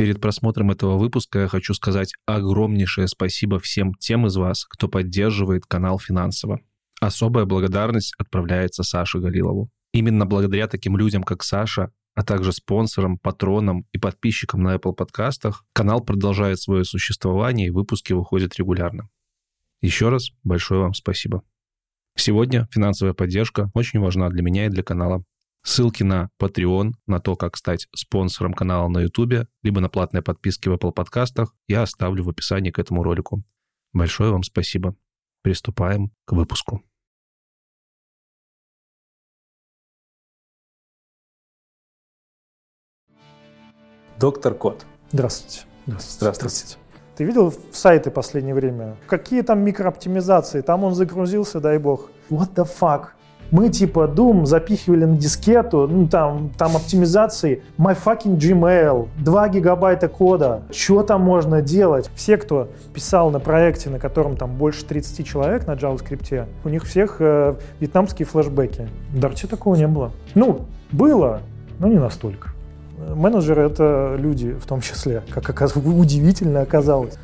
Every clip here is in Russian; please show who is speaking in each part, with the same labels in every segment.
Speaker 1: Перед просмотром этого выпуска я хочу сказать огромнейшее спасибо всем тем из вас, кто поддерживает канал финансово. Особая благодарность отправляется Саше Галилову. Именно благодаря таким людям, как Саша, а также спонсорам, патронам и подписчикам на Apple подкастах, канал продолжает свое существование и выпуски выходят регулярно. Еще раз большое вам спасибо. Сегодня финансовая поддержка очень важна для меня и для канала. Ссылки на Patreon, на то, как стать спонсором канала на YouTube, либо на платные подписки в Apple подкастах я оставлю в описании к этому ролику. Большое вам спасибо. Приступаем к выпуску.
Speaker 2: Доктор Кот.
Speaker 3: Здравствуйте.
Speaker 2: Здравствуйте.
Speaker 3: Здравствуйте. Ты видел сайты в последнее время? Какие там микрооптимизации? Там он загрузился, дай бог. What the fuck? Мы типа Doom запихивали на дискету, ну там, там оптимизации. My fucking Gmail, 2 гигабайта кода. Что там можно делать? Все, кто писал на проекте, на котором там больше 30 человек на JavaScript, у них всех э, вьетнамские флешбеки. В Дарте такого не было. Ну, было, но не настолько. Менеджеры — это люди в том числе, как удивительно оказалось.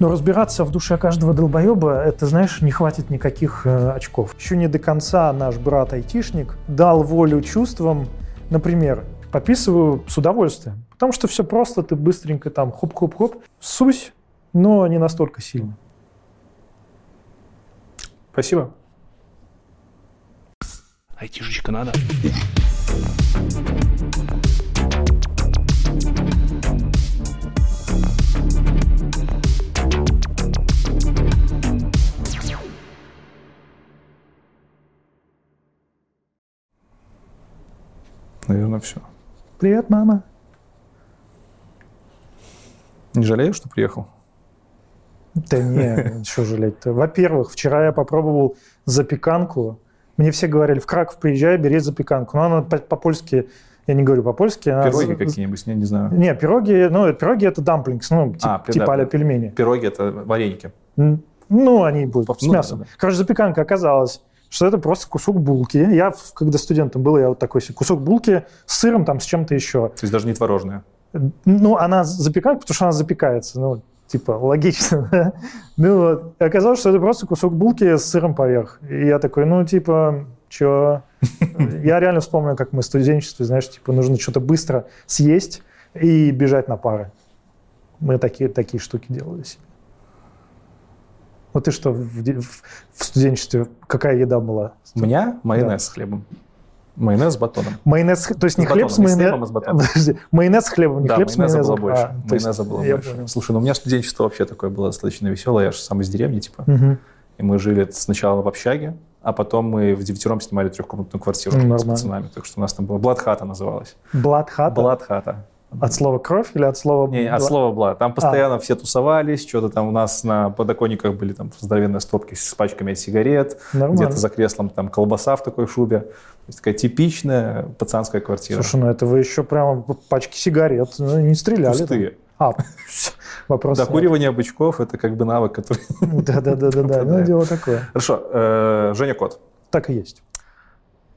Speaker 3: Но разбираться в душе каждого долбоеба, это, знаешь, не хватит никаких э, очков. Еще не до конца наш брат-айтишник дал волю чувствам. Например, пописываю с удовольствием. Потому что все просто, ты быстренько там хоп-хоп-хоп, сусь, но не настолько сильно.
Speaker 2: Спасибо.
Speaker 4: Айтишечка надо.
Speaker 2: Наверное, все.
Speaker 3: Привет, мама.
Speaker 2: Не жалею, что приехал?
Speaker 3: Да не, что жалеть-то. Во-первых, вчера я попробовал запеканку. Мне все говорили, в Краков приезжай, бери запеканку. Но она по- по-польски, я не говорю по-польски. она
Speaker 2: Пироги какие-нибудь, я не знаю.
Speaker 3: Не, пироги, ну, пироги это дамплингс, ну,
Speaker 2: А,
Speaker 3: типа
Speaker 2: да, да.
Speaker 3: пельмени.
Speaker 2: Пироги — это вареники.
Speaker 3: Ну, они будут
Speaker 2: Ну,
Speaker 3: с мясом.
Speaker 2: да, да.
Speaker 3: Короче, запеканка оказалась, что это просто кусок булки. Я, когда студентом был, я вот такой себе, кусок булки с сыром, там, с чем-то еще.
Speaker 2: То есть даже не творожные.
Speaker 3: Ну, она запеканка, потому что она запекается. Ну, типа, логично. да? Ну, вот. И оказалось, что это просто кусок булки с сыром поверх. И я такой, ну, типа, чё? Я реально вспомнил, как мы в студенчестве, знаешь, типа, нужно что-то быстро съесть и бежать на пары. Мы такие, такие штуки делали себе. Вот ты что, в, в- в студенчестве какая еда была?
Speaker 2: У меня майонез с хлебом. Майонез с батоном.
Speaker 3: Майонез, то есть не
Speaker 2: С
Speaker 3: хлеб с
Speaker 2: не с хлебом, а
Speaker 3: майонезом.
Speaker 2: с батоном.
Speaker 3: Подожди, майонез с хлебом, не
Speaker 2: да,
Speaker 3: хлеб с
Speaker 2: майонеза было
Speaker 3: майонезом.
Speaker 2: больше.
Speaker 3: А,
Speaker 2: майонеза было больше.
Speaker 3: понял.
Speaker 2: Слушай, ну у меня студенчество вообще такое было достаточно веселое. Я же сам из деревни, типа.
Speaker 3: Мгм.
Speaker 2: И мы жили сначала в общаге, а потом мы в девятером снимали трехкомнатную квартиру
Speaker 3: Ну,
Speaker 2: с пацанами. Так что у нас там была Бладхата называлась.
Speaker 3: Бладхата?
Speaker 2: Бладхата.
Speaker 3: От слова кровь или от слова...
Speaker 2: Не, от
Speaker 3: бла-
Speaker 2: слова «блад».
Speaker 3: А.
Speaker 2: Там постоянно все тусовались, что-то там у нас на подоконниках были там здоровенные стопки с пачками от сигарет,
Speaker 3: Нормально.
Speaker 2: где-то за креслом там колбаса в такой шубе. То есть такая типичная пацанская квартира.
Speaker 3: Слушай, ну это вы еще прямо пачки сигарет ну, не стреляли. там.
Speaker 2: Пустые.
Speaker 3: А, вопрос.
Speaker 2: Докуривание бычков – это как бы навык, который...
Speaker 3: Да-да-да-да, ну
Speaker 2: Да.
Speaker 3: дело такое.
Speaker 2: Хорошо, э, Женя Кот.
Speaker 3: Так и есть.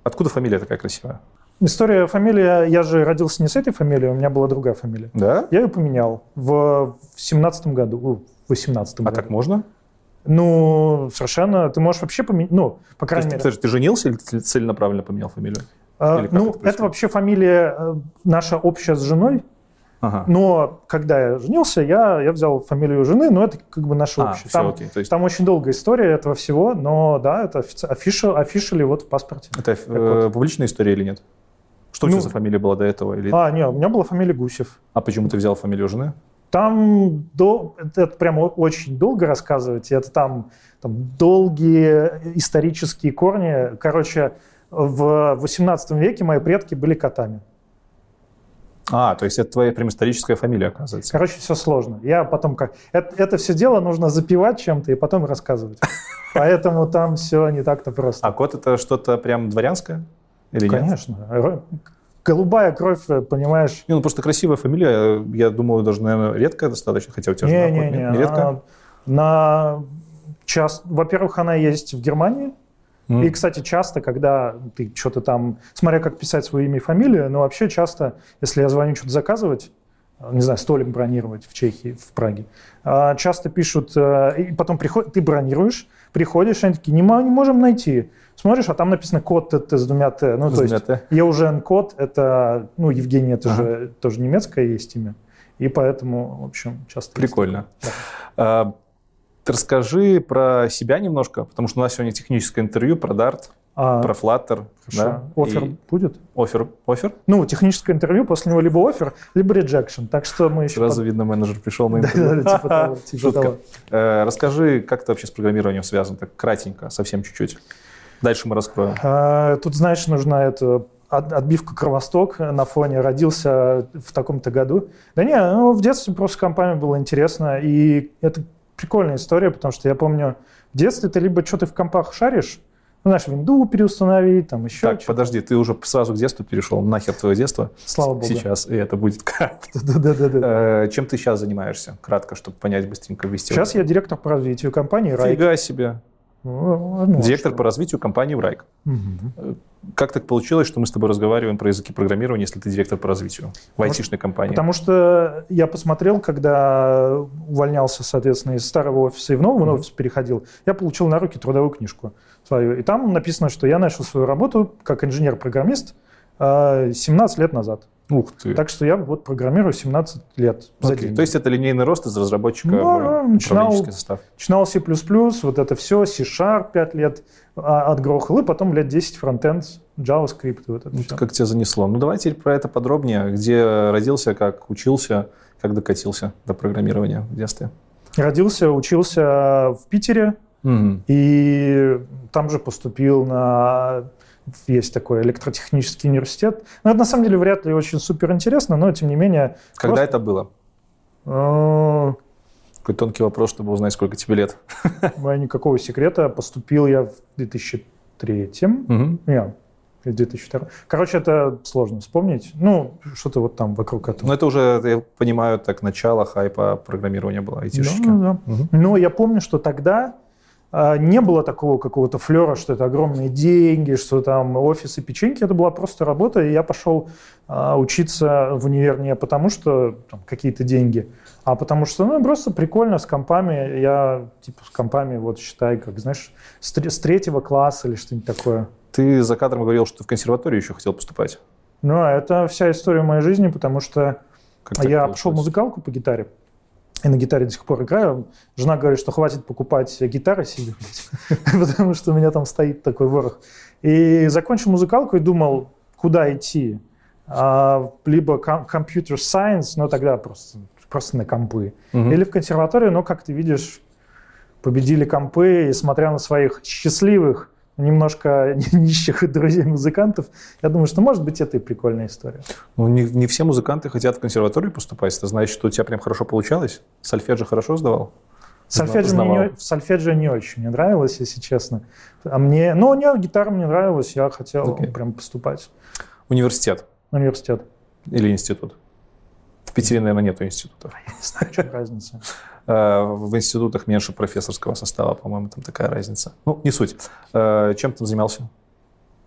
Speaker 2: Откуда фамилия такая красивая?
Speaker 3: История фамилия, я же родился не с этой фамилией, у меня была другая фамилия.
Speaker 2: Да?
Speaker 3: Я ее поменял в семнадцатом году, о, в восемнадцатом
Speaker 2: А
Speaker 3: году.
Speaker 2: так можно?
Speaker 3: Ну, совершенно, ты можешь вообще поменять, ну, по
Speaker 2: То
Speaker 3: крайней
Speaker 2: есть,
Speaker 3: мере.
Speaker 2: подожди, ты женился или ты целенаправленно поменял фамилию?
Speaker 3: А, ну,
Speaker 2: это
Speaker 3: это, вообще фамилия э, наша общая с женой,
Speaker 2: Ага.
Speaker 3: но когда я женился, я, я взял фамилию жены, но это как бы наша
Speaker 2: А,
Speaker 3: общая.
Speaker 2: всё,
Speaker 3: Там,
Speaker 2: окей. То есть
Speaker 3: там очень долгая история этого всего, но да, это official, officially вот в паспорте.
Speaker 2: это э, публичная история или нет? Что у тебя
Speaker 3: Ну,
Speaker 2: за фамилия была до этого? Или...
Speaker 3: А, нет, у меня была фамилия Гусев.
Speaker 2: А почему ты взял фамилию жены?
Speaker 3: Там до, это, прямо очень долго рассказывать. Это там, там долгие исторические корни. Короче, в 18 веке мои предки были котами.
Speaker 2: А, то есть это твоя прям историческая фамилия, оказывается.
Speaker 3: Короче, все сложно. Я потом как... Это, это все дело нужно запивать чем-то и потом рассказывать. Поэтому там все не так-то просто.
Speaker 2: А кот это что-то прям дворянское? Или нет?
Speaker 3: Конечно. Ро- Голубая кровь, понимаешь,
Speaker 2: Не, ну просто красивая фамилия, я думаю, даже, наверное, редкая достаточно, хотя у тебя жена кот,
Speaker 3: Не-не-не.
Speaker 2: нет? Не редко?
Speaker 3: она На час... Во-первых, она есть в Германии.
Speaker 2: М.
Speaker 3: И, кстати, часто, когда ты что-то там, смотря как писать свое имя и фамилию, но вообще часто, если я звоню что-то заказывать, не знаю, столик бронировать в Чехии, в Праге. Часто пишут, э, и потом приход, ты бронируешь, приходишь, они такие, не, не можем найти. Смотришь, а там написано код ТТ с двумя Т. Ну,
Speaker 2: С
Speaker 3: то есть. Eugen код, это, ну, Евгений, это
Speaker 2: Ага.
Speaker 3: же тоже немецкое есть имя. И поэтому, в общем, часто... есть
Speaker 2: Прикольно.
Speaker 3: такое.
Speaker 2: А, ты расскажи про себя немножко, потому что у нас сегодня техническое интервью про Dart,
Speaker 3: А,
Speaker 2: про Flutter.
Speaker 3: хорошо.
Speaker 2: да,
Speaker 3: Офер
Speaker 2: и-
Speaker 3: будет?
Speaker 2: Офер. Офер?
Speaker 3: Ну, техническое интервью, после него либо офер, либо реджекшн. Так что мы еще...
Speaker 2: Сразу видно, менеджер пришел на
Speaker 3: Да,
Speaker 2: интервью.
Speaker 3: да, да, типа того, типа.
Speaker 2: Э, Расскажи, как ты вообще с программированием связан, так кратенько, совсем чуть-чуть. Дальше мы раскроем.
Speaker 3: А, Тут, знаешь, нужна эта от- отбивка кровосток на фоне «родился в таком-то году». Да не, ну, в детстве просто с компами было интересно, и это прикольная история, потому что я помню, в детстве ты либо что-то в компах шаришь, ну, знаешь, винду переустановить, там еще
Speaker 2: Так, подожди, ты уже сразу к детству перешел, нахер твое детство.
Speaker 3: Слава богу.
Speaker 2: Сейчас, и это будет кратко.
Speaker 3: Да-да-да.
Speaker 2: Э, Чем ты сейчас занимаешься? Кратко, чтобы понять быстренько ввести.
Speaker 3: Сейчас я директор по развитию компании «Райк».
Speaker 2: Фига себе.
Speaker 3: Ну, ну,
Speaker 2: Директор по развитию компании Врайк.
Speaker 3: Мгм.
Speaker 2: Как так получилось, что мы с тобой разговариваем про языки программирования, если ты директор по развитию в айтишной компании?
Speaker 3: Потому что я посмотрел, когда увольнялся, соответственно, из старого офиса и в новый
Speaker 2: Мгм.
Speaker 3: офис переходил, я получил на руки трудовую книжку свою. И там написано, что я начал свою работу как инженер-программист э, 17 лет назад.
Speaker 2: Ух ты.
Speaker 3: Так что я вот программирую 17 лет за деньги.
Speaker 2: То есть это линейный рост из разработчика
Speaker 3: Ну,
Speaker 2: в
Speaker 3: начинал-
Speaker 2: состав.
Speaker 3: Начинал C++, вот это все, C-Sharp 5 лет а, отгрохал, и потом лет 10 фронтенд, JavaScript, вот это
Speaker 2: Вот
Speaker 3: всё.
Speaker 2: как тебя занесло. Ну, давай теперь про это подробнее. Где родился, как учился, как докатился до программирования в детстве?
Speaker 3: Родился, учился в Питере,
Speaker 2: Мгм.
Speaker 3: И там же поступил на... Есть такой электротехнический университет. Но это на самом деле вряд ли очень супер интересно, но тем не менее...
Speaker 2: Когда
Speaker 3: просто,
Speaker 2: это было?
Speaker 3: э,
Speaker 2: Такой тонкий вопрос, чтобы узнать, сколько тебе лет.
Speaker 3: никакого секрета. Поступил я в 2003
Speaker 2: Мгм.
Speaker 3: Не, или 2002 Короче, это сложно вспомнить. Ну, что-то вот там вокруг этого.
Speaker 2: Ну, это уже, я понимаю, так начало хайпа программирования было, айтишечки.
Speaker 3: Да, да.
Speaker 2: Мгм.
Speaker 3: Но я помню, что тогда не было такого какого-то флера, что это огромные деньги, что там офисы, печеньки. Это была просто работа, и я пошел а, учиться в универ не потому, что там, какие-то деньги, а потому что, ну, просто прикольно с компами. Я, типа, с компами, вот, считай, как, знаешь, с, с третьего класса или что-нибудь такое.
Speaker 2: Ты за кадром говорил, что ты в консерваторию еще хотел поступать.
Speaker 3: Ну, а это вся история моей жизни, потому что
Speaker 2: Как
Speaker 3: а я
Speaker 2: получилось?
Speaker 3: пошел музыкалку по гитаре. И на гитаре до сих пор играю. Жена говорит, что хватит покупать гитары себе, потому что у меня там стоит такой ворох. И закончил музыкалку и думал, куда идти. А, либо ком- computer science, но тогда просто, просто на компы. Или в консерваторию, но, как ты видишь, победили компы, и смотря на своих счастливых, немножко нищих друзей-музыкантов, я думаю, что, может быть, это и прикольная история.
Speaker 2: Ну, не, не все музыканты хотят в консерваторию поступать. Это значит, что у тебя прям хорошо получалось? Сольфеджи хорошо сдавал?
Speaker 3: Сольфеджио мне, не, сольфеджио не очень мне нравилось, если честно. А мне, ну, не, гитара мне нравилась, я хотел
Speaker 2: Окей.
Speaker 3: прям поступать
Speaker 2: Университет
Speaker 3: университет.
Speaker 2: или институт? В Питере, наверное, нету институтов.
Speaker 3: Не знаю, в чем разница.
Speaker 2: Э, В институтах меньше профессорского состава, по-моему, там такая разница. Ну, не суть. Э, Чем ты занимался?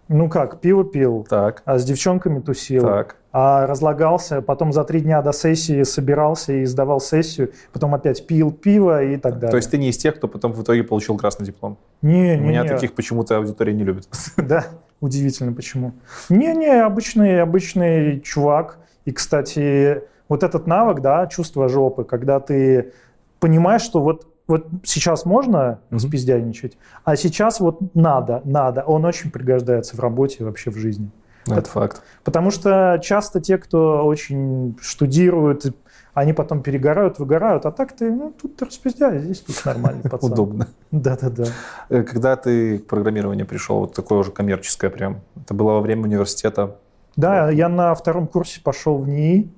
Speaker 3: Ну как, пиво пил,
Speaker 2: Так,
Speaker 3: а с девчонками тусил,
Speaker 2: так.
Speaker 3: а разлагался, потом за три дня до сессии собирался и сдавал сессию, потом опять пил пиво и так далее.
Speaker 2: То есть ты не из тех, кто потом в итоге получил красный диплом?
Speaker 3: не,
Speaker 2: У
Speaker 3: не,
Speaker 2: меня
Speaker 3: не.
Speaker 2: таких почему-то аудитория не любит.
Speaker 3: Да, удивительно почему. Не-не, обычный, обычный чувак. И, кстати, вот этот навык, да, чувство жопы, когда ты понимаешь, что вот, вот сейчас можно
Speaker 2: Мгм.
Speaker 3: спиздяйничать, а сейчас вот надо, надо. Он очень пригождается в работе и вообще в жизни.
Speaker 2: Это факт.
Speaker 3: Потому что часто те, кто очень штудируют, они потом перегорают, выгорают, а так ты, ну, тут ты распиздяй, здесь тут нормальный пацан.
Speaker 2: Удобно.
Speaker 3: Да-да-да.
Speaker 2: Э, Когда ты к программированию пришел, вот такое уже коммерческое прям, это было во время университета,
Speaker 3: Да, я на втором курсе пошел в НИИ.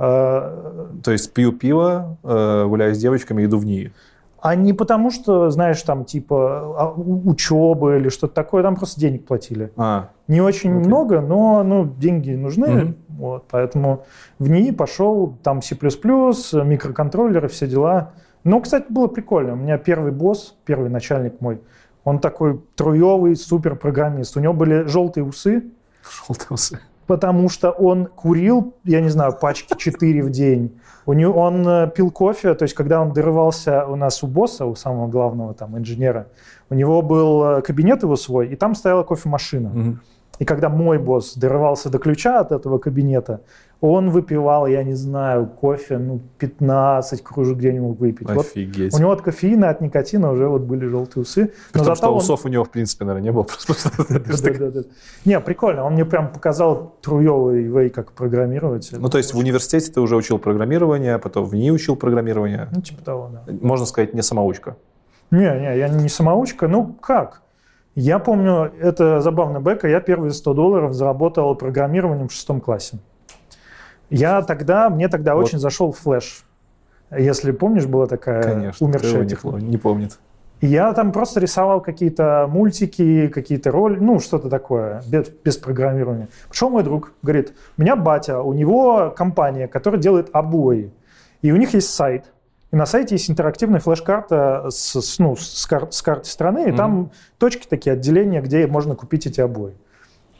Speaker 3: Э,
Speaker 2: то есть пью пиво, э, гуляю с девочками, иду в НИИ.
Speaker 3: А не потому, что, знаешь, там типа а, учебы или что-то такое, там просто денег платили.
Speaker 2: А,
Speaker 3: Не очень
Speaker 2: Окей.
Speaker 3: много, но ну, деньги нужны.
Speaker 2: Мгм.
Speaker 3: Вот, поэтому в НИИ пошел, там C++, микроконтроллеры, все дела. Ну, кстати, было прикольно. У меня первый босс, первый начальник мой, он такой труевый супер программист. У него были желтые усы,
Speaker 2: желтые усы.
Speaker 3: Потому что он курил, я не знаю, пачки 4 в день. У него, он э, пил кофе, то есть когда он дорывался у нас у босса, у самого главного там инженера, у него был э, кабинет его свой, и там стояла кофемашина.
Speaker 1: Мгм.
Speaker 3: И когда мой босс дорывался до ключа от этого кабинета, он выпивал, я не знаю, кофе, ну, 15 кружек мог выпить. Вот
Speaker 1: Офигеть.
Speaker 3: у него от кофеина, от никотина уже вот были желтые усы.
Speaker 2: При том, что
Speaker 3: он-
Speaker 2: усов у него, в принципе, наверное, не было.
Speaker 3: Не, прикольно. Он мне прям показал труевый вей, как программировать.
Speaker 2: Ну, то есть в университете ты уже учил программирование, потом в НИИ учил программирование.
Speaker 3: Ну, типа того, да.
Speaker 2: Можно сказать, не самоучка.
Speaker 3: Не, не, я не самоучка. Ну, как? Я помню, это забавно бэка, я первые 100 долларов заработал программированием в шестом классе. Я тогда, мне тогда
Speaker 2: Вот.
Speaker 3: очень зашел флеш. Если помнишь, была такая
Speaker 2: Конечно.
Speaker 3: умершая
Speaker 2: его не,
Speaker 3: технология.
Speaker 2: пом- не помнит.
Speaker 3: И я там просто рисовал какие-то мультики, какие-то роли, ну, что-то такое, без, без программирования. Пришел мой друг, говорит, у меня батя, у него компания, которая делает обои. И у них есть сайт. И на сайте есть интерактивная флеш-карта с, с, ну, с, кар- с картой страны, и
Speaker 2: Мгм.
Speaker 3: там точки такие, отделения, где можно купить эти обои.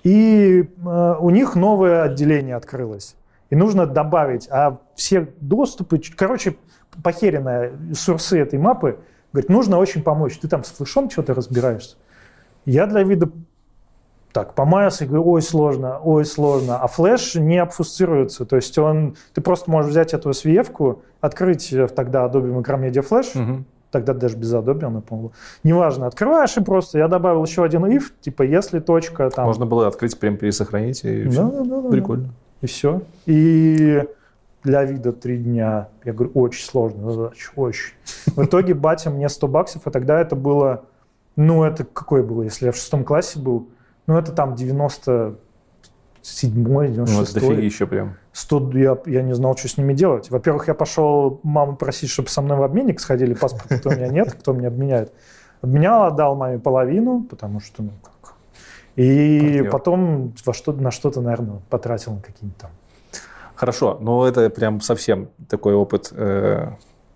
Speaker 3: И э, у них новое отделение открылось. И нужно добавить, а все доступы, короче, похеренные сурсы этой мапы, говорит, нужно очень помочь. Ты там с флешом что-то разбираешься. Я для вида так, помаялся и говорю, ой, сложно, ой, сложно. А флеш не обфусцируется. То есть он, ты просто можешь взять эту SVF-ку, открыть э, тогда Adobe Macromedia Flash,
Speaker 2: Мгм.
Speaker 3: тогда даже без Adobe, она, по-моему, неважно, открываешь и просто, я добавил еще один if, типа, если точка там...
Speaker 2: Можно было открыть, прям пересохранить, и
Speaker 3: Да, да, да, да. И все. И для вида три дня. Я говорю, очень сложно задача, очень. В итоге батя мне 100 баксов, а тогда это было, ну, это какое было, если я в шестом классе был, ну, это там 97-й,
Speaker 2: Ну,
Speaker 3: 96
Speaker 2: это дофига еще прям.
Speaker 3: 100, я, я не знал, что с ними делать. Во-первых, я пошел маму просить, чтобы со мной в обменник сходили, паспорта у меня нет, кто меня обменяет. Обменял, отдал маме половину, потому что, ну. И
Speaker 2: Партнер.
Speaker 3: потом во что, на что-то, наверное, потратил на какие-нибудь там
Speaker 2: Хорошо, но это прям совсем такой опыт э,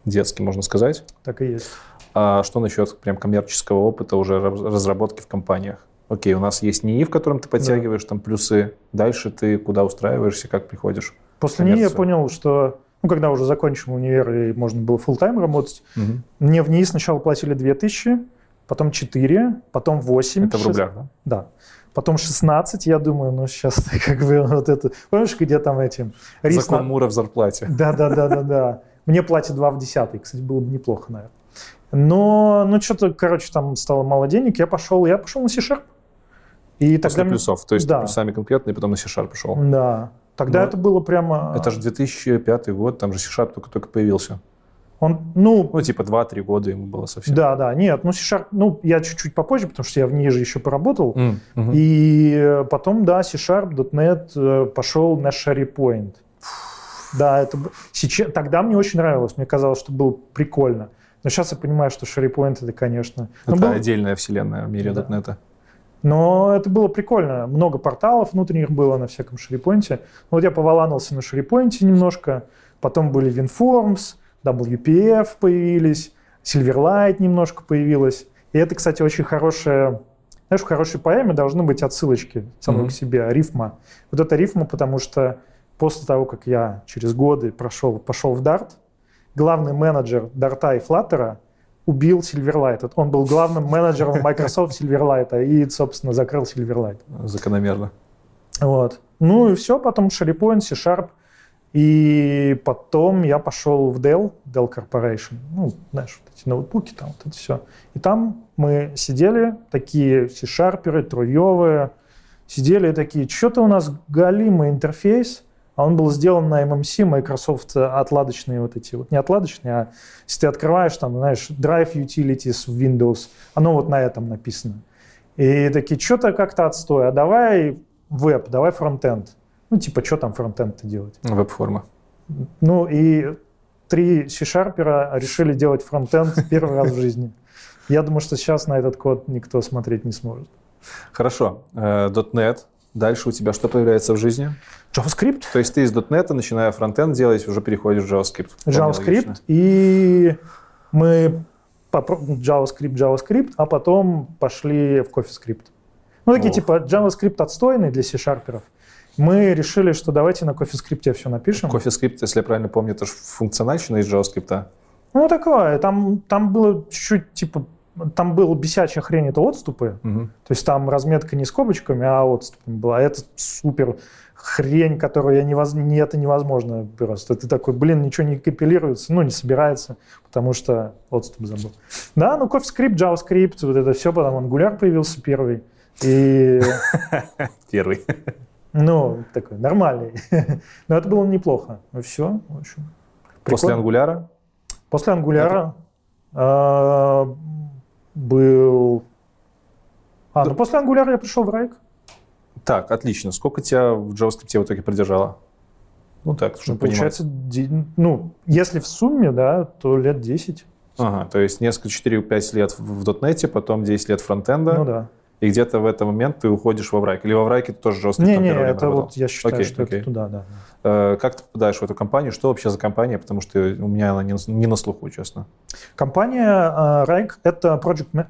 Speaker 2: детский, можно сказать.
Speaker 3: Так и есть.
Speaker 2: А что насчет прям коммерческого опыта уже раз- разработки в компаниях? Окей, у нас есть НИИ, в котором ты подтягиваешь там плюсы. Дальше ты куда устраиваешься, как приходишь?
Speaker 3: После нее я понял, что, ну, когда уже закончил универ и можно было full тайм работать, мне в ней сначала платили 2000, потом 4, потом 8.
Speaker 2: Это в рублях, да?
Speaker 3: Да. Потом 16, я думаю, ну, сейчас как бы вот это... Помнишь, где там эти... рис
Speaker 2: Закон
Speaker 3: на-
Speaker 2: Мура в зарплате.
Speaker 3: Да, да, да, да, да. Мне платят 2 в 10. Кстати, было бы неплохо, наверное. Но, ну, что-то, короче, там стало мало денег. Я пошел, я пошел на C-Sharp. И
Speaker 2: После
Speaker 3: тогда...
Speaker 2: плюсов. То есть
Speaker 3: Да.
Speaker 2: плюсами конкретно, и потом на C-Sharp пошел.
Speaker 3: Да. Тогда
Speaker 2: Ну,
Speaker 3: это было прямо...
Speaker 2: Это же 2005 год, там же C-Sharp только-только появился.
Speaker 3: Он, ну,
Speaker 2: Ну, типа 2-3 года ему было совсем.
Speaker 3: да, да, нет, ну, C-Sharp, ну, я чуть-чуть попозже, потому что я в ней же еще поработал.
Speaker 2: М, мгм.
Speaker 3: И э, потом, да, C-Sharp, .NET э, пошел на SharePoint. Да, это сейчас, тогда мне очень нравилось, мне казалось, что было прикольно. Но сейчас я понимаю, что SharePoint это, конечно... ну,
Speaker 2: Это
Speaker 3: был-
Speaker 2: отдельная вселенная в мире
Speaker 3: Да.
Speaker 2: .NET.
Speaker 3: Но это было прикольно. Много порталов внутренних было на всяком SharePoint. Вот я поваланился на SharePoint немножко. Потом были WinForms, WPF появились, Silverlight немножко появилась. И это, кстати, очень хорошая... Знаешь, в хорошей поэме должны быть отсылочки самой
Speaker 2: Мгм.
Speaker 3: к себе, рифма. Вот это рифма, потому что после того, как я через годы прошел, пошел в Dart, главный менеджер Дарта и Флаттера убил Silverlight. Он был главным менеджером Microsoft Silverlight и, собственно, закрыл Silverlight.
Speaker 2: Закономерно.
Speaker 3: Вот. Ну и все, потом SharePoint, C-Sharp. И потом я пошел в Dell, Dell Corporation. Ну, знаешь, вот эти ноутбуки там, вот это все. И там мы сидели, такие C-шарперы, труевые, сидели такие, что-то у нас галимый интерфейс, а он был сделан на MMC, Microsoft отладочные вот эти, вот не отладочные, а если ты открываешь там, знаешь, Drive Utilities в Windows, оно вот на этом написано. И такие, что-то как-то отстой, а давай веб, давай фронтенд. Ну, типа, что там фронтенд-то делать?
Speaker 2: Веб-форма.
Speaker 3: Ну, и три C-шарпера решили делать фронтенд первый раз в жизни. Я думаю, что сейчас на этот код никто смотреть не сможет.
Speaker 2: Хорошо. Э, .NET. Дальше у тебя что появляется в жизни?
Speaker 3: JavaScript,
Speaker 2: То есть ты из .NET, начиная фронтенд делать, уже переходишь в JavaScript.
Speaker 3: JavaScript, и мы попро- JavaScript, JavaScript, а потом пошли в CoffeeScript. Ну, такие
Speaker 2: Ох.
Speaker 3: типа JavaScript отстойный для C-шарперов. Мы решили, что давайте на CoffeeScript все напишем.
Speaker 2: CoffeeScript, если я правильно помню, это же функциональщина из JavaScript.
Speaker 3: Ну, такое. Там, там было чуть-чуть, типа, там был бесячая хрень, это отступы.
Speaker 2: Мгм.
Speaker 3: То есть там разметка не скобочками, а отступами была. Это супер хрень, которую я невоз... не, это невозможно просто. Ты такой, блин, ничего не компилируется, ну, не собирается, потому что отступ забыл. Да, ну, CoffeeScript, JavaScript, вот это все, потом Angular появился первый. И,
Speaker 2: Первый.
Speaker 3: Ну, такой нормальный. Но это было неплохо. Ну, все, в общем.
Speaker 2: После
Speaker 3: Прикольно.
Speaker 2: ангуляра
Speaker 3: После ангуляра а, был... А, ну после ангуляра я пришел в Райк.
Speaker 2: Так, отлично. Сколько тебя в JavaScript в итоге продержало? Ну так, чтобы понимать.
Speaker 3: Получается, ди- ну, если в сумме, да, то лет 10.
Speaker 2: Ага, то есть несколько, 4-5 лет в .NET, потом 10 лет фронтенда,
Speaker 3: Ну да.
Speaker 2: И где-то в этот момент ты уходишь во Врайк. Или во Врайке ты тоже JavaScript
Speaker 3: Не-не,
Speaker 2: первое время
Speaker 3: это
Speaker 2: работал?
Speaker 3: вот я считаю,
Speaker 2: Окей,
Speaker 3: что
Speaker 2: окей.
Speaker 3: это туда, да.
Speaker 2: Э, Как ты попадаешь в эту компанию? Что вообще за компания? Потому что у меня она не на- не на слуху, честно.
Speaker 3: Компания э, Райк — это project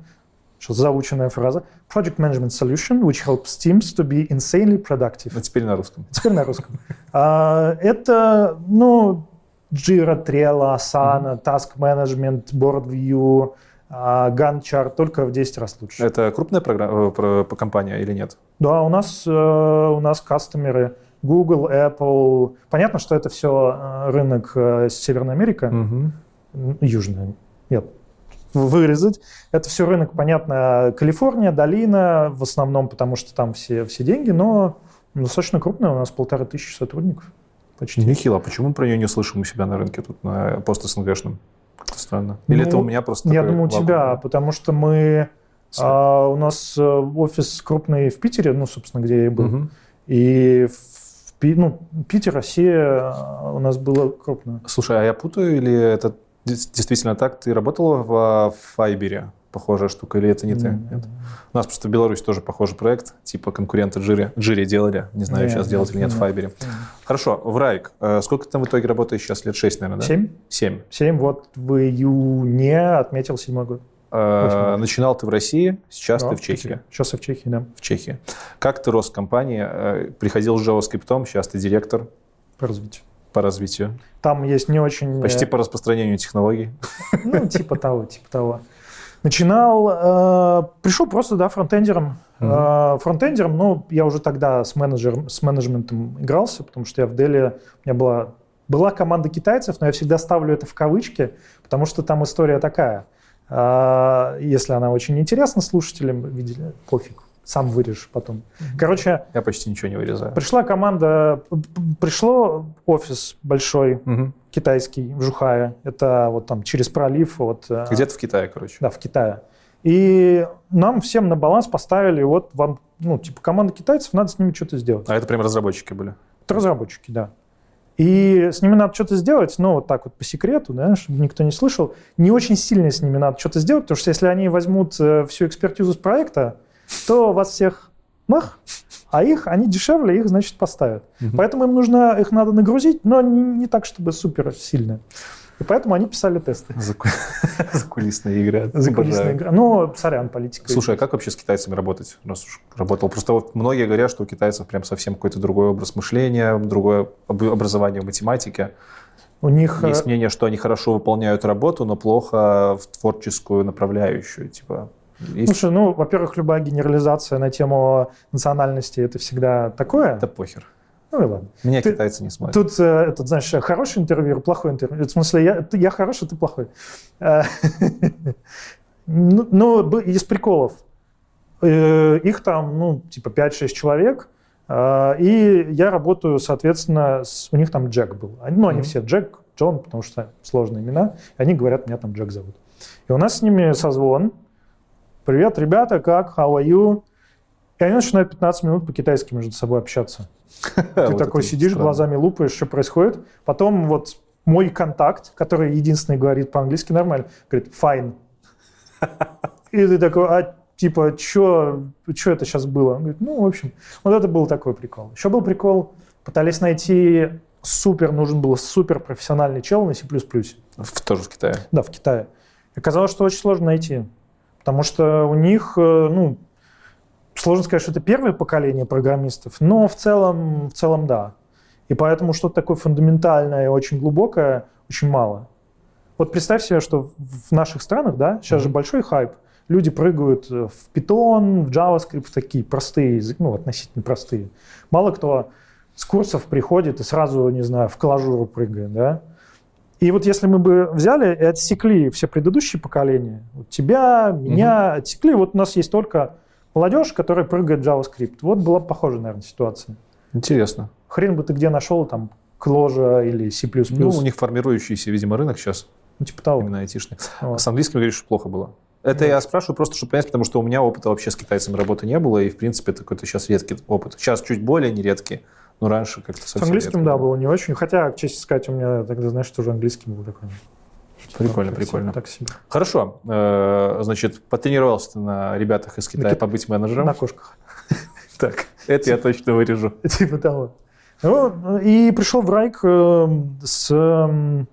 Speaker 3: за заученная фраза. Project Management Solution, which helps teams to be insanely productive.
Speaker 2: А теперь на русском.
Speaker 3: Теперь на русском. А, Это, ну, Jira, Trello, Asana, Task Management, Board View, а, Gantt chart, только в 10 раз лучше.
Speaker 2: Это крупная программа, э, компания или нет?
Speaker 3: Да, у нас, э, у нас кастомеры Google, Apple. Понятно, что это все рынок э, Северная Америка,
Speaker 2: Мгм.
Speaker 3: м, Южная. Нет, вырезать. Это все рынок, понятно, Калифорния, долина, в основном, потому что там все, все деньги, но достаточно крупная, у нас полторы тысячи сотрудников почти.
Speaker 2: Нехило. А почему мы про нее не слышим у себя на рынке тут, на пост СНГшном? Как-то странно. Или
Speaker 3: Ну,
Speaker 2: это у меня просто
Speaker 3: Я думаю, у тебя, потому что мы... а, у нас э, офис крупный в Питере, ну, собственно, где я и был.
Speaker 2: Мгм.
Speaker 3: И в ну, Питер, Россия а, у нас было крупно.
Speaker 2: Слушай, а я путаю, или это действительно так? Ты работал в Файбере? Похожая штука, или это не ты?
Speaker 3: М,
Speaker 2: Нет? У нас просто в Беларуси тоже похожий проект, типа конкуренты Джире. Джире делали, не знаю,
Speaker 3: Нет,
Speaker 2: сейчас делают или нет в
Speaker 3: нет.
Speaker 2: Файбере. Хорошо, в Райк. э, Сколько ты там в итоге работаешь сейчас? Лет 6, наверное, да?
Speaker 3: Семь?
Speaker 2: Семь.
Speaker 3: Семь, вот в июне отметил седьмой год.
Speaker 2: Э,
Speaker 3: Восемь.
Speaker 2: Начинал ты в России, сейчас
Speaker 3: Да,
Speaker 2: ты в Чехии.
Speaker 3: Сейчас я в Чехии, да,
Speaker 2: В Чехии. Как ты рос в компании? Э, Приходил с JavaScript, сейчас ты директор
Speaker 3: по развитию.
Speaker 2: по развитию.
Speaker 3: Там есть не очень...
Speaker 2: Почти по распространению технологий.
Speaker 3: Ну, типа того, типа того. Начинал, э, пришел просто, да, фронтендером. Э, фронтендером, ну, я уже тогда с, менеджером, с менеджментом игрался, потому что я в Дели, у меня была, была команда китайцев, но я всегда ставлю это в кавычки, потому что там история такая. Э, если она очень интересна слушателям, видели, пофиг, сам вырежешь потом. Короче,
Speaker 2: Я почти ничего не вырезаю.
Speaker 3: пришла команда, пришло офис большой,
Speaker 2: Мгм.
Speaker 3: китайский в Жухае. Это вот там через пролив от... э,
Speaker 2: Где-то в Китае, короче.
Speaker 3: Да, в Китае. И нам всем на баланс поставили, вот вам, ну, типа, команда китайцев, надо с ними что-то сделать.
Speaker 2: А это прям разработчики были.
Speaker 3: Это разработчики, да. И с ними надо что-то сделать, ну, вот так вот по секрету, да, чтобы никто не слышал. Не очень сильно с ними надо что-то сделать, потому что если они возьмут э, всю экспертизу с проекта, то вас всех мах, а их, они дешевле, их, значит, поставят.
Speaker 2: Мгм.
Speaker 3: Поэтому им нужно, их надо нагрузить, но не, не так, чтобы супер сильно. И поэтому они писали тесты.
Speaker 2: Заку- Закулисная игра.
Speaker 3: Закулисная
Speaker 2: Обожаю.
Speaker 3: игра. Ну, сорян, политика.
Speaker 2: Слушай, а как вообще с китайцами работать, раз уж работал? Просто вот многие говорят, что у китайцев прям совсем какой-то другой образ мышления, другое об- образование в математике.
Speaker 3: У них... э,
Speaker 2: Есть мнение, что они хорошо выполняют работу, но плохо в творческую направляющую. Типа, есть...
Speaker 3: Слушай, ну, во-первых, любая генерализация на тему национальности это всегда такое.
Speaker 2: Да похер.
Speaker 3: Ну и ладно.
Speaker 2: Меня
Speaker 3: Ты-
Speaker 2: китайцы не смотрят.
Speaker 3: Тут, э, этот, знаешь, хороший интервью, плохой интервью. В смысле, я, ты- я хороший, ты плохой. Э, Ну, ну, из приколов. Э, Их там, ну, типа 5-6 человек. э, И я работаю, соответственно, с- у них там Джек был. Ну, они все Джек, Джон, потому что сложные имена. Они говорят, меня там Джек зовут. И у нас с ними созвон. Привет, ребята, как? How are you? И они начинают 15 минут по-китайски между собой общаться. Ты
Speaker 2: Вот
Speaker 3: такой сидишь,
Speaker 2: странно.
Speaker 3: глазами лупаешь, что происходит. Потом вот мой контакт, который единственный говорит по-английски нормально, говорит «fine». И ты такой, а типа, что это сейчас было? Он говорит, ну, в общем, вот это был такой прикол. Еще был прикол, пытались найти супер, нужен был супер профессиональный чел на C++.
Speaker 2: В- Тоже в Китае.
Speaker 3: Да, в Китае. Оказалось, что очень сложно найти. Потому что у них, э, ну, сложно сказать, что это первое поколение программистов, но в целом, в целом да. И поэтому что-то такое фундаментальное и очень глубокое очень мало. Вот представь себе, что в наших странах, да, сейчас mm-hmm. же большой хайп, люди прыгают в Python, в JavaScript, в такие простые языки, ну, относительно простые. Мало кто с курсов приходит и сразу, не знаю, в клажуру прыгает, да. И вот если мы бы взяли и отсекли все предыдущие поколения, вот тебя, меня угу. отсекли, вот у нас есть только молодежь, которая прыгает в JavaScript. Вот была бы похожая, наверное, ситуация.
Speaker 2: Интересно.
Speaker 3: Хрен бы ты где нашел там Кложа или C++.
Speaker 2: Ну, у них формирующийся, видимо, рынок сейчас.
Speaker 3: Ну, типа того.
Speaker 2: Именно айтишный. Вот. А с английским говоришь, плохо было. Это я спрашиваю просто, чтобы понять, потому что у меня опыта вообще с китайцами работы не было, и, в принципе, это какой-то сейчас редкий опыт. Сейчас чуть более нередкий, но раньше как-то совсем
Speaker 3: С английским, да, было не очень. Хотя, честно сказать, у меня тогда, знаешь, тоже английский был такой.
Speaker 2: Прикольно,
Speaker 3: так
Speaker 2: прикольно.
Speaker 3: Так себе.
Speaker 2: Хорошо. Э, значит, потренировался ты на ребятах из Китая
Speaker 3: На
Speaker 2: побыть менеджером.
Speaker 3: На кошках.
Speaker 2: Так, это я точно вырежу.
Speaker 3: Типа того. Ну, и пришел в Райк э, с э,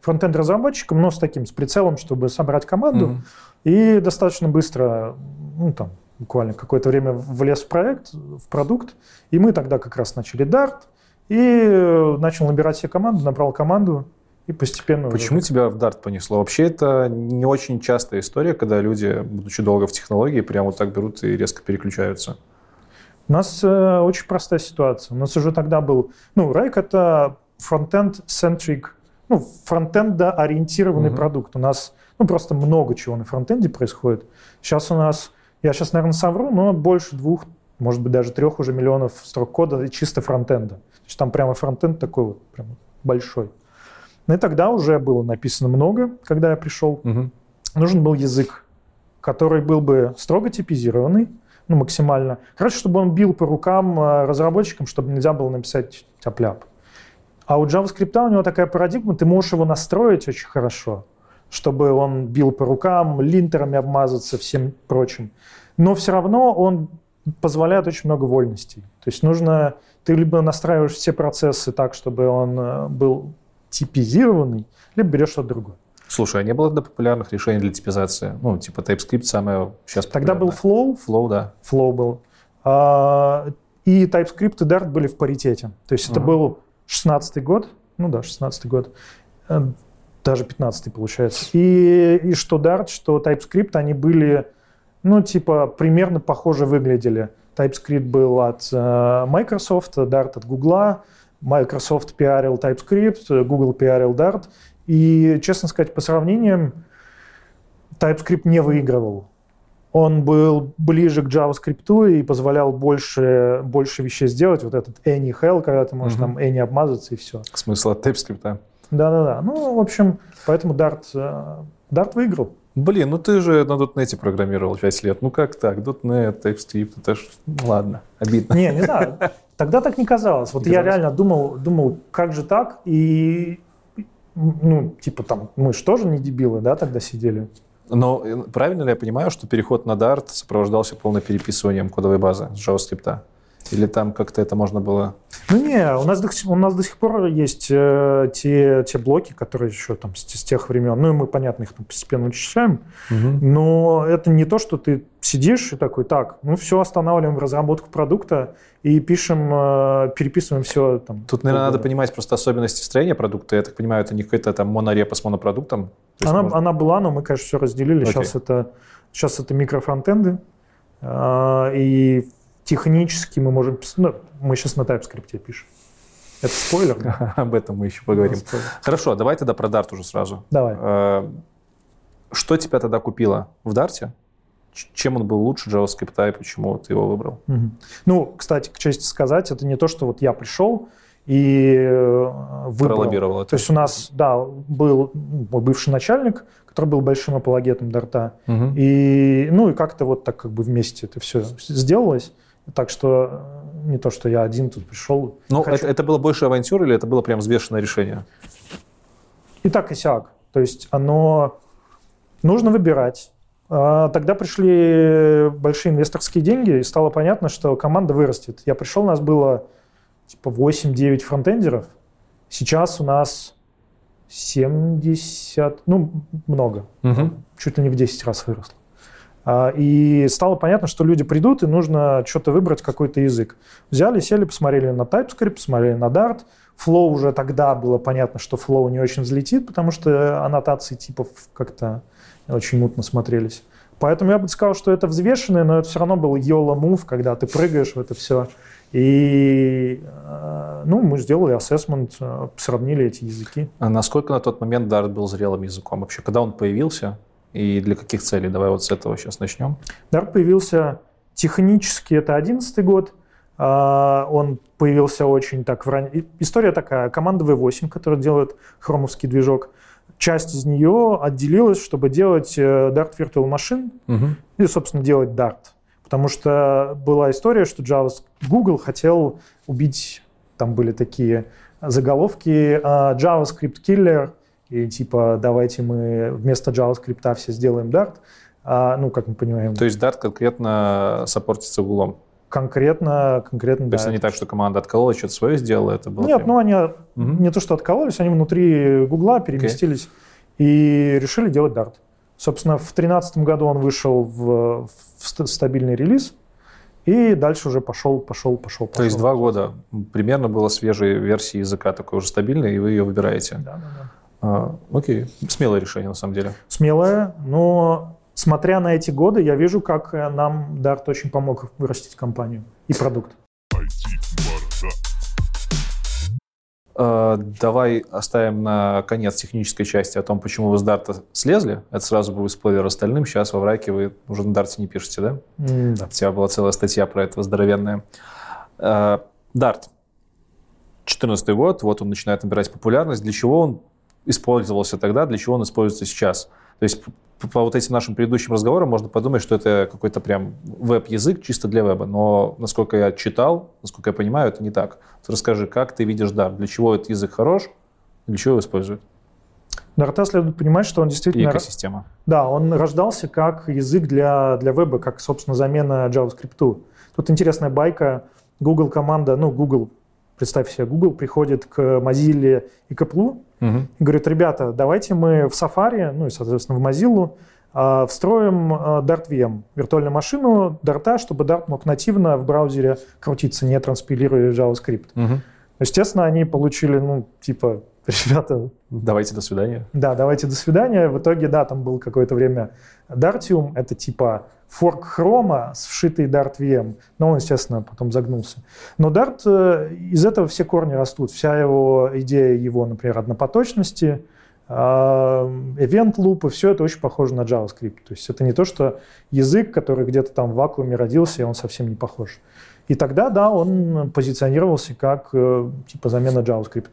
Speaker 3: фронтенд-разработчиком, но с таким, с прицелом, чтобы собрать команду. И достаточно быстро, ну там, буквально какое-то время влез в проект, в продукт. И мы тогда как раз начали Dart. И э, начал набирать себе команду, набрал команду. И постепенно... уже
Speaker 2: Почему тебя в Dart понесло? Вообще это не очень частая история, когда люди, будучи долго в технологии, прямо вот так берут и резко переключаются.
Speaker 3: У нас э, очень простая ситуация. У нас уже тогда был... Ну, Райк — это фронтенд-centric, ну, фронтенда-ориентированный
Speaker 2: Мгм.
Speaker 3: продукт. У нас ну, просто много чего на фронтенде происходит. Сейчас у нас, я сейчас, наверное, совру, но больше двух, может быть, даже трех уже миллионов строк кода чисто фронтенда. То есть там прямо фронтенд такой вот прям большой. Ну и тогда уже было написано много, когда я пришел.
Speaker 2: Мгм.
Speaker 3: Нужен был язык, который был бы строго типизированный, ну, максимально. Короче, чтобы он бил по рукам э, разработчикам, чтобы нельзя было написать тяп-ляп. А у JavaScript у него такая парадигма, ты можешь его настроить очень хорошо, чтобы он бил по рукам, линтерами обмазаться, всем прочим. Но все равно он позволяет очень много вольностей. То есть нужно, ты либо настраиваешь все процессы так, чтобы он э, был типизированный, либо берешь что-то другое.
Speaker 2: Слушай, а не было тогда популярных решений для типизации? Ну, типа TypeScript самое сейчас
Speaker 3: Тогда был. Flow,
Speaker 2: Flow, да.
Speaker 3: Flow был. А, и TypeScript и Dart были в паритете. То есть это
Speaker 2: Ага.
Speaker 3: был 16 год, ну да, 16 год, даже 15 получается. И, и что Dart, что TypeScript, они были, ну, типа, примерно похоже выглядели. TypeScript был от э, Microsoft, Dart от Google, Microsoft пиарил TypeScript, Google пиарил Dart. И, честно сказать, по сравнениям, TypeScript не выигрывал. Он был ближе к JavaScript и позволял больше, больше вещей сделать. Вот этот any hell, когда ты можешь
Speaker 2: Мгм.
Speaker 3: там any обмазаться и все.
Speaker 2: Смысл от TypeScript.
Speaker 3: Да-да-да. Ну, в общем, поэтому Dart, э, Dart выиграл.
Speaker 2: Блин, ну ты же на .NET программировал 5 лет. Ну как так? .NET, TypeScript, это ж... Ну, ладно, обидно.
Speaker 3: Не, не знаю. Тогда так не казалось. Вот
Speaker 2: Не
Speaker 3: я
Speaker 2: казалось?
Speaker 3: реально думал, думал, как же так? И, ну, типа там, мы же тоже не дебилы, да, тогда сидели?
Speaker 2: Но э, правильно ли я понимаю, что переход на Dart сопровождался полным переписыванием кодовой базы с JavaScript? Или там как-то это можно было...
Speaker 3: Ну не, у нас до, сих- у нас до сих пор есть э, те, те блоки, которые еще там с, с тех времен. Ну и мы, понятно, их там постепенно вычисляем. Но это не то, что ты сидишь и такой, так, ну все, останавливаем разработку продукта и пишем, э, переписываем все там.
Speaker 2: Тут, наверное, надо понимать просто особенности строения продукта. Я так понимаю, это не какой-то там монорепа с монопродуктом.
Speaker 3: Она,
Speaker 2: можно-
Speaker 3: она была, но мы, конечно, все разделили.
Speaker 2: Окей.
Speaker 3: Сейчас это, сейчас это микрофронтенды. А, и технически мы можем... Ну, мы сейчас на TypeScript пишем. Это спойлер? да?
Speaker 2: Об этом мы еще поговорим. Хорошо, давай тогда про Dart уже сразу.
Speaker 3: Давай.
Speaker 2: Э, Что тебя тогда купило в Dart? Чем он был лучше JavaScript и почему ты его выбрал?
Speaker 3: Ну, кстати, к чести сказать, это не то, что вот я пришел и э, выбрал.
Speaker 2: Пролоббировал это.
Speaker 3: То есть у нас, да, был мой бывший начальник, который был большим апологетом Дарта.
Speaker 2: Мгм.
Speaker 3: И, ну, и как-то вот так как бы вместе это все сделалось. Так что э, не то, что я один тут пришел.
Speaker 2: Ну,
Speaker 3: хочу.
Speaker 2: это, это было больше авантюр или это было прям взвешенное решение?
Speaker 3: И так, и сяк. То есть оно нужно выбирать. А, Тогда пришли большие инвесторские деньги, и стало понятно, что команда вырастет. Я пришел, у нас было типа 8-9 фронтендеров. Сейчас у нас 70, ну, много.
Speaker 2: Мгм.
Speaker 3: Чуть ли не в 10 раз выросло. А, и стало понятно, что люди придут, и нужно что-то выбрать, какой-то язык. Взяли, сели, посмотрели на TypeScript, посмотрели на Dart. Flow уже тогда было понятно, что Flow не очень взлетит, потому что аннотации типов как-то очень мутно смотрелись. Поэтому я бы сказал, что это взвешенное, но это все равно был YOLO move, когда ты прыгаешь в это все. И э, ну, мы сделали ассессмент, э, сравнили эти языки.
Speaker 2: А насколько на тот момент Dart был зрелым языком? Вообще, когда он появился и для каких целей? Давай вот с этого сейчас начнем.
Speaker 3: Dart появился технически, это 11 год. А, он появился очень так в ран... История такая. Команда V8, которая делает хромовский движок, часть из нее отделилась, чтобы делать э, Dart Virtual Machine угу. и, собственно, делать Dart. Потому что была история, что Java, Google хотел убить, там были такие заголовки, а, JavaScript killer, и типа давайте мы вместо JavaScript все сделаем Dart. А, ну, как мы понимаем.
Speaker 2: То есть Dart конкретно саппортится Google?
Speaker 3: Конкретно, конкретно,
Speaker 2: То да. есть не так, что команда откололась, что-то свое сделала, это было?
Speaker 3: Нет, прям... ну они угу. не то, что откололись, они внутри Гугла переместились okay. и решили делать Dart. Собственно, в 2013 году он вышел в, в стабильный релиз, и дальше уже пошел, пошел, пошел, пошел.
Speaker 2: То есть два года примерно было свежей версии языка, такой уже стабильной, и вы ее выбираете.
Speaker 3: Да, да, да.
Speaker 2: А, окей, смелое решение на самом деле.
Speaker 3: Смелое, но смотря на эти годы, я вижу, как нам Dart очень помог вырастить компанию и продукт.
Speaker 2: Э, давай оставим на конец технической части о том, почему вы с Дарта слезли. Это сразу будет спойлер остальным. Сейчас во Враке вы уже на Дарте не пишете, да?
Speaker 3: Mm, да.
Speaker 2: У тебя была целая статья про это здоровенная. Э, Дарт. 14 год, вот он начинает набирать популярность. Для чего он использовался тогда, для чего он используется сейчас? То есть по вот этим нашим предыдущим разговорам можно подумать, что это какой-то прям веб-язык чисто для веба. Но насколько я читал, насколько я понимаю, это не так. Расскажи, как ты видишь Dart? Для чего этот язык хорош? Для чего его используют?
Speaker 3: Дарта следует понимать, что он действительно...
Speaker 2: И экосистема.
Speaker 3: Да, он рождался как язык для, для веба, как, собственно, замена JavaScript. Тут интересная байка. Google команда, ну, Google, представь себе, Google приходит к Mozilla и к Apple, Угу. И говорит, ребята, давайте мы в Safari, ну и, соответственно, в Mozilla э, встроим э, Dart VM, виртуальную машину Dart, чтобы Dart мог нативно в браузере крутиться, не транспилируя JavaScript.
Speaker 2: Угу.
Speaker 3: Естественно, они получили, ну, типа, ребята...
Speaker 2: Давайте до свидания.
Speaker 3: Да, давайте до свидания. В итоге, да, там был какое-то время Dartium, это типа форк хрома с вшитой Dart VM. Но он, естественно, потом загнулся. Но Dart, э, из этого все корни растут. Вся его идея его, например, однопоточности, event лупы, все это очень похоже на JavaScript. То есть это не то, что язык, который где-то там в вакууме родился, и он совсем не похож. И тогда, да, он позиционировался как э, типа замена JavaScript.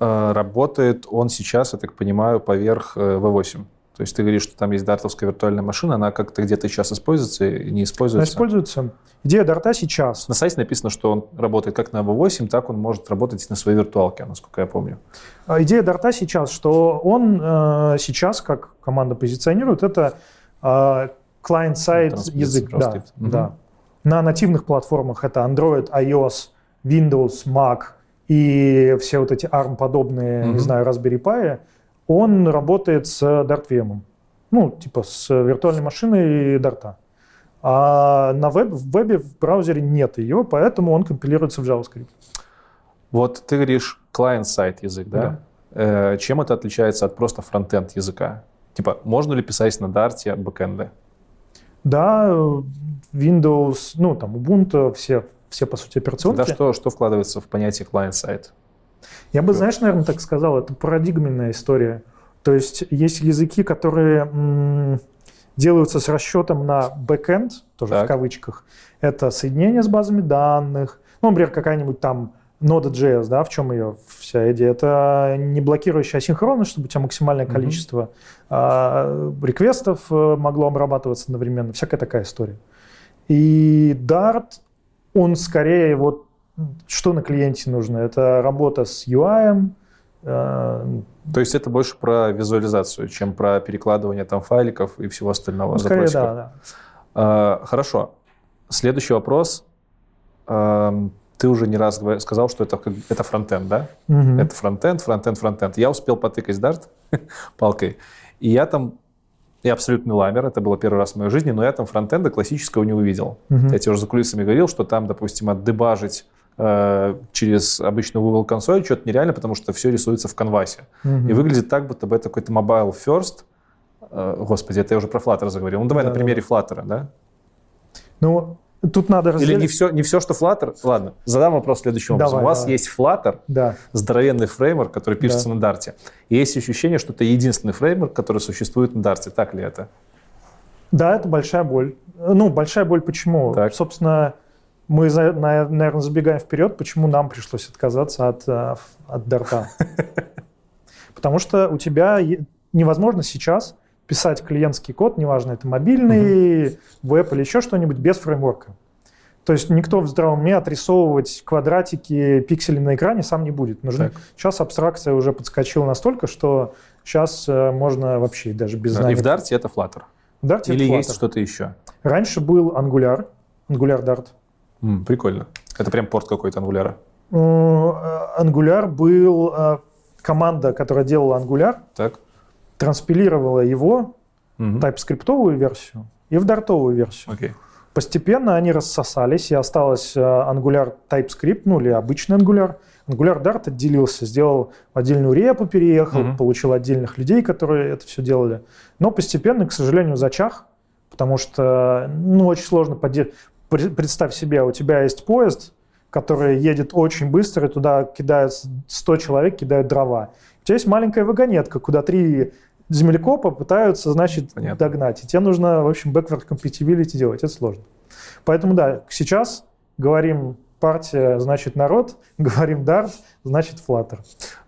Speaker 2: Э, работает он сейчас, я так понимаю, поверх V8. То есть ты говоришь, что там есть дартовская виртуальная машина, она как-то где-то сейчас используется и не используется? Она
Speaker 3: используется. Идея дарта сейчас.
Speaker 2: На сайте написано, что он работает как на V8, так он может работать на своей виртуалке, насколько я помню.
Speaker 3: А идея дарта сейчас, что он э, сейчас, как команда позиционирует, это э, client-side язык. Да, угу. да. На нативных платформах это Android, iOS, Windows, Mac и все вот эти ARM-подобные, угу. не знаю, Raspberry Pi – он работает с DartVM. Ну, типа с виртуальной машиной Дарта. А на веб, в вебе, в браузере нет ее, поэтому он компилируется в JavaScript.
Speaker 2: Вот ты говоришь client-сайт язык, да? да. Э, чем это отличается от просто фронтенд языка? Типа, можно ли писать на Dart бэкэнды?
Speaker 3: Да, Windows, ну, там, Ubuntu, все, все по сути, операционки.
Speaker 2: Да, что, что вкладывается в понятие client-сайт?
Speaker 3: Я бы, знаешь, наверное, так сказал, это парадигменная история. То есть есть языки, которые м- делаются с расчетом на backend, тоже так. в кавычках. Это соединение с базами данных. Ну, например, какая-нибудь там Node.js, да, в чем ее вся идея? Это не блокирующая асинхронность, чтобы у тебя максимальное количество mm-hmm. а, реквестов э, могло обрабатываться одновременно. Всякая такая история. И Dart, он скорее вот что на клиенте нужно? Это работа с UI.
Speaker 2: Э, То есть это больше про визуализацию, чем про перекладывание там файликов и всего остального.
Speaker 3: Ну, скорее, да, да.
Speaker 2: А, хорошо. Следующий вопрос. А, ты уже не раз сказал, что это, это фронтенд, да?
Speaker 3: Угу.
Speaker 2: Это фронтенд, фронтенд, фронтенд. Я успел потыкать Dart палкой, и я там Я абсолютный ламер, это было первый раз в моей жизни, но я там фронтенда классического не увидел.
Speaker 3: Мгм.
Speaker 2: Я тебе уже за кулисами говорил, что там, допустим, отдебажить э, через обычную Google консоль что-то нереально, потому что все рисуется в канвасе.
Speaker 3: Мгм.
Speaker 2: И выглядит так, будто бы это какой-то mobile first. Э, Господи, это я уже про Flutter заговорил. Ну, давай
Speaker 3: Да,
Speaker 2: на
Speaker 3: да,
Speaker 2: примере Flutter, да?
Speaker 3: Ну, тут надо
Speaker 2: Или
Speaker 3: разделить.
Speaker 2: не все, не все, что Flutter? Ладно, задам вопрос следующим образом.
Speaker 3: Давай,
Speaker 2: У вас
Speaker 3: давай.
Speaker 2: есть Flutter,
Speaker 3: Да.
Speaker 2: здоровенный фреймворк, который пишется
Speaker 3: Да.
Speaker 2: на Dart. И есть ощущение, что это единственный фреймворк, который существует на Dart. Так ли это?
Speaker 3: Да, это большая боль. Ну, большая боль почему?
Speaker 2: Так.
Speaker 3: Собственно, мы, наверное, забегаем вперед, почему нам пришлось отказаться от, э, от дарта. Потому что у тебя невозможно сейчас писать клиентский код, неважно, это мобильный, веб или еще что-нибудь, без фреймворка. То есть никто в здравом уме отрисовывать квадратики, пиксели на экране сам не будет. Нужны...
Speaker 2: Так.
Speaker 3: Сейчас абстракция уже подскочила настолько, что сейчас э, можно вообще даже без
Speaker 2: И
Speaker 3: знания.
Speaker 2: в Dart это Flutter.
Speaker 3: В Dart это
Speaker 2: Или
Speaker 3: Flutter.
Speaker 2: есть что-то еще?
Speaker 3: Раньше был Angular, Angular Dart.
Speaker 2: М, прикольно. Это прям порт какой-то ангуляра.
Speaker 3: Э, Angular был э, команда, которая делала
Speaker 2: Так?
Speaker 3: транспилировала его,
Speaker 2: Мгм.
Speaker 3: TypeScript версию и в дартовую версию.
Speaker 2: Окей.
Speaker 3: Постепенно они рассосались, и осталось э, Angular TypeScript, ну или обычный Angular. Angular Dart отделился, сделал отдельную репу, переехал,
Speaker 2: Мгм.
Speaker 3: получил отдельных людей, которые это все делали. Но постепенно, к сожалению, зачах, потому что ну, очень сложно поддерживать. Представь себе, у тебя есть поезд, который едет очень быстро, и туда кидают 100 человек, кидают дрова. У тебя есть маленькая вагонетка, куда три землекопа пытаются, значит,
Speaker 2: Понятно.
Speaker 3: догнать. И тебе нужно, в общем, backward compatibility делать. Это сложно. Поэтому, да, сейчас говорим партия, значит, народ, говорим Dart, значит, Flutter.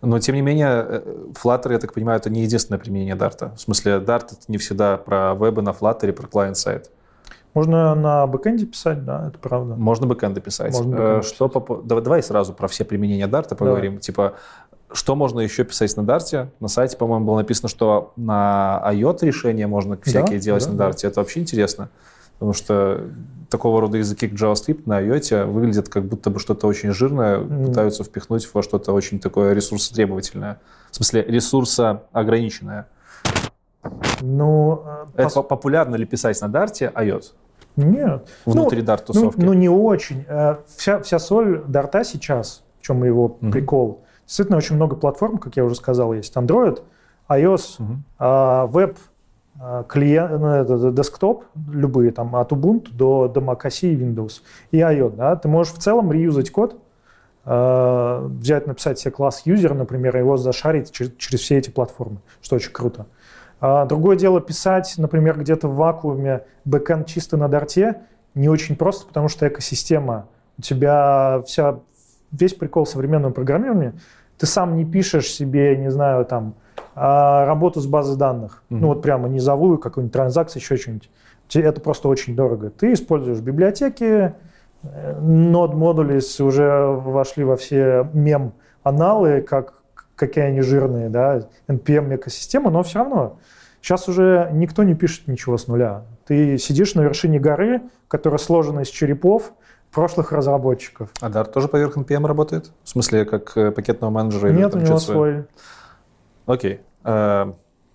Speaker 2: Но, тем не менее, э, Flutter, я так понимаю, это не единственное применение Dart. В смысле, Dart это не всегда про вебы на Flutter, про клиент-сайт.
Speaker 3: Можно на бэкэнде писать, да, это правда.
Speaker 2: Можно бэкэнды писать.
Speaker 3: Можно
Speaker 2: Э,
Speaker 3: бэкэнды
Speaker 2: Что по по- давай, давай сразу про все применения Dart поговорим. Типа, что можно еще писать на Dart? На сайте, по-моему, было написано, что на IOT решения можно всякие делать
Speaker 3: да,
Speaker 2: на
Speaker 3: да.
Speaker 2: Dart. Это вообще интересно. Потому что такого рода языки, как JavaScript на IOT выглядят как будто бы что-то очень жирное,
Speaker 3: Мгм.
Speaker 2: пытаются впихнуть во что-то очень такое ресурсотребовательное. В смысле, ресурсоограниченное.
Speaker 3: Ну, э,
Speaker 2: Это
Speaker 3: пос-
Speaker 2: популярно ли писать на Dart IOT?
Speaker 3: Нет.
Speaker 2: Внутри
Speaker 3: Ну,
Speaker 2: Dart-тусовки?
Speaker 3: Ну, не очень. Э, Вся, вся соль Дарта сейчас, в чем его
Speaker 2: Мгм.
Speaker 3: прикол, действительно очень много платформ, как я уже сказал, есть. Android, iOS, а, веб, а, клиент, ну, десктоп, любые, там, от Ubuntu до, до Mac OS и Windows, и iOS. Да? Ты можешь в целом реюзать код, взять, написать себе класс юзер, например, и его зашарить через, через все эти платформы, что очень круто. А, другое дело писать, например, где-то в вакууме бэкэнд чисто на дарте, не очень просто, потому что экосистема, у тебя вся, весь прикол современного программирования, ты сам не пишешь себе, не знаю, там, а, работу с базой данных.
Speaker 2: Мгм.
Speaker 3: Ну вот прямо низовую, какую-нибудь транзакцию, еще что-нибудь. Это просто очень дорого. Ты используешь библиотеки, э, нод-модули с- уже вошли во все мем-аналы, как, какие они жирные, да, NPM-экосистема, но все равно сейчас уже никто не пишет ничего с нуля. Ты сидишь на вершине горы, которая сложена из черепов прошлых разработчиков.
Speaker 2: А Dart тоже поверх NPM работает? В смысле, как э, пакетного менеджера? или
Speaker 3: Нет, у
Speaker 2: там
Speaker 3: него свой.
Speaker 2: Окей. Э,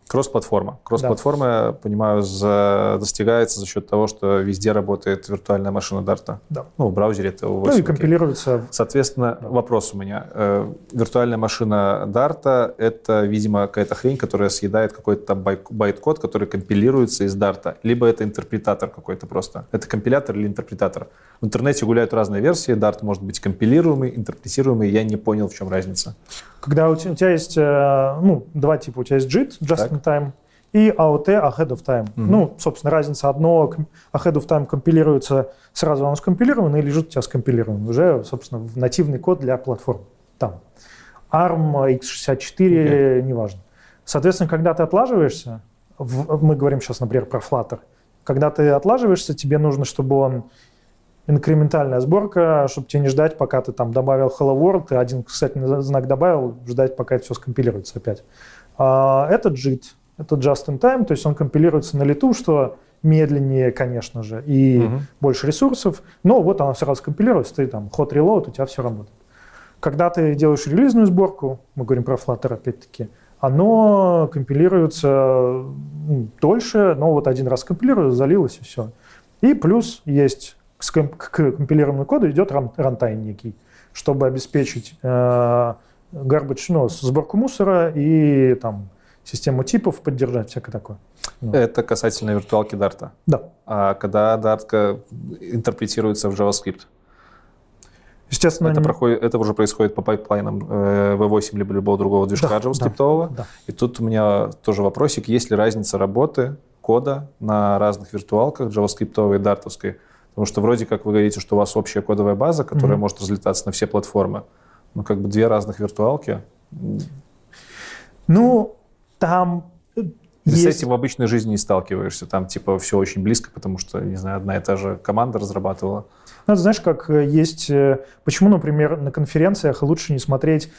Speaker 2: Кросс-платформа. Кросс-платформа, я понимаю, за- достигается за счет того, что везде работает виртуальная машина Dart а.
Speaker 3: Да.
Speaker 2: Ну, в браузере это у
Speaker 3: Ну и компилируется.
Speaker 2: Соответственно, вопрос у меня. Э, Виртуальная машина Dart а — это, видимо, какая-то хрень, которая съедает какой-то там бай- байт-код, который компилируется из Dart а. Либо это интерпретатор какой-то просто. Это компилятор или интерпретатор? В интернете гуляют разные версии. Дарт может быть компилируемый, интерпретируемый. Я не понял, в чем разница.
Speaker 3: Когда у тебя, есть, э, ну, два типа. У тебя есть JIT, Just
Speaker 2: Так.
Speaker 3: in Time, и AOT, Ahead of Time.
Speaker 2: Мгм.
Speaker 3: Ну, собственно, разница одно, Ahead of Time компилируется, сразу оно скомпилировано, и лежит у тебя скомпилирован. Уже, собственно, в нативный код для платформ. Там. ARM, x64, неважно. Соответственно, когда ты отлаживаешься, в- мы говорим сейчас, например, про Flutter, когда ты отлаживаешься, тебе нужно, чтобы он инкрементальная сборка, чтобы тебе не ждать, пока ты там добавил Hello World, ты один, кстати, знак добавил, ждать, пока это все скомпилируется опять. А, это JIT, это Just in Time, то есть он компилируется на лету, что медленнее, конечно же, и
Speaker 2: Мгм.
Speaker 3: больше ресурсов, но вот оно сразу компилируется, ты там hot reload, у тебя все работает. Когда ты делаешь релизную сборку, мы говорим про Flutter опять-таки, оно компилируется дольше, но вот один раз компилируется, залилось и все. И плюс есть к компилированному коду идет runtime некий, чтобы обеспечить э, garbage, ну, сборку мусора и там систему типов поддержать, всякое такое.
Speaker 2: Ну. Это касательно виртуалки Dart.
Speaker 3: Да.
Speaker 2: А когда Dart интерпретируется в JavaScript?
Speaker 3: Естественно,
Speaker 2: это, проходит, это уже происходит по pipeline ам э, V8 либо любого другого движка да, JavaScript. Да, да. И тут у меня тоже вопросик, есть ли разница работы кода на разных виртуалках JavaScript и дартовской? Потому что вроде как вы говорите, что у вас общая кодовая база, которая mm-hmm. может разлетаться на все платформы. Ну, как бы две разных виртуалки.
Speaker 3: Ну, там
Speaker 2: ты есть... с этим в обычной жизни не сталкиваешься. Там типа все очень близко, потому что, не знаю, одна и та же команда разрабатывала.
Speaker 3: Ну, знаешь, как э, есть... Э, почему, например, на конференциях лучше не смотреть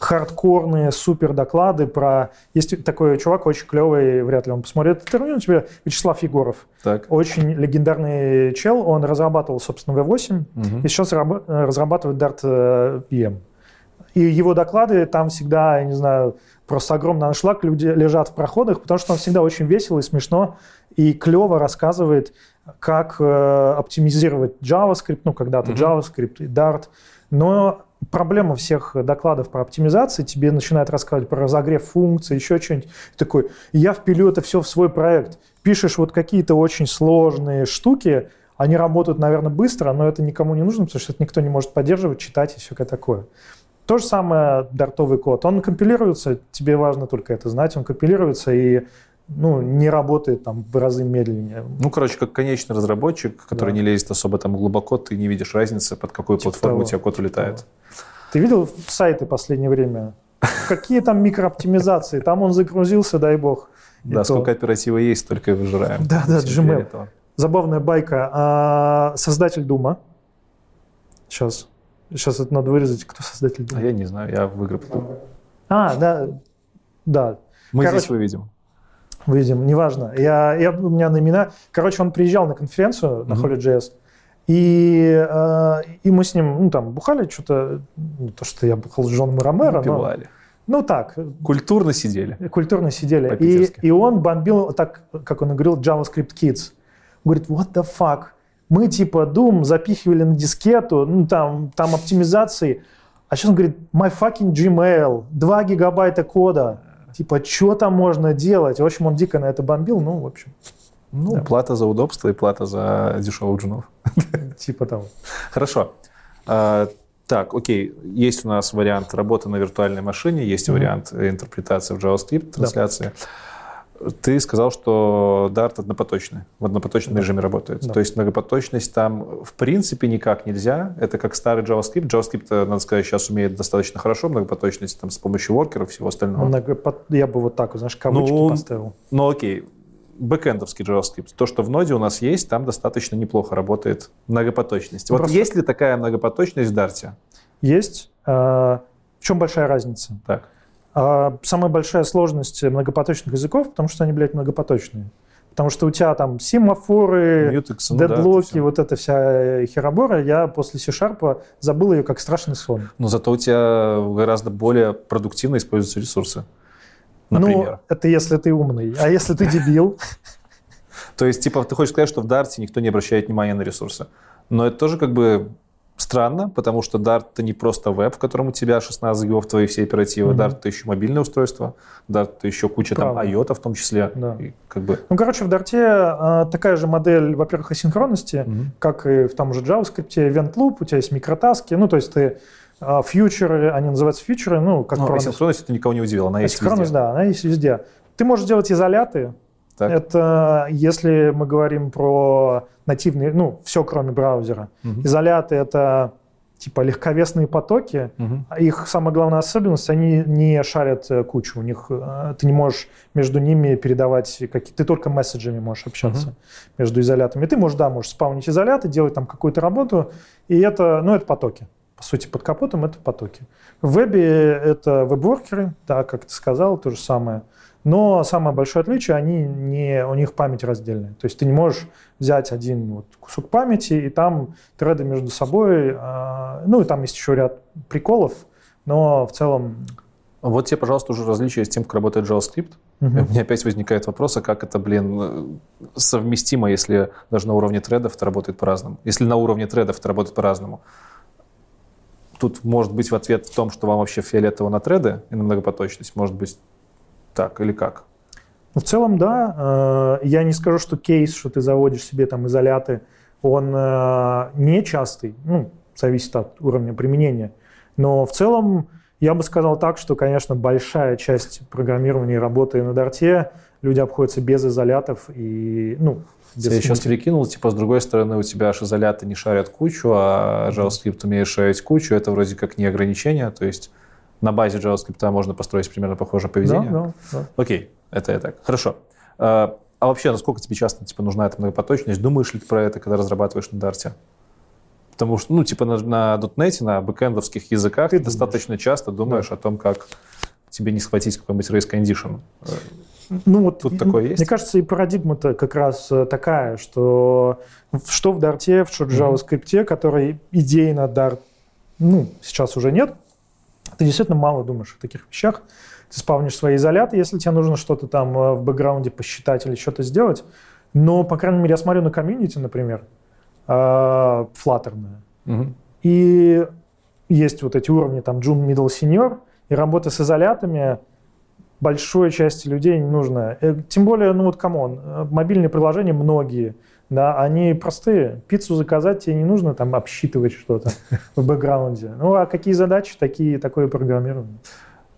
Speaker 3: хардкорные супер доклады про... Есть такой чувак очень клевый, вряд ли он посмотрит интервью, у тебя Вячеслав Егоров.
Speaker 2: Так.
Speaker 3: Очень легендарный чел, он разрабатывал, собственно, V8 угу. и сейчас разрабатывает Dart VM. И его доклады там всегда, я не знаю, просто огромный аншлаг, люди лежат в проходах, потому что он всегда очень весело и смешно и клево рассказывает, как э, оптимизировать JavaScript, ну, когда-то mm-hmm. JavaScript и Dart. Но проблема всех докладов про оптимизацию, тебе начинают рассказывать про разогрев функций, еще что-нибудь. Такой, я впилю это все в свой проект. Пишешь вот какие-то очень сложные штуки, они работают, наверное, быстро, но это никому не нужно, потому что это никто не может поддерживать, читать и все такое. То же самое дартовый код. Он компилируется, тебе важно только это знать, он компилируется и ну, не работает там в разы медленнее.
Speaker 2: Ну, короче, как конечный разработчик, который да. не лезет особо там глубоко, ты не видишь разницы, под какую типа платформу того. у тебя код улетает. Того.
Speaker 3: Ты видел сайты в последнее время? Какие там микрооптимизации? Там он загрузился, дай бог.
Speaker 2: Да, сколько оператива есть, столько и выжираем.
Speaker 3: Да, да, Gmail. Забавная байка. А, создатель Дума. Сейчас. Сейчас это надо вырезать, кто создатель Дума.
Speaker 2: А я не знаю, я в игры
Speaker 3: А, да. Да.
Speaker 2: Мы Короче, здесь выведем
Speaker 3: выйдем, неважно. Я, я, у меня на имена... Короче, он приезжал на конференцию mm-hmm. на Holy.js, и, э, и мы с ним, ну, там, бухали что-то, не то, что я бухал с Джоном Ромеро,
Speaker 2: Выпивали.
Speaker 3: но... Ну, так.
Speaker 2: Культурно сидели.
Speaker 3: Культурно сидели. И, и он бомбил, так, как он говорил, JavaScript Kids. Говорит, what the fuck? Мы, типа, Doom запихивали на дискету, ну, там, там оптимизации. А сейчас он говорит, my fucking Gmail, 2 гигабайта кода типа, что там можно делать? В общем, он дико на это бомбил, ну, в общем.
Speaker 2: Ну, да. плата за удобство и плата за дешевых джунов.
Speaker 3: Типа того.
Speaker 2: Хорошо. А, так, окей, есть у нас вариант работы на виртуальной машине, есть вариант интерпретации в JavaScript, трансляции. Ты сказал, что Dart однопоточный, в однопоточном да. режиме работает. Да. То есть многопоточность там в принципе никак нельзя. Это как старый JavaScript. JavaScript, э, надо сказать, сейчас умеет достаточно хорошо многопоточность там, с помощью воркеров и всего остального.
Speaker 3: Многопот... Я бы вот так, знаешь, кавычки ну, поставил.
Speaker 2: Ну окей, бэкэндовский JavaScript. То, что в ноде у нас есть, там достаточно неплохо работает многопоточность. Ну, вот просто... есть ли такая многопоточность в Dart?
Speaker 3: Есть. А, в чем большая разница?
Speaker 2: Так.
Speaker 3: А самая большая сложность многопоточных языков, потому что они, блядь, многопоточные. Потому что у тебя там семафоры, дедлоки, ну да, вот эта вся херобора, я после C-Sharp забыл ее как страшный сон.
Speaker 2: Но зато у тебя гораздо более продуктивно используются ресурсы. Например.
Speaker 3: Ну, это если ты умный. А если ты дебил?
Speaker 2: То есть, типа, ты хочешь сказать, что в Dart никто не обращает внимания на ресурсы. Но это тоже как бы Странно, потому что Dart это не просто веб, в котором у тебя 16 гигов твои все оперативы. Mm-hmm. Dart это еще мобильное устройство. Dart это еще куча Правда. там IOTA в том числе.
Speaker 3: Да.
Speaker 2: И как бы...
Speaker 3: Ну, короче, в Dart а, такая же модель, во-первых, асинхронности, mm-hmm. как и в том же JavaScript, event loop, у тебя есть микротаски, ну, то есть ты а, фьючеры, они называются фьючеры, ну, как
Speaker 2: ну, асинхронность это никого не удивило, она есть везде.
Speaker 3: да, она есть везде. Ты можешь делать изоляты, так. Это если мы говорим про нативные, ну, все кроме браузера. Угу. Изоляты — это типа легковесные потоки. Угу. Их самая главная особенность, они не шарят э, кучу. У них э, ты не можешь между ними передавать какие ты только месседжами можешь общаться угу. между изолятами. ты можешь, да, можешь спаунить изоляты, делать там какую-то работу, и это, ну, это потоки. По сути, под капотом это потоки. В вебе это веб-воркеры, да, как ты сказал, то же самое. Но самое большое отличие, они не, у них память раздельная. То есть ты не можешь взять один вот кусок памяти и там треды между собой. Э, ну и там есть еще ряд приколов, но в целом...
Speaker 2: Вот тебе, пожалуйста, уже различие с тем, как работает JavaScript. И у меня опять возникает вопрос, а как это, блин, совместимо, если даже на уровне тредов это работает по-разному? Если на уровне тредов это работает по-разному. Тут может быть в ответ в том, что вам вообще фиолетово на треды и на многопоточность. Может быть так или как?
Speaker 3: Ну, в целом, да. Э, Я не скажу, что кейс, что ты заводишь себе там изоляты, он э, не частый. Ну, зависит от уровня применения. Но в целом я бы сказал так, что, конечно, большая часть программирования и работы на Дарте люди обходятся без изолятов и, ну, без
Speaker 2: Я сейчас прикинул, типа, с другой стороны, у тебя аж изоляты не шарят кучу, а JavaScript умеет шарить кучу. Это вроде как не ограничение. То есть на базе JavaScript можно построить примерно похожее
Speaker 3: Да,
Speaker 2: поведение.
Speaker 3: да, да.
Speaker 2: Окей, это я так. Хорошо. А а вообще, насколько тебе часто типа, нужна эта многопоточность? Думаешь ли ты про это, когда разрабатываешь на Дарте? Потому что, ну, типа на, на .NET, на бэкэндовских языках
Speaker 3: Ты
Speaker 2: ты, достаточно часто думаешь о том, как тебе не схватить какой-нибудь race condition.
Speaker 3: Ну, вот,
Speaker 2: Тут такое есть?
Speaker 3: Мне кажется, и парадигма-то как раз э, такая, что в- что в Дарте, что в. JavaScript, который идейно Dart, ну, сейчас уже нет, ты действительно мало думаешь о таких вещах. Ты спавнишь свои изоляты, если тебе нужно что-то там э, в бэкграунде посчитать или что-то сделать. Но, по крайней мере, я смотрю на комьюнити, например, э, флаттерное.
Speaker 2: Мгм.
Speaker 3: И есть вот эти уровни, там, Junior, Middle, Senior, и работа с изолятами большой части людей не нужна. Э, Тем более, ну вот, come on, мобильные приложения многие, да, они простые. Пиццу заказать тебе не нужно там обсчитывать что-то в бэкграунде. Ну, а какие задачи, такие, такое программирование.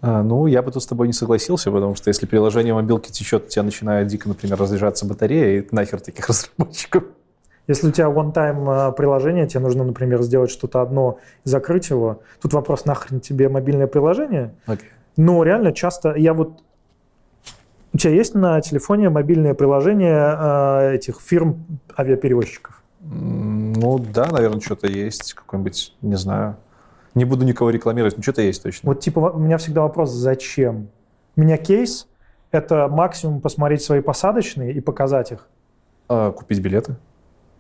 Speaker 2: А, ну, я бы тут с тобой не согласился, потому что если приложение мобилки течет, у тебя начинает дико, например, разряжаться батарея, и нахер таких разработчиков.
Speaker 3: Если у тебя one-time э, приложение, тебе нужно, например, сделать что-то одно и закрыть его, тут вопрос, нахрен тебе мобильное приложение,
Speaker 2: Окей.
Speaker 3: Но реально часто я вот... У тебя есть на телефоне мобильное приложение э, этих фирм авиаперевозчиков?
Speaker 2: Ну, да, наверное, что-то есть, какой-нибудь, не знаю. Не буду никого рекламировать, но что-то есть точно.
Speaker 3: Вот типа у меня всегда вопрос, зачем? У меня кейс — это максимум посмотреть свои посадочные и показать их.
Speaker 2: А, купить билеты?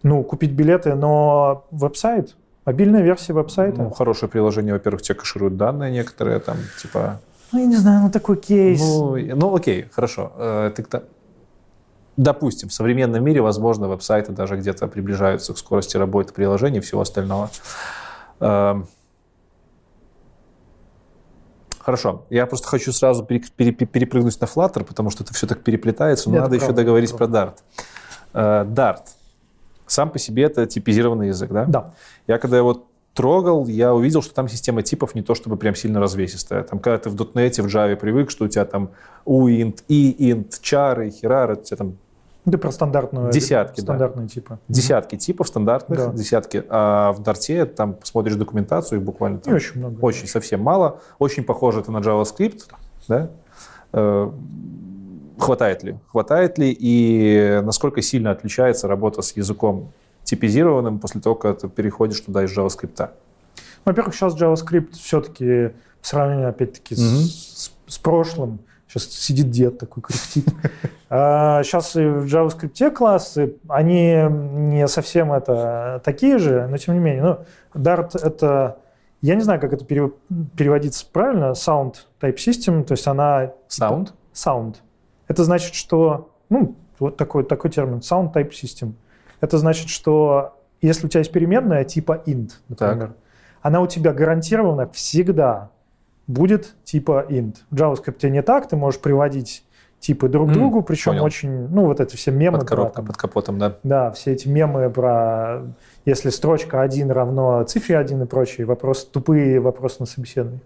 Speaker 3: Ну, купить билеты, но веб-сайт, мобильная версия веб-сайта.
Speaker 2: Ну, хорошее приложение, во-первых, тебе кэшируют данные некоторые, там, типа...
Speaker 3: Ну, я не знаю, ну такой кейс.
Speaker 2: Ну, ну, окей, хорошо. Э, ты кто- Допустим, в современном мире, возможно, веб-сайты даже где-то приближаются к скорости работы приложений и всего остального. Эм, Хорошо. Я просто хочу сразу пере- пере- перепрыгнуть на Flutter, потому что это все так переплетается, но
Speaker 3: Это
Speaker 2: надо еще
Speaker 3: правда,
Speaker 2: договорить
Speaker 3: это
Speaker 2: про Dart. Э, Dart. Сам по себе это типизированный язык, да?
Speaker 3: Да.
Speaker 2: Я когда его трогал, я увидел, что там система типов не то чтобы прям сильно развесистая. Там, когда ты в .NET, в Java привык, что у тебя там uint, iint, char, херар, у тебя там
Speaker 3: Ты про стандартную.
Speaker 2: Десятки, да.
Speaker 3: Стандартные типы.
Speaker 2: десятки типов стандартных,
Speaker 3: Да.
Speaker 2: десятки. А в Dart там посмотришь документацию, и буквально
Speaker 3: Не
Speaker 2: там
Speaker 3: очень много.
Speaker 2: очень совсем мало. Очень похоже это на JavaScript, да? Э, Хватает ли? Хватает ли? И насколько сильно отличается работа с языком типизированным после того, как ты переходишь туда из JavaScript?
Speaker 3: Во-первых, сейчас JavaScript все-таки в сравнении, опять-таки, с-
Speaker 2: Мгм.
Speaker 3: с, с прошлым, сейчас сидит дед такой, кряхтит. Сейчас и в JavaScript классы, они не совсем это такие же, но тем не менее. Ну, Dart — это, я не знаю, как это перев- переводится правильно, Sound Type System, то есть она...
Speaker 2: Sound?
Speaker 3: Sound. Это значит, что, ну, вот такой, такой термин, Sound Type System. Это значит, что если у тебя есть переменная типа int, например, она у тебя гарантированно всегда будет типа int. В JavaScript не так, ты можешь приводить типы друг к
Speaker 2: М,
Speaker 3: другу, причем
Speaker 2: понял.
Speaker 3: очень, ну, вот это все мемы.
Speaker 2: Под коробкой,
Speaker 3: там-
Speaker 2: под капотом, да.
Speaker 3: да, все эти мемы про если строчка 1 равно цифре 1 и прочие вопросы, тупые вопросы на собеседовании.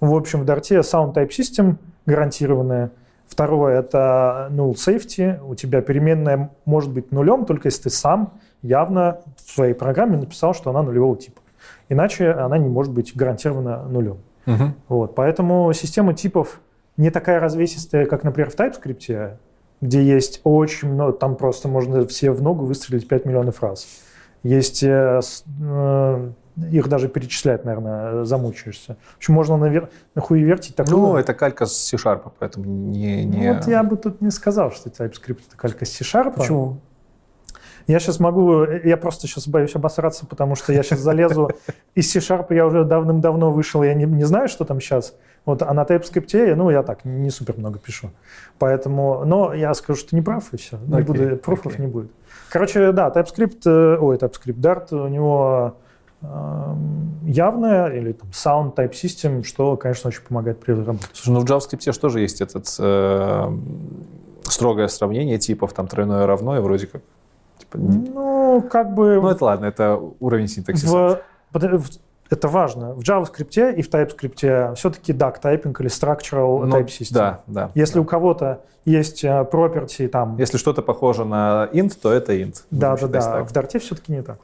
Speaker 3: В общем, в Dart Sound Type System гарантированная. Второе – это null safety. У тебя переменная может быть нулем, только если ты сам явно в своей программе написал, что она нулевого типа. Иначе она не может быть гарантированно нулем.
Speaker 2: Мгм.
Speaker 3: Вот, поэтому система типов не такая развесистая, как, например, в TypeScript, где есть очень много, там просто можно все в ногу выстрелить 5 миллионов раз. Есть, э, э, их даже перечислять, наверное, замучаешься. В общем, можно навер... нахуевертить такое.
Speaker 2: Ну, это калька с C-Sharp, поэтому не...
Speaker 3: Ну,
Speaker 2: не...
Speaker 3: Вот я бы тут не сказал, что TypeScript это калька с C-Sharp.
Speaker 2: Почему?
Speaker 3: Я сейчас могу, я просто сейчас боюсь обосраться, потому что я сейчас залезу из C-Sharp, я уже давным-давно вышел, я не, не знаю, что там сейчас, Вот, а на TypeScript, ну, я так, не супер много пишу. Поэтому, но я скажу, что ты не прав, и все. Не
Speaker 2: Окей,
Speaker 3: буду, пруфов
Speaker 2: окей.
Speaker 3: не будет. Короче, да, TypeScript, э, ой, TypeScript, Dart, у него явное, или там Sound Type System, что, конечно, очень помогает при разработке.
Speaker 2: Слушай, ну в JavaScript же тоже есть этот э, строгое сравнение типов, там тройное равно, и вроде как. Типа,
Speaker 3: Ну, как бы...
Speaker 2: Ну, это ладно, это уровень синтаксиса.
Speaker 3: В- в- это важно. В JavaScript и в TypeScript все-таки duck typing или structural
Speaker 2: Ну,
Speaker 3: type system.
Speaker 2: Да, да.
Speaker 3: Если
Speaker 2: да.
Speaker 3: у кого-то есть э, property там,
Speaker 2: Если что-то похоже на int, то это int.
Speaker 3: да, да, да, в Dart все-таки не так.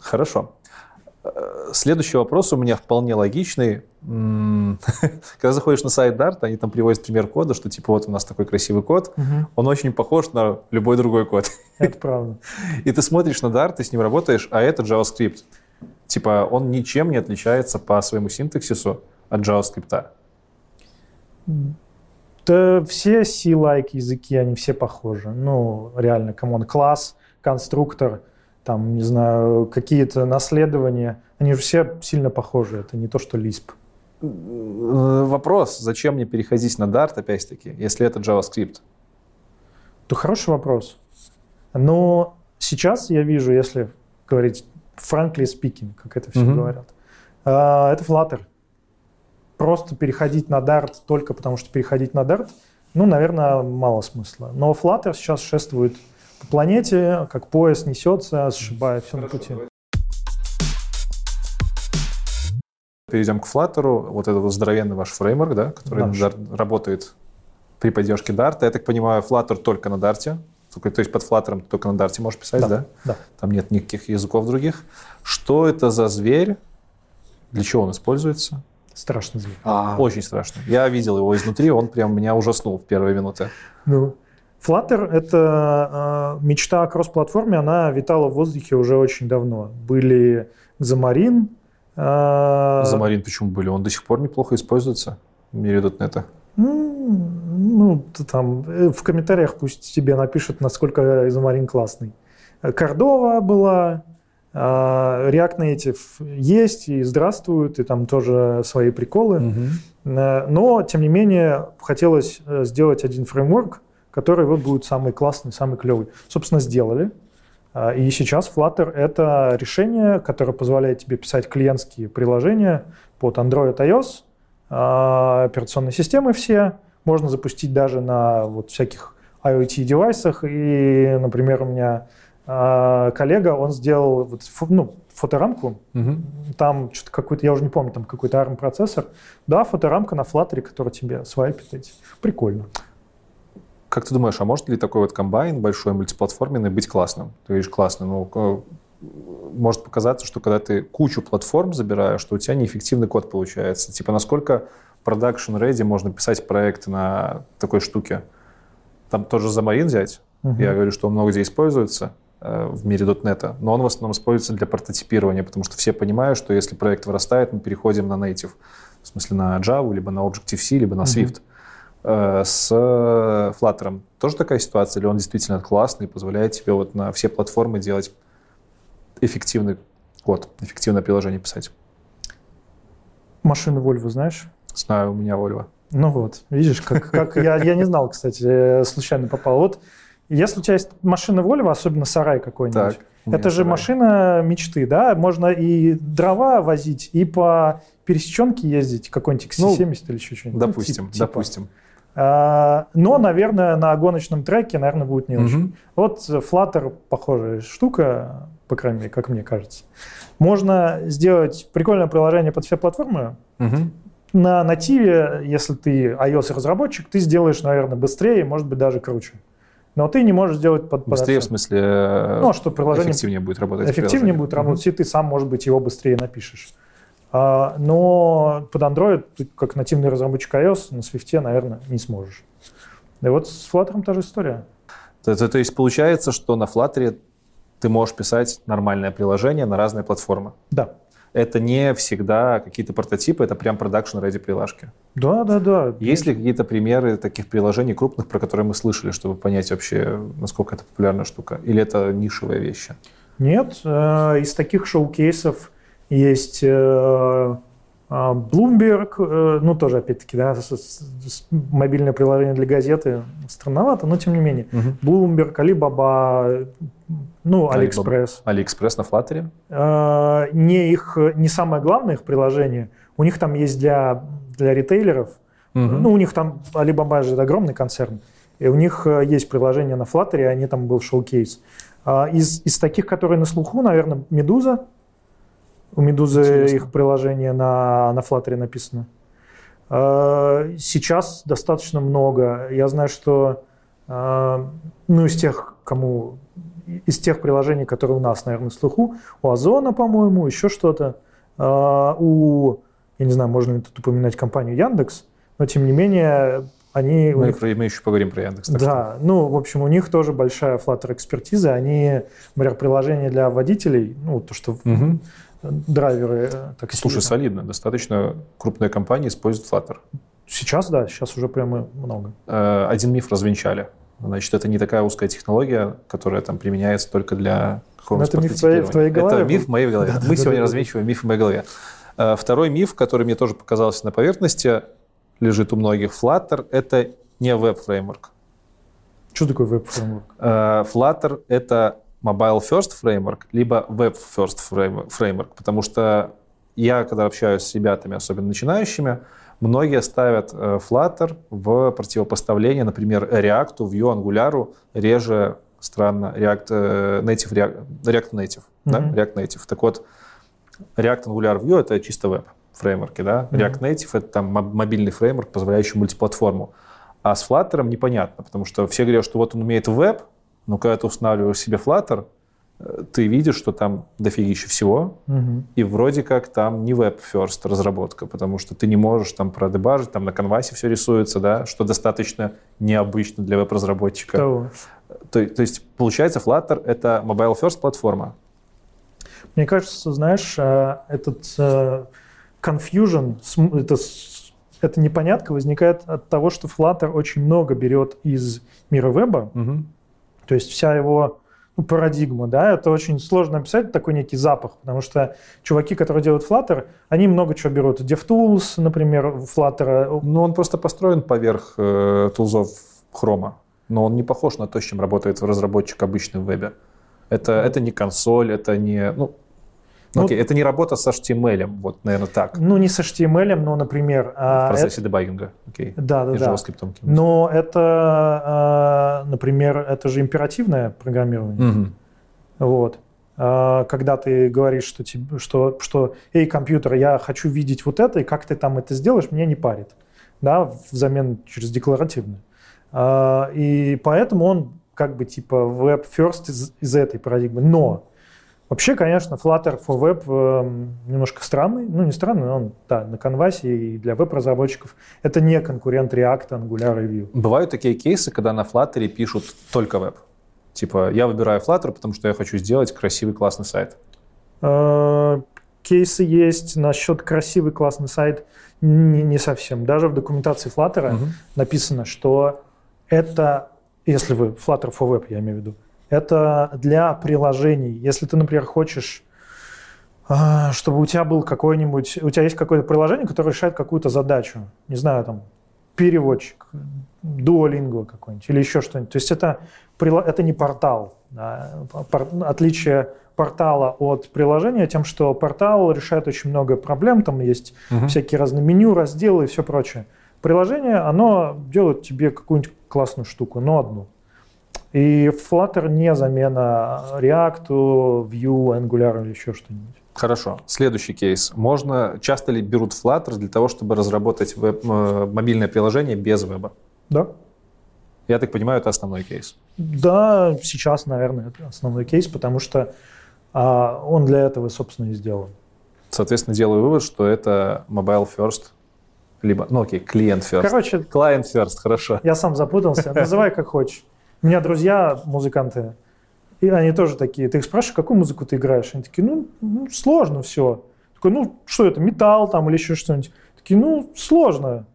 Speaker 2: Хорошо. Э, Следующий вопрос у меня вполне логичный. Когда заходишь на сайт Dart, они там приводят пример кода, что типа вот у нас такой красивый код, он очень похож на любой другой код.
Speaker 3: Это правда.
Speaker 2: И ты смотришь на Dart, ты с ним работаешь, а это JavaScript. Типа он ничем не отличается по своему синтаксису от JavaScript.
Speaker 3: Да все C-like языки, они все похожи. Ну, реально, come on, класс, конструктор, там, не знаю, какие-то наследования, они же все сильно похожи. Это не то, что Lisp.
Speaker 2: Э, Вопрос, зачем мне переходить на Dart, опять-таки, если это JavaScript?
Speaker 3: То хороший вопрос. Но сейчас я вижу, если говорить frankly speaking, как это все
Speaker 2: Мгм.
Speaker 3: говорят, а, это Flutter. Просто переходить на Dart только потому, что переходить на Dart, ну, наверное, мало смысла. Но Flutter сейчас шествует по планете, как поезд несется, сшибая все на пути.
Speaker 2: Перейдем к Flutter. Вот это вот здоровенный ваш фреймворк, да, который Dart работает при поддержке Dart. Я так понимаю, Flutter только на Dart. То есть под Flutter ты только на Dart можешь писать,
Speaker 3: Да,
Speaker 2: да?
Speaker 3: да.
Speaker 2: Там нет никаких языков других. Что это за зверь? Для чего он используется?
Speaker 3: Страшный зверь.
Speaker 2: Очень страшно. Я видел его изнутри, он прям меня ужаснул в первые минуты.
Speaker 3: Ну, Flutter — это э, мечта о кросс-платформе, она витала в воздухе уже очень давно. Были Xamarin, э,
Speaker 2: Замарин почему были? Он до сих пор неплохо используется в мире .NET.
Speaker 3: Ну, ты там э, в комментариях пусть тебе напишут, насколько Xamarin классный. Кордова была, э, React Native есть и здравствует, и там тоже свои приколы. Э, Но, тем не менее, хотелось э, сделать один фреймворк, который вот будет самый классный, самый клевый. Собственно, сделали. А, И сейчас Flutter — это решение, которое позволяет тебе писать клиентские приложения под Android, iOS, а, операционные системы все. Можно запустить даже на вот всяких IoT-девайсах. И, например, у меня а, коллега, он сделал вот, ну, фоторамку,
Speaker 2: Мгм.
Speaker 3: там что-то какой-то, я уже не помню, там какой-то ARM-процессор. Да, фоторамка на флаттере, которая тебе свайпит эти. Прикольно.
Speaker 2: Как ты думаешь, а может ли такой вот комбайн большой мультиплатформенный быть классным? Ты говоришь классным, но э, может показаться, что когда ты кучу платформ забираешь, что у тебя неэффективный код получается. Типа насколько production ready можно писать проект на такой штуке? Там тоже Xamarin взять.
Speaker 3: Мгм.
Speaker 2: Я говорю, что он много где используется э, в мире .NET, но он в основном используется для прототипирования, потому что все понимают, что если проект вырастает, мы переходим на native, в смысле на Java, либо на Objective-C, либо на. Swift. Э, С э, Flutter тоже такая ситуация, или он действительно классный и позволяет тебе вот на все платформы делать эффективный код, эффективное приложение писать?
Speaker 3: Машины Volvo знаешь?
Speaker 2: Знаю, у меня Volvo.
Speaker 3: Ну вот, видишь, как, как я, я не знал, кстати, э, случайно попал. Вот если у тебя есть машина Volvo, особенно сарай какой-нибудь,
Speaker 2: Так,
Speaker 3: это же
Speaker 2: сарай.
Speaker 3: машина мечты, да? Можно и дрова возить, и по пересеченке ездить, какой-нибудь XC70 или еще что-нибудь. Ну,
Speaker 2: Допустим,
Speaker 3: типа- типа.
Speaker 2: допустим.
Speaker 3: А, но, наверное, на гоночном треке, наверное, будет не очень.
Speaker 2: Мгм.
Speaker 3: Вот Flutter похожая штука, по крайней мере, как мне кажется. Можно сделать прикольное приложение под все платформы.
Speaker 2: Мгм.
Speaker 3: На нативе, если ты iOS-разработчик, ты сделаешь, наверное, быстрее, может быть, даже круче. Но ты не можешь сделать под... под
Speaker 2: Быстрее, в
Speaker 3: это.
Speaker 2: смысле,
Speaker 3: Ну, что приложение
Speaker 2: эффективнее будет работать.
Speaker 3: эффективнее будет работать, и ты сам, может быть, его быстрее напишешь. А, но под Android, ты как нативный разработчик iOS, на Swift, наверное, не сможешь. И вот с Flutter та же история.
Speaker 2: То, то- то есть получается, что на Flutter ты можешь писать нормальное приложение на разные платформы.
Speaker 3: Да.
Speaker 2: Это не всегда какие-то прототипы, это прям продакшн ради приложки.
Speaker 3: Да, да, да.
Speaker 2: Есть ли какие-то примеры таких приложений крупных, про которые мы слышали, чтобы понять вообще, насколько это популярная штука? Или это нишевая вещь?
Speaker 3: Нет, э, из таких шоу-кейсов есть э, А, Bloomberg, э, ну тоже опять-таки, да, мобильное приложение для газеты странновато, но тем не менее. Bloomberg, Alibaba, ну. AliExpress.
Speaker 2: AliExpress на Flutter.
Speaker 3: Э, Не их, не самое главное их приложение. У них там есть для, для ритейлеров. Ну, у них там Alibaba же это огромный концерн. И у них есть приложение на Flutter, и они там был showcase. А Из, из таких, которые на слуху, наверное, Медуза. У Медузы
Speaker 2: Интересно.
Speaker 3: их приложение на, на Flutter написано. Э, Сейчас достаточно много. Я знаю, что э, ну, из тех, кому из тех приложений, которые у нас, наверное, на слуху, у Озона, по-моему, еще что-то, э, у, я не знаю, можно ли тут упоминать компанию Яндекс, но тем не менее они...
Speaker 2: Мы,
Speaker 3: них-
Speaker 2: мы еще поговорим про Яндекс. так что-
Speaker 3: да, ну, в общем, у них тоже большая Flutter экспертиза. Они, например, приложение для водителей, ну, то, что
Speaker 2: Мгм.
Speaker 3: Драйверы э, такси.
Speaker 2: Слушай, солидно. Достаточно крупная компания использует Flutter.
Speaker 3: Сейчас, да, сейчас уже прямо много.
Speaker 2: Э, Один миф развенчали. Значит, это не такая узкая технология, которая там применяется только для какого-нибудь
Speaker 3: это миф в твоей- в твоей голове
Speaker 2: Это миф в моей голове.
Speaker 3: Да, да,
Speaker 2: Мы
Speaker 3: да,
Speaker 2: сегодня
Speaker 3: да, да.
Speaker 2: развенчиваем миф в моей голове. Э, Второй миф, который мне тоже показался на поверхности, лежит у многих. Flutter — это не веб-фреймворк.
Speaker 3: Что такое веб-фреймворк?
Speaker 2: Flutter — это mobile first framework, либо web first frame- framework, потому что я, когда общаюсь с ребятами, особенно начинающими, многие ставят э, Flutter в противопоставление, например, React, Vue, Angular, реже, странно, React э, Native, React, React Native, да?
Speaker 3: Мгм.
Speaker 2: React Native. Так вот, React, Angular, Vue — это чисто веб фреймворки, да?
Speaker 3: Мгм.
Speaker 2: React Native — это там моб- мобильный фреймворк, позволяющий мультиплатформу. А с Flutter непонятно, потому что все говорят, что вот он умеет веб, но когда ты устанавливаешь себе Flutter, э, ты видишь, что там дофигища всего,
Speaker 3: Мгм.
Speaker 2: и вроде как там не веб-first разработка, потому что ты не можешь там продебажить, там на канвасе все рисуется, да, что достаточно необычно для веб-разработчика. То, то есть, получается, Flutter — это mobile-first платформа.
Speaker 3: Мне кажется, знаешь, э, этот э, confusion, это, эта непонятка возникает от того, что Flutter очень много берет из мира веба, то есть вся его ну, парадигма, да, это очень сложно описать, такой некий запах, потому что чуваки, которые делают Flutter, они много чего берут. DevTools, например, Flutter,
Speaker 2: Ну, он просто построен поверх э, тулзов Chrome, но он не похож на то, с чем работает разработчик обычный в вебе. Это, это не консоль, это не... Ну,
Speaker 3: Ну,
Speaker 2: окей, это не работа с HTML, вот, наверное, так,
Speaker 3: ну не с HTML, но, например...
Speaker 2: в
Speaker 3: а,
Speaker 2: процессе дебагинга. Окей.
Speaker 3: это- да, да,
Speaker 2: И
Speaker 3: да.
Speaker 2: JavaScript.
Speaker 3: Но это, э, например, это же императивное программирование.
Speaker 2: Мгм.
Speaker 3: Вот. А, Когда ты говоришь, что, тебе, что, что «Эй, компьютер, я хочу видеть вот это, и как ты там это сделаешь, меня не парит». Да, взамен через декларативное. А, И поэтому он как бы типа web first из, из этой парадигмы. Но вообще, конечно, Flutter for Web эм, немножко странный. Ну, не странный, но он, да, на канвасе и для веб-разработчиков. Это не конкурент React, Angular и Vue.
Speaker 2: Бывают такие кейсы, когда на Flutter пишут только веб. Типа, я выбираю Flutter, потому что я хочу сделать красивый, классный сайт.
Speaker 3: Э, Кейсы есть насчет красивый классный сайт. Не, не совсем. Даже в документации Flutter
Speaker 2: Мгм.
Speaker 3: написано, что это, если вы Flutter for Web, я имею в виду, это для приложений. Если ты, например, хочешь, а, чтобы у тебя был какой-нибудь, у тебя есть какое-то приложение, которое решает какую-то задачу, не знаю, там, переводчик, Duolingo какой-нибудь или еще что-нибудь. То есть это, это не портал. да. Отличие портала от приложения тем, что портал решает очень много проблем, там есть
Speaker 2: Мгм.
Speaker 3: всякие разные меню, разделы и все прочее. Приложение, оно делает тебе какую-нибудь классную штуку, но одну. И Flutter не замена React, Vue, Angular или еще что-нибудь.
Speaker 2: Хорошо. Следующий кейс. Можно, часто ли берут Flutter для того, чтобы разработать веб- э, мобильное приложение без веба?
Speaker 3: Да?
Speaker 2: Я так понимаю, это основной кейс.
Speaker 3: Да, сейчас, наверное, это основной кейс, потому что а, он для этого, собственно, и сделан.
Speaker 2: Соответственно, делаю вывод, что это mobile first, либо, ну окей, клиент first.
Speaker 3: Короче,
Speaker 2: Client first, хорошо.
Speaker 3: я сам запутался. Называй как хочешь. У меня друзья музыканты, и они тоже такие. Ты их спрашиваешь, какую музыку ты играешь? Они такие, ну, ну, сложно все. Такой, ну, что это, металл там или еще что-нибудь? Такие, ну, сложно.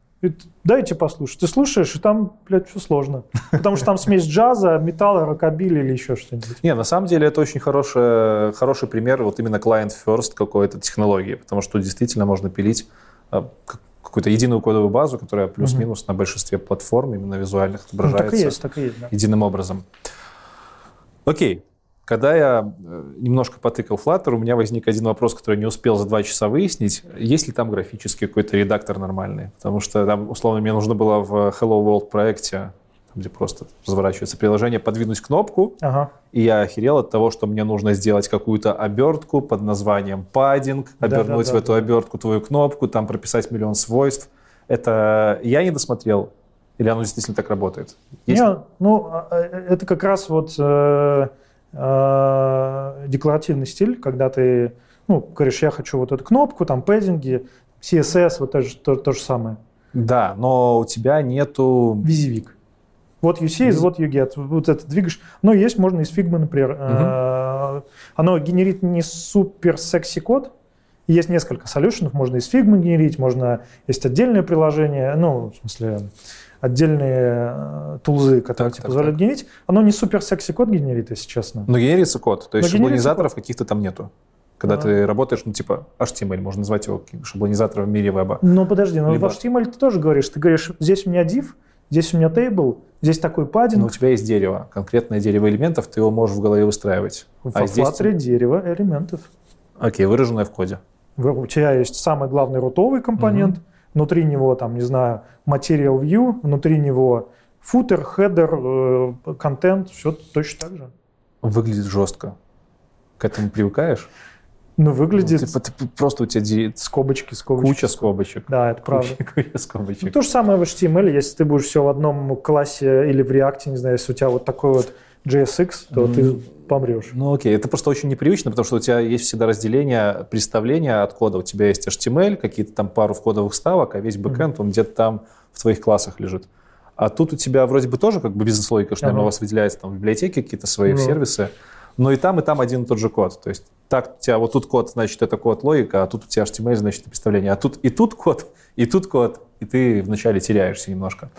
Speaker 3: дайте послушать. Ты слушаешь, и там, блядь, все сложно. Потому что там смесь джаза, металла, рокобили или еще что-нибудь.
Speaker 2: Не, на самом деле это очень хороший, хороший пример вот именно client-first какой-то технологии, потому что действительно можно пилить а, какую-то единую кодовую базу, которая плюс-минус угу. на большинстве платформ именно визуальных отображается ну, так и есть, так и есть, да. единым образом. Окей. Когда я э, немножко потыкал Flutter, у меня возник один вопрос, который не успел за два часа выяснить. Есть ли там графический какой-то редактор нормальный? Потому что там, условно, мне нужно было в Hello World проекте, где просто разворачивается приложение, подвинуть кнопку, ага. и я охерел от того, что мне нужно сделать какую-то обертку под названием паддинг, обернуть да, да, в эту да. обертку твою кнопку, там прописать миллион свойств. Это я не досмотрел, или оно действительно так работает?
Speaker 3: Есть? Не, ну, а, а, это как раз вот... Э э, декларативный стиль, когда ты ну, говоришь, я хочу вот эту кнопку, там пэддинги, CSS, вот то, то, то же самое.
Speaker 2: Да, но у тебя нету...
Speaker 3: Визивик. Вот you see, вот you get. Вот это двигаешь. Но есть, можно из Figma, например. Угу. Оно генерит не супер секси код. Есть несколько солюшенов. Можно из Figma генерить, можно... Есть отдельное приложение, ну, в смысле, отдельные э, тулзы, которые так, тебе так, позволяют так. генерить. Оно не супер секси код генерит, если честно.
Speaker 2: Но генерится код, то есть Но шаблонизаторов каких-то там нету. Когда а. ты работаешь, ну, типа, HTML, можно назвать его шаблонизатором в мире веба.
Speaker 3: Ну, подожди, но Либо... в HTML ты тоже говоришь. Ты говоришь, здесь у меня div, здесь у меня table, здесь такой паддинг. Но
Speaker 2: у тебя есть дерево, конкретное дерево элементов, ты его можешь в голове выстраивать.
Speaker 3: В а здесь... дерево элементов.
Speaker 2: Окей, выраженное в коде.
Speaker 3: У тебя есть самый главный рутовый компонент, угу внутри него, там, не знаю, Material View, внутри него футер, хедер, контент, все точно так же.
Speaker 2: Выглядит жестко. К этому привыкаешь?
Speaker 3: Ну, выглядит...
Speaker 2: Ну, ты, ты, просто у тебя
Speaker 3: скобочки, скобочки.
Speaker 2: Куча скобочек.
Speaker 3: Да, это правда.
Speaker 2: Куча, куча скобочек. Ну,
Speaker 3: то же самое в HTML, если ты будешь все в одном классе или в React, не знаю, если у тебя вот такой вот JSX, то mm. ты помрешь.
Speaker 2: Ну окей, это просто очень непривычно, потому что у тебя есть всегда разделение представления от кода. У тебя есть HTML, какие-то там пару вкодовых ставок, а весь бэкэнд, mm. он где-то там в твоих классах лежит. А тут у тебя вроде бы тоже как бы бизнес-логика, что, ага. у вас выделяется там в библиотеке какие-то свои ну. сервисы, но и там, и там один и тот же код. То есть так у тебя вот тут код, значит, это код логика, а тут у тебя HTML, значит, представление. А тут и тут код, и тут код, и ты вначале теряешься немножко.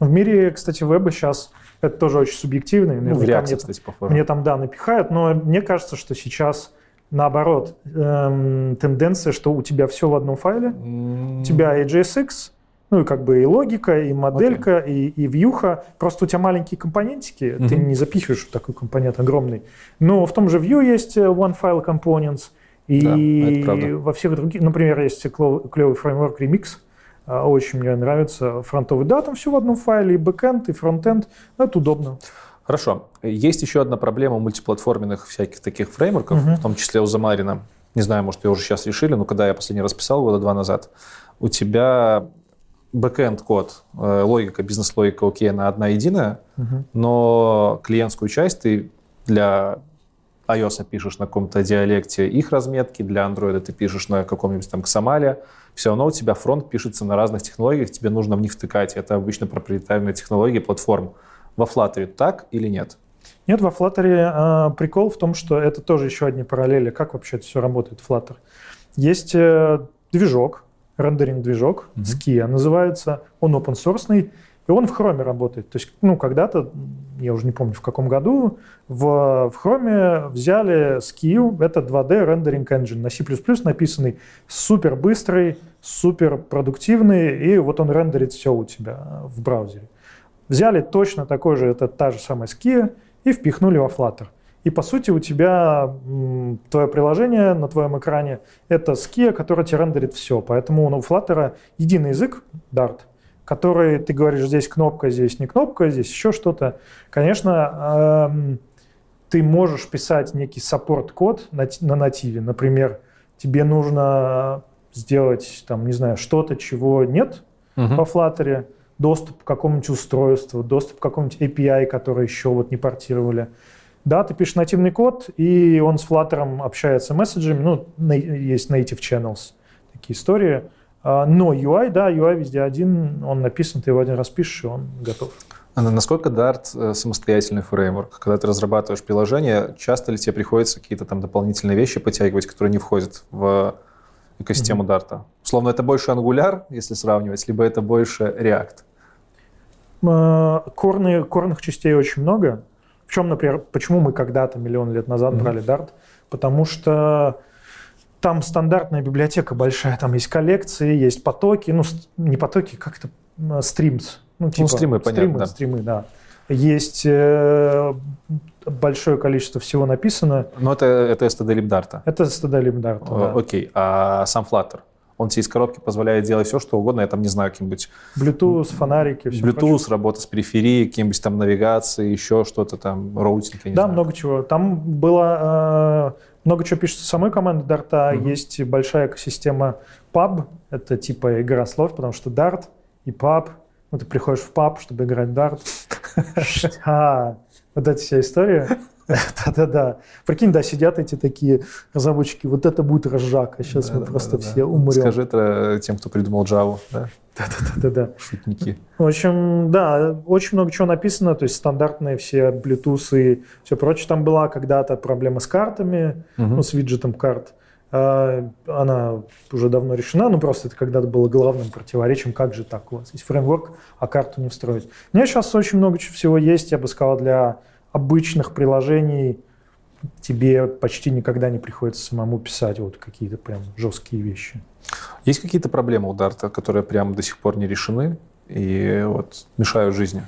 Speaker 3: В мире, кстати, веба сейчас это тоже очень субъективно.
Speaker 2: Ну, в реакции, мне, кстати, по форме.
Speaker 3: Мне там, да, напихают, но мне кажется, что сейчас наоборот эм, тенденция, что у тебя все в одном файле. Mm. У тебя и JSX, ну и как бы и логика, и моделька, okay. и, и вьюха. Просто у тебя маленькие компонентики, mm-hmm. ты не запихиваешь такой компонент огромный. Но в том же Vue есть э, One File Components, и да, во всех других, например, есть клевый фреймворк Remix, а, очень мне нравится фронтовый. Да, там все в одном файле, и бэкэнд, и фронтенд. Это удобно.
Speaker 2: Хорошо. Есть еще одна проблема мультиплатформенных всяких таких фреймворков, угу. в том числе у Xamarin а. Не знаю, может, ее уже сейчас решили, но когда я последний раз писал, года два назад, у тебя бэкэнд код, э, логика, бизнес-логика окей, она одна единая, угу. но клиентскую часть ты для iOS пишешь на каком-то диалекте их разметки, для Android ты пишешь на каком-нибудь там XAML е, все равно у тебя фронт пишется на разных технологиях, тебе нужно в них втыкать. Это обычно проприетарные технологии платформ. Во Flutter так или нет?
Speaker 3: Нет, во Flutter э, прикол в том, что это тоже еще одни параллели. Как вообще это все работает Flutter? Есть э, движок, рендеринг-движок, mm-hmm. Skia называется. Он open source, и он в Chrome работает. То есть, ну, когда-то, я уже не помню в каком году, в, в Chrome взяли Skill, это 2D рендеринг engine, на C++ написанный, супер быстрый, супер продуктивный, и вот он рендерит все у тебя в браузере. Взяли точно такой же, это та же самая Skia, и впихнули во Flutter. И по сути у тебя твое приложение на твоем экране это Skia, который тебе рендерит все. Поэтому у Flutter единый язык, Dart – которые ты говоришь, здесь кнопка, здесь не кнопка, здесь еще что-то. Конечно, эм, ты можешь писать некий support- код на, на нативе. Например, тебе нужно сделать, там, не знаю, что-то, чего нет uh-huh. во Flutter, доступ к какому-нибудь устройству, доступ к какому-нибудь API, который еще вот не портировали. Да, ты пишешь нативный код, и он с Flutter общается месседжами. Ну, есть native channels, такие истории. А, но UI, да, UI везде один, он написан, ты его один раз пишешь, и он готов.
Speaker 2: А насколько Dart э, самостоятельный фреймворк? Когда ты разрабатываешь приложение, часто ли тебе приходится какие-то там дополнительные вещи подтягивать, которые не входят в экосистему mm-hmm. Dart? Словно это больше Angular, если сравнивать, либо это больше React?
Speaker 3: Э, корны, корных частей очень много. В чем, например, почему мы когда-то, миллион лет назад, mm-hmm. брали Dart? Потому что там стандартная библиотека большая, там есть коллекции, есть потоки, ну, не потоки, как это, стримс.
Speaker 2: Ну, типа, ну стримы,
Speaker 3: стримы,
Speaker 2: понятно.
Speaker 3: Стримы, да. Есть э, большое количество всего написано.
Speaker 2: Но это, это STD LibDart.
Speaker 3: Это STD LibDart,
Speaker 2: да. Окей, а сам Flutter? Он тебе из коробки позволяет делать все, что угодно. Я там не знаю, каким-нибудь...
Speaker 3: Bluetooth, фонарики,
Speaker 2: все Bluetooth, прочее. работа с периферией, какие-нибудь там навигации, еще что-то там, роутинг,
Speaker 3: Да, знаю. много чего. Там было... Э, много чего пишется самой команды Dart. Mm-hmm. Есть большая экосистема PUB. Это типа игра слов, потому что Dart и PUB. Ну, ты приходишь в PUB, чтобы играть в Dart. А, вот эта вся история. Да-да-да. Прикинь, да, сидят эти такие разработчики, вот это будет разжака, сейчас мы просто все умрем.
Speaker 2: Скажи это тем, кто придумал Java, да?
Speaker 3: Да-да-да.
Speaker 2: Шутники.
Speaker 3: В общем, да, очень много чего написано, то есть стандартные все Bluetooth и все прочее. Там была когда-то проблема с картами, ну, с виджетом карт. А, она уже давно решена, но просто это когда-то было главным противоречием, как же так у вас есть фреймворк, а карту не встроить. У меня сейчас очень много всего есть, я бы сказал, для обычных приложений тебе почти никогда не приходится самому писать вот какие-то прям жесткие вещи.
Speaker 2: Есть какие-то проблемы у Дарта, которые прям до сих пор не решены и вот мешают жизни?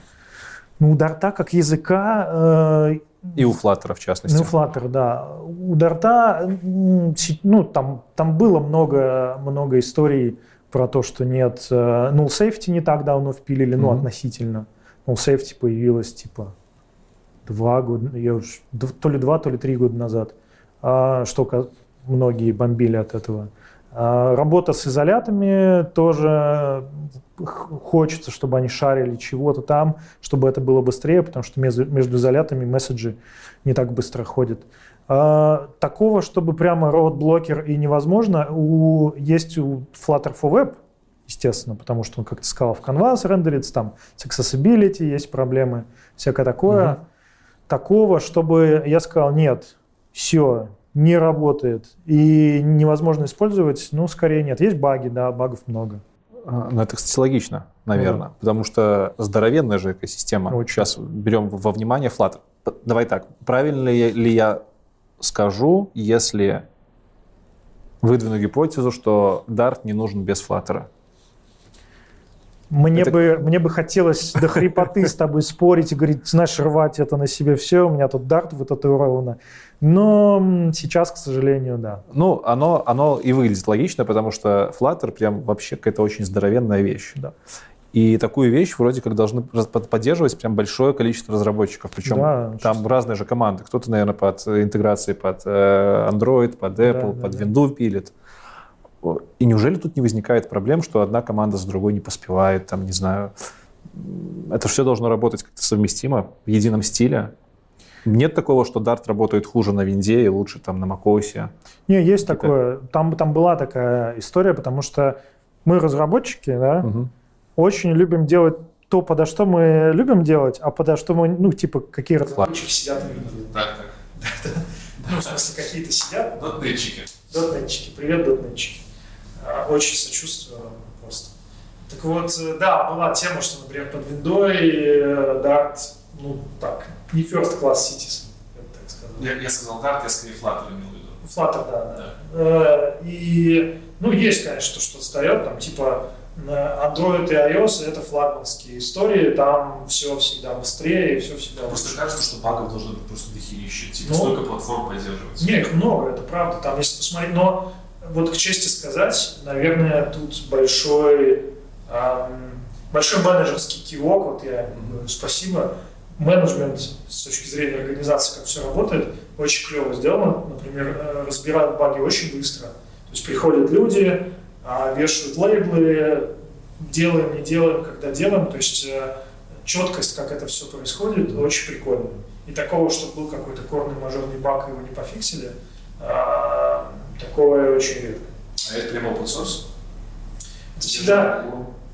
Speaker 3: Ну, у Дарта как языка...
Speaker 2: Э, и у Flutter, в частности.
Speaker 3: Ну, у Flutter, да. У Дарта, ну, там, там было много, много историй про то, что нет... Э, null safety не так давно впилили, mm-hmm. ну, относительно. Null safety появилась, типа, два года, я уж, то ли два, то ли три года назад, а, что многие бомбили от этого. А, работа с изолятами тоже хочется, чтобы они шарили чего-то там, чтобы это было быстрее, потому что между, изолятами месседжи не так быстро ходят. А, такого, чтобы прямо roadblocker и невозможно, у, есть у Flutter for Web, естественно, потому что он, как ты сказал, в Canvas рендерится, там с accessibility есть проблемы, всякое такое. Угу такого, чтобы я сказал, нет, все, не работает и невозможно использовать, ну, скорее нет. Есть баги, да, багов много.
Speaker 2: А, ну, это, кстати, логично, наверное, да. потому что здоровенная же экосистема. Очень. Сейчас берем во внимание Flutter. Давай так, правильно ли я скажу, если выдвину гипотезу, что Dart не нужен без Flutter?
Speaker 3: Мне, это... бы, мне бы хотелось до хрипоты с тобой спорить и говорить, знаешь, рвать это на себе все, у меня тут дарт вытатуировано. Но сейчас, к сожалению, да.
Speaker 2: Ну, оно, оно и выглядит логично, потому что Flutter прям вообще какая-то очень здоровенная вещь. Да. И такую вещь вроде как должны поддерживать прям большое количество разработчиков. Причем да, там честно. разные же команды. Кто-то, наверное, под интеграцией под э, Android, под Apple, да, под да, Windows да. пилит. И неужели тут не возникает проблем, что одна команда с другой не поспевает, там, не знаю, это все должно работать как-то совместимо, в едином стиле? Нет такого, что Dart работает хуже на винде и лучше там на macOS?
Speaker 3: Не, есть Какие-то... такое. Там, там была такая история, потому что мы разработчики, да, угу. очень любим делать то, подо что мы любим делать, а подо что мы, ну, типа, какие разработчики сидят и Так, так. Ну, в смысле, какие-то сидят.
Speaker 2: Дотнетчики.
Speaker 3: Дотнетчики. Привет, дотнетчики. А, очень сочувствую просто. Так вот, э, да, была тема, что, например, под виндой э, Dart, ну так, не first class citizen,
Speaker 2: я бы так сказал. Я, я сказал Dart, я скорее Flutter имел в виду.
Speaker 3: Flutter, да, да. да. Э, и, ну, есть, конечно, что встает, там, типа, Android и iOS это флагманские истории, там все всегда быстрее, все всегда
Speaker 2: Просто лучше. кажется, что багов должно быть просто дохерища, типа ну, столько платформ поддерживается.
Speaker 3: Не, их много, это правда, там если посмотреть, но вот к чести сказать, наверное, тут большой, эм, большой менеджерский кивок, вот я говорю, спасибо. Менеджмент с точки зрения организации, как все работает, очень клево сделано. Например, э, разбирают баги очень быстро. То есть приходят люди, а, вешают лейблы, делаем, не делаем, когда делаем. То есть э, четкость, как это все происходит, очень прикольно. И такого, чтобы был какой-то корный мажорный баг, его не пофиксили, а, Такое очень редко.
Speaker 2: А это прямо open source?
Speaker 3: Это всегда,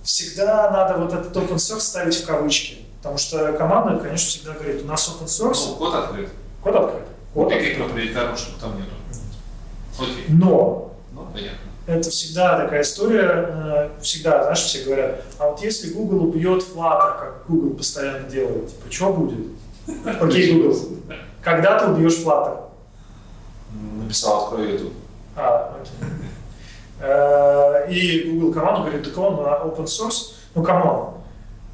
Speaker 3: всегда надо вот этот open source ставить в кавычки. Потому что команда, конечно, всегда говорит, у нас open source.
Speaker 2: Ну, код открыт.
Speaker 3: Код открыт.
Speaker 2: Код открыт. Каких-то приоритарных штук там нету.
Speaker 3: Окей. Но.
Speaker 2: Ну, понятно.
Speaker 3: это всегда такая история, э, всегда, знаешь, все говорят, а вот если Google убьет Flutter, как Google постоянно делает, типа, что будет? Окей, Google, когда ты убьешь Flutter?
Speaker 2: Написал, открой YouTube.
Speaker 3: А, окей. Э, и Google команду говорит, так он open source, ну, come on,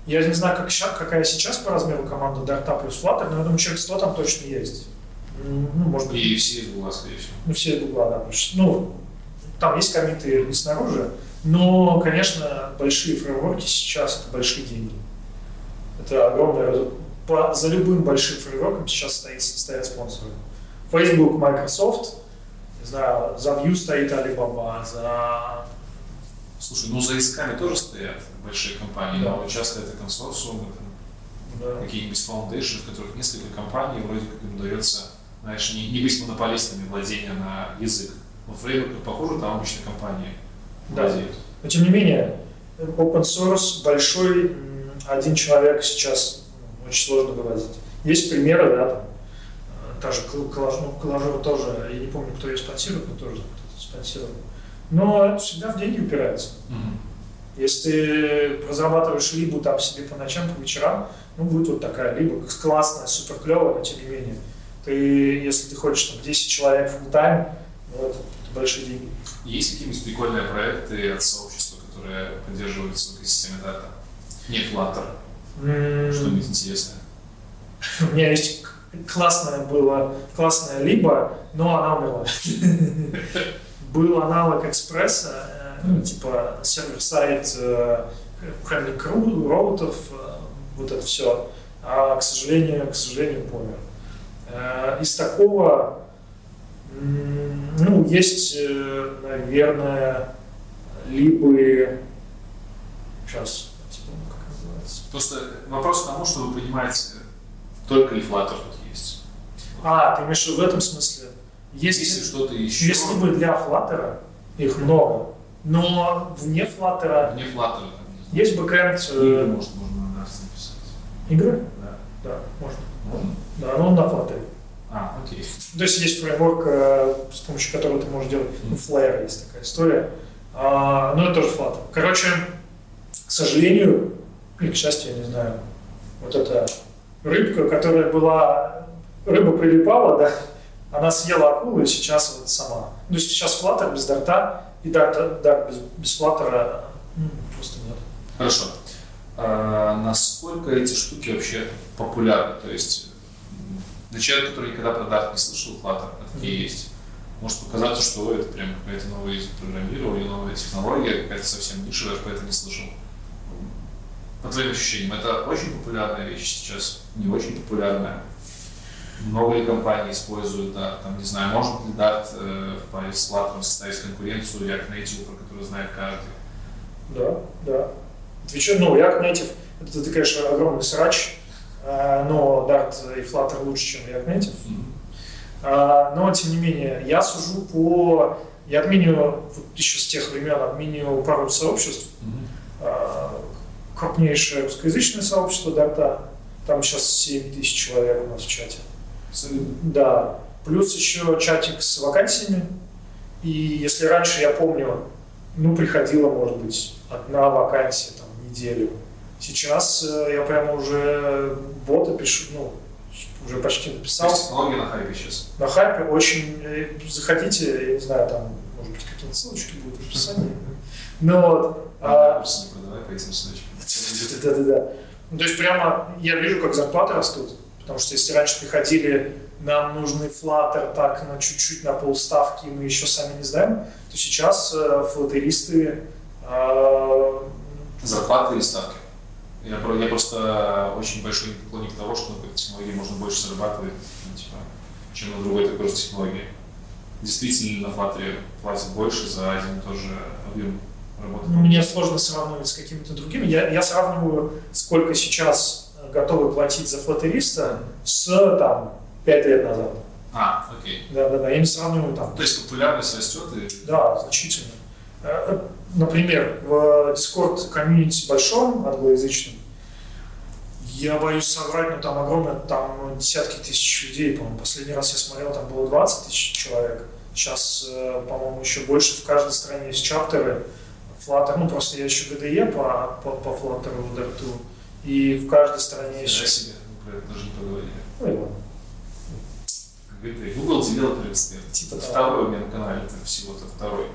Speaker 3: я не знаю, как, какая сейчас по размеру команда Dart плюс Flutter, но я думаю, человек 100 там точно есть.
Speaker 2: Ну, может быть. И все из Google, скорее всего.
Speaker 3: Ну, все из Google, да. Ну, там есть комиты не снаружи, но, конечно, большие фреймворки сейчас это большие деньги. Это огромное... По, за любым большим фреймворком сейчас стоит, стоят спонсоры. Facebook, Microsoft, знаю, за Vue стоит Alibaba, за...
Speaker 2: Слушай, ну за исками тоже стоят большие компании, да. но часто это консорциумы, да. какие-нибудь foundation, в которых несколько компаний, вроде как им удается, знаешь, не, не быть монополистами владения на язык. Но фреймворк, похоже, там обычно компании да. владеют.
Speaker 3: Но тем не менее, open source большой, один человек сейчас очень сложно вывозить. Есть примеры, да, там, э, та же Коллажова ну, тоже, я не помню, кто ее спонсирует, но тоже кто-то спонсирует. Но это всегда в деньги упирается. Угу. Если ты разрабатываешь либо там себе по ночам, по вечерам, ну, будет вот такая, либо классная, супер клевая, но тем не менее. Ты, если ты хочешь там 10 человек full time, ну, это большие деньги.
Speaker 2: Есть какие-нибудь прикольные проекты от сообщества, которые поддерживаются в экосистеме дата? Нет Flutter. Mm. Что-нибудь интересное?
Speaker 3: У меня есть классная была, классная либо, но она умерла. Был аналог экспресса, э, типа сервер-сайт э, роутов, э, вот это все. А, к сожалению, к сожалению, помер. Из такого ну, есть, наверное, либо... Сейчас,
Speaker 2: как называется. Просто вопрос к тому, что вы понимаете, только ли Flutter тут есть.
Speaker 3: А, ты имеешь в этом смысле?
Speaker 2: Есть, Если что-то еще...
Speaker 3: Если бы для Flutter, их много, но вне Flutter...
Speaker 2: Вне Flutter.
Speaker 3: Есть бэкэнд...
Speaker 2: Игры, э, может, можно на написать.
Speaker 3: Игры?
Speaker 2: Да.
Speaker 3: Да, можно. Можно? Да, но он на Flutter.
Speaker 2: А, окей.
Speaker 3: То есть есть фреймворк, э, с помощью которого ты можешь делать, ну, Flare есть такая история. А, но это тоже Flutter. Короче, к сожалению, или к счастью, я не знаю, вот эта рыбка, которая была, рыба прилипала, да, она съела акулу и сейчас вот сама. То есть сейчас Flutter без дарта и дарт, дарт без, без Flutter ну, просто нет.
Speaker 2: Хорошо. А, насколько эти штуки вообще популярны? То есть для человека, который никогда про Dart не слышал, а такие mm-hmm. есть, может показаться, что это прям какая-то новая язык программирования, новая технология, какая-то совсем нишевая, я про это не слышал. По твоим ощущениям, это очень популярная вещь сейчас, не очень популярная. Много ли компаний используют Dart? Там, не знаю, может ли Dart э, в с Flutter составить конкуренцию React Native, про который знает каждый?
Speaker 3: Да, да. Отвечаю, ну, React Native, это, это, конечно, огромный срач, Э, но Dart и Flutter лучше, чем React Native. Mm-hmm. Но, тем не менее, я сужу по... Я отменю, вот еще с тех времен, отменю пару сообществ. Mm-hmm. Крупнейшее русскоязычное сообщество Дарта. Там сейчас 7 тысяч человек у нас в чате. Да. Плюс еще чатик с вакансиями. И если раньше, я помню, ну, приходила, может быть, одна вакансия там неделю Сейчас э, я прямо уже бота пишу, ну, уже почти написал.
Speaker 2: То технология на хайпе сейчас?
Speaker 3: На хайпе очень... Э, заходите, я не знаю, там, может быть, какие-то ссылочки будут в описании. Ну вот.
Speaker 2: А, продавай по этим ссылочкам.
Speaker 3: Да-да-да. Ну, то есть прямо я вижу, как зарплаты растут. Потому что если раньше приходили, нам нужны Flutter так на чуть-чуть на полставки, мы еще сами не знаем, то сейчас э, флотеристы... Э,
Speaker 2: Зарплаты или ставки? Я, я просто очень большой поклонник того, что на технологии можно больше зарабатывать, ну, типа, чем на другой такой же технологии. Действительно, на Flutter платят больше за один и тот же объем работы.
Speaker 3: Ну, мне сложно сравнивать с какими-то другими. Я, я сравниваю, сколько сейчас готовы платить за флотериста с там, 5 лет назад.
Speaker 2: А, окей.
Speaker 3: Да, да, да. Я не сравниваю там.
Speaker 2: То есть популярность растет и.
Speaker 3: Да, значительно. Э, например, в Discord комьюнити большом, англоязычном, я боюсь соврать, но там огромное, там десятки тысяч людей, по-моему. Последний раз я смотрел, там было 20 тысяч человек. Сейчас, э, по-моему, еще больше в каждой стране есть чаптеры. Flutter, ну просто я еще GDE по, по, по Flutter в Dart2, и в каждой стране есть...
Speaker 2: себе, мы про это даже не поговорили.
Speaker 3: Ну.
Speaker 2: Как говорит, Google Developer Expert.
Speaker 3: Типа
Speaker 2: второй у меня на канале, это всего-то второй.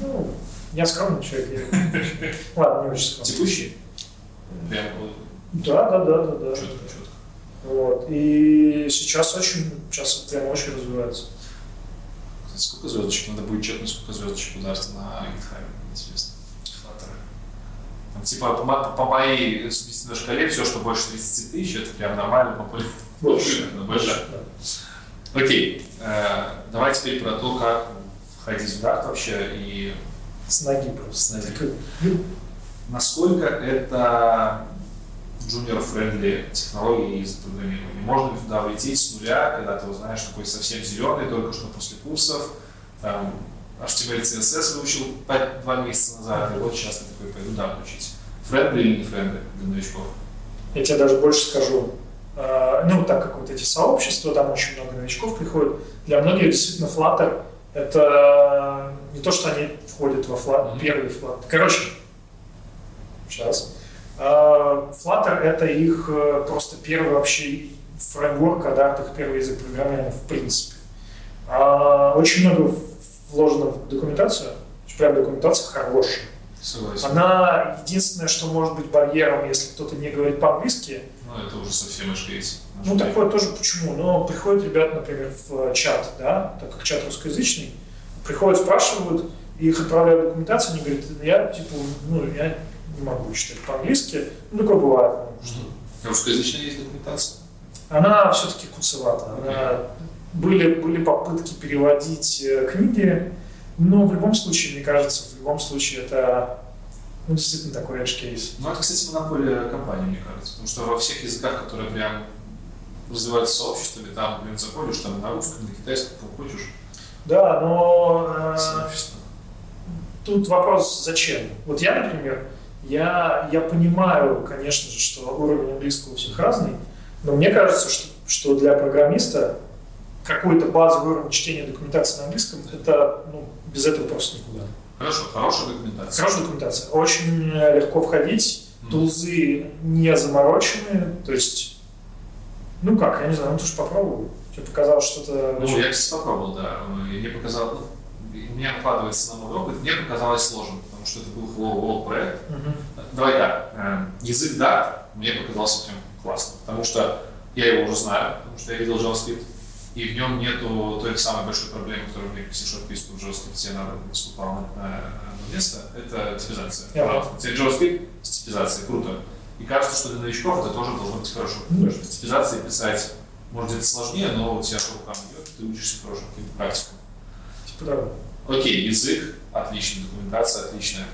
Speaker 3: Ну, я скромный человек. я- Ладно, не очень скромный.
Speaker 2: Текущий? Прям
Speaker 3: Да, да, да, да, да.
Speaker 2: четко, четко.
Speaker 3: Вот. И сейчас очень, сейчас прям очень развивается.
Speaker 2: Сколько звездочек? Надо будет чекнуть, сколько звездочек ударства на GitHub, интересно. Типа, по, по моей субъективной шкале, все, что больше 30 тысяч, это прям нормально, популярно.
Speaker 3: Больше.
Speaker 2: Больше.
Speaker 3: Да.
Speaker 2: Окей, э, давай теперь про то, как входить в Dart вообще и
Speaker 3: С ноги просто.
Speaker 2: С ноги.
Speaker 3: Ну,
Speaker 2: насколько это junior-friendly технологии из программирования. Можно ли туда влететь с нуля, когда ты узнаешь, такой совсем зеленый, только что после курсов, там, HTML, CSS выучил по- два месяца назад, и вот сейчас ты такой пойду Dart учить. Friendly или не friendly для новичков?
Speaker 3: Я тебе даже больше скажу. Э, Ну, так как вот эти сообщества, там очень много новичков приходит, для многих действительно Flutter это не то, что они входят во Flutter,
Speaker 2: Мгм.
Speaker 3: первый Flutter. Короче, сейчас. Flutter это их э, просто первый вообще фреймворк, когда их первый язык программирования в принципе. А, Очень много вложено в документацию, прям документация хорошая.
Speaker 2: Согласен.
Speaker 3: Она единственное, что может быть барьером, если кто-то не говорит по-английски.
Speaker 2: Ну, это уже совсем эшкейс.
Speaker 3: Ну, такое тоже почему? Но приходят ребята, например, в э, чат, да, так как чат русскоязычный, приходят, спрашивают, и их отправляют документацию, они говорят, я, типа, ну, я не могу читать по-английски. Ну, такое бывает. ну, что
Speaker 2: Русскоязычная есть документация?
Speaker 3: Она все-таки куцевата. Она... Были, были попытки переводить э, книги, но в любом случае, мне кажется, в любом случае это ну, действительно такой edge case.
Speaker 2: Ну, это, кстати, монополия компании, мне кажется. Потому что во всех языках, которые прям развиваются сообществами, там, блин, заходишь, там на русском, на китайском, там хочешь,
Speaker 3: Да, но э, тут вопрос зачем. Вот я, например, я, я понимаю, конечно же, что уровень английского у всех разный, но мне кажется, что, что для программиста какой-то базовый уровень чтения документации на английском, это ну, без этого просто никуда.
Speaker 2: Хорошо, хорошая документация.
Speaker 3: Хорошая документация. Очень э, легко входить,
Speaker 2: Мгм.
Speaker 3: тулзы не замороченные, то есть, ну как, я не знаю, ну ты же попробовал. Тебе показалось что-то...
Speaker 2: Ну, я, кстати, попробовал, да. И мне показалось, ну, меня накладывается на мой опыт, мне показалось сложным, потому что это был Hello проект.
Speaker 3: Мгм.
Speaker 2: Давай так, э, язык Dart мне показался прям классным, потому что я его уже знаю, потому что я видел JavaScript, и в нем нету той самой большой проблемы, которая мне C-Sharp пишет в JavaScript, тебе надо наступала на, на место, это типизация. Пожалуйста, тебе JavaScript с типизацией, круто. И кажется, что для новичков это тоже должно быть хорошо, потому что с типизацией писать может где-то сложнее, но у тебя по рукам идет, ты учишься хорошим каким-то практикам.
Speaker 3: Типа да.
Speaker 2: Окей, язык отличный, документация отличная.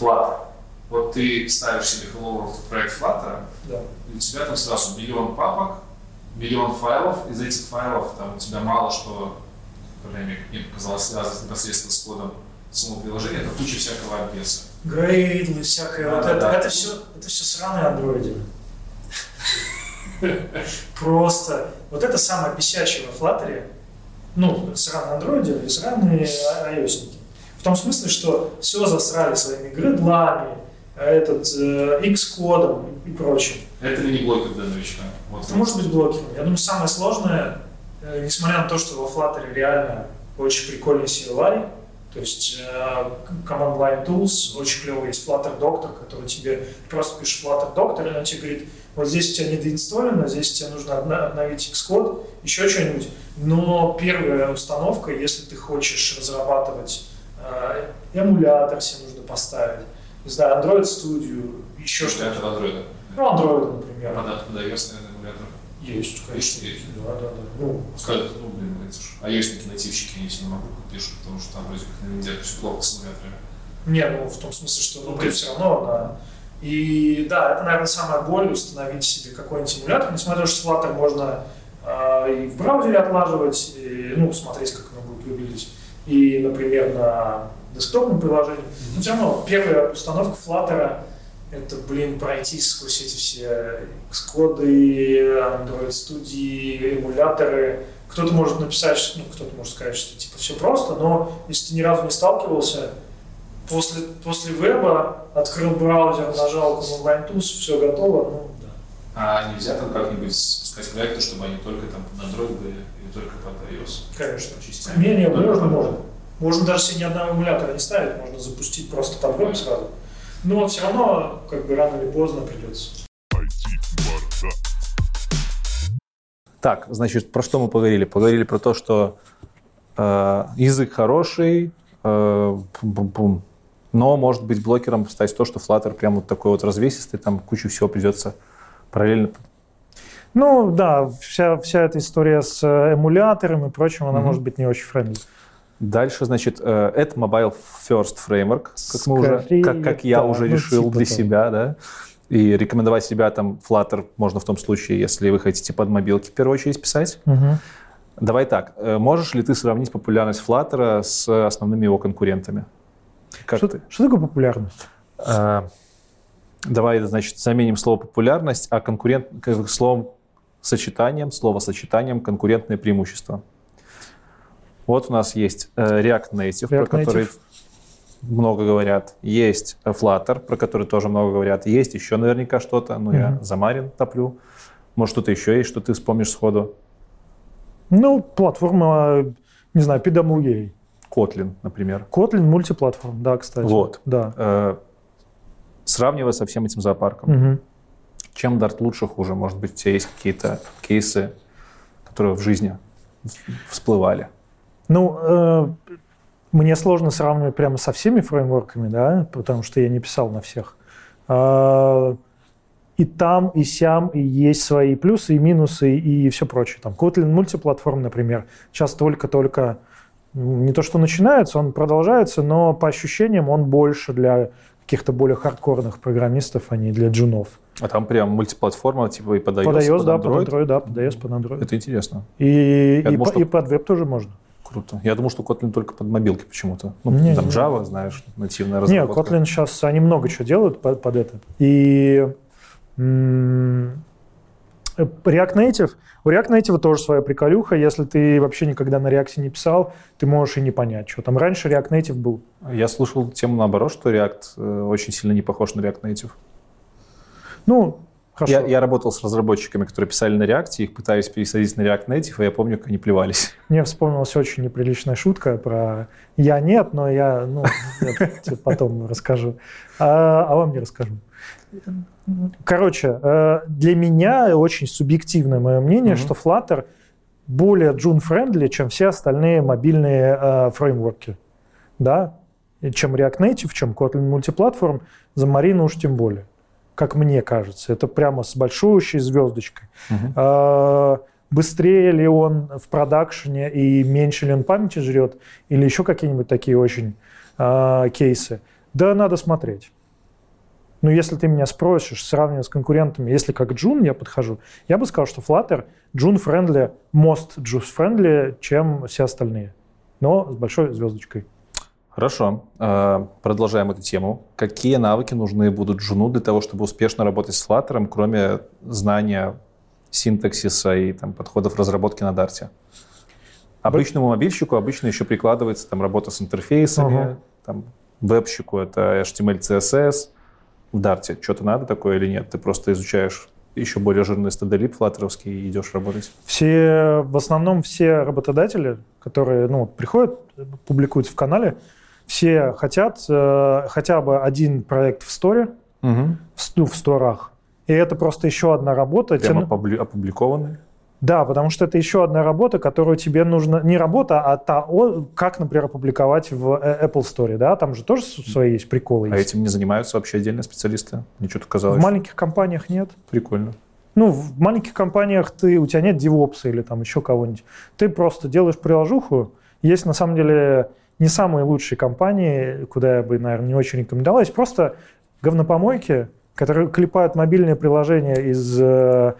Speaker 2: Flutter. Вот ты ставишь себе Hello World проект Flutter,
Speaker 3: да.
Speaker 2: и у тебя там сразу миллион папок, миллион файлов. Из этих файлов там у тебя мало что, например, мне показалось, связано непосредственно с кодом самого приложения, это куча всякого обвеса.
Speaker 3: Грейдлы, всякое. вот
Speaker 2: Да,
Speaker 3: это,
Speaker 2: да.
Speaker 3: это все, это все сраные андроиды. Просто. Вот это самое бесячее во Flutter. Ну, сраные андроиды и сраные ios В том смысле, что все засрали своими гридлами, этот, э, X-кодом и прочим.
Speaker 2: Это ли не блокер для новичка? Вот.
Speaker 3: Это может быть блокером. Я думаю, самое сложное, э, несмотря на то, что во Flutter реально очень прикольный CLI, то есть э, Command Line Tools, очень клевый есть Flutter Doctor, который тебе просто пишешь Flutter Doctor, и он тебе говорит, вот здесь у тебя недоинсталлировано, здесь тебе нужно обновить Xcode, еще что-нибудь. Но первая установка, если ты хочешь разрабатывать э, эмулятор, себе нужно поставить, не знаю, Android Studio, еще
Speaker 2: Что это
Speaker 3: что-то.
Speaker 2: от Android?
Speaker 3: Ну, Android, например.
Speaker 2: Под, под iOS, наверное, эмулятор.
Speaker 3: Есть, конечно.
Speaker 2: Есть.
Speaker 3: Да, да, да. Ну,
Speaker 2: Сказать, ну, блин, эти ж iOS нативщики, если на MacBook пишут, потому что там вроде как на деле все плохо с эмуляторами.
Speaker 3: не, ну, в том смысле, что ну, ты все равно, да. И да, это, наверное, самая боль установить себе какой-нибудь эмулятор, несмотря на то, что Flutter можно э, и в браузере отлаживать, и, ну, смотреть, как оно будет выглядеть, и, например, на десктопном приложении. Но все равно первая установка Flutter это, блин, пройти сквозь эти все Xcode, Android студии, эмуляторы, кто-то может написать, ну, кто-то может сказать, что типа все просто, но если ты ни разу не сталкивался, после, после веба открыл браузер, нажал Command Tools, все готово, ну, да.
Speaker 2: А нельзя там как-нибудь сказать проекты, чтобы они только там под Android были или только под iOS?
Speaker 3: Конечно. Не, не, можно, можно. Можно даже себе ни одного эмулятора не ставить, можно запустить просто под веб сразу. Но все равно, как бы рано или поздно придется.
Speaker 2: Так, значит, про что мы поговорили? Поговорили про то, что э, язык хороший, э, но может быть блокером стать то, что Flutter прям вот такой вот развесистый, там кучу всего придется параллельно
Speaker 3: ну да, вся, вся эта история с э, эмулятором и прочим, она mm-hmm. может быть не очень friendly.
Speaker 2: Дальше, значит, э, это Mobile First Framework, как, мы уже, как, как я уже ну, решил типа для того. себя, да. И рекомендовать себя там Flutter можно в том случае, если вы хотите под мобилки в первую очередь писать.
Speaker 3: Угу.
Speaker 2: Давай так, э, можешь ли ты сравнить популярность Flutter с основными его конкурентами?
Speaker 3: Как что, ты? что такое популярность?
Speaker 2: А, давай, значит, заменим слово популярность, а конкурент словом сочетанием, словосочетанием конкурентное преимущество. Вот у нас есть э, React Native, React про который много говорят. Есть Flutter, про который тоже много говорят. Есть еще наверняка что-то. Ну, mm-hmm. я за Марин топлю. Может, что-то еще есть, что ты вспомнишь сходу?
Speaker 3: Ну, платформа, не знаю, PWA.
Speaker 2: Kotlin, например.
Speaker 3: Kotlin мультиплатформ, да, кстати.
Speaker 2: Вот.
Speaker 3: Да.
Speaker 2: Э, сравнивая со всем этим зоопарком.
Speaker 3: Угу.
Speaker 2: Чем Dart лучше, хуже? Может быть, у тебя есть какие-то кейсы, которые в жизни всплывали?
Speaker 3: Ну, э, мне сложно сравнивать прямо со всеми фреймворками, да, потому что я не писал на всех. Э, и там, и сям, и есть свои плюсы и минусы, и все прочее. Там Kotlin мультиплатформ, например, сейчас только-только не то что начинается, он продолжается, но по ощущениям он больше для каких-то более хардкорных программистов, а не для джунов.
Speaker 2: А там прям мультиплатформа, типа и под iOS,
Speaker 3: под iOS
Speaker 2: под
Speaker 3: да,
Speaker 2: Android?
Speaker 3: под Android, да, под iOS, под Android.
Speaker 2: Это интересно.
Speaker 3: И, и, думал, по, что... и под веб тоже можно.
Speaker 2: Круто. Я думал, что Kotlin только под мобилки почему-то. Ну, не, там не, Java, знаешь, нативная
Speaker 3: разработка. Нет, Kotlin сейчас, они много чего делают под, под это. И м- React Native, у React Native тоже своя приколюха. Если ты вообще никогда на React не писал, ты можешь и не понять, что там раньше React Native был.
Speaker 2: Я слушал тему наоборот, что React э, очень сильно не похож на React Native.
Speaker 3: Ну, Хорошо.
Speaker 2: Я, я работал с разработчиками, которые писали на React, их пытались пересадить на React Native, и я помню, как они плевались.
Speaker 3: Мне вспомнилась очень неприличная шутка про «я нет, но я, ну, я потом расскажу». А, а вам не расскажу. Короче, э, для меня очень субъективное мое мнение, mm-hmm. что Flutter более June-friendly, чем все остальные мобильные э, фреймворки. Да? Чем React Native, чем Kotlin Multiplatform, Xamarin уж тем более как мне кажется. Это прямо с большущей звездочкой.
Speaker 2: Угу.
Speaker 3: Быстрее ли он в продакшене и меньше ли он памяти жрет, или еще какие-нибудь такие очень э, кейсы. Да, надо смотреть. Но если ты меня спросишь, сравнивая с конкурентами, если как Джун я подхожу, я бы сказал, что Flutter Джун-friendly, most джун-friendly, чем все остальные. Но с большой звездочкой.
Speaker 2: Хорошо. Э, продолжаем эту тему. Какие навыки нужны будут жену для того, чтобы успешно работать с Flutter, кроме знания синтаксиса и там, подходов разработки на Дарте? Обычному мобильщику обычно еще прикладывается там, работа с интерфейсами, uh-huh. там, вебщику это HTML, CSS. В Дарте что-то надо такое или нет? Ты просто изучаешь еще более жирный стадолип флаттеровский и идешь работать?
Speaker 3: Все, в основном все работодатели, которые ну, приходят, публикуют в канале, все хотят э, хотя бы один проект в сторе,
Speaker 2: угу.
Speaker 3: в, ну, в сторах. И это просто еще одна работа.
Speaker 2: Прямо тем... опубликованный?
Speaker 3: Да, потому что это еще одна работа, которую тебе нужно... Не работа, а та, о, как, например, опубликовать в э, Apple Store. Да? Там же тоже свои есть приколы.
Speaker 2: А
Speaker 3: есть.
Speaker 2: этим не занимаются вообще отдельные специалисты? Ничего тут казалось.
Speaker 3: В маленьких компаниях нет.
Speaker 2: Прикольно.
Speaker 3: Ну, в маленьких компаниях ты, у тебя нет девопса или там еще кого-нибудь. Ты просто делаешь приложуху. Есть, на самом деле, не самые лучшие компании, куда я бы, наверное, не очень рекомендовал. Есть просто говнопомойки, которые клепают мобильные приложения из э,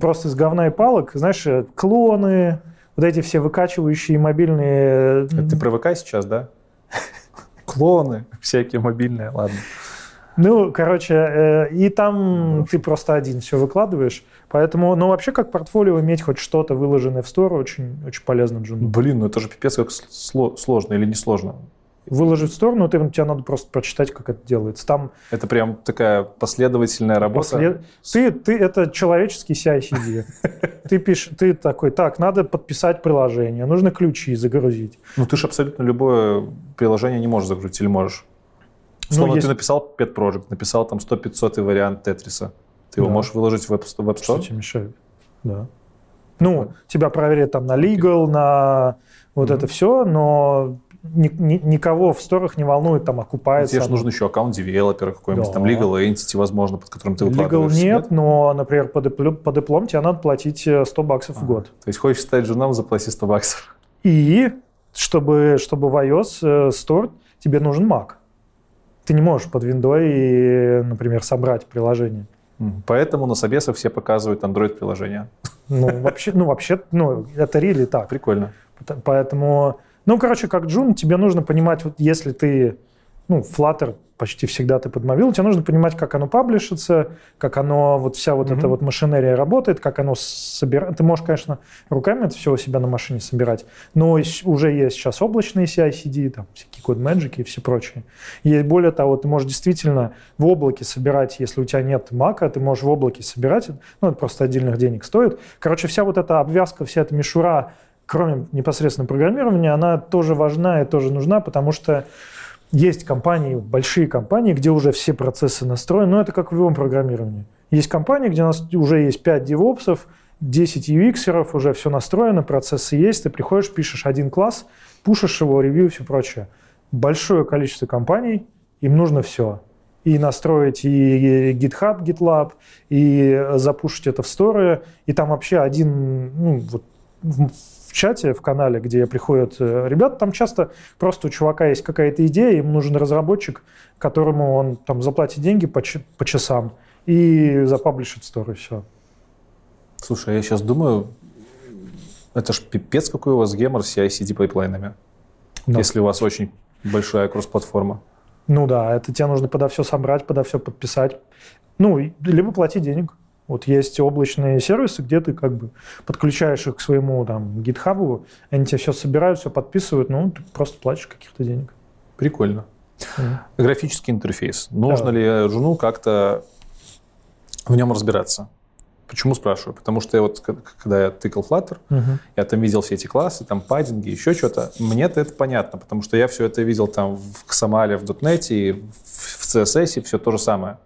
Speaker 3: просто из говна и палок. Знаешь, клоны, вот эти все выкачивающие мобильные...
Speaker 2: Это ты про ВК сейчас, да? Клоны всякие мобильные, ладно.
Speaker 3: Ну, короче, э, и там ты просто один все выкладываешь. Поэтому, ну, вообще, как портфолио иметь хоть что-то выложенное в сторону очень, очень полезно джуну.
Speaker 2: Блин, ну это же пипец как сло- сложно или не сложно.
Speaker 3: Выложить в сторону, ты, тебе надо просто прочитать, как это делается. Там
Speaker 2: Это прям такая последовательная работа.
Speaker 3: после- ты, ты, это человеческий CI/CD. Ты пишешь, ты такой, так, надо подписать приложение, нужно ключи загрузить.
Speaker 2: Ну ты же абсолютно любое приложение не можешь загрузить или можешь. Словно
Speaker 3: Ну, есть-
Speaker 2: ты написал Pet Project, написал там 100-500 вариант Тетриса. Ты его
Speaker 3: Да.
Speaker 2: можешь выложить в в Web
Speaker 3: Что
Speaker 2: Store?
Speaker 3: тебе мешает? Да. Ну, тебя проверят там на legal, на вот
Speaker 2: Мгм.
Speaker 3: это все, но ни- ни- никого в сторах не волнует, там, окупается.
Speaker 2: Тебе же нужно еще аккаунт девелопера какой-нибудь,
Speaker 3: Да.
Speaker 2: там legal entity, возможно, под которым ты
Speaker 3: Legal
Speaker 2: выкладываешь.
Speaker 3: нет, но, например, по, диплом, по диплом тебе надо платить э, 100 баксов в
Speaker 2: Ага.
Speaker 3: год.
Speaker 2: То есть хочешь стать женом, заплати 100 баксов.
Speaker 3: И чтобы, чтобы в iOS э, Store тебе нужен Mac. Ты не можешь под виндой, например, собрать приложение.
Speaker 2: Поэтому на собесах все показывают Android-приложение.
Speaker 3: Ну, вообще, ну, вообще, ну, это really так.
Speaker 2: Прикольно.
Speaker 3: Поэтому, ну, короче, как джун, тебе нужно понимать, вот если ты, ну, Flutter почти всегда ты под мобил, тебе нужно понимать, как оно паблишится, как оно, вот вся вот эта
Speaker 2: Мгм.
Speaker 3: вот машинерия работает, как оно собирает. Ты можешь, конечно, руками это все у себя на машине собирать, но уже есть сейчас облачные CI-CD, там, всякие код Magic и все прочее. И более того, ты можешь действительно в облаке собирать, если у тебя нет мака, ты можешь в облаке собирать, ну, это просто отдельных денег стоит. Короче, вся вот эта обвязка, вся эта мишура, кроме непосредственно программирования, она тоже важна и тоже нужна, потому что есть компании, большие компании, где уже все процессы настроены, но это как в любом программировании. Есть компании, где у нас уже есть 5 девопсов, 10 UX-еров, уже все настроено, процессы есть, ты приходишь, пишешь один класс, пушишь его, ревью и все прочее. Большое количество компаний, им нужно все. И настроить и GitHub, GitLab, и запушить это в сторы, и там вообще один, ну, вот в, чате, в канале, где приходят э, ребята, там часто просто у чувака есть какая-то идея, ему нужен разработчик, которому он там заплатит деньги по, по часам и запаблишит стор, и все.
Speaker 2: Слушай, я сейчас думаю, это ж пипец какой у вас гемор с CI-CD пайплайнами,
Speaker 3: Да.
Speaker 2: если у вас очень большая кросс-платформа.
Speaker 3: Ну да, это тебе нужно подо все собрать, подо все подписать. Ну, либо платить денег. Вот есть облачные сервисы, где ты как бы подключаешь их к своему там гитхабу, они тебе все собирают, все подписывают, ну, ты просто платишь каких-то денег.
Speaker 2: Прикольно.
Speaker 3: Мгм.
Speaker 2: Графический интерфейс. Нужно
Speaker 3: Да.
Speaker 2: ли жену как-то в нем разбираться? Почему спрашиваю? Потому что я вот, когда я тыкал Flutter,
Speaker 3: Мгм.
Speaker 2: я там видел все эти классы, там паддинги, еще что-то. Мне-то это понятно, потому что я все это видел там в XML, в .NET, и в CSS, и все то же самое.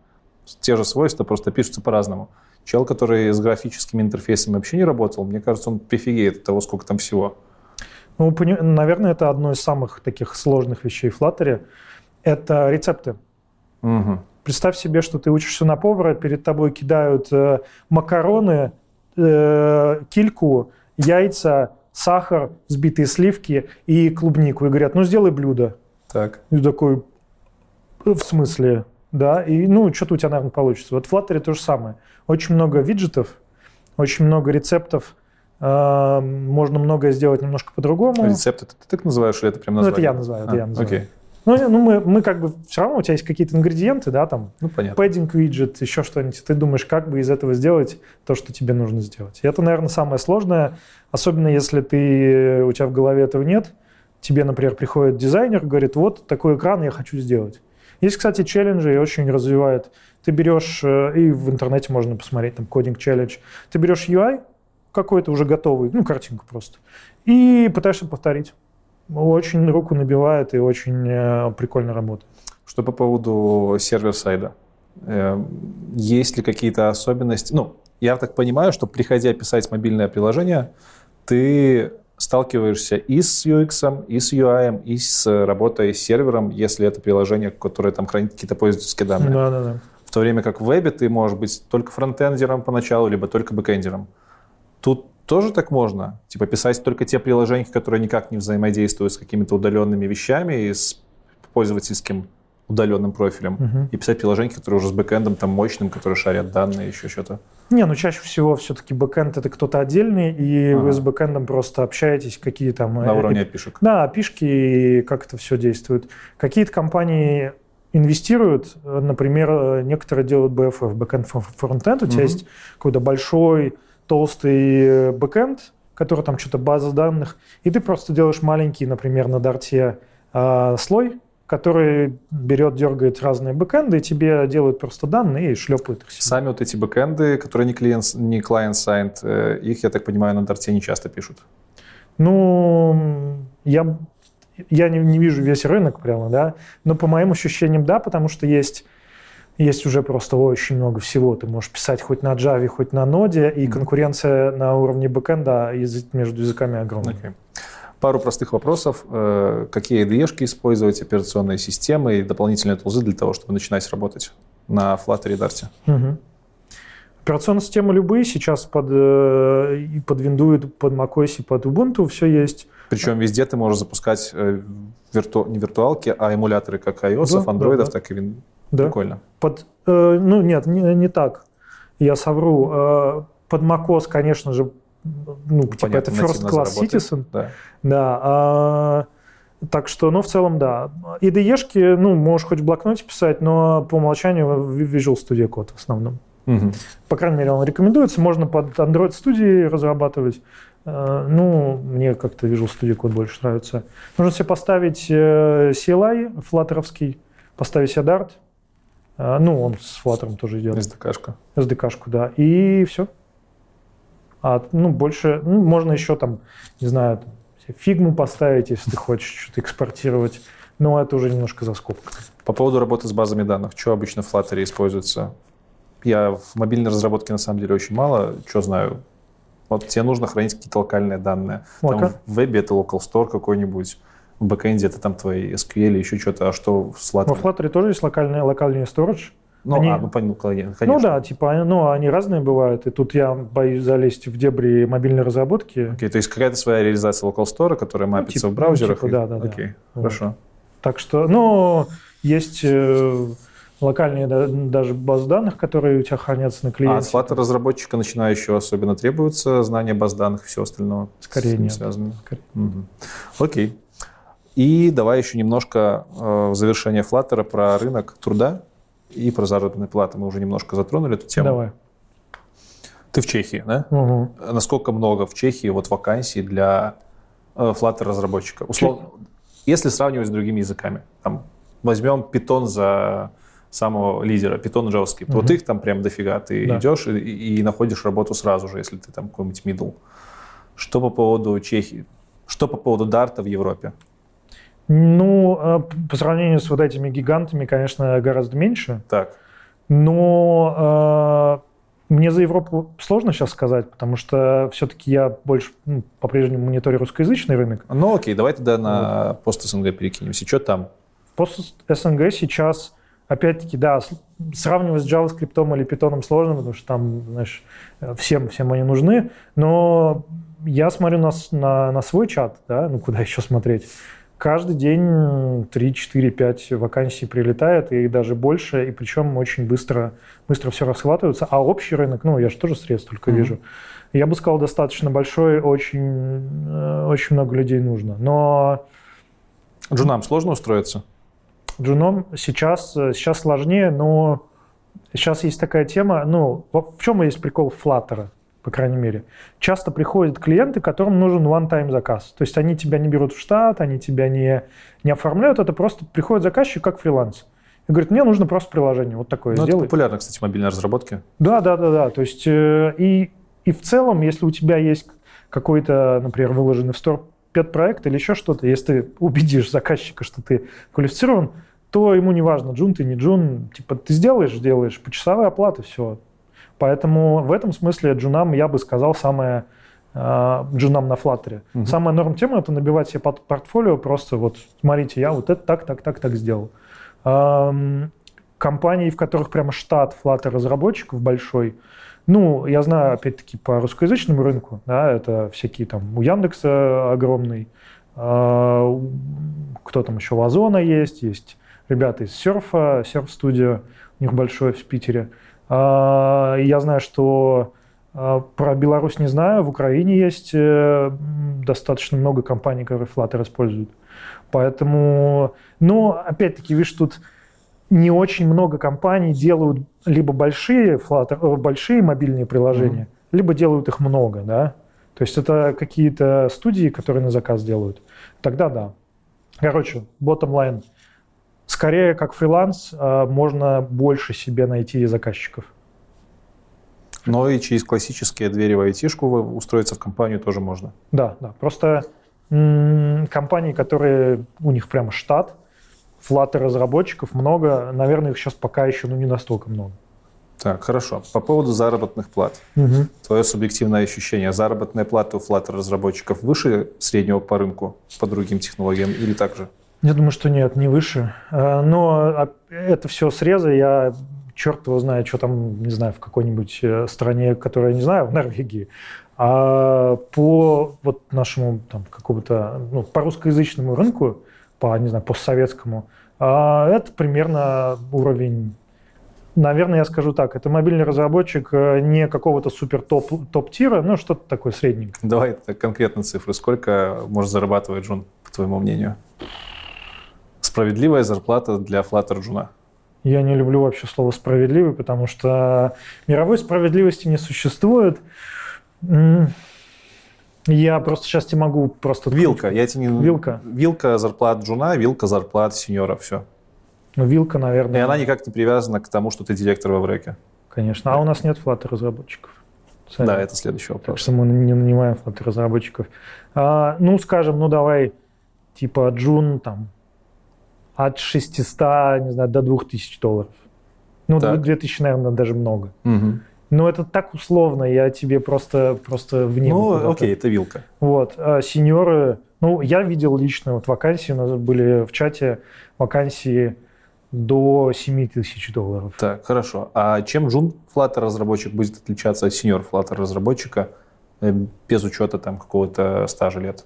Speaker 2: Те же свойства, просто пишутся по-разному. Чел, который с графическими интерфейсами вообще не работал, мне кажется, он прифигеет от того, сколько там всего.
Speaker 3: Ну, наверное, это одно из самых таких сложных вещей в Flutter. Это рецепты.
Speaker 2: Мгм.
Speaker 3: Представь себе, что ты учишься на повара, перед тобой кидают э, макароны, э, кильку, яйца, сахар, взбитые сливки и клубнику. И говорят, ну сделай блюдо.
Speaker 2: Так.
Speaker 3: И такой, «Э, в смысле? Да, и ну, что-то у тебя, наверное, получится. Вот в Flutter то же самое. Очень много виджетов, очень много рецептов. э, можно многое сделать немножко по-другому.
Speaker 2: Рецепт это ты так называешь, или это прям
Speaker 3: Ну,
Speaker 2: название?
Speaker 3: это я называю, это
Speaker 2: А,
Speaker 3: я называю.
Speaker 2: Окей,
Speaker 3: Ну, ну, мы, мы как бы все равно у тебя есть какие-то ингредиенты, да, там,
Speaker 2: ну понятно.
Speaker 3: пэддинг виджет, еще что-нибудь. Ты думаешь, как бы из этого сделать то, что тебе нужно сделать. И это, наверное, самое сложное, особенно если ты, у тебя в голове этого нет. Тебе, например, приходит дизайнер, говорит, вот такой экран я хочу сделать. Есть, кстати, челленджи, и очень развивает. Ты берешь, э, и в интернете можно посмотреть, там, кодинг челлендж. Ты берешь UI какой-то уже готовый, ну, картинку просто, и пытаешься повторить. Очень руку набивает и очень э, прикольно работает.
Speaker 2: Что по поводу сервер-сайда? Э, Есть ли какие-то особенности? Ну, я так понимаю, что приходя писать мобильное приложение, ты сталкиваешься и с UX, и с UI, и с работой с сервером, если это приложение, которое там хранит какие-то пользовательские данные.
Speaker 3: Да, да, да.
Speaker 2: В то время как в вебе ты можешь быть только фронтендером поначалу, либо только бэкендером. Тут тоже так можно? Типа писать только те приложения, которые никак не взаимодействуют с какими-то удаленными вещами и с пользовательским удаленным профилем.
Speaker 3: Мгм.
Speaker 2: И писать приложения, которые уже с бэкэндом там мощным, которые шарят данные, еще что-то.
Speaker 3: Не, ну чаще всего все-таки бэкэнд это кто-то отдельный, и
Speaker 2: Ага.
Speaker 3: вы с бэкэндом просто общаетесь, какие там...
Speaker 2: На
Speaker 3: э,
Speaker 2: уровне
Speaker 3: э,
Speaker 2: апишек.
Speaker 3: Да, апишки, и как это все действует. Какие-то компании инвестируют, например, некоторые делают BFF, backend for frontend, у тебя есть какой-то большой толстый бэкенд, который там что-то база данных, и ты просто делаешь маленький, например, на дарте э, слой, который берет, дергает разные бэкэнды, и тебе делают просто данные и шлепают их
Speaker 2: себе. Сами вот эти бэкэнды, которые не клиент, не client-side, э, их, я так понимаю, на Дарте не часто пишут.
Speaker 3: Ну, я, я не, не вижу весь рынок прямо, да, но по моим ощущениям, да, потому что есть есть уже просто очень много всего. Ты можешь писать хоть на Java, хоть на Node, и конкуренция на уровне бэкэнда между языками огромная. Okay.
Speaker 2: Пару простых вопросов. Э, какие IDE использовать, операционные системы и дополнительные тулзы для того, чтобы начинать работать на Flutter и Dart?
Speaker 3: Угу. Операционные системы любые сейчас под, э, под Windows, под macOS, под Ubuntu все есть.
Speaker 2: Причем везде ты можешь запускать э, вирту... не виртуалки, а эмуляторы как iOS, да, андроидов, да, да. так и Windows. Да. Прикольно.
Speaker 3: Под, э, ну нет, не, не так. Я совру. Э, под macOS, конечно же, ну, типа Понятно, это first class citizen. Да. да а, так что, ну, в целом, да. IDE-шки, ну, можешь хоть в блокноте писать, но по умолчанию Visual Studio Code в основном. Угу. По крайней мере, он рекомендуется. Можно под Android Studio разрабатывать. А, ну, мне как-то Visual Studio Code больше нравится. Нужно себе поставить э, CLI флаттеровский, поставить себе Dart. А, ну, он с Flutter тоже идет.
Speaker 2: SDK-шка.
Speaker 3: SDK-шку, да. И все. А, ну, больше, ну, можно еще там, не знаю, фигму поставить, если ты хочешь что-то экспортировать. Но это уже немножко за скобкой.
Speaker 2: По поводу работы с базами данных, что обычно в Flutter используется? Я в мобильной разработке на самом деле очень мало, что знаю. Вот тебе нужно хранить какие-то локальные данные. Лока? Там в вебе это local store какой-нибудь, в бэкэнде это там твои SQL или еще что-то, а что в Flutter?
Speaker 3: в Flutter тоже есть локальный, локальный storage,
Speaker 2: ну, они... а, ну, конечно.
Speaker 3: Ну да, типа, ну, они разные бывают, и тут я боюсь залезть в дебри мобильной разработки.
Speaker 2: Окей, okay, то есть какая-то своя реализация local store, которая мапится ну, типа, в браузерах?
Speaker 3: Ну, типа, да, да,
Speaker 2: Окей, okay, да. хорошо.
Speaker 3: Так что, ну, есть э, локальные да, даже базы данных, которые у тебя хранятся на клиенте.
Speaker 2: А от разработчика начинающего особенно требуется знание баз данных и все остальное?
Speaker 3: Скорее нет.
Speaker 2: Связано. Скорее. Угу. Окей. И давай еще немножко э, в завершение Flutter про рынок труда и про заработные платы мы уже немножко затронули эту тему.
Speaker 3: Давай.
Speaker 2: Ты в Чехии, да? Угу. Насколько много в Чехии вот вакансий для э, Flutter разработчика? Условно, если сравнивать с другими языками, там, возьмем Python за самого лидера, Python и JavaScript. Угу. Вот их там прям дофига. Ты да. идешь и, и находишь работу сразу же, если ты там какой-нибудь middle. Что по поводу Чехии? Что по поводу Дарта в Европе?
Speaker 3: Ну, э, по сравнению с вот этими гигантами, конечно, гораздо меньше.
Speaker 2: Так.
Speaker 3: Но э, мне за Европу сложно сейчас сказать, потому что все-таки я больше ну, по-прежнему мониторю русскоязычный рынок.
Speaker 2: Ну окей, давай тогда на вот. пост СНГ перекинемся. Что там?
Speaker 3: Пост СНГ сейчас, опять-таки, да, сравнивать с JavaScript или Python сложно, потому что там, знаешь, всем, всем они нужны. Но я смотрю на, на, на свой чат, да, ну куда еще смотреть каждый день 3, 4, 5 вакансий прилетает, и даже больше, и причем очень быстро, быстро все расхватывается. А общий рынок, ну, я же тоже средств только mm-hmm. вижу, я бы сказал, достаточно большой, очень, э, очень много людей нужно. Но...
Speaker 2: Джунам сложно устроиться?
Speaker 3: Джунам сейчас, сейчас сложнее, но сейчас есть такая тема, ну, в чем есть прикол Flutter? По крайней мере. Часто приходят клиенты, которым нужен one-time заказ. То есть они тебя не берут в штат, они тебя не, не оформляют, это просто приходит заказчик как фриланс. И говорит, мне нужно просто приложение, вот такое
Speaker 2: ну,
Speaker 3: сделай.
Speaker 2: Это популярно, кстати, в мобильной разработке.
Speaker 3: Да, да, да, да. То есть э, и, и в целом, если у тебя есть какой-то, например, выложенный в стор пет-проект или еще что-то, если ты убедишь заказчика, что ты квалифицирован, то ему не важно, джун ты, не джун, типа ты сделаешь, сделаешь, почасовая оплата, все, Поэтому в этом смысле джунам, я бы сказал, самое э, джунам на флаттере. Угу. Самая норм тема это набивать себе под портфолио, просто вот смотрите, я вот это так, так, так, так сделал. Компании, в которых прямо штат флаттер разработчиков большой, ну, я знаю, опять-таки, по русскоязычному рынку, да, это всякие там, у Яндекса огромный, э, кто там еще, у Озона есть, есть ребята из серфа, серф-студио, у них большое в Питере. А, я знаю, что а, про Беларусь не знаю, в Украине есть э, достаточно много компаний, которые Flutter используют. Поэтому, ну, опять-таки, видишь, тут не очень много компаний делают либо большие, Flutter, э, большие мобильные приложения, mm-hmm. либо делают их много, да. То есть это какие-то студии, которые на заказ делают. Тогда да. Короче, bottom line. Скорее, как фриланс, э, можно больше себе найти заказчиков.
Speaker 2: Но и через классические двери в айтишку устроиться в компанию тоже можно.
Speaker 3: Да, да. Просто м- компании, которые у них прямо штат, Flutter разработчиков много, наверное, их сейчас пока еще ну, не настолько много.
Speaker 2: Так, хорошо. По поводу заработных плат. Угу. Твое субъективное ощущение. Заработная плата у Flutter разработчиков выше среднего по рынку, по другим технологиям или так же?
Speaker 3: Я думаю, что нет, не выше. Э, но а, это все срезы. Я черт его знает, что там, не знаю, в какой-нибудь э, стране, которую я не знаю, в Норвегии. А по вот нашему там какому-то, ну, по русскоязычному рынку, по, не знаю, постсоветскому, а это примерно уровень Наверное, я скажу так, это мобильный разработчик э, не какого-то супер топ, топ-тира, но что-то такое средненькое.
Speaker 2: Давай конкретно цифры. Сколько может зарабатывать Джун, по твоему мнению? Справедливая зарплата для Flutter Джуна?
Speaker 3: Я не люблю вообще слово «справедливый», потому что мировой справедливости не существует. Я просто сейчас тебе могу просто...
Speaker 2: Вилка. Я тебе не...
Speaker 3: Вилка.
Speaker 2: Вилка зарплат джуна, вилка зарплат сеньора. Все.
Speaker 3: Ну, вилка, наверное.
Speaker 2: И она никак не привязана к тому, что ты директор во вреке.
Speaker 3: Конечно. А у нас нет Flutter разработчиков.
Speaker 2: Сами. Да, это следующий вопрос. Так
Speaker 3: что мы не нанимаем Flutter разработчиков. А, ну, скажем, ну давай, типа Джун там от 600, не знаю, до 2000 долларов. Ну, так. 2000, наверное, даже много. Угу. Но это так условно, я тебе просто, просто в небо.
Speaker 2: Ну, окей, это вилка.
Speaker 3: Вот. А сеньоры, ну, я видел лично вот вакансии, у нас были в чате вакансии до 7 тысяч долларов.
Speaker 2: Так, хорошо. А чем Джун Flutter разработчик будет отличаться от сеньор Flutter разработчика э, без учета там какого-то стажа лет?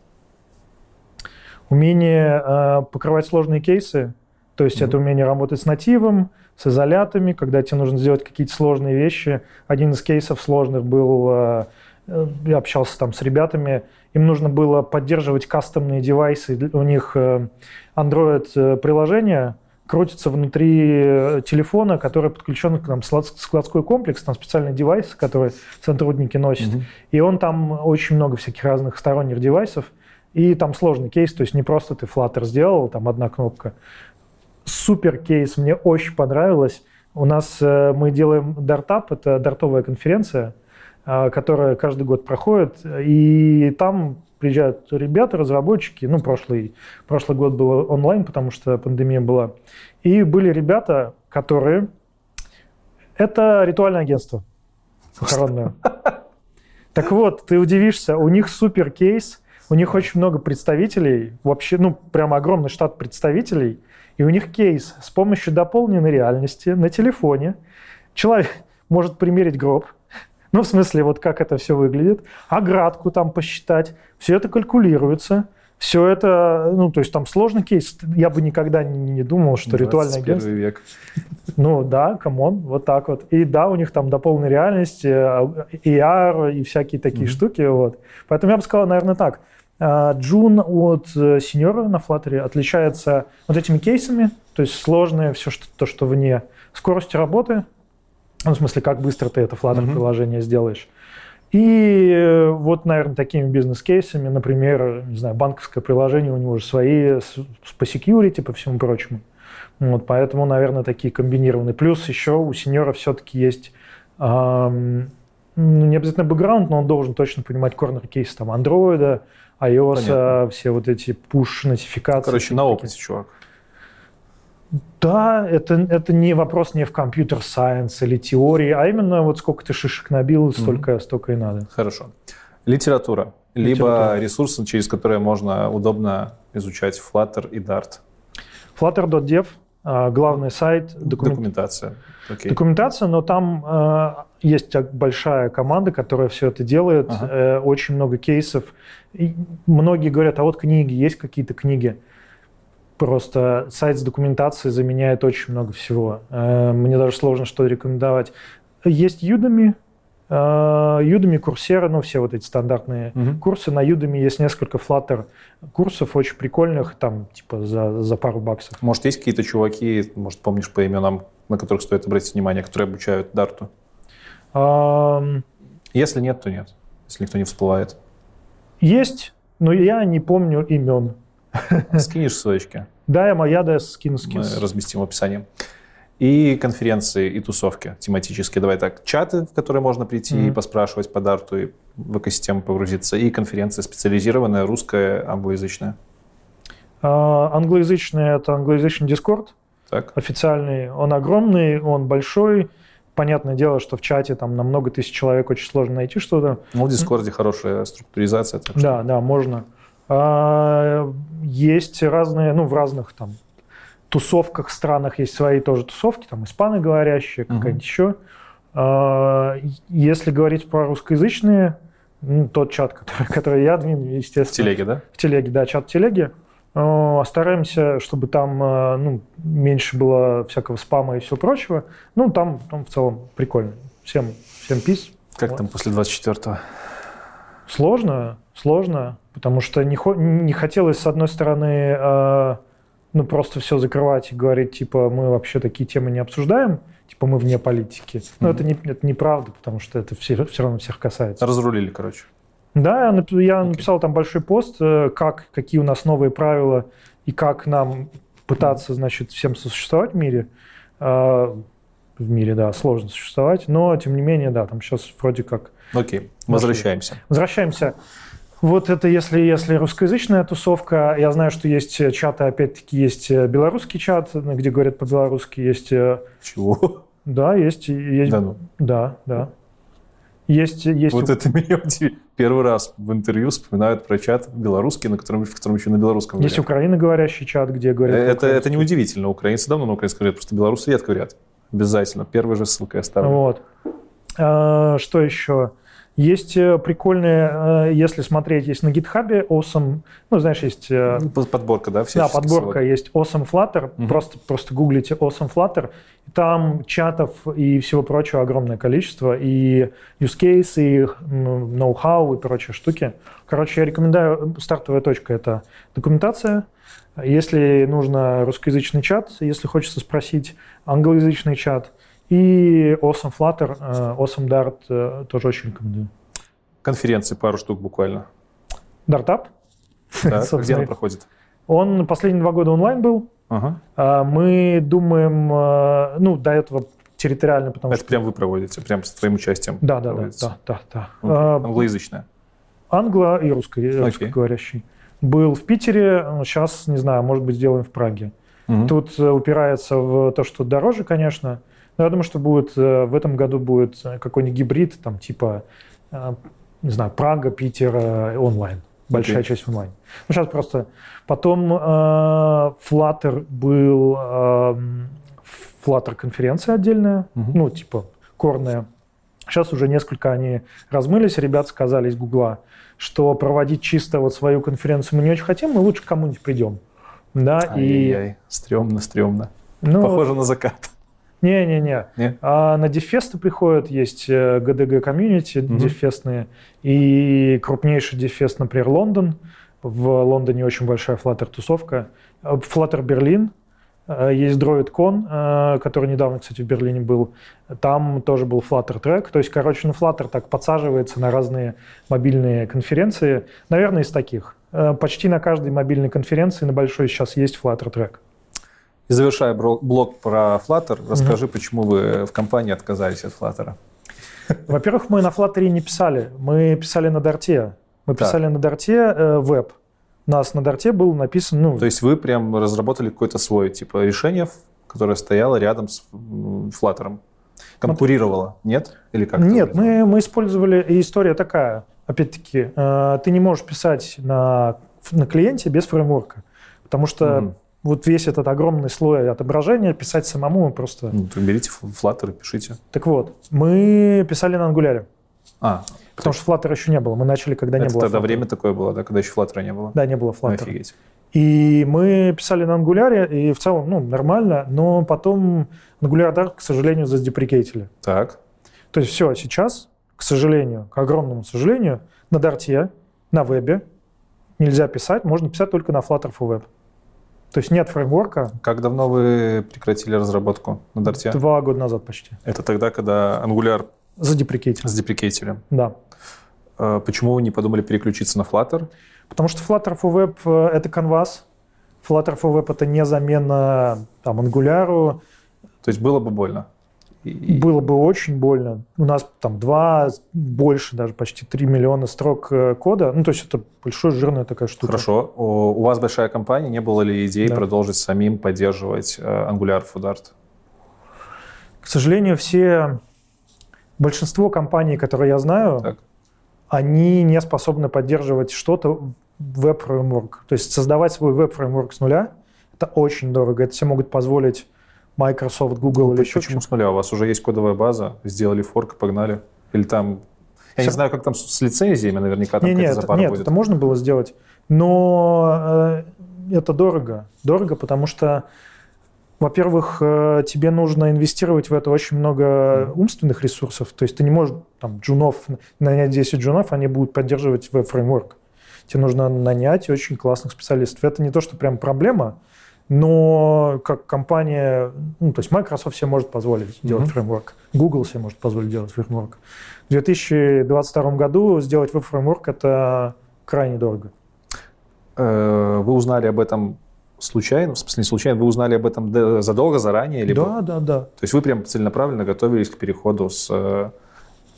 Speaker 3: Умение э, покрывать сложные кейсы, то есть mm-hmm. это умение работать с нативом, с изолятами, когда тебе нужно сделать какие-то сложные вещи. Один из кейсов сложных был, э, э я общался там с ребятами, им нужно было поддерживать кастомные девайсы, у них э, Android-приложение, крутится внутри э, телефона, который подключен к нам складской комплекс, там специальный девайс, который сотрудники носят. Угу. И он там очень много всяких разных сторонних девайсов. И там сложный кейс, то есть не просто ты Flutter сделал, там одна кнопка. Супер кейс, мне очень понравилось. У нас э, мы делаем Dartup, это дартовая конференция, э, которая каждый год проходит, и там приезжают ребята, разработчики, ну, прошлый, прошлый год был онлайн, потому что пандемия была, и были ребята, которые... Это ритуальное агентство похоронное. Так вот, ты удивишься, у них супер кейс, у них очень много представителей, вообще, ну, прямо огромный штат представителей, и у них кейс с помощью дополненной реальности на телефоне. Человек может примерить гроб, ну, в смысле, вот как это все выглядит, оградку там посчитать, все это калькулируется, все это, ну, то есть там сложный кейс. Я бы никогда не, не думал, что ритуальное агентство...
Speaker 2: век.
Speaker 3: Ну, да, come on, вот так вот. И да, у них там дополненная реальность, AR и всякие такие mm-hmm. штуки, вот. Поэтому я бы сказал, наверное, так. А, Джун от э, сеньора на Flutter отличается вот этими кейсами, то есть сложное все, что, то, что вне, скоростью работы, ну, в смысле, как быстро ты это Flutter-приложение mm-hmm. сделаешь. И э, вот, наверное, такими бизнес-кейсами, например, не знаю, банковское приложение, у него же свои по security, по всему прочему. Вот, поэтому, наверное, такие комбинированные. Плюс еще у сеньора все-таки есть эм, ну, не обязательно бэкграунд, но он должен точно понимать корнер-кейсы там андроида, iOS, Понятно. все вот эти push-нотификации.
Speaker 2: Короче, на опыте, чувак.
Speaker 3: Да, это, это не вопрос не в компьютер-сайенс или теории, а именно вот сколько ты шишек набил, столько, mm-hmm. столько и надо.
Speaker 2: Хорошо. Литература. Либо ресурсы, через которые можно удобно изучать Flutter и Dart.
Speaker 3: Flutter.dev а, главный сайт.
Speaker 2: Документ... Документация.
Speaker 3: Okay. Документация, но там э, есть большая команда, которая все это делает. Ага. Э, очень много кейсов. И многие говорят, а вот книги, есть какие-то книги. Просто сайт с документацией заменяет очень много всего. Э, мне даже сложно что рекомендовать. Есть Udemy, Udemy, Coursera, ну, все вот эти стандартные
Speaker 2: Мгм.
Speaker 3: курсы. На Udemy есть несколько Flutter курсов очень прикольных, там, типа, за, за пару баксов.
Speaker 2: Может, есть какие-то чуваки, может, помнишь по именам, на которых стоит обратить внимание, которые обучают Дарту? Если нет, то нет. Если никто не всплывает.
Speaker 3: Есть, но я не помню имен.
Speaker 2: Скинешь ссылочки,
Speaker 3: Да, я моя, да, скину,
Speaker 2: мы
Speaker 3: скину.
Speaker 2: разместим в описании. И конференции, и тусовки тематические. Давай так, чаты, в которые можно прийти и
Speaker 3: Мгм.
Speaker 2: поспрашивать по Дарту, и в экосистему погрузиться. И конференция специализированная, русская, англоязычная.
Speaker 3: А, Англоязычный — это англоязычный Дискорд,
Speaker 2: Так?
Speaker 3: официальный. Он огромный, он большой. Понятное дело, что в чате там на много тысяч человек очень сложно найти что-то.
Speaker 2: Ну, в Дискорде хорошая структуризация. Так что
Speaker 3: Да, да, можно. А, Есть разные, ну, в разных там тусовках, странах есть свои тоже тусовки, там испаноговорящие, какая-нибудь еще. А, Если говорить про русскоязычные, ну, тот чат, который, который я админ,
Speaker 2: В
Speaker 3: естественно.
Speaker 2: телеге, да?
Speaker 3: В телеге, да, чат в телеге. Э, Стараемся, чтобы там э, ну, меньше было всякого спама и всего прочего. Ну, там, там в целом прикольно. Всем, всем пис.
Speaker 2: Как
Speaker 3: Вот.
Speaker 2: там после 24-го?
Speaker 3: Сложно, сложно, потому что не, не хотелось, с одной стороны, э, ну, просто все закрывать и говорить, типа, мы вообще такие темы не обсуждаем, типа, мы вне политики. Но
Speaker 2: Мгм.
Speaker 3: это, не, это неправда, потому что это все, все равно всех касается.
Speaker 2: Разрулили, короче.
Speaker 3: Да, я я
Speaker 2: Окей.
Speaker 3: написал там большой пост, э, как, какие у нас новые правила и как нам пытаться, значит, всем сосуществовать в мире. Э, В мире, да, сложно существовать, но, тем не менее, да, там сейчас вроде как
Speaker 2: Окей, возвращаемся.
Speaker 3: Возвращаемся. Вот это если, если русскоязычная тусовка. Я знаю, что есть э, чаты, опять-таки, есть э, белорусский чат, где говорят по-белорусски. Есть, э,
Speaker 2: Чего?
Speaker 3: да, есть, есть,
Speaker 2: Да ну.
Speaker 3: да, да. Есть, есть
Speaker 2: Вот это меня удивило. Первый раз в интервью вспоминают про чат белорусский, на котором, в котором еще на белорусском
Speaker 3: Есть
Speaker 2: говорят.
Speaker 3: украиноговорящий чат, где говорят...
Speaker 2: Это, это не удивительно. Украинцы давно на украинском говорят, просто белорусы редко говорят. Обязательно. Первая же ссылка я ставлю.
Speaker 3: Вот. А, Что еще? Есть э, прикольные, э, если смотреть, есть на гитхабе awesome, ну, знаешь, есть... э,
Speaker 2: Ну, под- Подборка, да,
Speaker 3: Да, подборка
Speaker 2: ссылок?
Speaker 3: есть Awesome Flutter.
Speaker 2: Мгм.
Speaker 3: Просто, просто гуглите Awesome Flutter. И Там чатов и всего прочего огромное количество. И use case, и ноу-хау, и прочие штуки. Короче, я рекомендую, стартовая точка – это документация. Если нужно русскоязычный чат, если хочется спросить англоязычный чат, и Awesome Flutter, э, Awesome Dart э, тоже очень рекомендую.
Speaker 2: Конференции пару штук буквально.
Speaker 3: Dartup.
Speaker 2: Да? Где она проходит?
Speaker 3: Он последние два года онлайн был.
Speaker 2: Ага.
Speaker 3: А, Мы думаем, э, ну, до этого территориально, потому
Speaker 2: Это
Speaker 3: что...
Speaker 2: прям вы проводите, прям с твоим участием.
Speaker 3: Да, да, да,
Speaker 2: проводится.
Speaker 3: да, да, да.
Speaker 2: Окей.
Speaker 3: А,
Speaker 2: Англоязычная.
Speaker 3: Англо и русско, русскоговорящий. Был в Питере, сейчас, не знаю, может быть, сделаем в Праге.
Speaker 2: Мгм.
Speaker 3: Тут упирается в то, что дороже, конечно. Но я думаю, что будет э, в этом году будет э, какой-нибудь гибрид, там, типа, э, не знаю, Прага, Питер, онлайн. Большая
Speaker 2: Окей.
Speaker 3: часть онлайн. Ну, сейчас просто... Потом э, Flutter был... э, Flutter конференция отдельная,
Speaker 2: Мгм.
Speaker 3: ну, типа, корная. Сейчас уже несколько они размылись, ребят сказали из Гугла, что проводить чисто вот свою конференцию мы не очень хотим, мы лучше к кому-нибудь придем. Да, и...
Speaker 2: Ай-яй-яй. Стремно, стремно.
Speaker 3: Ну,
Speaker 2: Похоже на закат.
Speaker 3: Не-не-не.
Speaker 2: Не?
Speaker 3: А на дефесты приходят, есть э, ГДГ комьюнити
Speaker 2: Мгм.
Speaker 3: дефестные, и крупнейший дефест, например, Лондон. В Лондоне очень большая Flutter-тусовка. Э, Flutter Берлин. Э, Есть DroidCon, э, который недавно, кстати, в Берлине был. Там тоже был Flutter трек. То есть, короче, ну, Flutter так подсаживается на разные мобильные конференции. Наверное, из таких. Э, Почти на каждой мобильной конференции на большой сейчас есть Flutter трек.
Speaker 2: И завершая блог про Flutter, расскажи, почему вы в компании отказались от Flutter.
Speaker 3: Во-первых, мы на Flutter не писали, мы писали на Дарте. Мы
Speaker 2: Так.
Speaker 3: писали на Дарте э, веб. У нас на Дарте был написан, ну,
Speaker 2: То есть вы прям разработали какое-то свое типа решение, которое стояло рядом с Flutter. Конкурировало, нет? Или как?
Speaker 3: нет, мы, мы использовали, и история такая, опять-таки, э, ты не можешь писать на, на клиенте без фреймворка, потому что
Speaker 2: Мгм.
Speaker 3: Вот весь этот огромный слой отображения писать самому просто...
Speaker 2: Ну, то берите Flutter и пишите.
Speaker 3: Так вот, мы писали на Angular,
Speaker 2: А,
Speaker 3: потому что Flutter еще не было, мы начали, когда не
Speaker 2: это
Speaker 3: было
Speaker 2: тогда
Speaker 3: Flutter.
Speaker 2: время такое было, да, когда еще Flutter не было?
Speaker 3: Да, не было Flutter.
Speaker 2: Офигеть.
Speaker 3: И мы писали на Angular, и в целом, ну, нормально, но потом Angular Dark, к сожалению, задеприкейтили.
Speaker 2: Так.
Speaker 3: То есть все, сейчас, к сожалению, к огромному сожалению, на Дарте, на вебе нельзя писать, можно писать только на Flutter for Web. То есть нет фреймворка.
Speaker 2: Как давно вы прекратили разработку на Дарте?
Speaker 3: Два года назад почти.
Speaker 2: Это тогда, когда Angular
Speaker 3: Задеприкейтили.
Speaker 2: задеприкейтили.
Speaker 3: Да.
Speaker 2: Э, Почему вы не подумали переключиться на Flutter?
Speaker 3: Потому что Flutter for Web э, — это канвас. Flutter for Web — это не замена там, Angular.
Speaker 2: То есть было бы больно? И-
Speaker 3: Было бы очень больно. У нас там два, больше даже, почти 3 миллиона строк э, кода. Ну, то есть это большая жирная такая штука.
Speaker 2: Хорошо. У вас большая компания, не было ли идей
Speaker 3: Да.
Speaker 2: продолжить самим поддерживать э, Angular for Dart?
Speaker 3: К сожалению, все... Большинство компаний, которые я знаю,
Speaker 2: Так.
Speaker 3: они не способны поддерживать что-то веб-фреймворк. То есть создавать свой веб-фреймворк с нуля — это очень дорого. Это себе могут позволить Microsoft, Google или еще
Speaker 2: Почему с нуля? У вас уже есть кодовая база, сделали форк погнали? Или там... Я не
Speaker 3: Всё-
Speaker 2: знаю, как там с лицензиями, наверняка там
Speaker 3: Не,
Speaker 2: какая-то
Speaker 3: нет,
Speaker 2: запара
Speaker 3: нет,
Speaker 2: будет.
Speaker 3: это можно было сделать, но э, это дорого. Дорого, потому что, во-первых, э, тебе нужно инвестировать в это очень много умственных ресурсов. То есть ты не можешь там джунов, нанять 10 джунов, они будут поддерживать веб-фреймворк. Тебе нужно нанять очень классных специалистов. Это не то, что прям проблема, но как компания, ну, то есть Microsoft себе может позволить делать
Speaker 2: Мгм.
Speaker 3: фреймворк, Google себе может позволить делать фреймворк. В 2022 году сделать веб-фреймворк – это крайне дорого.
Speaker 2: Э, Вы узнали об этом случайно? В смысле, не случайно, вы узнали об этом задолго, заранее? Либо...
Speaker 3: Да, да, да.
Speaker 2: То есть вы прям целенаправленно готовились к переходу с э,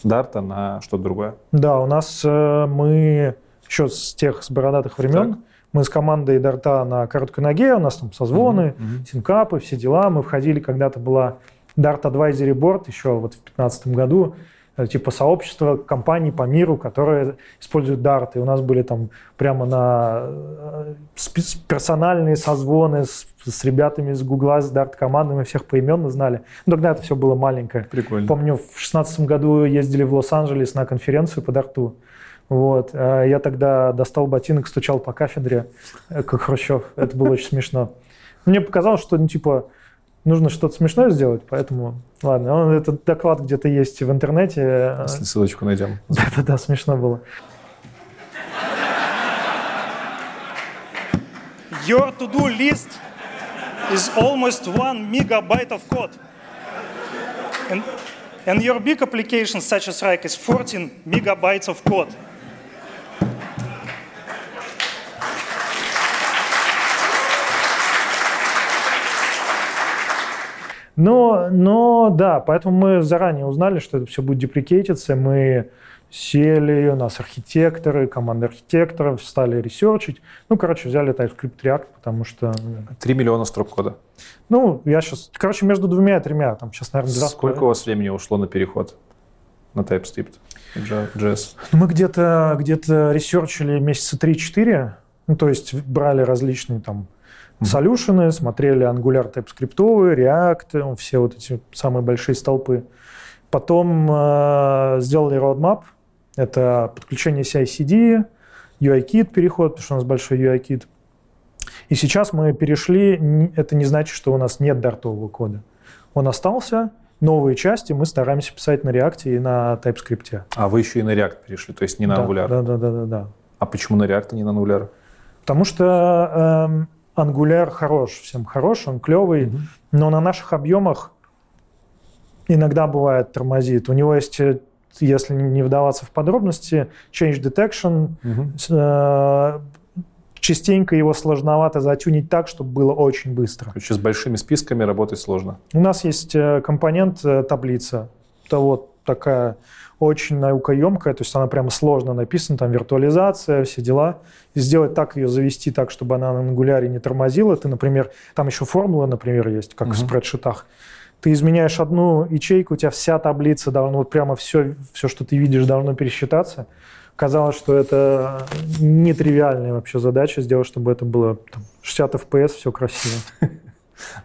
Speaker 2: Дарта на что-то другое?
Speaker 3: Да, у нас э, мы еще с тех, с бородатых времен,
Speaker 2: Так.
Speaker 3: Мы с командой Дарта на короткой ноге, у нас там созвоны,
Speaker 2: мгм.
Speaker 3: синкапы, все дела. Мы входили, когда-то была Dart Advisory Board, еще вот в 2015 году, э, типа сообщество компаний по миру, которые используют Dart. И у нас были там прямо на э, персональные созвоны с, с ребятами из Гугла, с Dart командами, всех поименно знали. Ну, тогда это все было маленькое.
Speaker 2: Прикольно.
Speaker 3: Помню, в шестнадцатом году ездили в Лос-Анджелес на конференцию по Дарту. Вот. э, Я тогда достал ботинок, стучал по кафедре, э, как Хрущев. Это было очень смешно. Мне показалось, что, ну, типа, нужно что-то смешное сделать, поэтому, ладно. Он- Этот доклад где-то есть в интернете.
Speaker 2: Если ссылочку найдем.
Speaker 3: Да-да-да, смешно было.
Speaker 4: Your to-do list is almost one megabyte of code. And, and your big applications, such as Rike, is 14 megabytes of code.
Speaker 3: Но, но да, поэтому мы заранее узнали, что это все будет деприкейтиться. Мы сели, у нас архитекторы, команда архитекторов стали ресерчить. Ну, короче, взяли TypeScript React, потому что...
Speaker 2: 3 миллиона строк кода.
Speaker 3: Ну, я сейчас... Короче, между двумя и тремя. Там сейчас, наверное, два
Speaker 2: Сколько у вас времени ушло на переход на TypeScript? JS?
Speaker 3: Ну, Мы где-то где ресерчили месяца 3-4. Ну, то есть брали различные там. Солюшены, смотрели Angular TypeScript, React, ну, все вот эти самые большие столпы. Потом э, сделали roadmap. Это подключение CI-CD, UI-kit переход, потому что у нас большой UI-kit. И сейчас мы перешли, это не значит, что у нас нет дартового кода. Он остался, новые части мы стараемся писать на React и на TypeScript.
Speaker 2: А вы еще и на React перешли, то есть не на
Speaker 3: Да,
Speaker 2: Angular.
Speaker 3: Да, да, да, да, да.
Speaker 2: А почему на React, а не на Angular?
Speaker 3: Потому что эм, Angular хорош, всем хорош, он клевый, но на наших объемах иногда бывает тормозит. У него есть, э, если не вдаваться в подробности, change detection, с- э, частенько его сложновато затюнить так, чтобы было очень быстро.
Speaker 2: Короче, с большими списками работать сложно.
Speaker 3: У нас есть э, компонент э, таблица. Это вот такая очень наукоемкая, то есть она прямо сложно написана, там виртуализация, все дела. И сделать так, ее завести так, чтобы она на ангуляре не тормозила. Ты, например, там еще формула, например, есть, как в
Speaker 2: Мгм.
Speaker 3: спредшитах. Ты изменяешь одну ячейку, у тебя вся таблица должна, вот прямо все, все, что ты видишь, должно пересчитаться. Казалось, что это нетривиальная вообще задача сделать, чтобы это было там, 60 FPS, все красиво.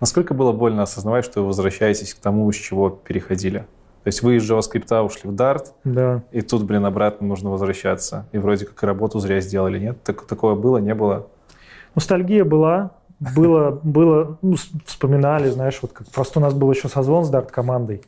Speaker 2: Насколько было больно осознавать, что вы возвращаетесь к тому, с чего переходили? То есть вы из JavaScript ушли в Dart,
Speaker 3: Да.
Speaker 2: и тут, блин, обратно нужно возвращаться. И вроде как и работу зря сделали, нет? Так, такое было, не было?
Speaker 3: Ностальгия была, было, было, ну, вспоминали, знаешь, вот как просто у нас был еще созвон с Дарт командой.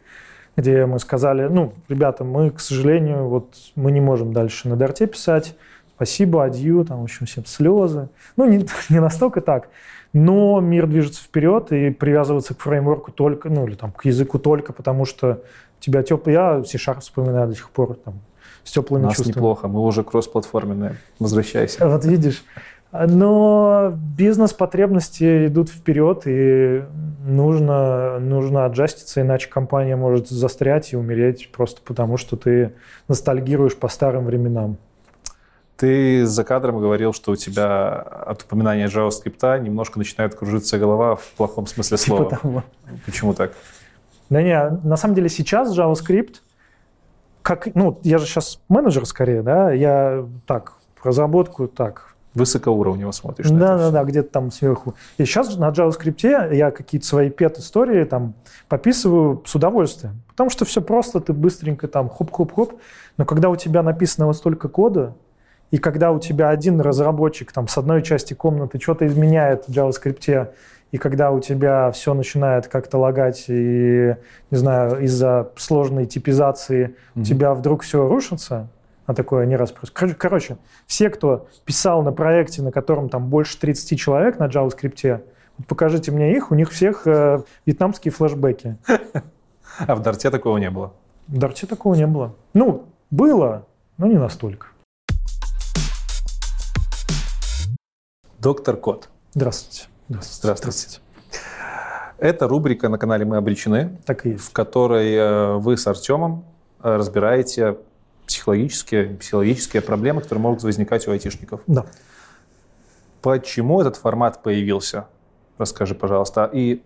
Speaker 3: где мы сказали, ну, ребята, мы, к сожалению, вот мы не можем дальше на Дарте писать, спасибо, адью, там, в общем, всем слезы. Ну, не, не настолько так. Но мир движется вперед, и привязываться к фреймворку только, ну, или там, к языку только потому, что тебя теплый... Я C-Sharp вспоминаю до сих пор, там, с теплыми
Speaker 2: нас
Speaker 3: чувствами.
Speaker 2: неплохо, мы уже кроссплатформенные. Возвращайся.
Speaker 3: Вот видишь. Но бизнес-потребности идут вперед, и нужно, нужно аджаститься, иначе компания может застрять и умереть просто потому, что ты ностальгируешь по старым временам.
Speaker 2: Ты за кадром говорил, что у тебя от упоминания JavaScript немножко начинает кружиться голова в плохом смысле слова.
Speaker 3: Типа того.
Speaker 2: Почему так?
Speaker 3: Да не, на самом деле сейчас JavaScript, как, ну, я же сейчас менеджер скорее, да, я так, разработку так,
Speaker 2: Высокоуровнево смотришь
Speaker 3: Да, да,
Speaker 2: всё.
Speaker 3: да, где-то там сверху. И сейчас на JavaScript я какие-то свои пет-истории там пописываю с удовольствием. Потому что все просто, ты быстренько там хоп-хоп-хоп. Но когда у тебя написано вот столько кода, и когда у тебя один разработчик там с одной части комнаты что-то изменяет в JavaScript, и когда у тебя все начинает как-то лагать, и, не знаю, из-за сложной типизации у тебя вдруг все рушится, а такое не раз просто. Короче, короче, все, кто писал на проекте, на котором там больше 30 человек на JavaScript, вот покажите мне их, у них всех э, вьетнамские флешбеки.
Speaker 2: А в Дарте такого не было.
Speaker 3: В Дарте такого не было. Ну, было, но не настолько.
Speaker 2: Доктор Кот.
Speaker 3: Здравствуйте.
Speaker 2: Здравствуйте. Это рубрика на канале «Мы обречены»,
Speaker 3: Так и есть.
Speaker 2: в которой э, вы с Артемом э, разбираете психологические, психологические проблемы, которые могут возникать у айтишников.
Speaker 3: Да.
Speaker 2: Почему этот формат появился? Расскажи, пожалуйста. И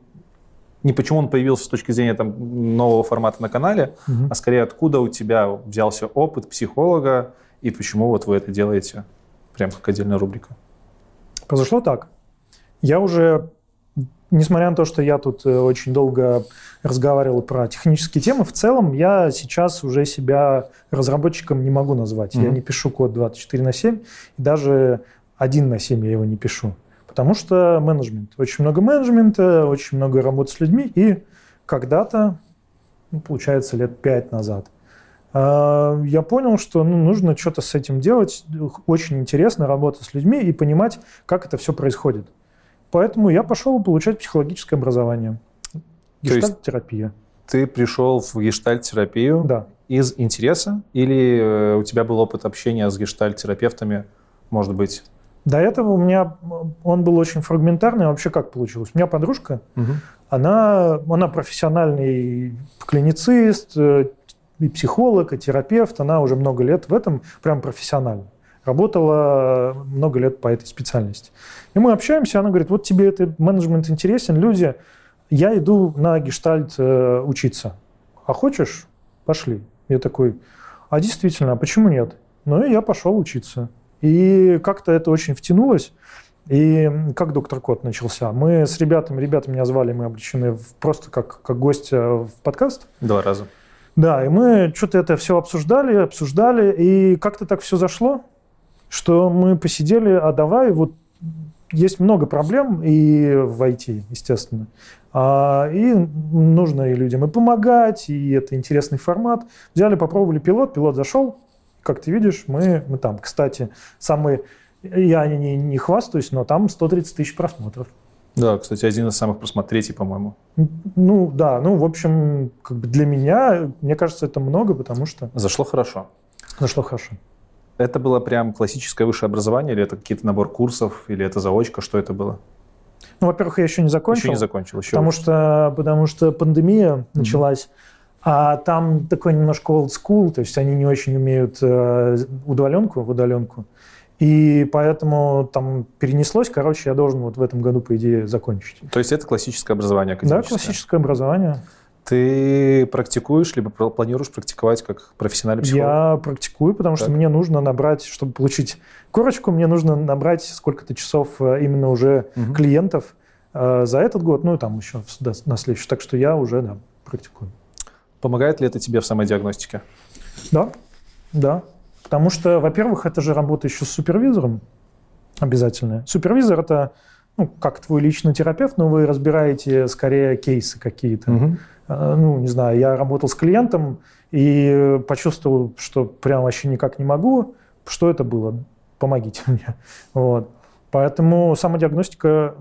Speaker 2: не почему он появился с точки зрения там, нового формата на канале,
Speaker 3: Мгм.
Speaker 2: а скорее откуда у тебя взялся опыт психолога и почему вот вы это делаете прям как отдельная рубрика.
Speaker 3: Произошло так. Я уже, несмотря на то, что я тут э, очень долго разговаривал про технические темы, в целом я сейчас уже себя разработчиком не могу назвать. Я
Speaker 2: Мгм.
Speaker 3: не пишу код 24 на 7, и даже 1 на 7 я его не пишу. Потому что менеджмент. Очень много менеджмента, очень много работы с людьми, и когда-то, ну, получается, лет 5 назад, а, я понял, что ну, нужно что-то с этим делать. Очень интересно работать с людьми и понимать, как это все происходит. Поэтому я пошел получать психологическое образование. Гештальт-терапия.
Speaker 2: Ты пришел в гештальт-терапию
Speaker 3: Да.
Speaker 2: из интереса или э, у тебя был опыт общения с гештальт-терапевтами, может быть?
Speaker 3: До этого у меня м, он был очень фрагментарный. А Вообще как получилось? У меня подружка, она, она профессиональный клиницист, э, и психолог, и терапевт. Она уже много лет в этом прям профессионально. Работала много лет по этой специальности. И мы общаемся, она говорит, вот тебе этот менеджмент интересен, люди, я иду на гештальт э, учиться. А хочешь? Пошли. Я такой, а действительно, а почему нет? Ну и я пошел учиться. И как-то это очень втянулось. И как доктор Кот начался? Мы с ребятами, ребята меня звали, мы обречены в- просто как, как гостя в подкаст.
Speaker 2: Два раза.
Speaker 3: Да, и мы что-то это все обсуждали, обсуждали, и как-то так все зашло, что мы посидели, а давай, вот есть много проблем и в IT, естественно. А, и нужно и людям и помогать, и это интересный формат. Взяли, попробовали пилот, пилот зашел, как ты видишь, мы, мы там. Кстати, самый, я не, не хвастаюсь, но там 130 тысяч просмотров.
Speaker 2: Да, кстати, один из самых просмотров, третий, по-моему.
Speaker 3: Ну, да, ну, в общем, как бы для меня, мне кажется, это много, потому что
Speaker 2: Зашло хорошо.
Speaker 3: зашло хорошо.
Speaker 2: Это было прям классическое высшее образование, или это какие-то набор курсов, или это заочка, что это было?
Speaker 3: Ну, во-первых, я еще не закончил.
Speaker 2: Еще не закончил. Еще
Speaker 3: Потому что, потому что пандемия началась, а там такой немножко old school, то есть они не очень умеют э, удаленку, в удаленку. И поэтому там перенеслось, короче, я должен вот в этом году, по идее, закончить.
Speaker 2: То есть это классическое образование
Speaker 3: Да,
Speaker 2: академическое?
Speaker 3: классическое образование.
Speaker 2: Ты практикуешь, либо пл- планируешь практиковать как профессиональный психолог?
Speaker 3: Я практикую, потому что
Speaker 2: Так.
Speaker 3: мне нужно набрать, чтобы получить корочку, мне нужно набрать сколько-то часов э, именно уже
Speaker 2: Мгм.
Speaker 3: клиентов э, за этот год, ну и там еще да, на следующий. Так что я уже, да, практикую.
Speaker 2: Помогает ли это тебе в самодиагностике?
Speaker 3: Да, да. Потому что, во-первых, это же работа еще с супервизором обязательная. Супервизор – это ну, как твой личный терапевт, но вы разбираете скорее кейсы какие-то. э, ну, не знаю, я работал с клиентом и почувствовал, что прям вообще никак не могу. Что это было? Помогите мне. Вот. Поэтому самодиагностика,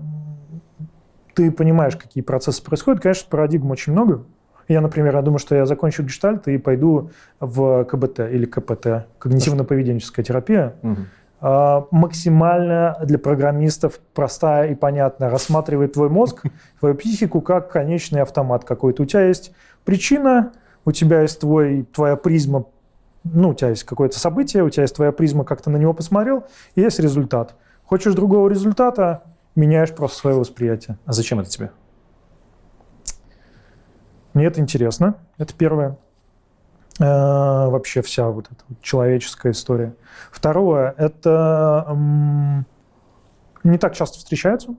Speaker 3: ты понимаешь, какие процессы происходят. Конечно, парадигм очень много. Я, например, я думаю, что я закончу гештальт и пойду в КБТ или КПТ, когнитивно-поведенческая терапия. Угу. Максимально для программистов простая и понятная. Рассматривает твой мозг, твою психику как конечный автомат какой-то. У тебя есть причина, у тебя есть твой, твоя призма, ну, у тебя есть какое-то событие, у тебя есть твоя призма, как ты на него посмотрел, и есть результат. Хочешь другого результата, меняешь просто свое восприятие.
Speaker 2: А зачем это тебе?
Speaker 3: Мне это интересно, это первое. Э, вообще вся вот эта человеческая история. Второе, это не так часто встречаются.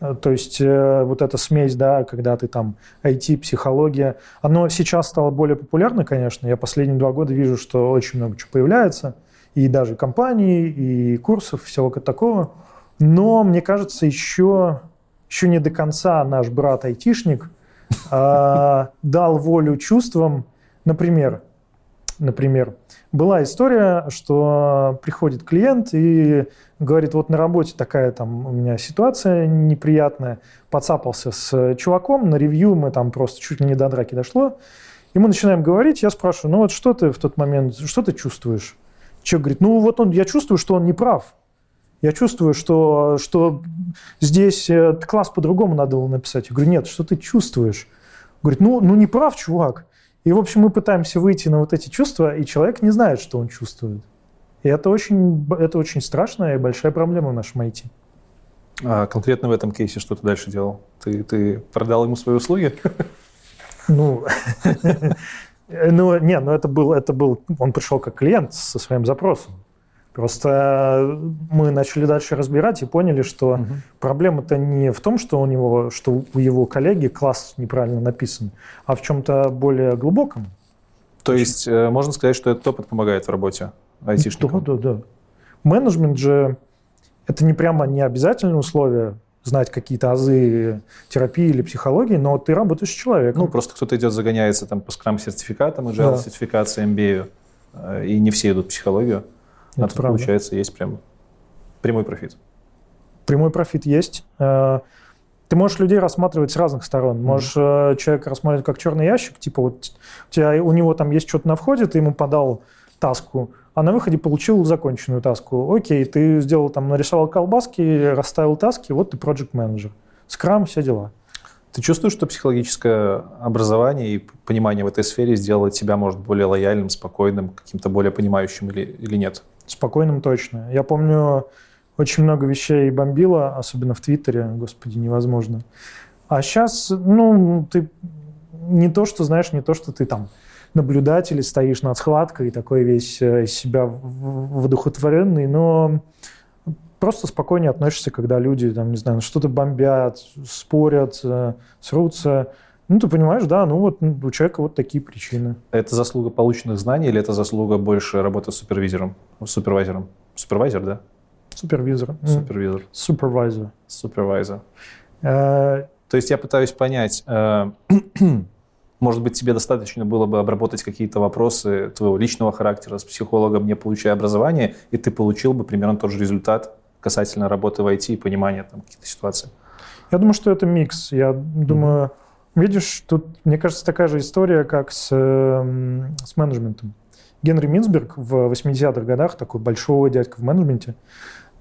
Speaker 3: Э, то есть э, вот эта смесь, да, когда ты там IT, психология, оно сейчас стало более популярно, конечно. Я последние два года вижу, что очень много чего появляется. И даже компаний, и курсов, всего такого. Но мне кажется, еще, еще не до конца наш брат-айтишник – а, дал волю чувствам. Например, например, была история, что приходит клиент и говорит, вот на работе такая там у меня ситуация неприятная, подцапался с чуваком, на ревью мы там просто чуть ли не до драки дошло, и мы начинаем говорить, я спрашиваю, ну вот что ты в тот момент, что ты чувствуешь? Человек говорит, ну вот он, я чувствую, что он не прав. Я чувствую, что, что здесь э, класс по-другому надо было написать. Я говорю, нет, что ты чувствуешь? Говорит, ну, ну не прав, чувак. И, в общем, мы пытаемся выйти на вот эти чувства, и человек не знает, что он чувствует. И это очень, это очень страшная и большая проблема в нашем IT.
Speaker 2: А конкретно в этом кейсе что ты дальше делал? Ты, ты продал ему свои услуги?
Speaker 3: Ну, ну, не, ну это был, это был, он пришел как клиент со своим запросом. Просто мы начали дальше разбирать и поняли, что угу. проблема-то не в том, что у него, что у его коллеги класс неправильно написан, а в чем-то более глубоком.
Speaker 2: То есть э, можно сказать, что этот опыт помогает в работе айтишникам?
Speaker 3: Да, да, да. Менеджмент же это не прямо не обязательное условие знать какие-то азы терапии или психологии, но ты работаешь с человеком.
Speaker 2: Ну, просто кто-то идет, загоняется там по скрам-сертификатам, agile да. сертификации, MBA, э, и не все идут в психологию. Это а тут, правда. получается, есть прям прямой профит.
Speaker 3: Прямой профит есть. Э, ты можешь людей рассматривать с разных сторон. Можешь mm-hmm. человека рассматривать как черный ящик, типа вот у, тебя, у него там есть что-то на входе, ты ему подал таску, а на выходе получил законченную таску. Окей, ты сделал там, нарисовал колбаски, расставил таски, вот ты project менеджер. Скрам, все дела.
Speaker 2: Ты чувствуешь, что психологическое образование и понимание в этой сфере сделает тебя, может, более лояльным, спокойным, каким-то более понимающим или, или нет?
Speaker 3: Спокойным точно. Я помню, очень много вещей бомбило, особенно в Твиттере, господи, невозможно. А сейчас, ну, ты не то, что знаешь, не то, что ты там наблюдатель, стоишь над схваткой и такой весь э, из себя воодухотворенный, но просто спокойнее относишься, когда люди, там, не знаю, что-то бомбят, спорят, э, срутся. Ну, ты понимаешь, да, ну вот у человека вот такие причины.
Speaker 2: Это заслуга полученных знаний или это заслуга больше работы с супервизором, супервайзером? Супервайзер, да?
Speaker 3: Супервизор.
Speaker 2: Супервизор.
Speaker 3: Супервайзер.
Speaker 2: Супервайзер. Э, То есть я пытаюсь понять, э, может быть, тебе достаточно было бы обработать какие-то вопросы твоего личного характера с психологом, не получая образование, и ты получил бы примерно тот же результат касательно работы в IT и понимания там каких-то ситуаций?
Speaker 3: Я думаю, что это микс. Я думаю, mm-hmm Видишь, тут, мне кажется, такая же история, как с, эм, с менеджментом. Генри Минсберг в 80-х годах, такой большой дядька в менеджменте,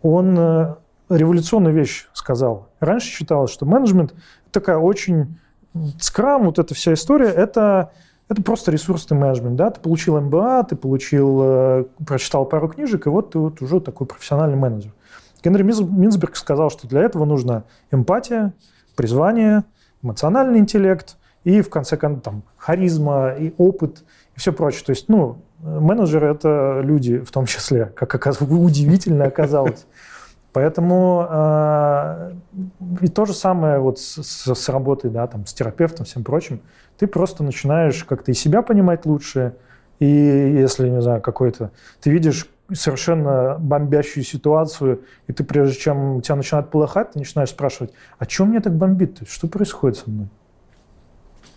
Speaker 3: он э, революционную вещь сказал. Раньше считалось, что менеджмент – такая очень... Скрам, вот эта вся история – это это просто ресурсный менеджмент, да, ты получил МБА, ты получил, э, прочитал пару книжек, и вот ты вот уже такой профессиональный менеджер. Генри Минсберг сказал, что для этого нужна эмпатия, призвание – эмоциональный интеллект и, в конце концов, там, харизма и опыт и все прочее. То есть, ну, менеджеры — это люди в том числе, как оказалось, удивительно оказалось. Поэтому э, и то же самое вот с, с, с работой, да, там, с терапевтом, всем прочим. Ты просто начинаешь как-то и себя понимать лучше, и если, не знаю, какой-то... Ты видишь совершенно бомбящую ситуацию, и ты, прежде чем тебя начинает полыхать, ты начинаешь спрашивать, а чем мне так бомбит? -то? Что происходит со мной?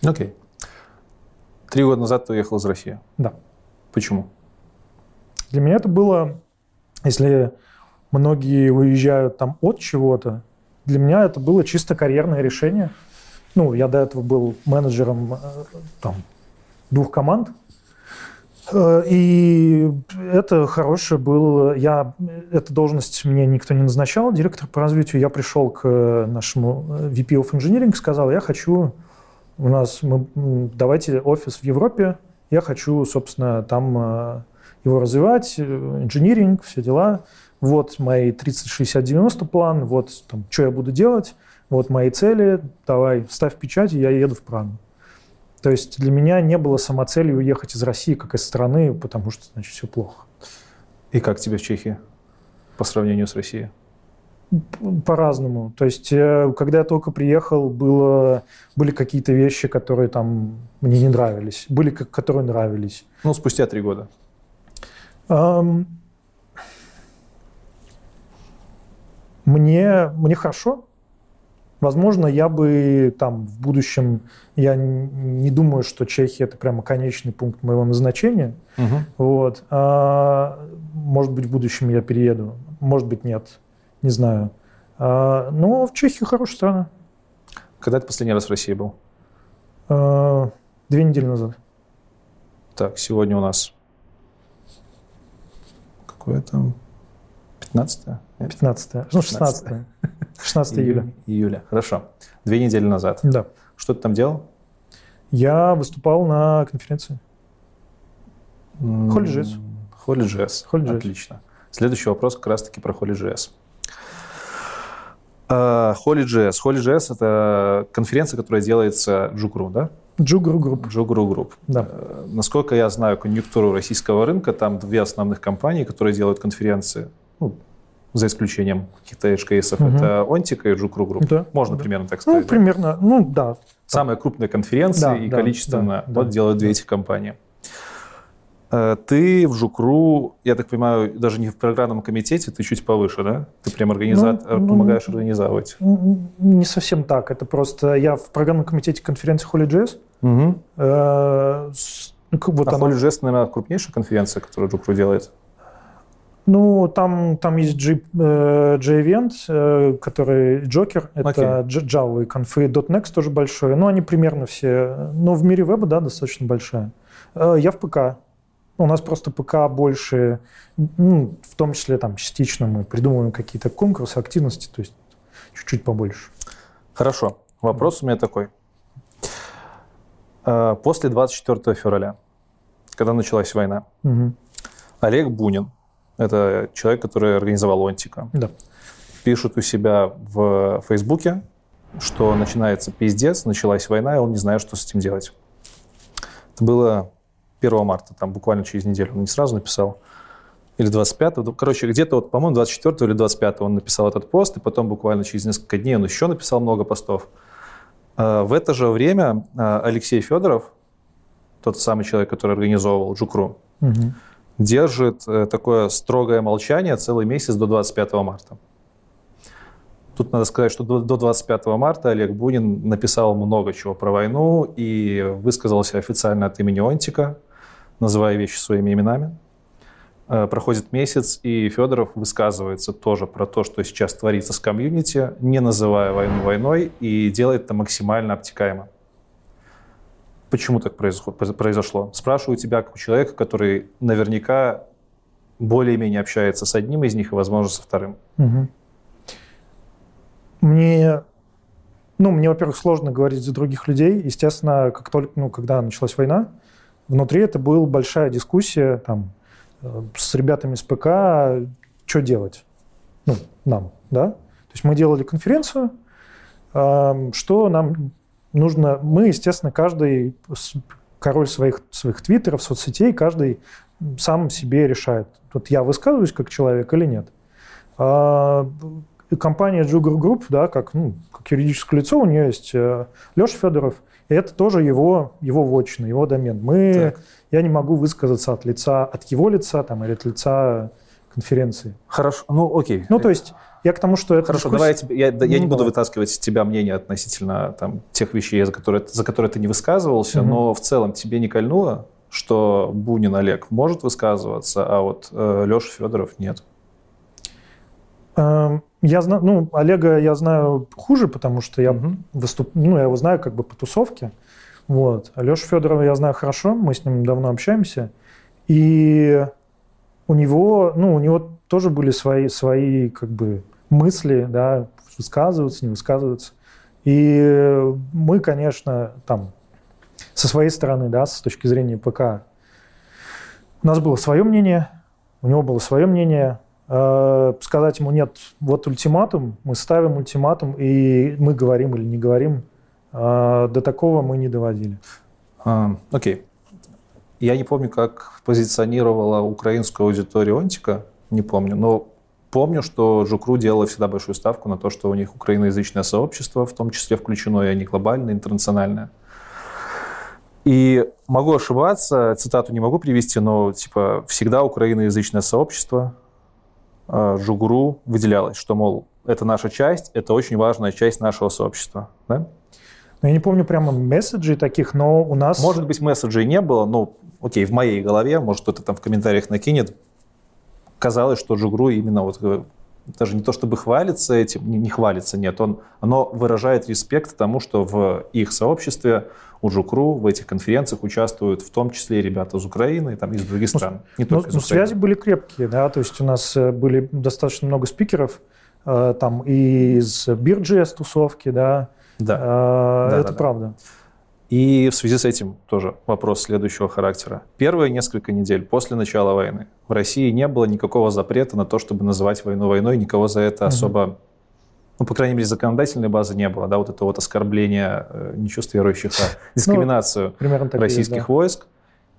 Speaker 2: Окей. Три года назад ты уехал из России.
Speaker 3: Да.
Speaker 2: Почему?
Speaker 3: Для меня это было, если многие уезжают там от чего-то, для меня это было чисто карьерное решение. Ну, я до этого был менеджером э, там, двух команд, Э, И это хорошее было. Я, эту должность мне никто не назначал, директор по развитию. Я пришел к нашему VP of Engineering, сказал, я хочу, у нас, мы, давайте офис в Европе, я хочу, собственно, там э, его развивать, э, инжиниринг, все дела. Вот мои 30, 60, 90 план, вот там, что я буду делать, вот мои цели, давай, ставь печать, и я еду в Прагу. То есть для меня не было самоцелью уехать из России как из страны, потому что, значит, все плохо.
Speaker 2: И как тебе в Чехии по сравнению с Россией?
Speaker 3: По-разному. То есть, э, когда я только приехал, было, были какие-то вещи, которые там мне не нравились, были, которые нравились.
Speaker 2: Ну, спустя три года.
Speaker 3: Ам, Мне, мне хорошо. Возможно, я бы там в будущем, я не думаю, что Чехия это прямо конечный пункт моего назначения. Вот. А, может быть, в будущем я перееду, может быть, нет, не знаю. А, но в Чехии хорошая страна.
Speaker 2: Когда ты последний раз в России был?
Speaker 3: А, две недели назад.
Speaker 2: Так, сегодня у нас... Какое там? 15 Нет?
Speaker 3: 15 ну, 16 16 июля.
Speaker 2: Июля. Хорошо. Две недели назад.
Speaker 3: Да.
Speaker 2: Что ты там делал?
Speaker 3: Я выступал на конференции. HolyJS.
Speaker 2: HolyJS.
Speaker 3: HolyJS.
Speaker 2: Отлично. Следующий вопрос как раз-таки про HolyJS. А, HolyJS. HolyJS — это конференция, которая делается JUG Ru, да?
Speaker 3: JUG Ru
Speaker 2: Group. JUG Ru Group.
Speaker 3: Да.
Speaker 2: Э, Насколько я знаю конъюнктуру российского рынка, там две основных компании, которые делают конференции, ну, за исключением каких-то edge-кейсов,
Speaker 3: Мгм.
Speaker 2: это Онтико и JUG Ru Group.
Speaker 3: Да,
Speaker 2: Можно
Speaker 3: да.
Speaker 2: примерно так
Speaker 3: Ну,
Speaker 2: сказать. да?
Speaker 3: примерно, ну да.
Speaker 2: Самые крупные конференции
Speaker 3: Да,
Speaker 2: и
Speaker 3: да,
Speaker 2: количественно
Speaker 3: да,
Speaker 2: вот
Speaker 3: да,
Speaker 2: делают две
Speaker 3: да.
Speaker 2: эти компании. Э, Ты в Жукру, я так понимаю, даже не в программном комитете, ты чуть повыше, да? Ты прям организатор,
Speaker 3: Ну, ну,
Speaker 2: помогаешь организовывать.
Speaker 3: М, Не совсем так. Это просто я в программном комитете конференции.
Speaker 2: Угу.
Speaker 3: э, с- ну, как вот
Speaker 2: а
Speaker 3: она-
Speaker 2: HolyJS, наверное, крупнейшая конференция, которую Жукру делает.
Speaker 3: Ну, там, там есть G, э, который Джокер, это. J- Java и конфы. .next тоже большой. Ну, они примерно все... Но в мире веба, да, достаточно большая. Я в ПК. У нас просто ПК больше, ну, в том числе там частично мы придумываем какие-то конкурсы, активности, то есть чуть-чуть побольше.
Speaker 2: Хорошо. Вопрос у меня такой. Э, После 24 февраля, когда началась война,
Speaker 3: Мгм.
Speaker 2: Олег Бунин, это человек, который организовал Онтика,
Speaker 3: Да.
Speaker 2: пишет у себя в Фейсбуке, что начинается пиздец, началась война, и он не знает, что с этим делать. Это было 1 марта, там буквально через неделю. Он не сразу написал. Или 25 ну, Короче, где-то, вот, по-моему, 24 или 25 он написал этот пост, и потом буквально через несколько дней он еще написал много постов. А, В это же время а, Алексей Федоров, тот самый человек, который организовывал Джукру,
Speaker 3: Мгм.
Speaker 2: держит э, такое строгое молчание целый месяц до 25 марта. Тут надо сказать, что до до 25 марта Олег Бунин написал много чего про войну и высказался официально от имени Онтика, называя вещи своими именами. Э, Проходит месяц, и Федоров высказывается тоже про то, что сейчас творится с комьюнити, не называя войну войной, и делает это максимально обтекаемо. Почему так произошло? Спрашиваю тебя, как у человека, который наверняка более-менее общается с одним из них и, возможно, со вторым.
Speaker 3: Мгм. Мне, ну, мне, во-первых, сложно говорить за других людей. Естественно, как только, ну, когда началась война, внутри это была большая дискуссия там э, с ребятами с ПК, что делать, ну, нам, да. То есть мы делали конференцию, что нам нужно, мы, естественно, каждый король своих, своих твиттеров, соцсетей, каждый сам себе решает, вот я высказываюсь как человек или нет. А, компания Jugar Group, да, как, ну, как юридическое лицо, у нее есть э, Леша Федоров, это тоже его, его вотчина, его домен. Мы,
Speaker 2: Так.
Speaker 3: я не могу высказаться от лица, от его лица там, или от лица конференции.
Speaker 2: Хорошо, ну окей.
Speaker 3: Ну, то есть я к тому, что это...
Speaker 2: Хорошо,
Speaker 3: дискуссия-
Speaker 2: давай я, тебе- я, я не
Speaker 3: Ну,
Speaker 2: буду
Speaker 3: давай.
Speaker 2: вытаскивать из тебя мнение относительно там, тех вещей, за которые, за которые ты не высказывался,
Speaker 3: Мгм.
Speaker 2: но в целом тебе не кольнуло, что Бунин Олег может высказываться, а вот Леша Федоров нет.
Speaker 3: Эм, Я знаю, ну, Олега я знаю хуже, потому что я
Speaker 2: Мгм.
Speaker 3: выступ... ну, я его знаю как бы по тусовке. Вот. Алешу Федорова я знаю хорошо, мы с ним давно общаемся. И у него, ну, у него тоже были свои, свои как бы мысли, да, высказываться, не высказываться. И мы, конечно, там, со своей стороны, да, с точки зрения ПК, у нас было свое мнение, у него было свое мнение. Э, Сказать ему нет, вот ультиматум, мы ставим ультиматум, и мы говорим или не говорим, э, до такого мы не доводили.
Speaker 2: А, окей. Я не помню, как позиционировала украинскую аудиторию Онтика, не помню, но помню, что Жукру делала всегда большую ставку на то, что у них украиноязычное сообщество, в том числе включено, и они глобальное, интернациональное. И могу ошибаться, цитату не могу привести, но типа всегда украиноязычное сообщество э, Жугуру выделялось, что, мол, это наша часть, это очень важная часть нашего сообщества. Да?
Speaker 3: Но я не помню прямо месседжей таких, но у нас...
Speaker 2: Может быть, месседжей не было, ну, окей, в моей голове, может, кто-то там в комментариях накинет, казалось, что Жугру именно вот э, даже не то чтобы хвалится этим, не, не хвалится, нет, он, оно выражает респект тому, что в их сообществе у Жукру в этих конференциях участвуют в том числе ребята из Украины, там, из других стран. Не
Speaker 3: Ну,
Speaker 2: только из
Speaker 3: ну,
Speaker 2: Украины.
Speaker 3: связи были крепкие, да, то есть у нас э, были достаточно много спикеров, э, там и из Бирджес тусовки, да,
Speaker 2: Да.
Speaker 3: Э,
Speaker 2: Да,
Speaker 3: это
Speaker 2: да, да.
Speaker 3: правда.
Speaker 2: И в связи с этим тоже вопрос следующего характера. Первые несколько недель после начала войны в России не было никакого запрета на то, чтобы называть войну войной, никого за это
Speaker 3: Мгм.
Speaker 2: особо, ну, по крайней мере, законодательной базы не было, да, вот это вот оскорбление э, не чувств верующих, а дискриминацию
Speaker 3: Примерно так и есть,
Speaker 2: российских
Speaker 3: да.
Speaker 2: войск.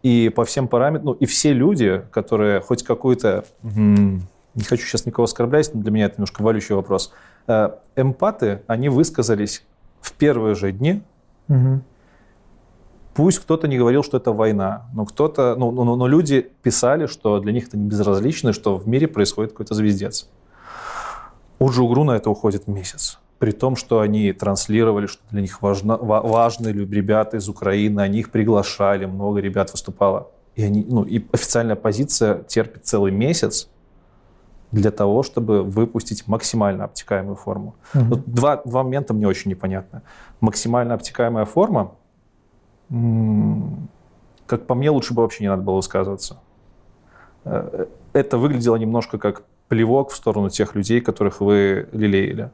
Speaker 2: И по всем параметрам, ну, и все люди, которые хоть какую-то, не хочу сейчас никого оскорблять, но для меня это немножко валющий вопрос, э, эмпаты, они высказались в первые же дни,
Speaker 3: Мгм.
Speaker 2: Пусть кто-то не говорил, что это война, но кто-то, ну, ну, но люди писали, что для них это не безразлично, что в мире происходит какой-то звездец. У Джугру на это уходит месяц. При том, что они транслировали, что для них важно, ва- важны ребята из Украины, они их приглашали, много ребят выступало. И, они, ну, и официальная позиция терпит целый месяц для того, чтобы выпустить максимально обтекаемую форму.
Speaker 3: Мгм.
Speaker 2: Вот два, два момента мне очень непонятно. Максимально обтекаемая форма, как по мне, лучше бы вообще не надо было высказываться. Э, Это выглядело немножко как плевок в сторону тех людей, которых вы лелеяли.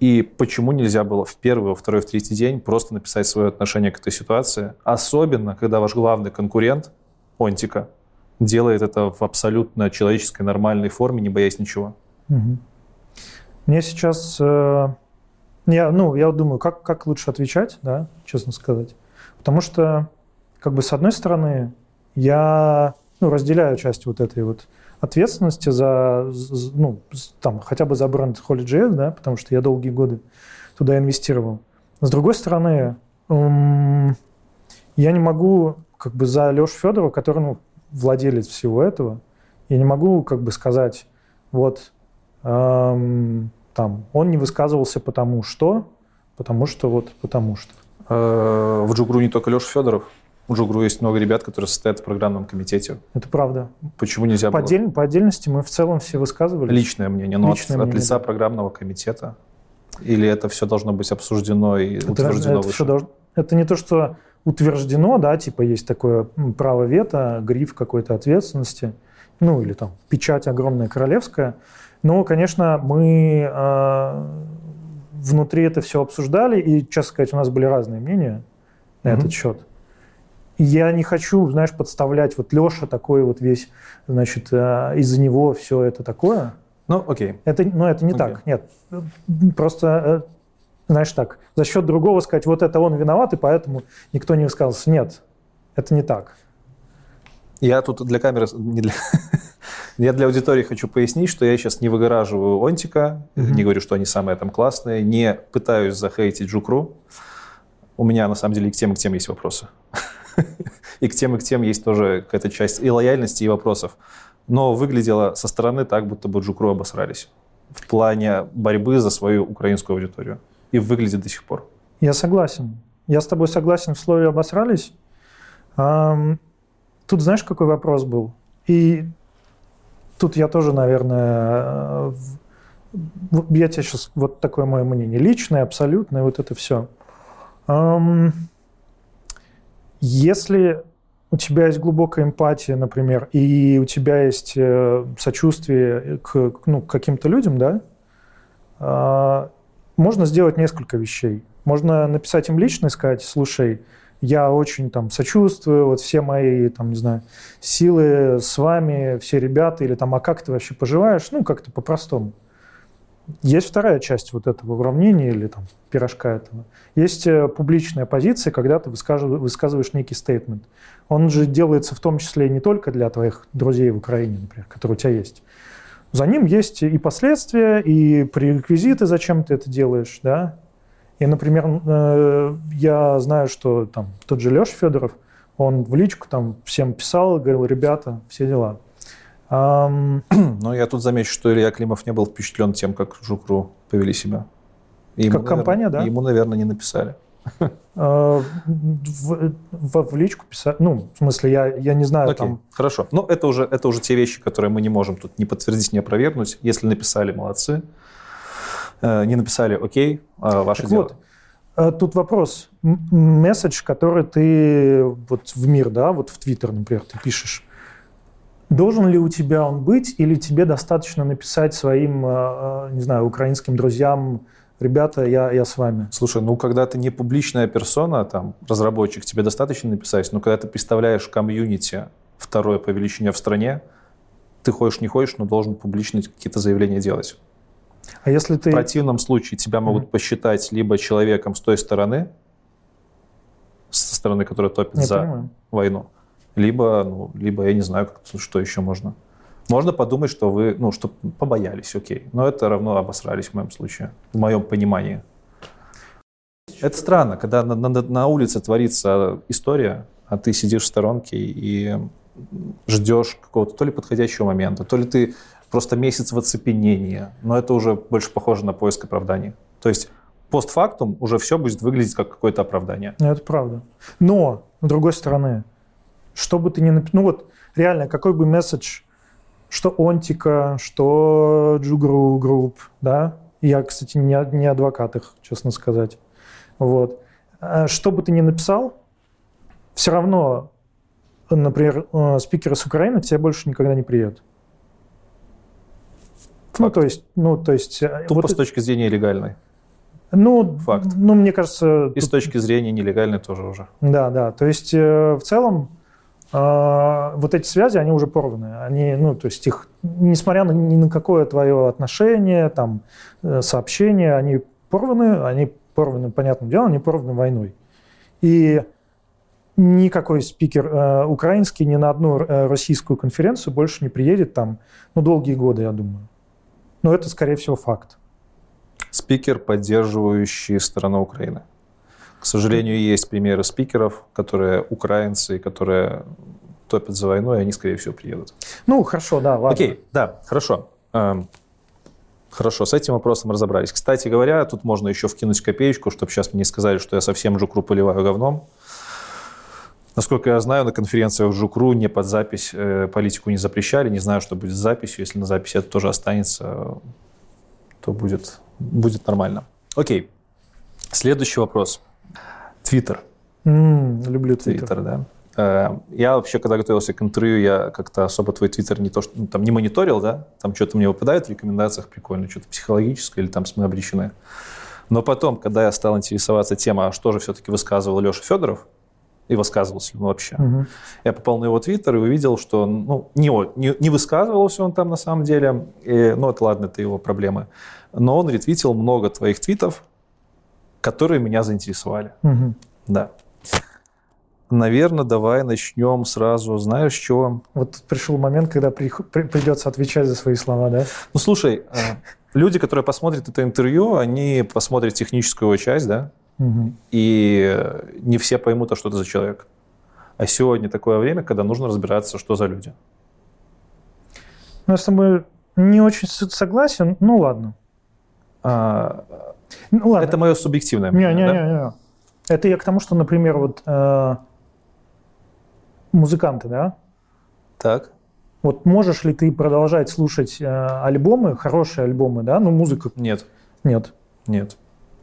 Speaker 2: И почему нельзя было в первый, во второй, в третий день просто написать свое отношение к этой ситуации? Особенно, когда ваш главный конкурент, Онтика, делает это в абсолютно человеческой, нормальной форме, не боясь ничего.
Speaker 3: Мгм. Мне сейчас, э, я, ну, я думаю, как, как лучше отвечать, да, честно сказать. Потому что, как бы, с одной стороны, я, ну, разделяю часть вот этой вот ответственности за, ну, там, хотя бы за бренд Holy.js, да, потому что я долгие годы туда инвестировал. С другой стороны, я не могу, как бы, за Лешу Федорова, который, ну, владелец всего этого, я не могу, как бы, сказать, вот, эм, там, он не высказывался потому что, потому что вот потому что.
Speaker 2: Э, В Джугру не только Леша Федоров. В Джугру есть много ребят, которые состоят в программном комитете.
Speaker 3: Это правда.
Speaker 2: Почему нельзя
Speaker 3: По,
Speaker 2: было?
Speaker 3: отдель- по отдельности мы в целом все высказывались.
Speaker 2: Личное мнение, но от-
Speaker 3: Личное
Speaker 2: от,
Speaker 3: мнение,
Speaker 2: лица
Speaker 3: да.
Speaker 2: программного комитета? Или это все должно быть обсуждено и
Speaker 3: Это,
Speaker 2: утверждено
Speaker 3: это
Speaker 2: выше?
Speaker 3: должно- это не то, что утверждено, да, типа есть такое право вето, гриф какой-то ответственности, ну или там печать огромная королевская. Но, конечно, мы э, внутри это все обсуждали, и, честно сказать, у нас были разные мнения на
Speaker 2: Мгм.
Speaker 3: этот счет. Я не хочу, знаешь, подставлять вот Леша такой вот весь, значит, э, из-за него все это такое.
Speaker 2: Ну, окей.
Speaker 3: Это, ну, это не
Speaker 2: Окей.
Speaker 3: так, нет. Просто, э, знаешь, так, за счет другого сказать, вот это он виноват, и поэтому никто не высказался. Нет, это не так.
Speaker 2: Я тут для камеры, не для... я для аудитории хочу пояснить, что я сейчас не выгораживаю Онтика,
Speaker 3: Мгм.
Speaker 2: не говорю, что они самые там классные, не пытаюсь захейтить Джукру. У меня, на самом деле, и к тем, к тем есть вопросы. И к тем, и к тем есть тоже какая-то часть и лояльности, и вопросов. но выглядело со стороны так, будто бы Джукру обосрались в плане борьбы за свою украинскую аудиторию. И выглядит до сих пор.
Speaker 3: Я согласен. Я с тобой согласен в слове «обосрались». Тут знаешь, какой вопрос был? И тут я тоже, наверное, э, я тебе сейчас, вот такое мое мнение, личное, абсолютное, вот это все. Если у тебя есть глубокая эмпатия, например, и у тебя есть э, сочувствие к, ну, к каким-то людям, да, а, можно сделать несколько вещей. Можно написать им лично и сказать, слушай, я очень там сочувствую, вот все мои, там, не знаю, силы с вами, все ребята, или там, а как ты вообще поживаешь? Ну, как-то по-простому. Есть вторая часть вот этого уравнения или там пирожка этого. Есть э, публичная позиция, когда ты высказыв- высказываешь некий стейтмент. Он же делается в том числе не только для твоих друзей в Украине, например, которые у тебя есть. За ним есть и последствия, и пререквизиты, зачем ты это делаешь, да. И, например, э, я знаю, что там тот же Леша Федоров, он в личку там всем писал, говорил, ребята, все дела.
Speaker 2: Но я тут замечу, что Илья Климов не был впечатлен тем, как Жукру повели себя. И
Speaker 3: Как компания, да?
Speaker 2: Ему, наверное, не написали.
Speaker 3: э, в, в- в личку писать, ну, в смысле, я, я не знаю,
Speaker 2: Окей,
Speaker 3: там,
Speaker 2: хорошо. Ну, это уже, это уже те вещи, которые мы не можем тут ни подтвердить, ни опровергнуть. Если написали, молодцы. Э, Не написали, окей, а ваше
Speaker 3: Так
Speaker 2: дело.
Speaker 3: вот, э, тут вопрос. Месседж, который ты вот в мир, да, вот в Твиттер, например, ты пишешь, должен ли у тебя он быть, или тебе достаточно написать своим, э, э, не знаю, украинским друзьям, ребята, я, я с вами?
Speaker 2: Слушай, ну когда ты не публичная персона, там, разработчик, тебе достаточно написать, но когда ты представляешь комьюнити второе по величине в стране, ты хочешь, не хочешь, но должен публично какие-то заявления делать.
Speaker 3: А если ты...
Speaker 2: В противном случае тебя могут
Speaker 3: Мгм.
Speaker 2: посчитать либо человеком с той стороны, со стороны, которая топит
Speaker 3: Я
Speaker 2: за
Speaker 3: понимаю.
Speaker 2: войну, либо, ну, либо я не знаю, как- что еще можно. Можно подумать, что вы, ну, что побоялись, окей. Но это равно обосрались в моем случае, в моем понимании. Это странно, когда на, на- на улице творится история, а ты сидишь в сторонке и ждешь какого-то то ли подходящего момента, то ли ты просто месяц в оцепенении. Но это уже больше похоже на поиск оправданий. То есть постфактум уже все будет выглядеть как какое-то оправдание.
Speaker 3: Это правда. Но, с другой стороны, что бы ты ни написал... Ну вот, реально, какой бы месседж, что Онтико, что JUG Ru Group, да? Я, кстати, не, не адвокат их, честно сказать. Вот. А Что бы ты ни написал, все равно, например, э, спикеры с Украины к тебе больше никогда не приедут. Ну,
Speaker 2: Факт.
Speaker 3: то есть, ну, то есть... э,
Speaker 2: Тупо
Speaker 3: вот
Speaker 2: с точки зрения легальной.
Speaker 3: ну,
Speaker 2: факт.
Speaker 3: Ну, мне кажется...
Speaker 2: И с
Speaker 3: тут-
Speaker 2: точки зрения нелегальной тоже уже.
Speaker 3: да, да. То есть э, в целом э, вот эти связи, они уже порваны. Они, ну, то есть их, несмотря на, ни на какое твое отношение, там, э, сообщение, они порваны, они порваны, понятным делом, они порваны войной. И никакой спикер э, украинский ни на одну э, российскую конференцию больше не приедет там, ну, долгие годы, я думаю. Но это, скорее всего, факт.
Speaker 2: Спикер, поддерживающий сторону Украины. К сожалению, есть примеры спикеров, которые украинцы, которые топят за войну, и они, скорее всего, приедут.
Speaker 3: Ну, хорошо, да, ладно.
Speaker 2: Окей, да, хорошо. Эм, Хорошо, с этим вопросом разобрались. Кстати говоря, тут можно еще вкинуть копеечку, чтобы сейчас мне не сказали, что я совсем Жукру поливаю говном. Насколько я знаю, на конференциях Жукру не под запись э, политику не запрещали. Не знаю, что будет с записью. Если на записи это тоже останется, то будет, будет нормально. Окей. Следующий вопрос. Твиттер.
Speaker 3: М, люблю Твиттер.
Speaker 2: Да. Э, Я вообще, когда готовился к интервью, я как-то особо твой твиттер не то, что ну, там не мониторил, да, там что-то мне выпадает в рекомендациях прикольно, что-то психологическое или там мы обречены. Но потом, когда я стал интересоваться темой, а что же все-таки высказывал Леша Федоров, и высказывался ли он вообще,
Speaker 3: Мгм.
Speaker 2: я попал на его твиттер и увидел, что ну, не, не, не высказывался он там на самом деле, и, ну это ладно, это его проблемы, но он ретвитил много твоих твитов, которые меня заинтересовали.
Speaker 3: Мгм.
Speaker 2: Да. Наверное, давай начнем сразу, знаешь, с чего?
Speaker 3: Вот пришел момент, когда прих- при- придется отвечать за свои слова, да?
Speaker 2: Ну, слушай, э, люди, которые посмотрят это интервью, они посмотрят техническую его часть, да,
Speaker 3: Мгм.
Speaker 2: и э, не все поймут, а что это за человек. А сегодня такое время, когда нужно разбираться, что за люди.
Speaker 3: Ну, я с тобой не очень согласен. Ну, ладно.
Speaker 2: А,
Speaker 3: Ну, ладно.
Speaker 2: это мое субъективное мнение. да?
Speaker 3: Не-не-не. Это я к тому, что, например, вот э, музыканты, да?
Speaker 2: Так.
Speaker 3: Вот можешь ли ты продолжать слушать э, альбомы, хорошие альбомы, да? Ну, музыка
Speaker 2: Нет,
Speaker 3: нет.
Speaker 2: нет.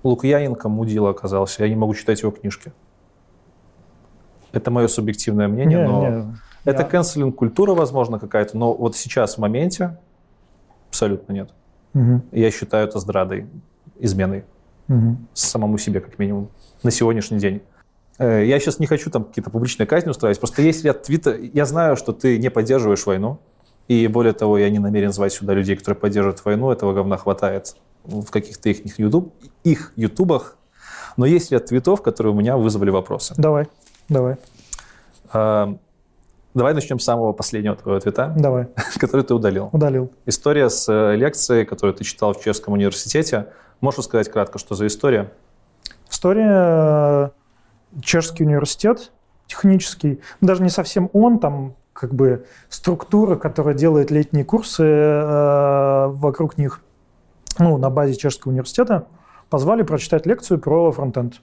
Speaker 2: Лукьяненко мудила оказался. Я не могу читать его книжки. Это мое субъективное мнение,
Speaker 3: Не,
Speaker 2: но
Speaker 3: не.
Speaker 2: это
Speaker 3: Я-
Speaker 2: канцелинг культура, возможно, какая-то, но вот сейчас, в моменте, абсолютно нет.
Speaker 3: Мгм,
Speaker 2: Я считаю это здрадой, изменой
Speaker 3: мгм.
Speaker 2: самому себе, как минимум, на сегодняшний день. Э, Я сейчас не хочу там какие-то публичные казни устраивать, просто есть ряд твитов. Я знаю, что ты не поддерживаешь войну, и более того, я не намерен звать сюда людей, которые поддерживают войну, этого говна хватает в каких-то их, ютуб, их ютубах, но есть ряд твитов, которые у меня вызвали вопросы.
Speaker 3: Давай, давай,
Speaker 2: А, Давай начнем с самого последнего твоего твита,
Speaker 3: давай.
Speaker 2: который ты удалил.
Speaker 3: Удалил.
Speaker 2: История с э, лекцией, которую ты читал в Чешском университете. Можешь рассказать кратко, что за история?
Speaker 3: История э, Чешский университет технический, ну, даже не совсем он, там как бы структура, которая делает летние курсы э, вокруг них, ну, на базе Чешского университета, позвали прочитать лекцию про фронтенд.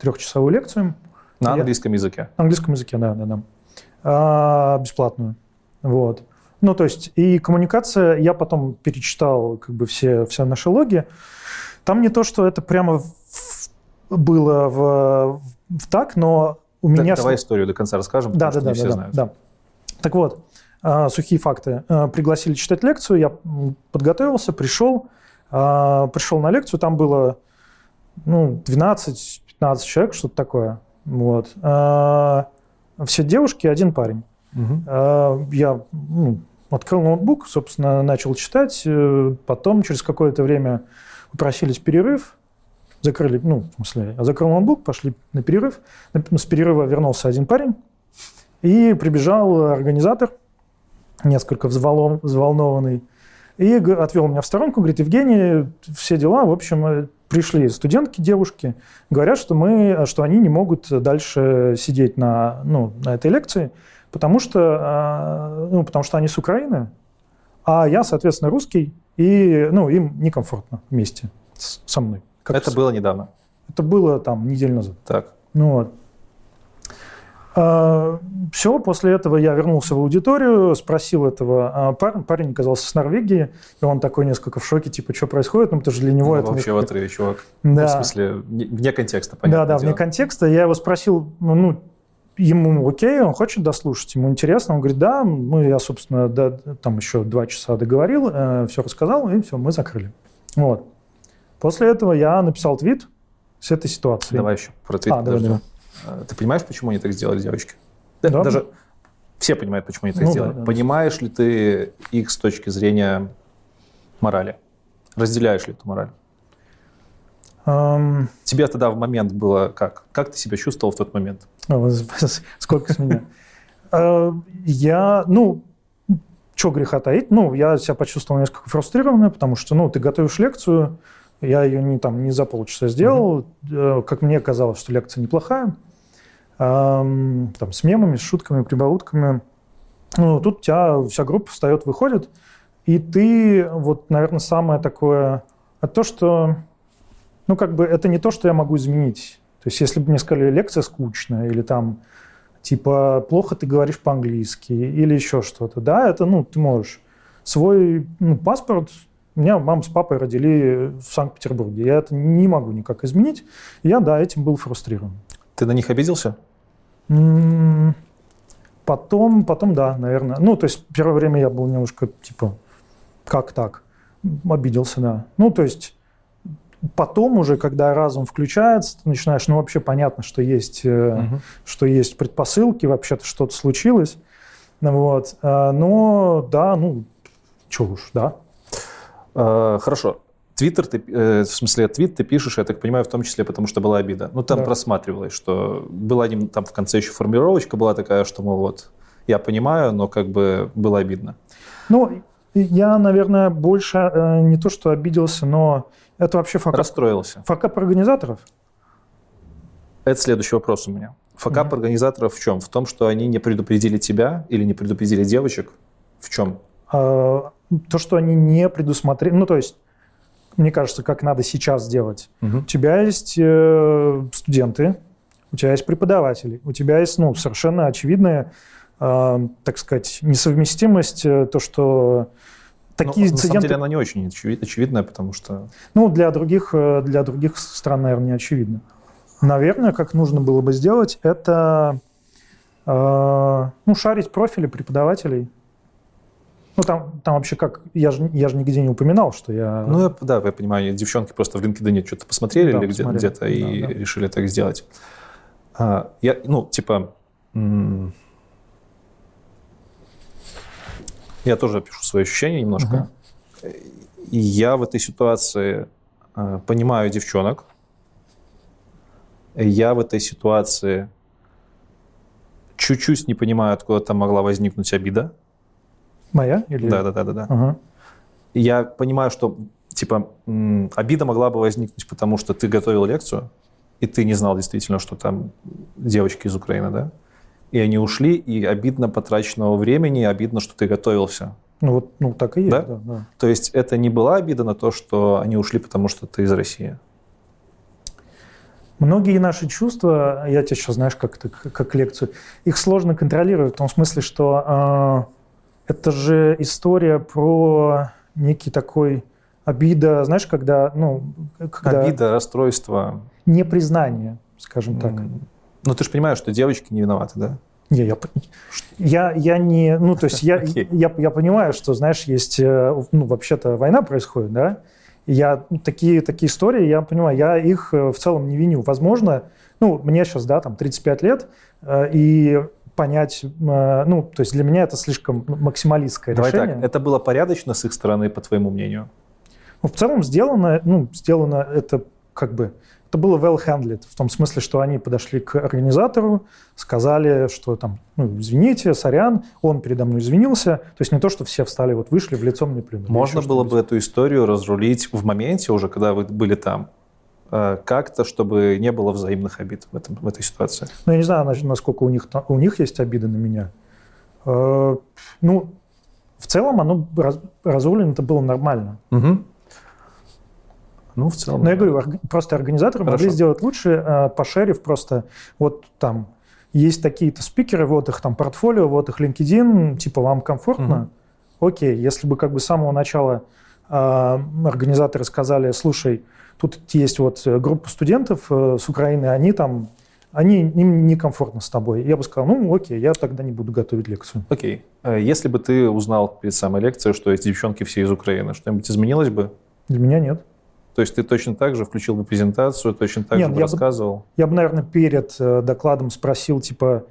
Speaker 3: Трехчасовую лекцию.
Speaker 2: На
Speaker 3: Я-
Speaker 2: английском языке.
Speaker 3: На английском языке, да, да, да. А, бесплатную. Вот. Ну, то есть, и коммуникация, я потом перечитал как бы все, все наши логи. Там не то, что это прямо в- было в, в так, но у
Speaker 2: Да-
Speaker 3: меня...
Speaker 2: Давай историю до конца расскажем,
Speaker 3: Да,
Speaker 2: потому
Speaker 3: да,
Speaker 2: что
Speaker 3: да,
Speaker 2: не
Speaker 3: да,
Speaker 2: все
Speaker 3: да,
Speaker 2: знают.
Speaker 3: да. Так вот, а, сухие факты. А, Пригласили читать лекцию, я подготовился, пришел, а, пришел на лекцию, там было ну, 12-15 человек, что-то такое. Вот. Все девушки, один парень. А, Я ну, открыл ноутбук, собственно, начал читать. Э, Потом, через какое-то время, попросились перерыв. Закрыли, ну, в смысле, я закрыл ноутбук, пошли на перерыв. С перерыва вернулся один парень. И прибежал организатор, несколько взволнов- взволнованный, и отвел меня в сторонку, говорит, Евгений, все дела, в общем, э, пришли студентки, девушки, говорят, что, мы, что они не могут дальше сидеть на, ну, на этой лекции, потому что, а, ну, потому что они с Украины, а я, соответственно, русский, и ну, им некомфортно вместе с- со мной. Как
Speaker 2: Это
Speaker 3: с-
Speaker 2: было недавно.
Speaker 3: это было там неделю назад.
Speaker 2: Так.
Speaker 3: Ну вот. все, после этого я вернулся в аудиторию, спросил этого а, парня, парень оказался с Норвегии, и он такой несколько в шоке, типа, что происходит, ну, потому что для него
Speaker 2: Ну,
Speaker 3: это...
Speaker 2: вообще в
Speaker 3: несколько-
Speaker 2: отрыве, чувак.
Speaker 3: Да.
Speaker 2: В смысле, не- вне контекста,
Speaker 3: Да,
Speaker 2: понятно.
Speaker 3: да, вне контекста. Я его спросил, ну, ну, ему окей, он хочет дослушать, ему интересно. Он говорит, да, ну, я, собственно, да, там еще два часа договорил, все рассказал, и все, мы закрыли. Вот. После этого я написал твит с этой ситуацией.
Speaker 2: Давай еще про твит
Speaker 3: А, давай,
Speaker 2: подождем.
Speaker 3: давай.
Speaker 2: А, Ты понимаешь, почему они так сделали, девочки? Да,
Speaker 3: Да.
Speaker 2: Даже все понимают, почему они так
Speaker 3: Ну,
Speaker 2: сделали.
Speaker 3: да, да.
Speaker 2: Понимаешь ли ты их с точки зрения морали? Разделяешь ли эту мораль?
Speaker 3: Эм,
Speaker 2: Тебе тогда в момент было как? Как ты себя чувствовал в тот момент?
Speaker 3: А, Сколько с меня? Э, Я, ну, что греха таить, ну, я себя почувствовал несколько фрустрированно, потому что, ну, ты готовишь лекцию, я ее не, там, не за полчаса сделал, Э, как мне казалось, что лекция неплохая, там, с мемами, с шутками, прибаутками. Ну, тут у тебя вся группа встает, выходит, и ты, вот, наверное, самое такое, а то, что, ну, как бы, это не то, что я могу изменить. То есть, если бы мне сказали, лекция скучная, или там, типа, плохо ты говоришь по-английски, или еще что-то, да, это, ну, ты можешь. Свой ну, паспорт, меня мама с папой родили в Санкт-Петербурге, я это не могу никак изменить, я, да, этим был фрустрирован.
Speaker 2: Ты на них обиделся?
Speaker 3: М, Потом, потом, да, наверное. Ну, то есть первое время я был немножко, типа, как так? Обиделся, да. Ну, то есть потом уже, когда разум включается, ты начинаешь, ну, вообще понятно, что есть, э,
Speaker 2: Мгм.
Speaker 3: что есть предпосылки, вообще-то что-то случилось. Вот. А, Но, да, ну, чё уж, да.
Speaker 2: Э, Хорошо. Твиттер, ты, э, в смысле, твит ты пишешь, я так понимаю, в том числе потому, что была обида. Ну, там
Speaker 3: Да.
Speaker 2: просматривалось, что была там в конце еще формулировочка была такая, что, мол, вот, я понимаю, но как бы было обидно.
Speaker 3: Ну, я, наверное, больше э, не то, что обиделся, но это вообще факап,
Speaker 2: Расстроился.
Speaker 3: факап организаторов.
Speaker 2: Это следующий вопрос у меня. Факап организаторов в чем? В том, что они не предупредили тебя или не предупредили девочек? В чем?
Speaker 3: А, то, что они не предусмотрели, ну, то есть, мне кажется, как надо сейчас сделать.
Speaker 2: Мгм.
Speaker 3: У тебя есть э, студенты, у тебя есть преподаватели, у тебя есть, ну, совершенно очевидная, э, так сказать, несовместимость, э, то, что
Speaker 2: Ну,
Speaker 3: такие
Speaker 2: на самом
Speaker 3: инциденты,
Speaker 2: деле она не очень очеви- очевидная, потому что...
Speaker 3: ну, для других, э, для других стран, наверное, не очевидно. Наверное, как нужно было бы сделать, это, э, ну, шарить профили преподавателей. Ну, там, там вообще как, я же я же нигде не упоминал, что я...
Speaker 2: Ну, я- да, я понимаю, девчонки просто в LinkedIn что-то посмотрели
Speaker 3: Да,
Speaker 2: или
Speaker 3: посмотрели.
Speaker 2: где-то и
Speaker 3: Да, да.
Speaker 2: решили так сделать. А, я, ну, типа... м, Я тоже пишу свои ощущения немножко. И я в этой ситуации э, понимаю девчонок. Я в этой ситуации чуть-чуть не понимаю, откуда там могла возникнуть обида.
Speaker 3: Моя? Или...
Speaker 2: Да, да, да, да, да. И Я понимаю, что типа м, обида могла бы возникнуть, потому что ты готовил лекцию, и ты не знал действительно, что там девочки из Украины, да? И они ушли, и обидно потраченного времени, и обидно, что ты готовился.
Speaker 3: Ну, вот, ну, так и есть,
Speaker 2: Да?
Speaker 3: да, да.
Speaker 2: То есть это не была обида на то, что они ушли, потому что ты из России.
Speaker 3: Многие наши чувства, я тебе сейчас, знаешь, как, как лекцию, их сложно контролировать в том смысле, что э, это же история про некий такой обида, знаешь, когда, ну, когда
Speaker 2: Обида, расстройство.
Speaker 3: непризнание, скажем так.
Speaker 2: М, Ну, ты же понимаешь, что девочки не виноваты, да?
Speaker 3: Не, я, я, я не, ну, то есть я,
Speaker 2: Окей.
Speaker 3: я, я понимаю, что, знаешь, есть, э, ну, вообще-то война происходит, да, я ну, такие, такие истории, я понимаю, я их э, в целом не виню. Возможно, ну, мне сейчас, да, там 35 лет, э, и понять, ну, то есть для меня это слишком максималистское
Speaker 2: Давай
Speaker 3: решение.
Speaker 2: так, это было порядочно с их стороны, по твоему мнению?
Speaker 3: Ну, в целом сделано, ну, сделано это как бы, это было well handled, в том смысле, что они подошли к организатору, сказали, что там, ну, извините, сорян, он передо мной извинился. То есть не то, что все встали, вот вышли, в лицо мне плюнули.
Speaker 2: Можно было бы эту историю разрулить в моменте уже, когда вы были там, э, как-то, чтобы не было взаимных обид в, этом, в этой ситуации.
Speaker 3: Ну, я не знаю, на- насколько у них, у них есть обиды на меня. Э, Ну, в целом оно раз- разрулено, это было нормально.
Speaker 2: Ну, в целом.
Speaker 3: Но я говорю, просто организаторы могли
Speaker 2: Хорошо.
Speaker 3: сделать лучше, э, пошерив просто вот там есть такие-то спикеры, вот их там портфолио, вот их LinkedIn, типа вам комфортно?
Speaker 2: Мгм.
Speaker 3: Окей, если бы как бы с самого начала э, организаторы сказали, слушай, тут есть вот э, группа студентов э, с Украины, они там, они, им некомфортно с тобой. Я бы сказал, ну окей, я тогда не буду готовить лекцию.
Speaker 2: Окей. Э, Если бы ты узнал перед самой лекцией, что эти девчонки все из Украины, что-нибудь изменилось бы?
Speaker 3: Для меня нет.
Speaker 2: То есть ты точно так же включил бы презентацию, точно так
Speaker 3: Нет,
Speaker 2: же бы
Speaker 3: я бы-
Speaker 2: рассказывал?
Speaker 3: Я бы, наверное, перед э, докладом спросил, типа,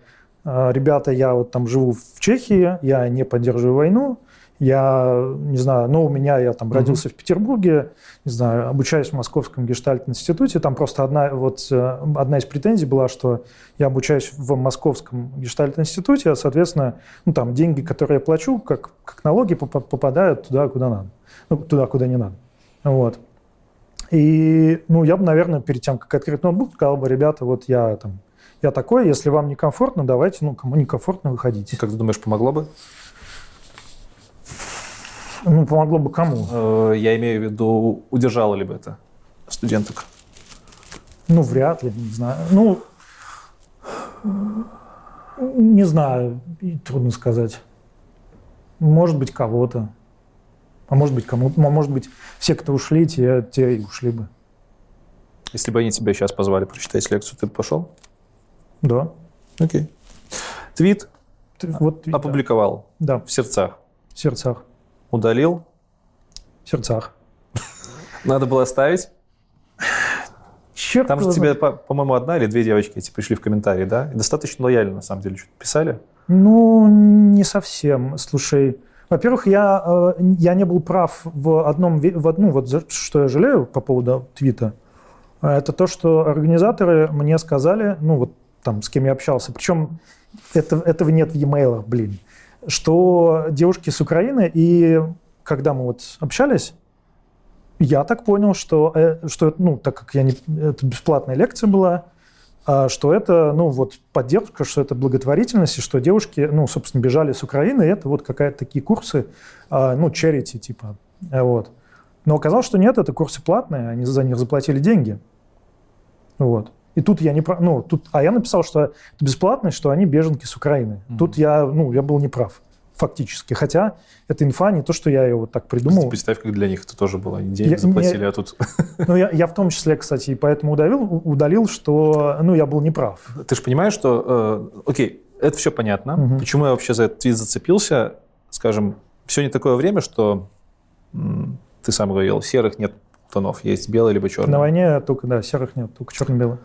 Speaker 3: э, ребята, я вот там живу в Чехии, я не поддерживаю войну, я, не знаю, но у меня, я там родился в Петербурге, не знаю, обучаюсь в Московском гештальт-институте, там просто одна, вот, э, одна из претензий была, что я обучаюсь в Московском гештальт-институте, а, соответственно, ну, там деньги, которые я плачу, как, как налоги, попа- попадают туда, куда надо, ну, туда, куда не надо. Вот. И, ну, я бы, наверное, перед тем, как открыть ноутбук, сказал бы, ребята, вот я там, я такой, если вам некомфортно, давайте, ну, кому некомфортно, выходите.
Speaker 2: Как ты думаешь, помогло бы?
Speaker 3: Ну, помогло бы кому?
Speaker 2: Э, Я имею в виду, удержало ли бы это студенток?
Speaker 3: Ну, вряд ли, не знаю. Ну, не знаю, трудно сказать. Может быть, кого-то. А может быть, кому а может быть, все, кто ушли, те, те и ушли бы.
Speaker 2: Если бы они тебя сейчас позвали прочитать лекцию, ты бы пошел?
Speaker 3: Да.
Speaker 2: Окей. Твит
Speaker 3: Ты- вот,
Speaker 2: опубликовал
Speaker 3: Да,
Speaker 2: в сердцах.
Speaker 3: в сердцах.
Speaker 2: Удалил.
Speaker 3: В сердцах.
Speaker 2: Надо было оставить.
Speaker 3: Черт
Speaker 2: Там же тебе, по- по-моему, одна или две девочки эти пришли в комментарии, да? И достаточно лояльно, на самом деле, что-то писали.
Speaker 3: Ну, не совсем. Слушай, во-первых, я, э, я не был прав в одном, в одну, вот что я жалею по поводу твита, это то, что организаторы мне сказали, ну вот там с кем я общался, причем это, этого нет в e-mail, блин, что девушки с Украины, и когда мы вот общались, я так понял, что, э, что ну, так как я не, это бесплатная лекция была, что это, ну, вот поддержка, что это благотворительность, и что девушки, ну, собственно, бежали с Украины, и это вот какая-то такие курсы, а, ну, charity, типа, вот. Но оказалось, что нет, это курсы платные, они за них заплатили деньги. Вот. И тут я не ну, тут, а я написал, что это бесплатно, что они беженки с Украины. Mm-hmm. Тут я, ну, я был неправ фактически. Хотя это инфа не то, что я ее вот так придумал.
Speaker 2: Представь, как для них это тоже было. Они деньги я, заплатили, я, а тут...
Speaker 3: Ну, я, я в том числе, кстати, и поэтому удалил, удалил, что ну, я был неправ.
Speaker 2: Ты же понимаешь, что... Э, окей, это все понятно. Угу. Почему я вообще за этот твит зацепился? Скажем, все не такое время, что ты сам говорил, серых нет тонов, есть белый либо черный.
Speaker 3: На войне только, да, серых нет, только черно-белый.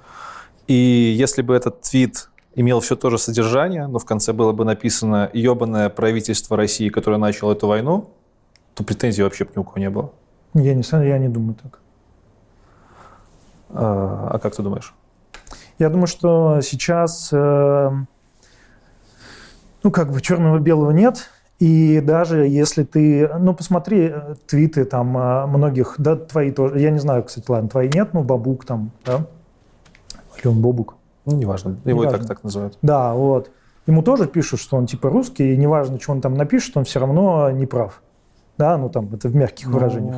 Speaker 2: И если бы этот твит имел все то же содержание, но в конце было бы написано «ебаное правительство России, которое начало эту войну», то претензий вообще бы ни у кого не было.
Speaker 3: Я не, я не думаю так.
Speaker 2: А, а как ты думаешь?
Speaker 3: Я думаю, что сейчас, э, ну, как бы черного-белого нет, и даже если ты, ну, посмотри э, твиты там э, многих, да, твои тоже, я не знаю, кстати, ладно, твои нет, ну, Бабук там, да, или он Бобук,
Speaker 2: ну, неважно. Его неважно. и так так называют.
Speaker 3: Да, вот. Ему тоже пишут, что он типа русский, и неважно, что он там напишет, он все равно не прав. Да, ну там это в мягких ну, выражениях.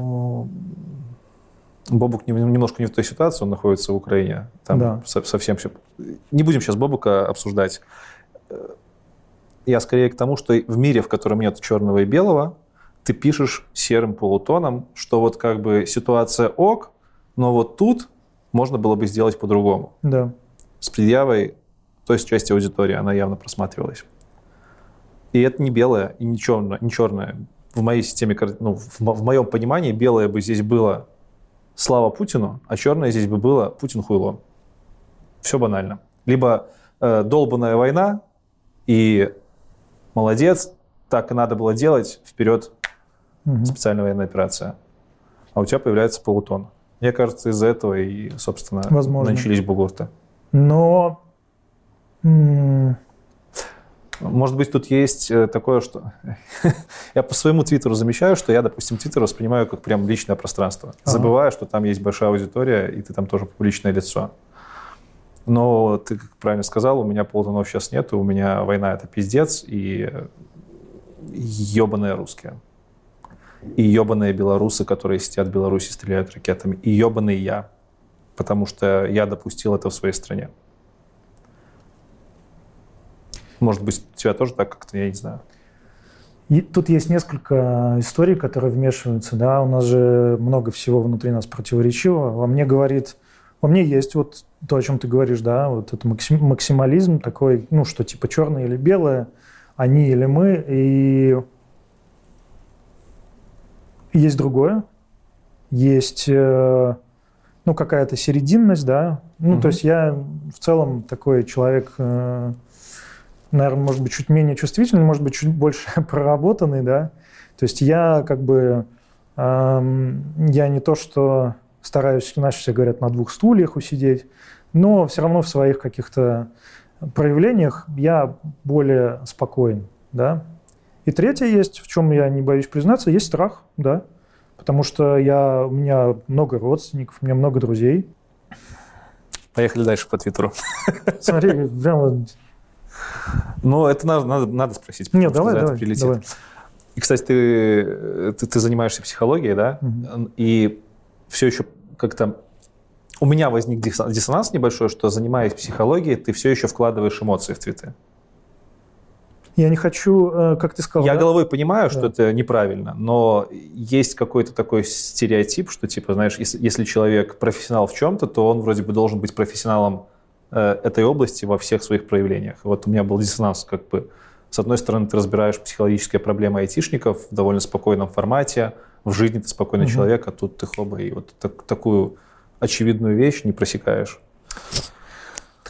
Speaker 2: Бобук немножко не в той ситуации, он находится в Украине. Там да. совсем все... Не будем сейчас Бобука обсуждать. Я скорее к тому, что в мире, в котором нет черного и белого, ты пишешь серым полутоном, что вот как бы ситуация ок, но вот тут можно было бы сделать по-другому.
Speaker 3: Да
Speaker 2: с предъявой той части аудитории, она явно просматривалась. И это не белое и не черное. Не черное. В моей системе, ну, в, в моем понимании, белое бы здесь было слава Путину, а черное здесь бы было Путин хуйло. Все банально. Либо э, долбанная война, и молодец, так и надо было делать, вперед угу. специальная военная операция. А у тебя появляется полутон. Мне кажется, из-за этого и, собственно, Возможно. начались бугурты.
Speaker 3: Но...
Speaker 2: Может быть, тут есть э, такое, что... я по своему твиттеру замечаю, что я, допустим, твиттер воспринимаю как прям личное пространство. Ага. Забываю, что там есть большая аудитория, и ты там тоже публичное лицо. Но ты, как правильно сказал, у меня полутонов сейчас нет, у меня война — это пиздец, и ебаные русские. И ебаные белорусы, которые сидят в Беларуси, стреляют ракетами. И ебаный я потому что я допустил это в своей стране. Может быть, у тебя тоже так как-то, я не знаю.
Speaker 3: И тут есть несколько историй, которые вмешиваются. Да? У нас же много всего внутри нас противоречивого. Во мне говорит, во мне есть вот то, о чем ты говоришь, да, вот это максимализм такой, ну, что типа черное или белое, они или мы, и есть другое. Есть э, ну, какая-то серединность, да. Ну, угу. то есть я в целом такой человек, э, наверное, может быть, чуть менее чувствительный, может быть, чуть больше проработанный, да. То есть я как бы, я не то, что стараюсь, наши все говорят, на двух стульях усидеть, но все равно в своих каких-то проявлениях я более спокоен, да. И третье есть, в чем я не боюсь признаться, есть страх, да потому что я, у меня много родственников, у меня много друзей.
Speaker 2: Поехали дальше по Твиттеру.
Speaker 3: Смотри, прямо...
Speaker 2: Ну, это надо, надо, надо спросить.
Speaker 3: Нет, давай, давай, прилетит. давай.
Speaker 2: И, кстати, ты, ты, ты занимаешься психологией, да? Угу. И все еще как-то... У меня возник диссонанс небольшой, что, занимаясь психологией, ты все еще вкладываешь эмоции в твиты.
Speaker 3: Я не хочу, э, как ты сказал.
Speaker 2: Я да? головой понимаю, да. что это неправильно, но есть какой-то такой стереотип, что, типа, знаешь, если, если человек профессионал в чем-то, то он вроде бы должен быть профессионалом э, этой области во всех своих проявлениях. Вот у меня был диссонанс, как бы, с одной стороны, ты разбираешь психологические проблемы айтишников в довольно спокойном формате, в жизни ты спокойный угу. человек, а тут ты хоба, и вот так, такую очевидную вещь не просекаешь.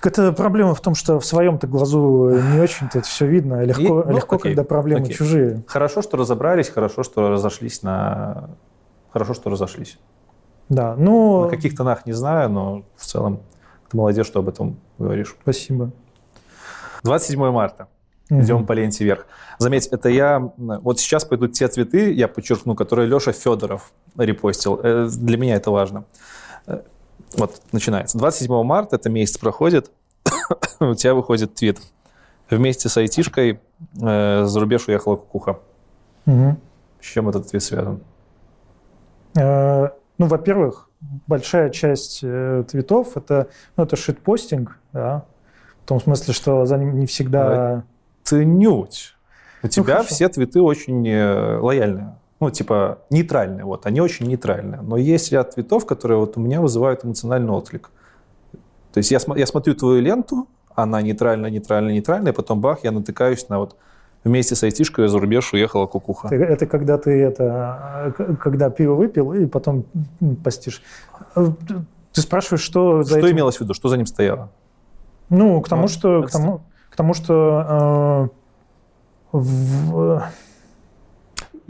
Speaker 3: Так это проблема в том, что в своем-то глазу не очень-то это все видно. Легко, И, ну, легко окей, когда проблемы окей. чужие.
Speaker 2: Хорошо, что разобрались, хорошо, что разошлись на... Хорошо, что разошлись.
Speaker 3: Да, ну...
Speaker 2: На каких тонах не знаю, но в целом ты молодец, что об этом говоришь.
Speaker 3: Спасибо.
Speaker 2: 27 марта. Угу. Идем по ленте вверх. Заметь, это я... Вот сейчас пойдут те цветы, я подчеркну, которые Леша Федоров репостил. Э, для меня это важно. Вот, начинается. 27 марта, это месяц проходит, у тебя выходит твит. Вместе с айтишкой э, за рубеж уехала кукуха.
Speaker 3: Мгм.
Speaker 2: С чем этот твит связан?
Speaker 3: Э, Ну, во-первых, большая часть э, твитов это, ну, это шитпостинг, да, в том смысле, что за ним не всегда...
Speaker 2: Ценють. У тебя
Speaker 3: хорошо.
Speaker 2: все твиты очень э, лояльные. Ну, типа, нейтральные. Вот, они очень нейтральные. Но есть ряд твитов, которые вот у меня вызывают эмоциональный отклик. То есть я, смо- я смотрю твою ленту, она нейтральная, нейтральная, нейтральная, и потом бах, я натыкаюсь на вот вместе с айтишкой за рубеж уехала кукуха.
Speaker 3: Это, это когда ты это, когда пиво выпил и потом постишь. Э, ты- спрашиваешь, что за
Speaker 2: Что
Speaker 3: этим-
Speaker 2: имелось в виду? Что за ним стояло?
Speaker 3: Ну, к тому,
Speaker 2: Ну,
Speaker 3: что, к тому, к тому, что э, в-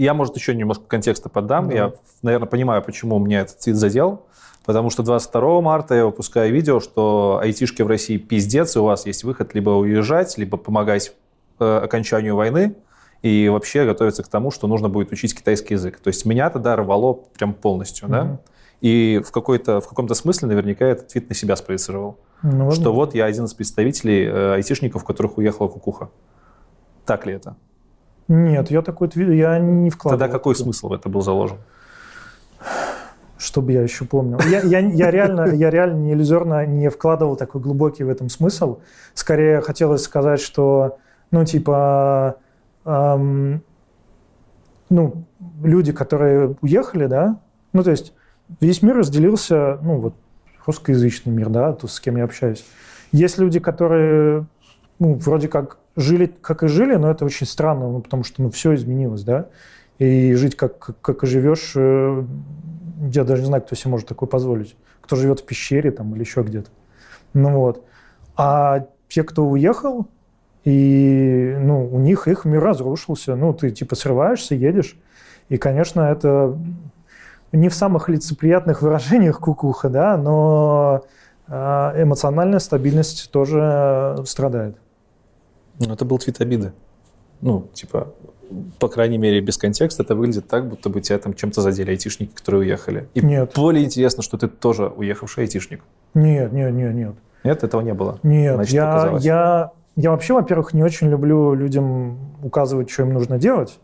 Speaker 2: Я, может, еще немножко контекста поддам.
Speaker 3: Да.
Speaker 2: Я, наверное, понимаю, почему меня этот твит задел. Потому что 22 марта я выпускаю видео, что айтишки в России пиздец, и у вас есть выход либо уезжать, либо помогать э, окончанию войны, и вообще готовиться к тому, что нужно будет учить китайский язык. То есть меня тогда рвало прям полностью,
Speaker 3: Мгм.
Speaker 2: да? И в, какой-то, в каком-то смысле наверняка этот твит на себя спроецировал.
Speaker 3: ну.
Speaker 2: Что вот я один из представителей э, айтишников, которых уехала кукуха. Так ли это?
Speaker 3: Нет, я такой твит, я не вкладывал.
Speaker 2: Тогда какой смысл в это был заложен?
Speaker 3: Чтобы я еще помнил. Я, я, я, реально, я реально не иллюзорно не вкладывал такой глубокий в этом смысл. Скорее хотелось сказать, что, ну, типа, эм, ну, люди, которые уехали, да, ну, то есть весь мир разделился, ну, вот, русскоязычный мир, да, то, с кем я общаюсь. Есть люди, которые, ну, вроде как жили, как и жили, но это очень странно, ну, потому что, ну, все изменилось, да, и жить, как, как, как и живешь, э, я даже не знаю, кто себе может такое позволить. Кто живет в пещере там или еще где-то. Ну вот. А те, кто уехал, и ну, у них их мир разрушился. Ну, ты типа срываешься, едешь. И, конечно, это не в самых лицеприятных выражениях кукуха, да, но э, эмоциональная стабильность тоже страдает.
Speaker 2: Ну, это был твит обиды. Ну, типа, по крайней мере, без контекста это выглядит так, будто бы тебя там чем-то задели айтишники, которые уехали. И
Speaker 3: Нет.
Speaker 2: более интересно, что ты тоже уехавший айтишник.
Speaker 3: Нет, нет, нет, нет.
Speaker 2: Нет, этого не было.
Speaker 3: Нет,
Speaker 2: Значит,
Speaker 3: я, я, я вообще, во-первых, не очень люблю людям указывать, что им нужно делать.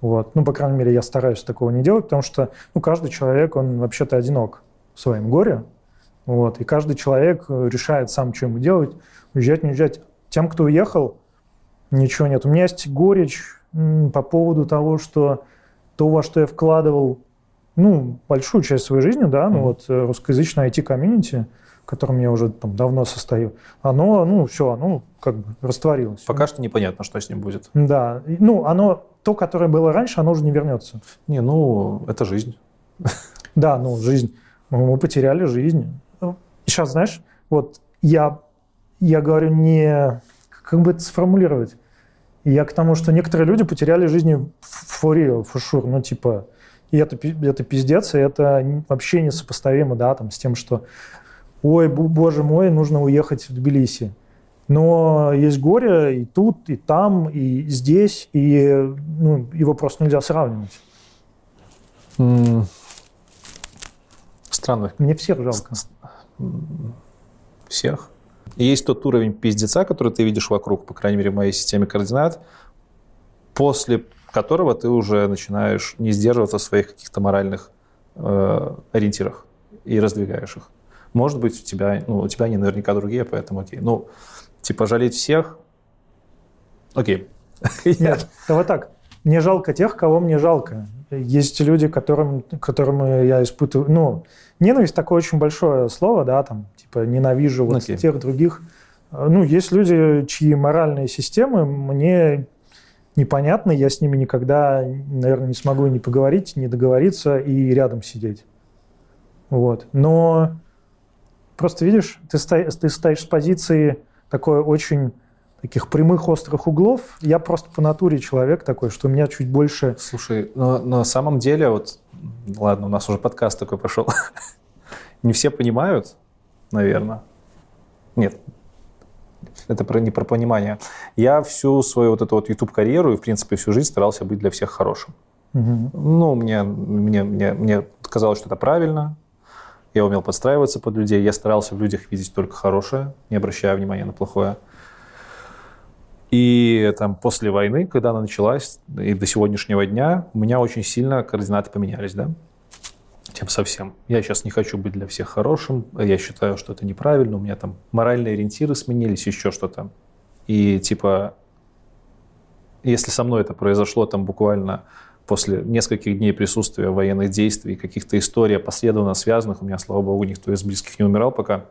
Speaker 3: Вот. Ну, по крайней мере, я стараюсь такого не делать, потому что ну, каждый человек, он вообще-то одинок в своем горе. Вот. И каждый человек э, решает сам, что ему делать, уезжать, не уезжать. Тем, кто уехал, ничего нет. У меня есть горечь по поводу того, что то, во что я вкладывал ну, большую часть своей жизни, да, ну вот э, русскоязычное IT-комьюнити, в котором я уже там давно состою, оно, ну, все, оно как бы растворилось.
Speaker 2: Пока что непонятно, что с ним будет.
Speaker 3: Да. Ну, оно, то, которое было раньше, оно уже не вернется.
Speaker 2: Не, ну, это жизнь.
Speaker 3: Да, ну, жизнь. Мы потеряли жизнь. Сейчас, знаешь, вот я, я говорю не... Как бы это сформулировать? Я к тому, что некоторые люди потеряли жизни в for real, for sure. Ну, типа, и это, это пиздец, и это вообще несопоставимо, да, там, с тем, что ой, боже мой, нужно уехать в Тбилиси. Но есть горе и тут, и там, и здесь, и ну, его просто нельзя сравнивать.
Speaker 2: М, Странно.
Speaker 3: Мне всех жалко.
Speaker 2: Всех. И есть тот уровень пиздеца, который ты видишь вокруг, по крайней мере, в моей системе координат, после которого ты уже начинаешь не сдерживаться в своих каких-то моральных э, ориентирах и раздвигаешь их. Может быть, у тебя, ну, у тебя они наверняка другие, поэтому окей. Ну, типа, жалеть всех, окей.
Speaker 3: Нет, давай так. Мне жалко тех, кого мне жалко. Есть люди, которым, которым я испытываю... Ну, ненависть такое очень большое слово, да, там, типа, ненавижу вот
Speaker 2: Окей.
Speaker 3: тех других. Ну, есть люди, чьи моральные системы мне непонятны, я с ними никогда, наверное, не смогу ни поговорить, ни договориться и рядом сидеть. Вот. Но просто видишь, ты, ста- ты стоишь с позиции такой очень таких прямых острых углов. Я просто по натуре человек такой, что у меня чуть больше...
Speaker 2: Слушай, но на самом деле, вот, ладно, у нас уже подкаст такой пошел. Не все понимают, наверное. Нет, это про, не про понимание. Я всю свою вот эту вот YouTube-карьеру и, в принципе, всю жизнь старался быть для всех хорошим.
Speaker 3: Мгм.
Speaker 2: Ну, мне, мне, мне, мне казалось, что это правильно. я умел подстраиваться под людей, я старался в людях видеть только хорошее, не обращая внимания на плохое. И там после войны, когда она началась, и до сегодняшнего дня, у меня очень сильно координаты поменялись, да? Тем совсем. Я сейчас не хочу быть для всех хорошим, я считаю, что это неправильно, у меня там моральные ориентиры сменились, еще что-то. И типа, если со мной это произошло там буквально после нескольких дней присутствия военных действий, каких-то историй последовательно связанных, у меня, слава богу, никто из близких не умирал пока,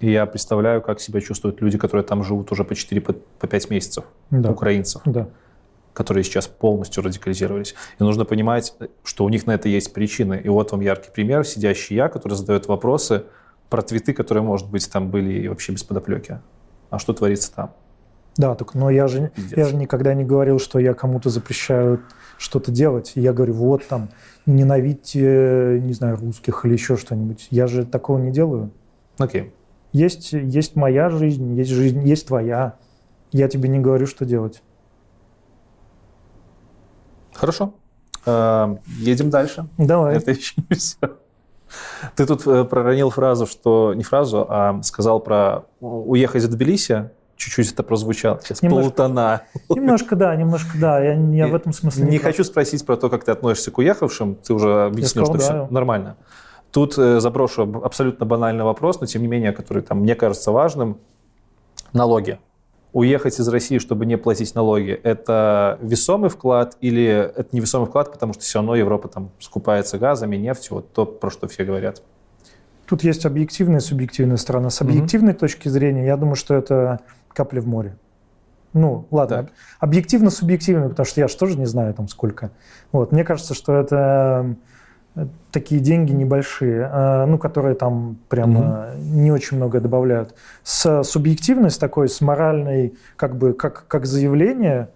Speaker 2: и я представляю, как себя чувствуют люди, которые там живут уже по 4-5 по 5 месяцев,
Speaker 3: Да.
Speaker 2: украинцев,
Speaker 3: Да.
Speaker 2: которые сейчас полностью радикализировались. И нужно понимать, что у них на это есть причины. И вот вам яркий пример, сидящий я, который задает вопросы про твиты, которые, может быть, там были и вообще без подоплеки. А что творится там?
Speaker 3: Да, только, но я же,
Speaker 2: Пиздец.
Speaker 3: я же никогда не говорил, что я кому-то запрещаю что-то делать. Я говорю, вот там, ненавидьте, не знаю, русских или еще что-нибудь. Я же такого не делаю.
Speaker 2: Окей.
Speaker 3: Есть, есть моя жизнь, есть жизнь, есть твоя. Я тебе не говорю, что делать.
Speaker 2: Хорошо. Э, Едем дальше.
Speaker 3: Давай.
Speaker 2: Это еще не все. Ты тут э, проронил фразу, что не фразу, а сказал про уехать в Тбилиси. Чуть-чуть это прозвучало. Сейчас
Speaker 3: Немножко.
Speaker 2: полутона.
Speaker 3: Немножко да, немножко да. Я, я в этом смысле
Speaker 2: Не
Speaker 3: прав.
Speaker 2: хочу спросить про то, как ты относишься к уехавшим. Ты уже объяснил,
Speaker 3: сказал,
Speaker 2: что
Speaker 3: да.
Speaker 2: все нормально. Тут э, заброшу абсолютно банальный вопрос, но тем не менее, который там, мне кажется важным. Налоги. Уехать из России, чтобы не платить налоги, это весомый вклад или это невесомый вклад, потому что все равно Европа там скупается газами, нефтью, вот то, про что все говорят.
Speaker 3: Тут есть объективная и субъективная сторона. С объективной точки зрения, я думаю, что это капля в море. Ну, ладно,
Speaker 2: Так.
Speaker 3: объективно-субъективно, потому что я же тоже не знаю там сколько. Вот, мне кажется, что это такие деньги небольшие, э, ну, которые там прямо не очень много добавляют. С субъективной, с такой, с моральной, как бы, как, как заявление,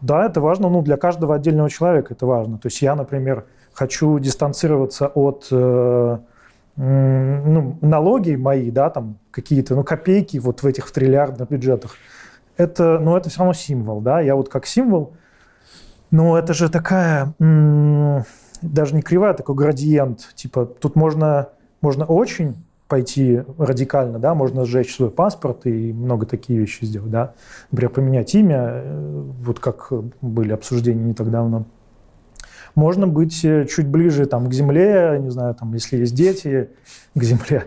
Speaker 3: да, это важно, ну, для каждого отдельного человека это важно. То есть я, например, хочу дистанцироваться от э, ну, налоги мои, да, там какие-то, ну, копейки вот в этих в триллиардных бюджетах. Это, ну, это все равно символ, да, я вот как символ, но это же такая, даже не кривая, а такой градиент, типа тут можно, можно очень пойти радикально, да, можно сжечь свой паспорт и много такие вещи сделать, да, например, поменять имя, э, вот как были обсуждения не так давно. Можно быть э, чуть ближе там, к земле, не знаю, там, если есть дети, к земле.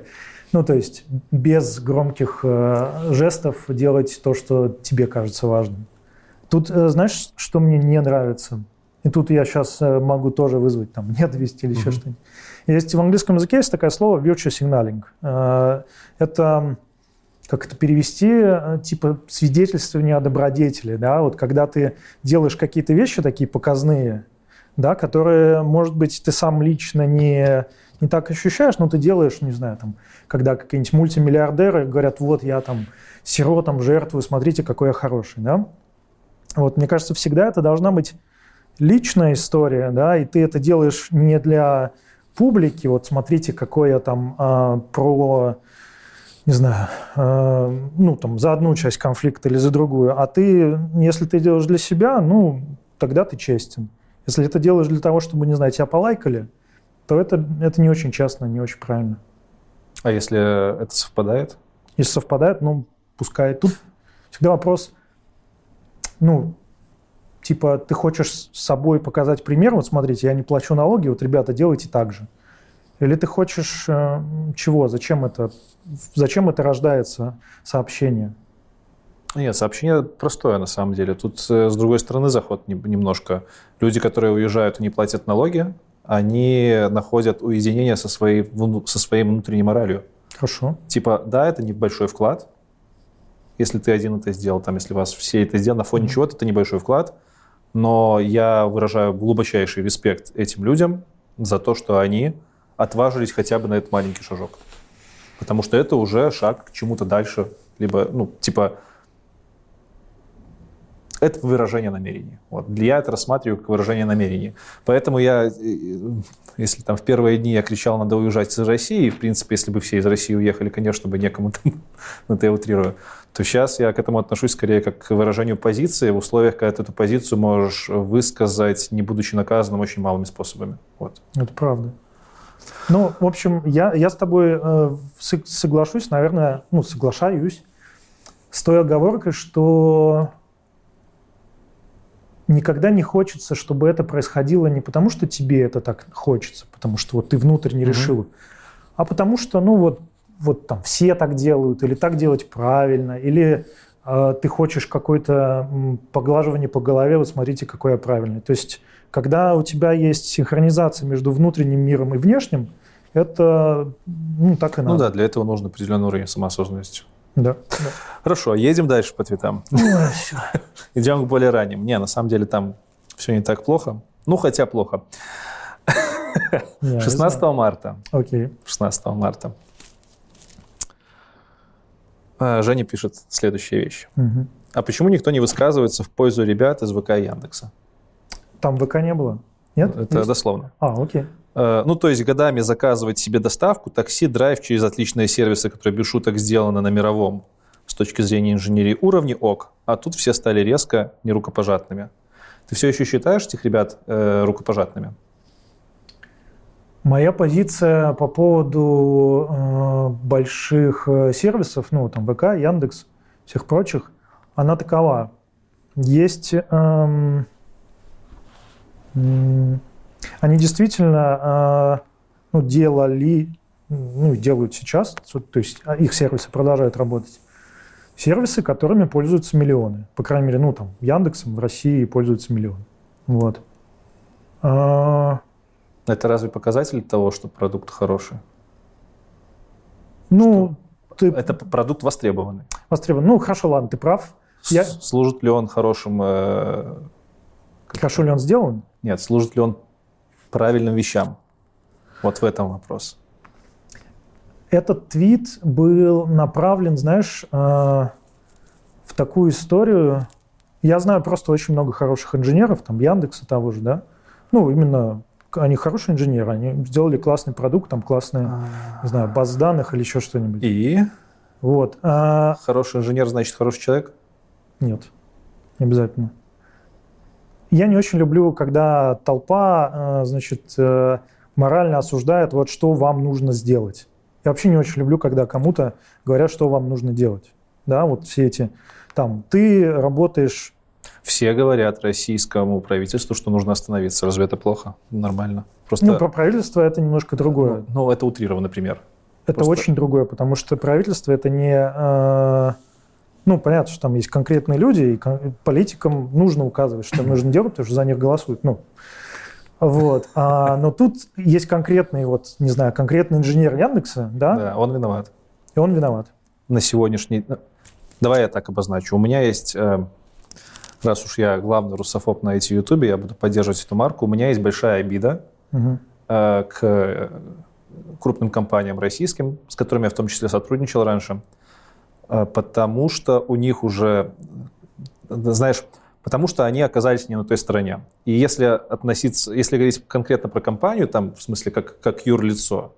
Speaker 3: Ну, то есть без громких э, жестов делать то, что тебе кажется важным. Тут, э, знаешь, что мне не нравится? И тут я сейчас могу тоже вызвать там ненависть или еще
Speaker 2: Мгм.
Speaker 3: что-нибудь. Есть в английском языке есть такое слово virtue signaling. Э, Это как это перевести, э, типа свидетельствование о добродетели, да, вот когда ты делаешь какие-то вещи такие показные, да, которые, может быть, ты сам лично не, не так ощущаешь, но ты делаешь, не знаю, там, когда какие-нибудь мультимиллиардеры говорят, вот я там сиротам жертвую, смотрите, какой я хороший, да. Вот, мне кажется, всегда это должна быть личная история, да, и ты это делаешь не для публики, вот смотрите, какой я там а, про, не знаю, а, ну там за одну часть конфликта или за другую, а ты, если ты делаешь для себя, ну тогда ты честен. Если ты делаешь для того, чтобы, не знаю, тебя полайкали, то это, это не очень честно, не очень правильно.
Speaker 2: А если это совпадает?
Speaker 3: Если совпадает, ну, пускай. Тут всегда вопрос, ну, типа, ты хочешь с собой показать пример, вот смотрите, я не плачу налоги, вот, ребята, делайте так же. Или ты хочешь э, чего? Зачем это? Зачем это рождается сообщение?
Speaker 2: Нет, сообщение простое на самом деле. Тут э, с другой стороны заход не- немножко. Люди, которые уезжают и не платят налоги, они находят уединение со своей, со своей внутренней моралью.
Speaker 3: Хорошо.
Speaker 2: Типа, да, это небольшой вклад. Если ты один это сделал, там, если вас все это сделали на фоне
Speaker 3: Мгм.
Speaker 2: чего-то, это небольшой вклад. Но я выражаю глубочайший респект этим людям за то, что они отважились хотя бы на этот маленький шажок. Потому что это уже шаг к чему-то дальше. Либо, ну, типа, это выражение намерений. Вот. Я это рассматриваю как выражение намерений. Поэтому я, э, если там в первые дни я кричал, надо уезжать из России, и, в принципе, если бы все из России уехали, конечно, бы некому там, это я утрирую, то сейчас я к этому отношусь скорее как к выражению позиции в условиях, когда ты эту позицию можешь высказать, не будучи наказанным, очень малыми способами. Вот.
Speaker 3: Это правда. Ну, в общем, я, я с тобой э, соглашусь, наверное, ну, соглашаюсь с той оговоркой, что никогда не хочется, чтобы это происходило не потому, что тебе это так хочется, потому что вот ты внутренне mm-hmm. решил, а потому что, ну вот, вот там все так делают, или так делать правильно, или э, ты хочешь какое-то поглаживание по голове, вот смотрите, какой я правильный. То есть, когда у тебя есть синхронизация между внутренним миром и внешним, это ну, так и ну надо.
Speaker 2: Ну да, для этого нужен определенный уровень самоосознанности.
Speaker 3: Да. да.
Speaker 2: Хорошо, едем дальше по цветам. Идем к более ранним. Не, на самом деле там все не так плохо. Ну, хотя плохо. 16 марта.
Speaker 3: Окей.
Speaker 2: 16 марта. А, Женя пишет следующую вещь. А почему никто не высказывается в пользу ребят из ВК и Яндекса?
Speaker 3: Там ВК не было? Нет?
Speaker 2: Это Есть? дословно.
Speaker 3: А, окей.
Speaker 2: Э, ну, то есть годами заказывать себе доставку, такси, драйв через отличные сервисы, которые без шуток сделаны на мировом с точки зрения инженерии уровне ок, а тут все стали резко нерукопожатными. Ты все еще считаешь этих ребят э, рукопожатными?
Speaker 3: Моя позиция по поводу э, больших э, сервисов, ну, там, ВК, Яндекс, всех прочих, она такова. Есть... Э, они действительно э, ну, делали, ну, делают сейчас, то есть а, их сервисы продолжают работать. Сервисы, которыми пользуются миллионы. По крайней мере, ну, там, Яндексом в России пользуются миллионы. Вот.
Speaker 2: А... Это разве показатель того, что продукт хороший?
Speaker 3: Ну,
Speaker 2: что? ты... Это продукт востребованный.
Speaker 3: Востребованный. Ну, хорошо, ладно, ты прав.
Speaker 2: Я... Служит ли он хорошим... Э...
Speaker 3: Хорошо ли он сделан?
Speaker 2: Нет, служит ли он правильным вещам? Вот в этом вопрос.
Speaker 3: Этот твит был направлен, знаешь, э, в такую историю. Я знаю просто очень много хороших инженеров, там Яндекса того же, да. Ну, именно они хорошие инженеры, они сделали классный продукт, там классная, не знаю, база данных или еще что-нибудь.
Speaker 2: И?
Speaker 3: Вот.
Speaker 2: А... Хороший инженер значит хороший человек?
Speaker 3: Нет, не обязательно. Я не очень люблю, когда толпа, э, значит, э, морально осуждает, вот что вам нужно сделать. Я вообще не очень люблю, когда кому-то говорят, что вам нужно делать. Да, вот все эти, там, ты работаешь...
Speaker 2: Все говорят российскому правительству, что нужно остановиться. Разве это плохо? Нормально.
Speaker 3: Просто... Ну, про правительство это немножко другое.
Speaker 2: Ну, ну это утрированный пример.
Speaker 3: Это Просто... очень другое, потому что правительство это не... Э, ну, понятно, что там есть конкретные люди, и политикам нужно указывать, что им нужно делать, потому что за них голосуют. Ну, вот. А, но тут есть конкретный, вот, не знаю, конкретный инженер Яндекса, да?
Speaker 2: Да, он виноват.
Speaker 3: И он виноват.
Speaker 2: На сегодняшний... Ну, давай я так обозначу. У меня есть, э, раз уж я главный русофоб на эти ютубе, я буду поддерживать эту марку, у меня есть большая обида угу. к крупным компаниям российским, с которыми я в том числе сотрудничал раньше, Э, потому что у них уже, знаешь, потому что они оказались не на той стороне. И если относиться, если говорить конкретно про компанию, там, в смысле, как, как юрлицо,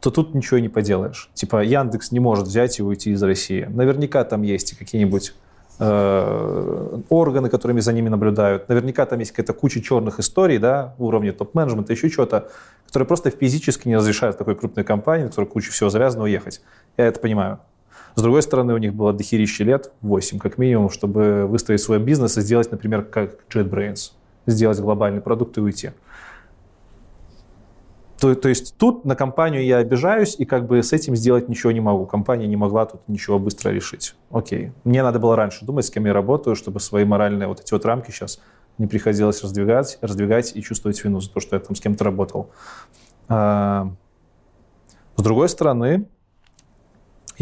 Speaker 2: то тут ничего не поделаешь. Типа Яндекс не может взять и уйти из России. Наверняка там есть какие-нибудь э, органы, которыми за ними наблюдают. Наверняка там есть какая-то куча черных историй, да, уровня топ-менеджмента, еще что-то, которые просто физически не разрешают такой крупной компании, которая куча всего завязана, уехать. Я это понимаю. С другой стороны, у них было дохерища лет, 8 как минимум, чтобы выстроить свой бизнес и сделать, например, как JetBrains, сделать глобальный продукт и уйти. То, то есть тут на компанию я обижаюсь и как бы с этим сделать ничего не могу. Компания не могла тут ничего быстро решить. Окей. Мне надо было раньше думать, с кем я работаю, чтобы свои моральные вот эти вот рамки сейчас не приходилось раздвигать, раздвигать и чувствовать вину за то, что я там с кем-то работал. А, с другой стороны,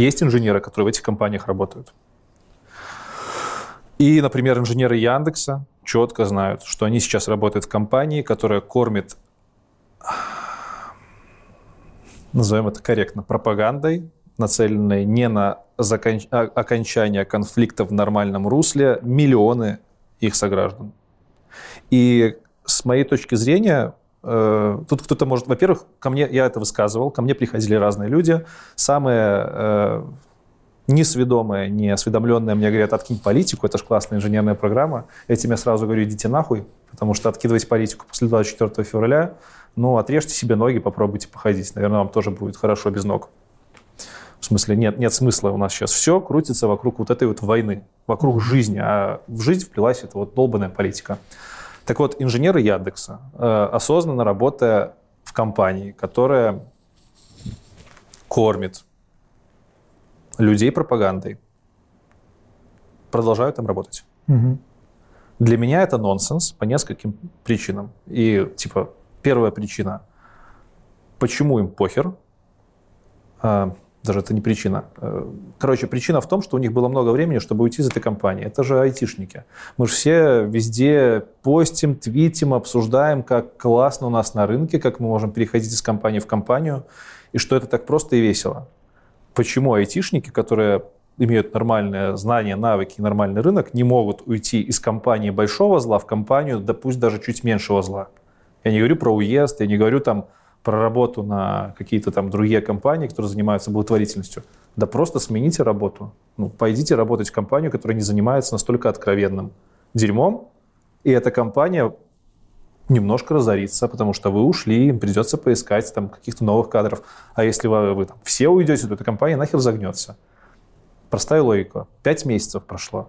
Speaker 2: есть инженеры, которые в этих компаниях работают. И, например, инженеры Яндекса четко знают, что они сейчас работают в компании, которая кормит, назовем это корректно, пропагандой, нацеленной не на закон... А, окончание конфликта в нормальном русле, миллионы их сограждан. И с моей точки зрения, тут кто-то может, во-первых, ко мне, я это высказывал, ко мне приходили разные люди, самые э, несведомые, неосведомленные мне говорят, откинь политику, это же классная инженерная программа. Этим я сразу говорю, идите нахуй, потому что откидывать политику после 24 февраля ну, отрежьте себе ноги, попробуйте походить. Наверное, вам тоже будет хорошо без ног. В смысле, нет, нет смысла у нас сейчас все крутится вокруг вот этой вот войны, вокруг жизни, а в жизнь вплелась эта вот долбанная политика. Так вот, инженеры Яндекса, э, осознанно работая в компании, которая кормит людей пропагандой, продолжают там работать.
Speaker 3: Мгм.
Speaker 2: Для меня это нонсенс по нескольким причинам. И, типа, первая причина, почему им похер, А, даже это не причина. Э, Короче, причина в том, что у них было много времени, чтобы уйти из этой компании. Это же айтишники. Мы же все везде постим, твитим, обсуждаем, как классно у нас на рынке, как мы можем переходить из компании в компанию, и что это так просто и весело. Почему айтишники, которые имеют нормальные знания, навыки и нормальный рынок, не могут уйти из компании большого зла в компанию, да пусть даже чуть меньшего зла? Я не говорю про уезд, я не говорю там про работу на какие-то там другие компании, которые занимаются благотворительностью. Да просто смените работу. Ну, пойдите работать в компанию, которая не занимается настолько откровенным дерьмом, и эта компания немножко разорится, потому что вы ушли, им придется поискать там каких-то новых кадров. А если вы, вы там все уйдете, то эта компания нахер загнется. Простая логика. Пять месяцев прошло.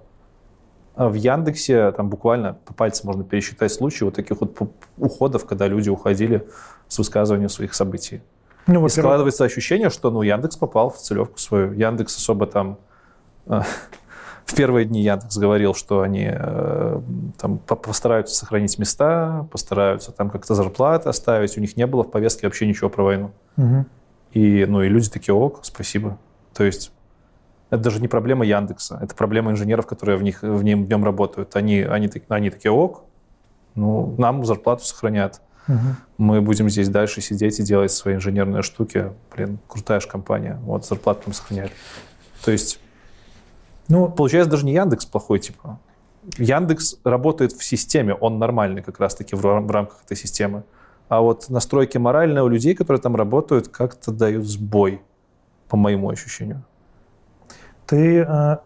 Speaker 2: А в Яндексе там буквально по пальцам можно пересчитать случаи вот таких вот уходов, когда люди уходили с высказыванием своих событий.
Speaker 3: Ну,
Speaker 2: И складывается ощущение, что ну, Яндекс попал в целевку свою. Яндекс особо там... э, в первые дни Яндекс говорил, что они э, там по- постараются сохранить места, постараются там как-то зарплаты оставить. У них не было в повестке вообще ничего про войну. И, ну, и люди такие, ок, спасибо. То есть это даже не проблема Яндекса, это проблема инженеров, которые в, них, в нем днем работают. Они, они, они такие, ок, ну, нам зарплату сохранят.
Speaker 3: Мгм.
Speaker 2: Мы будем здесь дальше сидеть и делать свои инженерные штуки. Блин, крутая же компания. Вот, зарплату нам сохраняют. То есть,
Speaker 3: Ну,
Speaker 2: получается, даже не Яндекс плохой, типа. Яндекс работает в системе, он нормальный как раз-таки в, рам- в рамках этой системы. А вот настройки моральные у людей, которые там работают, как-то дают сбой, по моему ощущению.
Speaker 3: ты... э,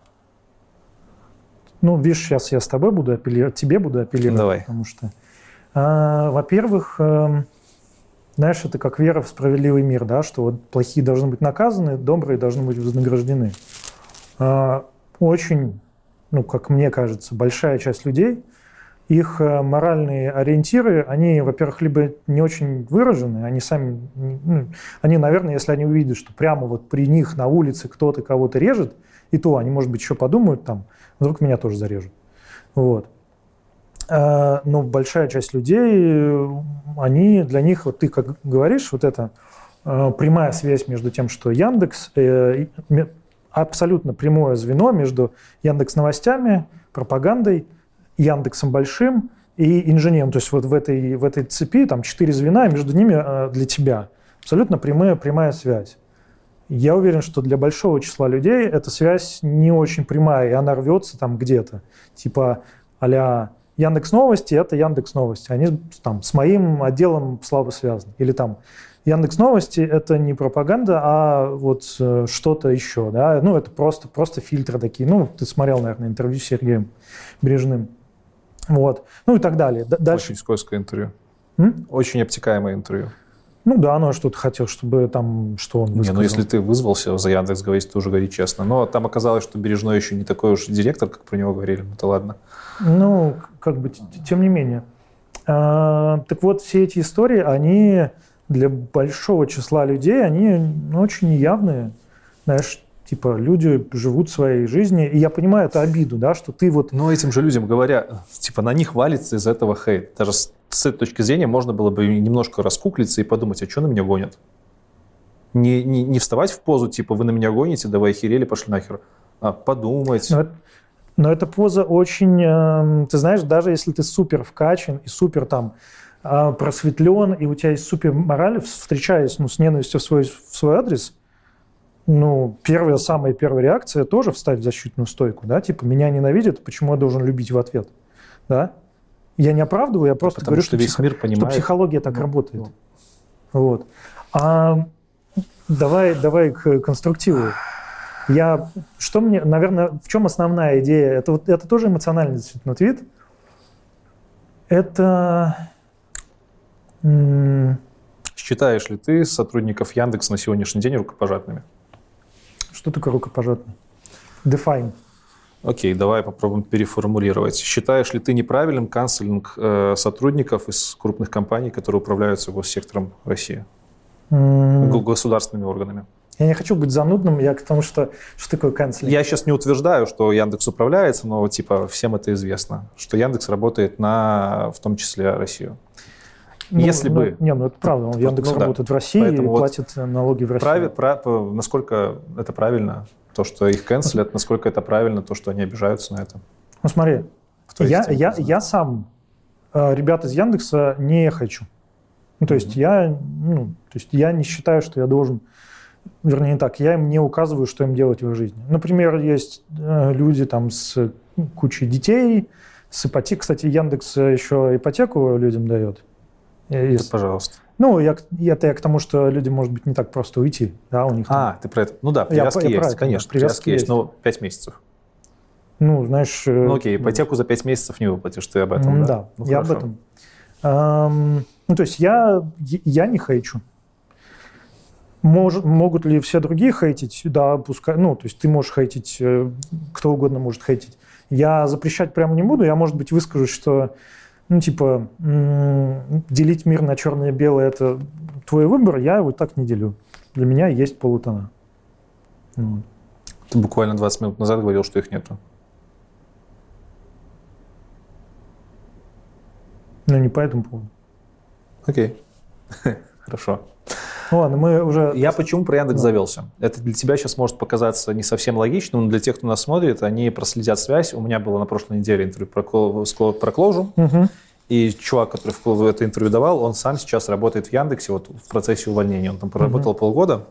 Speaker 3: Ну, видишь, сейчас я с тобой буду апеллировать, тебе буду апеллировать.
Speaker 2: Давай.
Speaker 3: Потому что, во-первых, эм, знаешь, это как вера в справедливый мир, да, что вот плохие должны быть наказаны, добрые должны быть вознаграждены. Э, Очень, ну, как мне кажется, большая часть людей, их э, моральные ориентиры, они, во-первых, либо не очень выражены, они сами, ну, они, наверное, если они увидят, что прямо вот при них на улице кто-то кого-то режет, и то они, может быть, еще подумают там, вдруг меня тоже зарежут. Вот. Э, Но большая часть людей, они для них, вот ты как говоришь, вот это э, прямая связь между тем, что Яндекс, э, абсолютно прямое звено между Яндекс новостями, пропагандой, Яндексом большим и инженером. То есть вот в этой, в этой цепи там четыре звена, и между ними для тебя абсолютно прямая, прямая связь. Я уверен, что для большого числа людей эта связь не очень прямая, и она рвется там где-то. Типа а Яндекс Новости – это Яндекс Новости. Они там с моим отделом слабо связаны. Или там Яндекс Новости – это не пропаганда, а вот э, что-то еще. Да? Ну, это просто, просто фильтры такие. Ну, ты смотрел, наверное, интервью с Сергеем Бережным. Вот. Ну и так далее. Дальше.
Speaker 2: Очень скользкое интервью.
Speaker 3: М?
Speaker 2: Очень обтекаемое интервью.
Speaker 3: Ну да, ну а что ты хотел, чтобы там, что он
Speaker 2: Не, ну
Speaker 3: высказал?
Speaker 2: если ты вызвался за Яндекс говорить, то уже говори честно. Но там оказалось, что Бережной еще не такой уж директор, как про него говорили. Ну, то ладно.
Speaker 3: Ну, как бы, тем не менее. А, так вот, все эти истории, они для большого числа людей, они ну, очень неявные. Знаешь, типа, люди живут своей жизнью, и я понимаю эту обиду, да, что ты вот...
Speaker 2: Но этим же людям говоря, типа, на них валится из этого хейт. Даже с, этой точки зрения можно было бы немножко раскуклиться и подумать, а что на меня гонят? Не, не, не вставать в позу, типа, вы на меня гоните, давай охерели, пошли нахер. А подумать.
Speaker 3: Но но эта поза очень... эм, ты знаешь, даже если ты супер вкачан и супер там э, просветлен, и у тебя есть супер мораль, встречаясь ну, с ненавистью в свой, в свой адрес, ну, первая, самая первая реакция тоже встать в защитную стойку, да, типа, меня ненавидят, почему я должен любить в ответ, да? Я не оправдываю, я просто
Speaker 2: Потому
Speaker 3: говорю,
Speaker 2: что весь
Speaker 3: психо-
Speaker 2: мир
Speaker 3: что
Speaker 2: понимает.
Speaker 3: психология так
Speaker 2: Ну,
Speaker 3: работает.
Speaker 2: ну.
Speaker 3: Вот. А давай, давай к конструктиву. Я, что мне, наверное, в чем основная идея? Это, вот, это тоже эмоциональный действительно твит. Это
Speaker 2: Считаешь ли ты сотрудников Яндекс на сегодняшний день рукопожатными?
Speaker 3: Что такое рукопожатный? Define.
Speaker 2: Окей, давай попробуем переформулировать. Считаешь ли ты неправильным канцелинг э, сотрудников из крупных компаний, которые управляются госсектором России?
Speaker 3: М,
Speaker 2: Государственными органами?
Speaker 3: Я не хочу быть занудным, я к тому, что что такое канцлинг.
Speaker 2: Я сейчас не утверждаю, что Яндекс управляется, но типа всем это известно, что Яндекс работает на, в том числе, Россию.
Speaker 3: Ну,
Speaker 2: если
Speaker 3: ну,
Speaker 2: бы-
Speaker 3: Не, ну это правда. он Яндекс
Speaker 2: ну да.
Speaker 3: работает в России
Speaker 2: Поэтому
Speaker 3: и
Speaker 2: вот
Speaker 3: платит налоги в России.
Speaker 2: Прави- пра- по- насколько это правильно, то, что их канцелят, насколько это правильно, то, что они обижаются на это?
Speaker 3: Ну смотри,
Speaker 2: твоей
Speaker 3: я, я, я сам э, ребят из Яндекса не хочу. Ну, то есть я, ну, то есть я не считаю, что я должен, вернее не так, я им не указываю, что им делать в их жизни. Например, есть э, люди там с кучей детей, с ипотекой. Кстати, Яндекс еще ипотеку людям дает. Из-
Speaker 2: Пожалуйста.
Speaker 3: Ну, я, это я к тому, что людям может быть не так просто уйти, да, у них там,
Speaker 2: А, ты про это. Ну да, привязки
Speaker 3: я
Speaker 2: есть,
Speaker 3: это,
Speaker 2: конечно,
Speaker 3: да, привязки
Speaker 2: привязки есть, но 5 месяцев.
Speaker 3: ну, знаешь... э,
Speaker 2: Ну окей, ипотеку за 5 месяцев не выплатишь, ты об этом, да?
Speaker 3: Да,
Speaker 2: Ну,
Speaker 3: я
Speaker 2: хорошо.
Speaker 3: об этом. Эм, ну, то есть я, я не хейчу. Может, могут ли все другие хейтить? Да, пускай. Ну, то есть ты можешь хейтить, э, кто угодно может хейтить. Я запрещать прямо не буду. Я, может быть, выскажусь, что, ну, типа, делить мир на черное и белое – это твой выбор. Я его так не делю. Для меня есть полутона. Вот.
Speaker 2: Ты буквально 20 минут назад говорил, что их нету.
Speaker 3: Но не по этому поводу.
Speaker 2: Окей. Хорошо.
Speaker 3: Ладно, мы уже...
Speaker 2: Я почему про Яндекс
Speaker 3: Да.
Speaker 2: завелся? Это для тебя сейчас может показаться не совсем логичным, но для тех, кто нас смотрит, они проследят связь. У меня было на прошлой неделе интервью про, про Clojure,
Speaker 3: Мгм.
Speaker 2: и чувак, который в это интервью давал, он сам сейчас работает в Яндексе вот в процессе увольнения. Он там проработал полгода.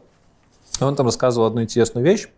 Speaker 2: И он там рассказывал одну интересную вещь.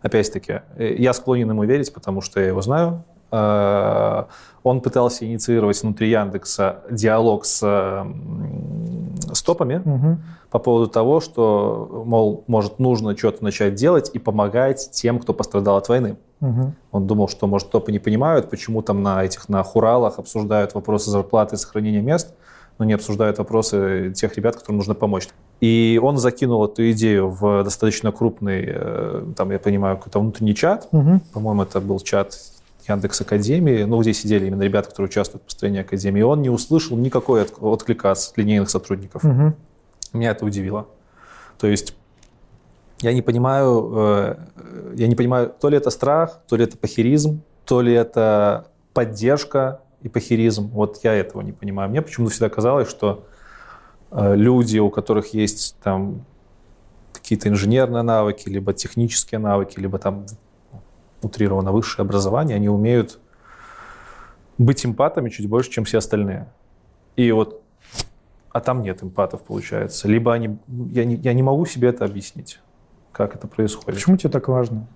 Speaker 2: Опять-таки, э, я склонен ему верить, потому что я его знаю. Э, Он пытался инициировать внутри Яндекса диалог с м, с топами,
Speaker 3: Мгм.
Speaker 2: по поводу того, что, мол, может, нужно что-то начать делать и помогать тем, кто пострадал от войны.
Speaker 3: Мгм.
Speaker 2: Он думал, что, может, топы не понимают, почему там на этих, на хуралах обсуждают вопросы зарплаты и сохранения мест, но не обсуждают вопросы тех ребят, которым нужно помочь. И он закинул эту идею в достаточно крупный, э, там, я понимаю, какой-то внутренний чат.
Speaker 3: Мгм.
Speaker 2: По-моему, это был чат Яндекс Академии, ну, где сидели именно ребята, которые участвуют в построении Академии. Он не услышал никакой от- отклика от линейных сотрудников.
Speaker 3: Мгм.
Speaker 2: Меня это удивило. То есть я не понимаю, э, я не понимаю, то ли это страх, то ли это похеризм, то ли это поддержка и похеризм. Вот я этого не понимаю. Мне почему-то всегда казалось, что э, люди, у которых есть там какие-то инженерные навыки, либо технические навыки, либо там утрированно высшее образование, они умеют быть эмпатами чуть больше, чем все остальные. И вот а там нет эмпатов, получается. Либо они... Я не, я не могу себе это объяснить, как это происходит.
Speaker 3: Почему тебе так важно?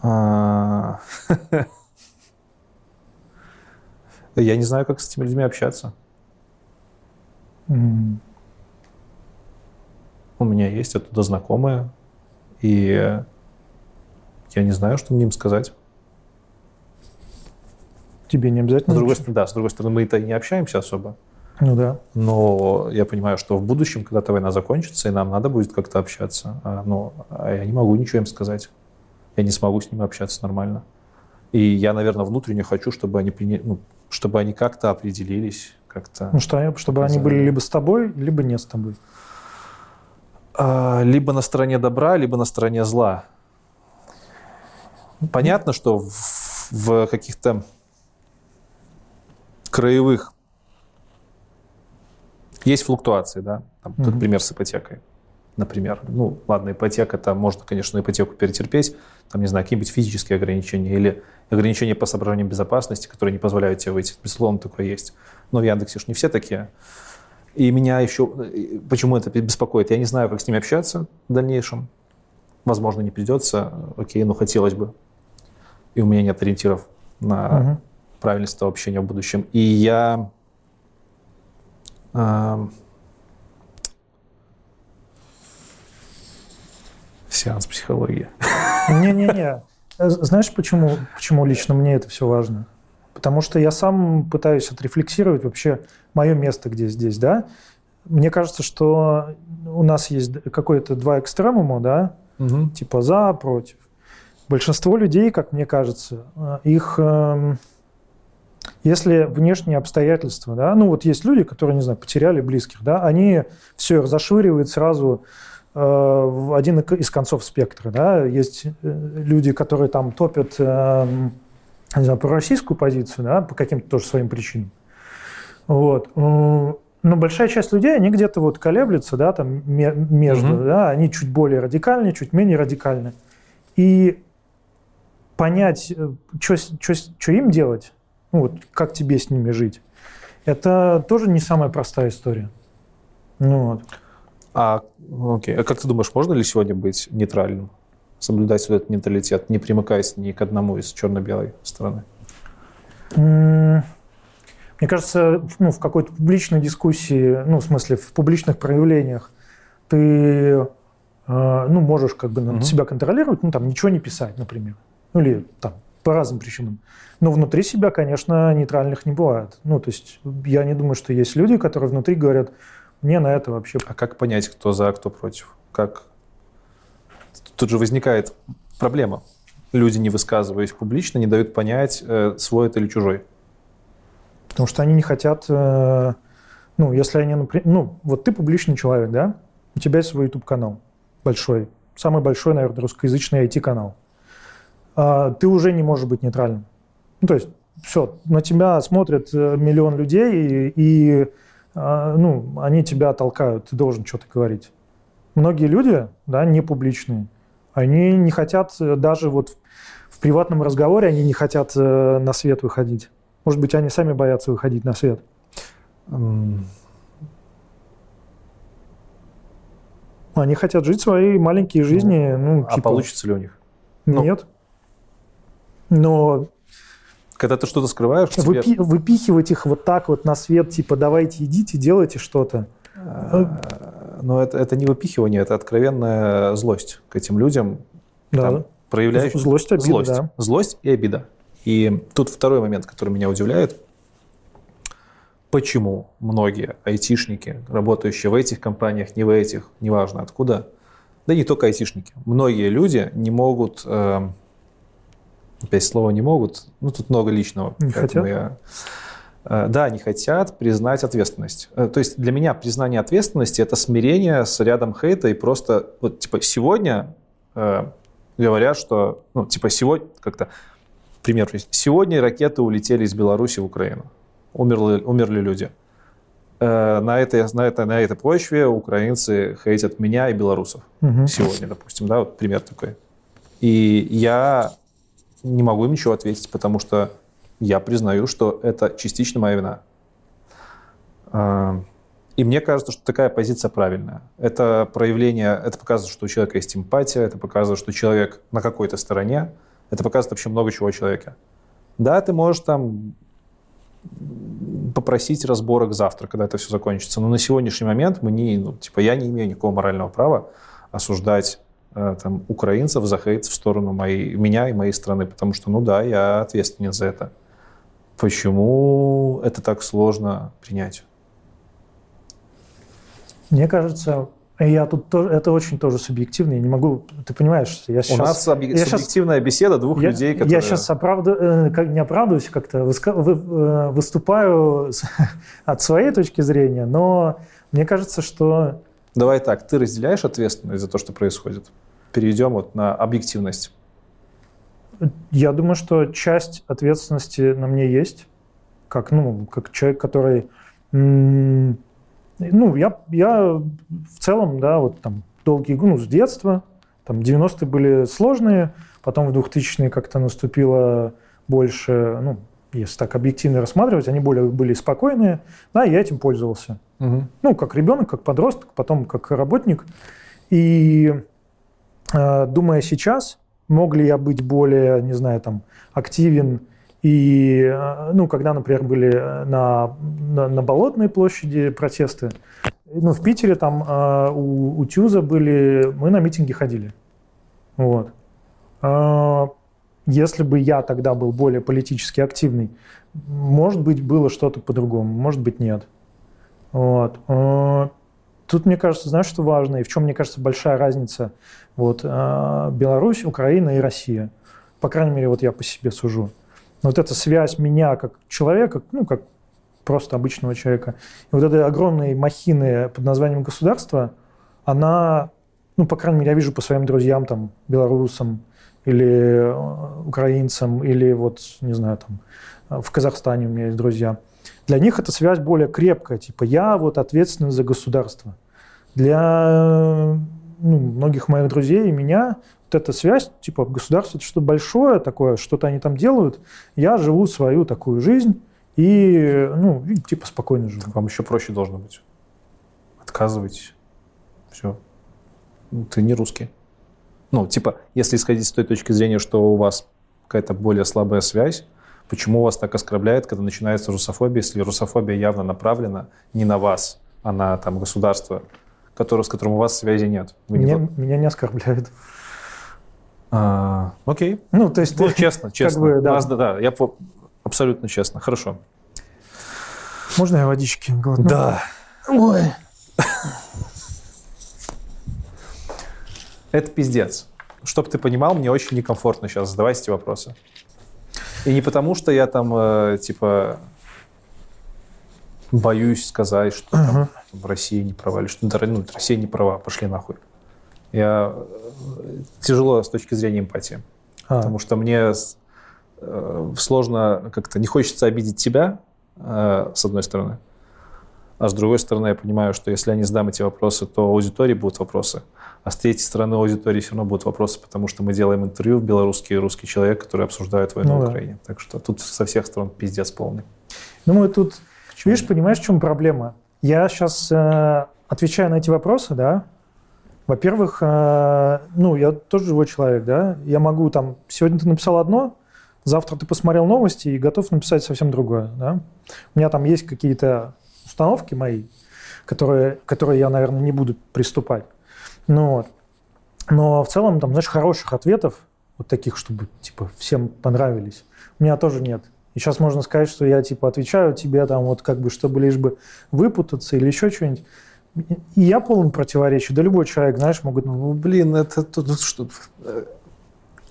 Speaker 2: А, Я не знаю, как с этими людьми общаться. У меня есть оттуда знакомые, и я не знаю, что мне им сказать.
Speaker 3: Тебе не
Speaker 2: С
Speaker 3: обязательно.
Speaker 2: другой
Speaker 3: учить.
Speaker 2: стороны, да, с другой стороны, мы-то и не общаемся особо.
Speaker 3: Ну да.
Speaker 2: Но я понимаю, что в будущем, когда-то война закончится, и нам надо будет как-то общаться. А, но а я не могу ничего им сказать. Я не смогу с ними общаться нормально. И я, наверное, внутренне хочу, чтобы они, приня- ну, чтобы они как-то определились, как-то...
Speaker 3: Ну что, чтобы они были либо с тобой, либо не с тобой.
Speaker 2: А, либо на стороне добра, либо на стороне зла. Понятно, что в, в каких-то краевых есть флуктуации, да. Там,
Speaker 3: Мгм.
Speaker 2: Например, с ипотекой. Например. Ну, ладно, ипотека, там можно, конечно, ипотеку перетерпеть. Там, не знаю, какие-нибудь физические ограничения или ограничения по соображениям безопасности, которые не позволяют тебе выйти. Безусловно, такое есть. Но в Яндексе ж не все такие. И меня еще... Почему это беспокоит? Я не знаю, как с ними общаться в дальнейшем. Возможно, не придется. Окей, но хотелось бы. И у меня нет ориентиров на
Speaker 3: Мгм.
Speaker 2: правильность этого общения в будущем. И я... эм, Сеанс психологии.
Speaker 3: Не-не-не. Э, Знаешь, почему, почему лично мне это все важно? Потому что я сам пытаюсь отрефлексировать вообще мое место где здесь, да? мне кажется, что у нас есть какое-то два экстремума, да,
Speaker 2: Мгм.
Speaker 3: типа за, против. Большинство людей, как мне кажется, э, их, эм, если внешние обстоятельства, да, ну вот есть люди, которые, не знаю, потеряли близких, да, они все их зашвыривают сразу э, в один из концов спектра, да, есть э, люди, которые там топят, эм, не знаю, пророссийскую позицию, да, по каким-то тоже своим причинам. Вот. Но большая часть людей, они где-то вот колеблются, да, там ме- между,
Speaker 2: Мгм.
Speaker 3: да, они чуть более радикальные, чуть менее радикальные. И понять, что им делать, ну вот как тебе с ними жить, это тоже не самая простая история. Ну, вот.
Speaker 2: А, окей. А как ты думаешь, можно ли сегодня быть нейтральным? Соблюдать вот этот нейтралитет, не примыкаясь ни к одному из черно-белой стороны?
Speaker 3: Мне кажется, ну, в какой-то публичной дискуссии, ну, в смысле, в публичных проявлениях ты э, ну, можешь как бы
Speaker 2: Мгм.
Speaker 3: себя контролировать, ну, там, ничего не писать, например. Ну, или там, по разным причинам. Но внутри себя, конечно, нейтральных не бывает. Ну, то есть я не думаю, что есть люди, которые внутри говорят, мне на это вообще...
Speaker 2: А как понять, кто за, кто против? Как? Тут же возникает проблема. Люди, не высказываясь публично, не дают понять, э, свой это или чужой.
Speaker 3: Потому что они не хотят... э, ну, если они, например... Ну, вот ты публичный человек, да? У тебя есть свой YouTube-канал большой. Самый большой, наверное, русскоязычный IT-канал. А, ты уже не можешь быть нейтральным. Ну, то есть, все, на тебя смотрят э, миллион людей, и, и, а, ну, они тебя толкают, ты должен что-то говорить. Многие люди, да, не публичные, они не хотят э, даже вот в, приватном разговоре, они не хотят э, на свет выходить. Может быть, они сами боятся выходить на свет. Они хотят жить свои маленькие жизни. Ну,
Speaker 2: А
Speaker 3: типа,
Speaker 2: получится ли у них? ну.
Speaker 3: Нет. Но
Speaker 2: Когда ты что-то скрываешь, тебе-
Speaker 3: выпи- выпихивать их вот так вот на свет, типа, давайте идите, делайте что-то.
Speaker 2: э, но это, это не выпихивание, это откровенная злость к этим людям,
Speaker 3: Да.
Speaker 2: там, проявляющим
Speaker 3: Злость, обида,
Speaker 2: злость,
Speaker 3: да.
Speaker 2: злость и обида. И тут второй момент, который меня удивляет. Почему многие айтишники, работающие в этих компаниях, не в этих, неважно откуда, да не только айтишники, многие люди не могут, э, опять слово не могут, ну тут много личного.
Speaker 3: Не хотят?
Speaker 2: я- э, да, не хотят признать ответственность. Э, То есть для меня признание ответственности это смирение с рядом хейта и просто вот типа сегодня э, говорят, что ну типа сегодня как-то пример. Сегодня ракеты улетели из Беларуси в Украину. Умерли, умерли люди. Э, на, этой, на, этой, на этой почве украинцы хейтят меня и белорусов.
Speaker 3: Мгм.
Speaker 2: Сегодня, допустим, да, вот пример такой. И я не могу им ничего ответить, потому что я признаю, что это частично моя вина. А, И мне кажется, что такая позиция правильная. Это проявление, это показывает, что у человека есть эмпатия, это показывает, что человек на какой-то стороне, это показывает вообще много чего о человеке. Да, ты можешь там попросить разборок завтра, когда это все закончится. Но на сегодняшний момент мы не, ну, типа, я не имею никакого морального права осуждать там, украинцев за хейт в сторону моей, меня и моей страны, потому что, ну да, я ответственен за это. Почему это так сложно принять?
Speaker 3: Мне кажется, я тут тоже, это очень тоже субъективно. Я не могу, ты понимаешь, я сейчас...
Speaker 2: У нас объ-
Speaker 3: я
Speaker 2: субъективная беседа двух
Speaker 3: я,
Speaker 2: людей,
Speaker 3: я
Speaker 2: которые...
Speaker 3: сейчас оправдываю, как, не оправдываюсь, как-то э, выступаю от своей точки зрения, но мне кажется, что
Speaker 2: Давай так, ты разделяешь ответственность за то, что происходит? Перейдем вот на объективность.
Speaker 3: Я думаю, что часть ответственности на мне есть, как, ну, как человек, который... Ну, я, я в целом, да, вот там долгие ну, с детства, там 90-е были сложные, потом в 2000-е как-то наступило больше, ну, если так объективно рассматривать, они более были спокойные, да, я этим пользовался. Ну, как ребенок, как подросток, потом как работник. И думая сейчас, мог ли я быть более, не знаю, там, активен и, э, ну, когда, например, были на, на, на Болотной площади протесты, ну, в Питере там э, у, у Тюза были, мы на митинги ходили. Вот. Э, Если бы я тогда был более политически активный, может быть, было что-то по-другому, может быть, нет. Вот. Э, тут, мне кажется, знаешь, что важно, и в чем, мне кажется, большая разница? Вот э, Беларусь, Украина и Россия. По крайней мере, вот я по себе сужу. Вот эта связь меня как человека, ну, как просто обычного человека, и вот этой огромной махины под названием государство, она, ну, по крайней мере, я вижу по своим друзьям, там, белорусам, или э, украинцам, или вот, не знаю, там, в Казахстане у меня есть друзья. Для них эта связь более крепкая, типа я вот ответственен за государство. Для ну, многих моих друзей и меня вот эта связь, типа государство это что-то большое такое, что-то они там делают, я живу свою такую жизнь и, ну, типа спокойно живу.
Speaker 2: Вам еще проще должно быть. Отказывайтесь. Все. Ты не русский. Ну, типа, если исходить с той точки зрения, что у вас какая-то более слабая связь, почему вас так оскорбляет, когда начинается русофобия, если русофобия явно направлена не на вас, а на там, государство, которое, с которым у вас связи нет?
Speaker 3: Вы меня, не... меня не оскорбляют.
Speaker 2: А, окей.
Speaker 3: Ну, то есть...
Speaker 2: Ну, честно, честно. Как бы, да. Нас, да, да, я по... абсолютно честно. Хорошо.
Speaker 3: Можно я водички глотну?
Speaker 2: Да. Ой. Это пиздец. Чтоб ты понимал, мне очень некомфортно сейчас задавать эти вопросы. И не потому, что я там, э, типа, боюсь сказать, что uh-huh. там, в России не права, или что ну, Россия не права, пошли нахуй. Я э, тяжело с точки зрения эмпатии. А. Потому что мне э, сложно как-то, не хочется обидеть тебя, э, с одной стороны. А с другой стороны, я понимаю, что если я не задам эти вопросы, то аудитории будут вопросы. А с третьей стороны, аудитории все равно будут вопросы, потому что мы делаем интервью, белорусский и русский человек, который обсуждают войну ну, в Украине. Да. Так что тут со всех сторон пиздец полный.
Speaker 3: Думаю, тут, видишь, понимаешь, в чем проблема? Я сейчас э, отвечаю на эти вопросы, да, во-первых, э, ну, я тоже живой человек, да, я могу там, сегодня ты написал одно, завтра ты посмотрел новости и готов написать совсем другое, да. У меня там есть какие-то установки мои, которые, которые я, наверное, не буду приступать. Ну, вот. Но в целом, там, знаешь, хороших ответов, вот таких, чтобы, типа, всем понравились, у меня тоже нет. И сейчас можно сказать, что я, типа, отвечаю тебе, там, вот, как бы, чтобы лишь бы выпутаться или еще что-нибудь. И я полон противоречий. Да любой человек, знаешь, могут...
Speaker 2: Ну, блин, это то, что...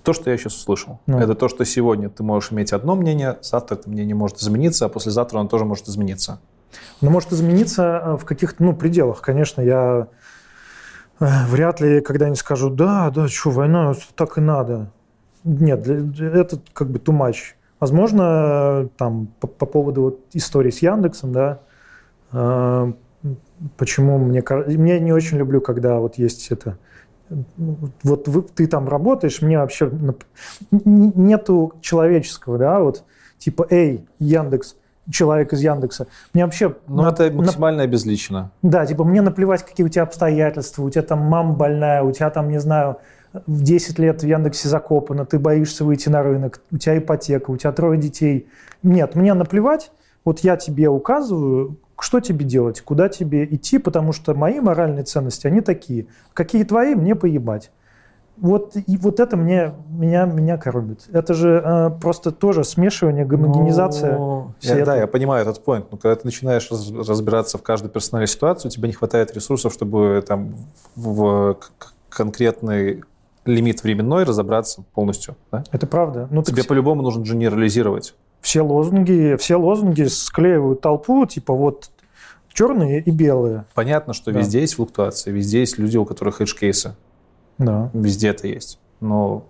Speaker 2: То, что я сейчас услышал, ну. это то, что сегодня ты можешь иметь одно мнение, завтра это мнение может измениться, а послезавтра оно тоже может измениться.
Speaker 3: Ну, может измениться э, в каких-то, ну, пределах. Конечно, я э, вряд ли когда-нибудь скажу, да, да, что, война, так и надо. Нет, это как бы too much. Возможно, там, по, по поводу вот истории с Яндексом, да, э, почему мне... Мне не очень люблю, когда вот есть это... Вот вы, ты там работаешь, мне вообще нету человеческого, да, вот типа, эй, Яндекс, человек из Яндекса. Мне вообще...
Speaker 2: Ну, на, это максимально на, обезлично.
Speaker 3: Да, типа, мне наплевать, какие у тебя обстоятельства, у тебя там мама больная, у тебя там, не знаю, в 10 лет в Яндексе закопано, ты боишься выйти на рынок, у тебя ипотека, у тебя трое детей. Нет, мне наплевать, вот я тебе указываю, что тебе делать, куда тебе идти, потому что мои моральные ценности, они такие. Какие твои, мне поебать. Вот, и вот это мне, меня, меня коробит. Это же э, просто тоже смешивание, гомогенизация. Ну,
Speaker 2: я, да, я понимаю этот point. Но когда ты начинаешь раз, разбираться в каждой персональной ситуации, у тебя не хватает ресурсов, чтобы там в, в конкретный лимит временной разобраться полностью. Да?
Speaker 3: Это правда.
Speaker 2: Ну, Тебе по-любому нужно генерализировать
Speaker 3: все лозунги, все лозунги склеивают толпу, типа вот черные и белые.
Speaker 2: Понятно, что да. везде есть флуктуация, везде есть люди, у которых эдж-кейсы.
Speaker 3: Да.
Speaker 2: Везде это есть. Но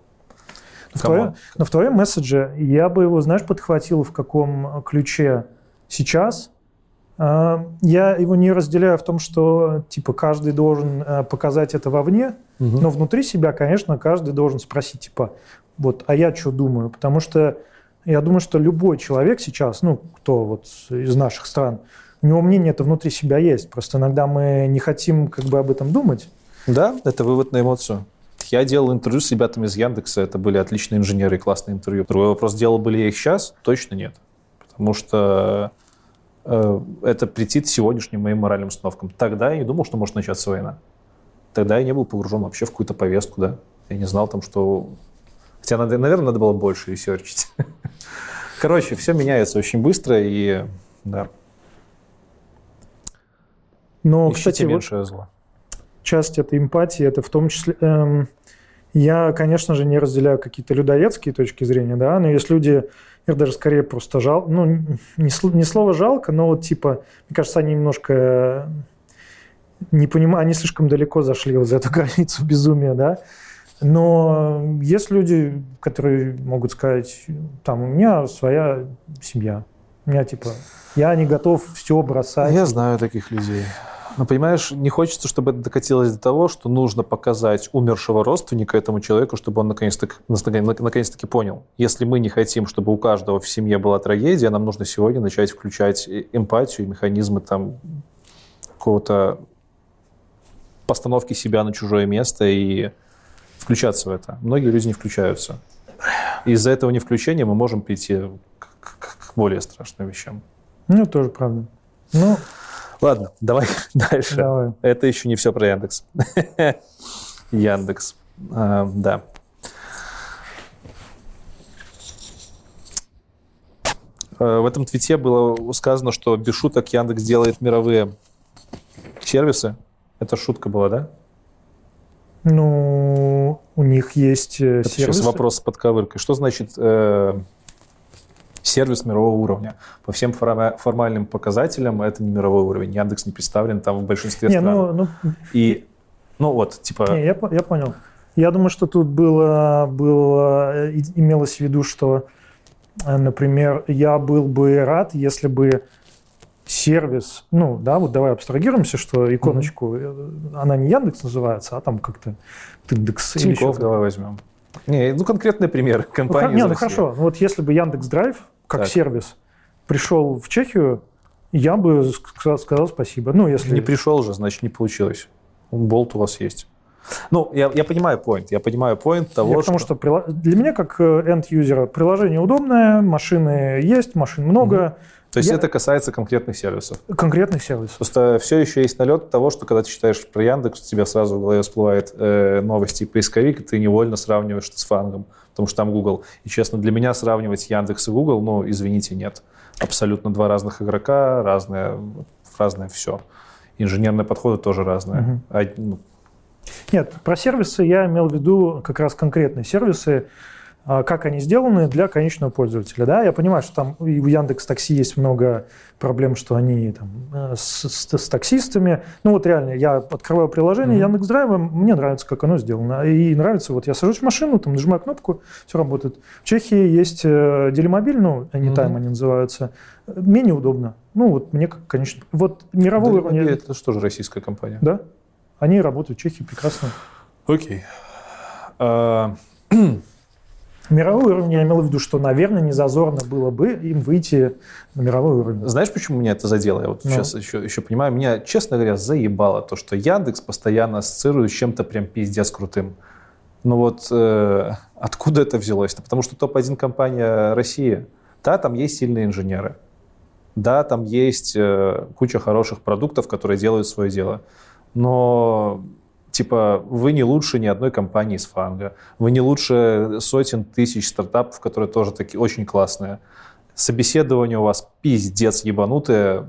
Speaker 3: в, твоем, но в твоем месседже я бы его, знаешь, подхватил в каком ключе сейчас. А, я его не разделяю в том, что типа каждый должен э, показать это вовне, угу. но внутри себя, конечно, каждый должен спросить, типа, вот, а я что думаю? Потому что я думаю, что любой человек сейчас, ну, кто вот из наших стран, у него мнение это внутри себя есть. Просто иногда мы не хотим как бы об этом думать.
Speaker 2: Да, это вывод на эмоцию. Я делал интервью с ребятами из Яндекса, это были отличные инженеры и классные интервью. Другой вопрос, делал бы ли я их сейчас? Точно нет. Потому что э, это претит сегодняшним моим моральным установкам. Тогда я не думал, что может начаться война. Тогда я не был погружен вообще в какую-то повестку, да. Я не знал там, что Хотя, надо, наверное, надо было больше ресерчить. Короче, все меняется очень быстро, и да.
Speaker 3: Но,
Speaker 2: Ищите
Speaker 3: кстати, вот
Speaker 2: меньшее зло.
Speaker 3: Часть этой эмпатии, это в том числе... эм, я, конечно же, не разделяю какие-то людоедские точки зрения, да, но есть люди, их даже скорее просто жал, ну, не, не слово жалко, но вот типа, мне кажется, они немножко э, не понимаю, они слишком далеко зашли вот за эту границу безумия, да. Но есть люди, которые могут сказать, там, у меня своя семья, у меня типа, я не готов все бросать.
Speaker 2: Я знаю таких людей. Но понимаешь, не хочется, чтобы это докатилось до того, что нужно показать умершего родственника этому человеку, чтобы он наконец-таки, наконец-таки понял. Если мы не хотим, чтобы у каждого в семье была трагедия, нам нужно сегодня начать включать эмпатию, механизмы там какого-то постановки себя на чужое место и включаться в это. Многие люди не включаются. Из-за этого не включения мы можем прийти к, к- к более страшным вещам.
Speaker 3: Ну, тоже правда. Ну,
Speaker 2: Ладно, давай дальше.
Speaker 3: давай.
Speaker 2: Это еще не все про Яндекс. Яндекс. А, да. Э, В этом твите было сказано, что без шуток Яндекс делает мировые сервисы. Это шутка была, да?
Speaker 3: Ну, у них есть э,
Speaker 2: Это
Speaker 3: сервисы.
Speaker 2: сейчас вопрос с подковыркой. Что значит э, сервис мирового уровня? По всем форма- формальным показателям это не мировой уровень. Яндекс не представлен там в большинстве
Speaker 3: Не,
Speaker 2: стран.
Speaker 3: ну, ну,
Speaker 2: И, ну вот, типа...
Speaker 3: Не, я, я понял. Я думаю, что тут было, было, имелось в виду, что, э, например, я был бы рад, если бы сервис, ну, да, вот давай абстрагируемся, что иконочку, э, она не Яндекс называется, а там как-то Тиндекс
Speaker 2: Тинькофф давай возьмем. Не, ну конкретный пример
Speaker 3: Ну,
Speaker 2: компании.
Speaker 3: хор- не, ну хорошо, ну, вот если бы Яндекс Драйв как
Speaker 2: Так.
Speaker 3: сервис пришел в Чехию, я бы ск- сказал спасибо. Ну, если...
Speaker 2: Не пришел же, значит, не получилось. Болт у вас есть. Ну, я, я понимаю point. Я понимаю point того,
Speaker 3: Я потому что прила- для меня, как энд-юзера, приложение удобное, машины есть, машин много,
Speaker 2: То есть
Speaker 3: я-
Speaker 2: это касается конкретных сервисов.
Speaker 3: конкретных сервисов.
Speaker 2: Просто все еще есть налет того, что когда ты читаешь про Яндекс, у тебя сразу в голове всплывает э, новости и поисковик, и ты невольно сравниваешь это с фангом, потому что там Google. И, честно, для меня сравнивать Яндекс и Google, ну, извините, нет. Абсолютно два разных игрока, разное, разное все. Инженерные подходы тоже разные.
Speaker 3: Мгм.
Speaker 2: А, ну,
Speaker 3: Нет, про сервисы я имел в виду как раз конкретные сервисы, как они сделаны для конечного пользователя. Да? Я понимаю, что там и у Яндекс Такси есть много проблем, что они там, э, с, с- с таксистами. Ну вот реально, я открываю приложение
Speaker 2: Мгм.
Speaker 3: Яндекс Драйва, мне нравится, как оно сделано. И нравится, вот я сажусь в машину, там нажимаю кнопку, все работает. В Чехии есть э, Делимобиль, ну, Anytime
Speaker 2: Мгм.
Speaker 3: они называются, менее удобно. Ну вот мне конечно, вот мировой
Speaker 2: да,
Speaker 3: уровень,
Speaker 2: это же тоже российская компания.
Speaker 3: да, они работают в Чехии прекрасно.
Speaker 2: Окей. А,
Speaker 3: Мировой уровень я имел в виду, что, наверное, не зазорно было бы им выйти на мировой уровень.
Speaker 2: Знаешь, почему меня это задело? Я вот
Speaker 3: Ну.
Speaker 2: сейчас еще, еще понимаю. Меня, честно говоря, заебало то, что Яндекс постоянно ассоциирует с чем-то прям пиздец крутым. Ну вот э, откуда это взялось-то? Потому что топ-1 компания России. Да, там есть сильные инженеры. Да, там есть э, куча хороших продуктов, которые делают свое дело. Но типа вы не лучше ни одной компании из фанга. Вы не лучше сотен тысяч стартапов, которые тоже такие очень классные. Собеседование у вас пиздец ебанутое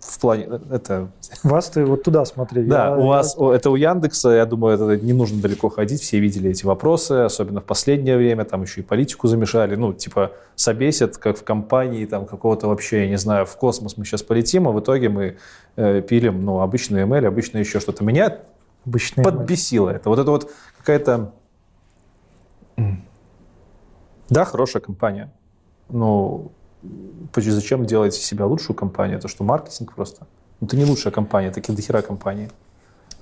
Speaker 2: в плане... Это,
Speaker 3: Вас ты вот туда смотри.
Speaker 2: да,
Speaker 3: Я-
Speaker 2: у
Speaker 3: я-
Speaker 2: вас о, это у Яндекса, я думаю, это не нужно далеко ходить, все видели эти вопросы, особенно в последнее время, там еще и политику замешали, ну, типа, собесят, как в компании, там, какого-то вообще, я не знаю, в космос мы сейчас полетим, а в итоге мы э, пилим, ну, обычный ML, обычно еще что-то. Меня
Speaker 3: Обычные
Speaker 2: подбесило это. Вот это вот какая-то... Да, хорошая компания. Но зачем делать себя лучшую компанию? Это что, маркетинг просто? Ну, это не лучшая компания, это дохера компании.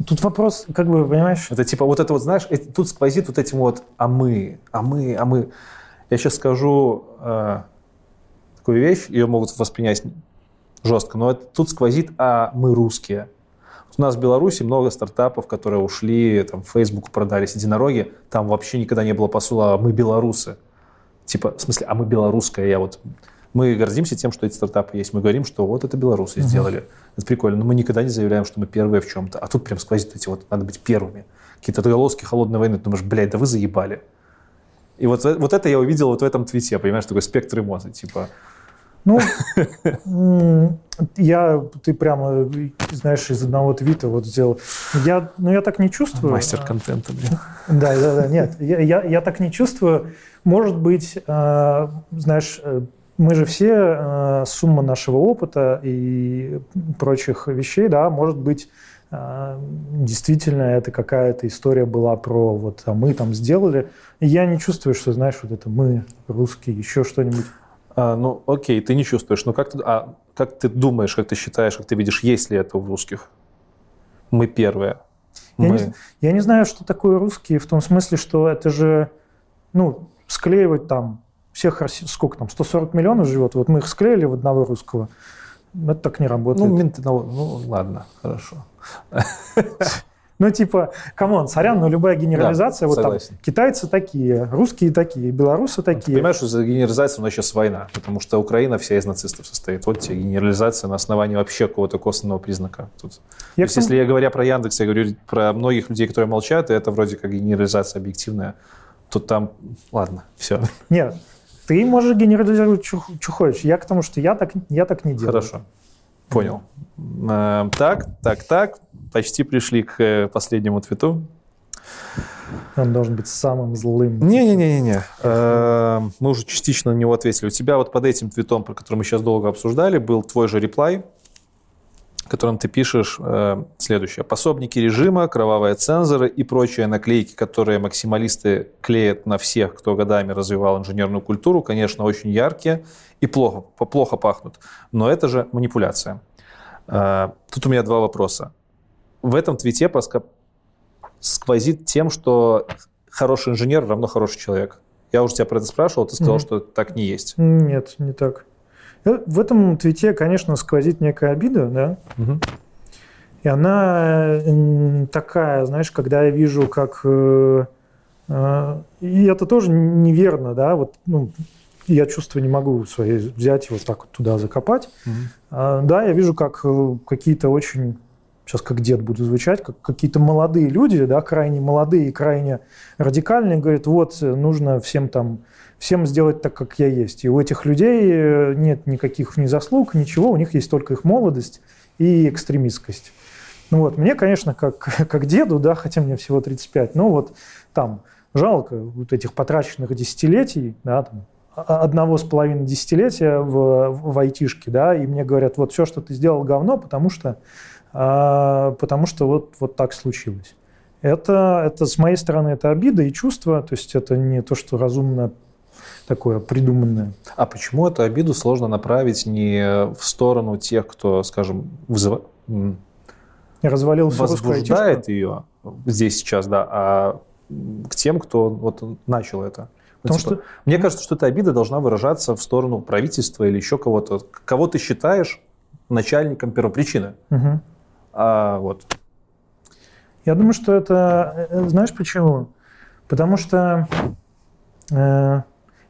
Speaker 3: Тут вопрос, как бы, понимаешь,
Speaker 2: Это типа вот это вот, знаешь, э, тут сквозит вот этим вот «а мы», «а мы», «а мы». Я сейчас скажу э, такую вещь, ее могут воспринять жестко, но это, тут сквозит «а мы русские». У нас в Беларуси много стартапов, которые ушли, там, Facebook продались единороги, там вообще никогда не было посула «а мы белорусы». Типа, в смысле, а мы белорусская, я вот... Мы гордимся тем, что эти стартапы есть. Мы говорим, что вот это белорусы сделали. Это прикольно. Но мы никогда не заявляем, что мы первые в чем-то. А тут прям сквозит эти вот, надо быть первыми. Какие-то отголоски холодной войны. Ты думаешь, блядь, да вы заебали. И вот, вот это я увидел вот в этом твите, понимаешь, такой спектр эмоций. Типа,
Speaker 3: Ну, я, ты прямо, знаешь, из одного твита вот сделал. Я, ну, я так не чувствую.
Speaker 2: Мастер контента, блин.
Speaker 3: Да, да, да, нет, я, я, я так не чувствую. Может быть, э, знаешь, э, мы же все э, сумма нашего опыта и прочих вещей, да, может быть, э, действительно это какая-то история была про вот, а мы там сделали. И я не чувствую, что, знаешь, вот это мы, русские, еще что-нибудь.
Speaker 2: А, ну, окей, ты не чувствуешь. Но как ты, а, как ты думаешь, как ты считаешь, как ты видишь, есть ли это у русских? Мы первые.
Speaker 3: Я,
Speaker 2: Мы...
Speaker 3: не, я не знаю, что такое русские, в том смысле, что это же, ну, склеивать там всех, сколько там, 140 миллионов живет, вот мы их склеили в одного русского. Это так не работает.
Speaker 2: Ну, менты, ну, ну, ладно, хорошо.
Speaker 3: Ну, типа, come on, сорян, но любая генерализация, вот там,
Speaker 2: согласен.
Speaker 3: китайцы такие, русские такие, белорусы
Speaker 2: Ты
Speaker 3: такие.
Speaker 2: понимаешь, что за генерализацию у нас сейчас война, потому что Украина вся из нацистов состоит. Вот тебе генерализация на основании вообще какого-то косвенного признака. Тут.
Speaker 3: Я
Speaker 2: То есть, если я говоря про Яндекс, я говорю про многих людей, которые молчат, и это вроде как генерализация объективная, то там, ладно, все,
Speaker 3: Нет, ты можешь генерализировать, что хочешь. Я к тому, что я так, я так не делаю.
Speaker 2: хорошо. Понял. Э, Так, так, так. Почти пришли к э, последнему твиту.
Speaker 3: Он должен быть самым злым.
Speaker 2: Не-не-не-не. Э, Мы уже частично на него ответили. У тебя вот под этим твитом, про который мы сейчас долго обсуждали, был твой же реплай, в котором ты пишешь э, следующее. Пособники режима, кровавые цензоры и прочие наклейки, которые максималисты клеят на всех, кто годами развивал инженерную культуру, конечно, очень яркие и плохо, плохо пахнут. Но это же манипуляция. Э, Тут у меня два вопроса. В этом твите поска- сквозит тем, что хороший инженер равно хороший человек. Я уже тебя про это спрашивал, ты сказал,
Speaker 3: Мгм.
Speaker 2: что так не есть.
Speaker 3: Нет, не так. Э, В этом твите, конечно, сквозит некая обида, да, И она м, такая, знаешь, когда я вижу, как... э, э, И это тоже неверно, да, вот, ну, я чувство не могу свои взять и вот так вот туда закопать. А, Да, я вижу, как э, какие-то очень, сейчас как дед буду звучать, как какие-то молодые люди, да, крайне молодые и крайне радикальные, говорят, вот, э, нужно всем там, всем сделать так, как я есть. И у этих людей э, нет никаких ни заслуг, ничего, у них есть только их молодость и экстремистскость. Ну вот, мне, конечно, как, как деду, да, хотя мне всего 35, но вот там жалко вот этих потраченных десятилетий, да, там, а- одного с половиной десятилетия в, в айтишке, да, и мне говорят, вот все, что ты сделал, говно, потому что, потому что вот, вот так случилось. Это, это с моей стороны это обида и чувство, то есть это не то, что разумно такое придуманное.
Speaker 2: А почему эту обиду сложно направить не в сторону тех, кто, скажем,
Speaker 3: Я развалил
Speaker 2: возбуждает ее здесь сейчас, да, а к тем, кто вот начал это? Ну,
Speaker 3: Потому
Speaker 2: типа,
Speaker 3: что
Speaker 2: Мне кажется, что эта обида должна выражаться в сторону правительства или еще кого-то. Кого ты считаешь начальником первопричины?
Speaker 3: Мгм.
Speaker 2: А вот
Speaker 3: Я думаю, что это... э, Знаешь почему? Потому что э,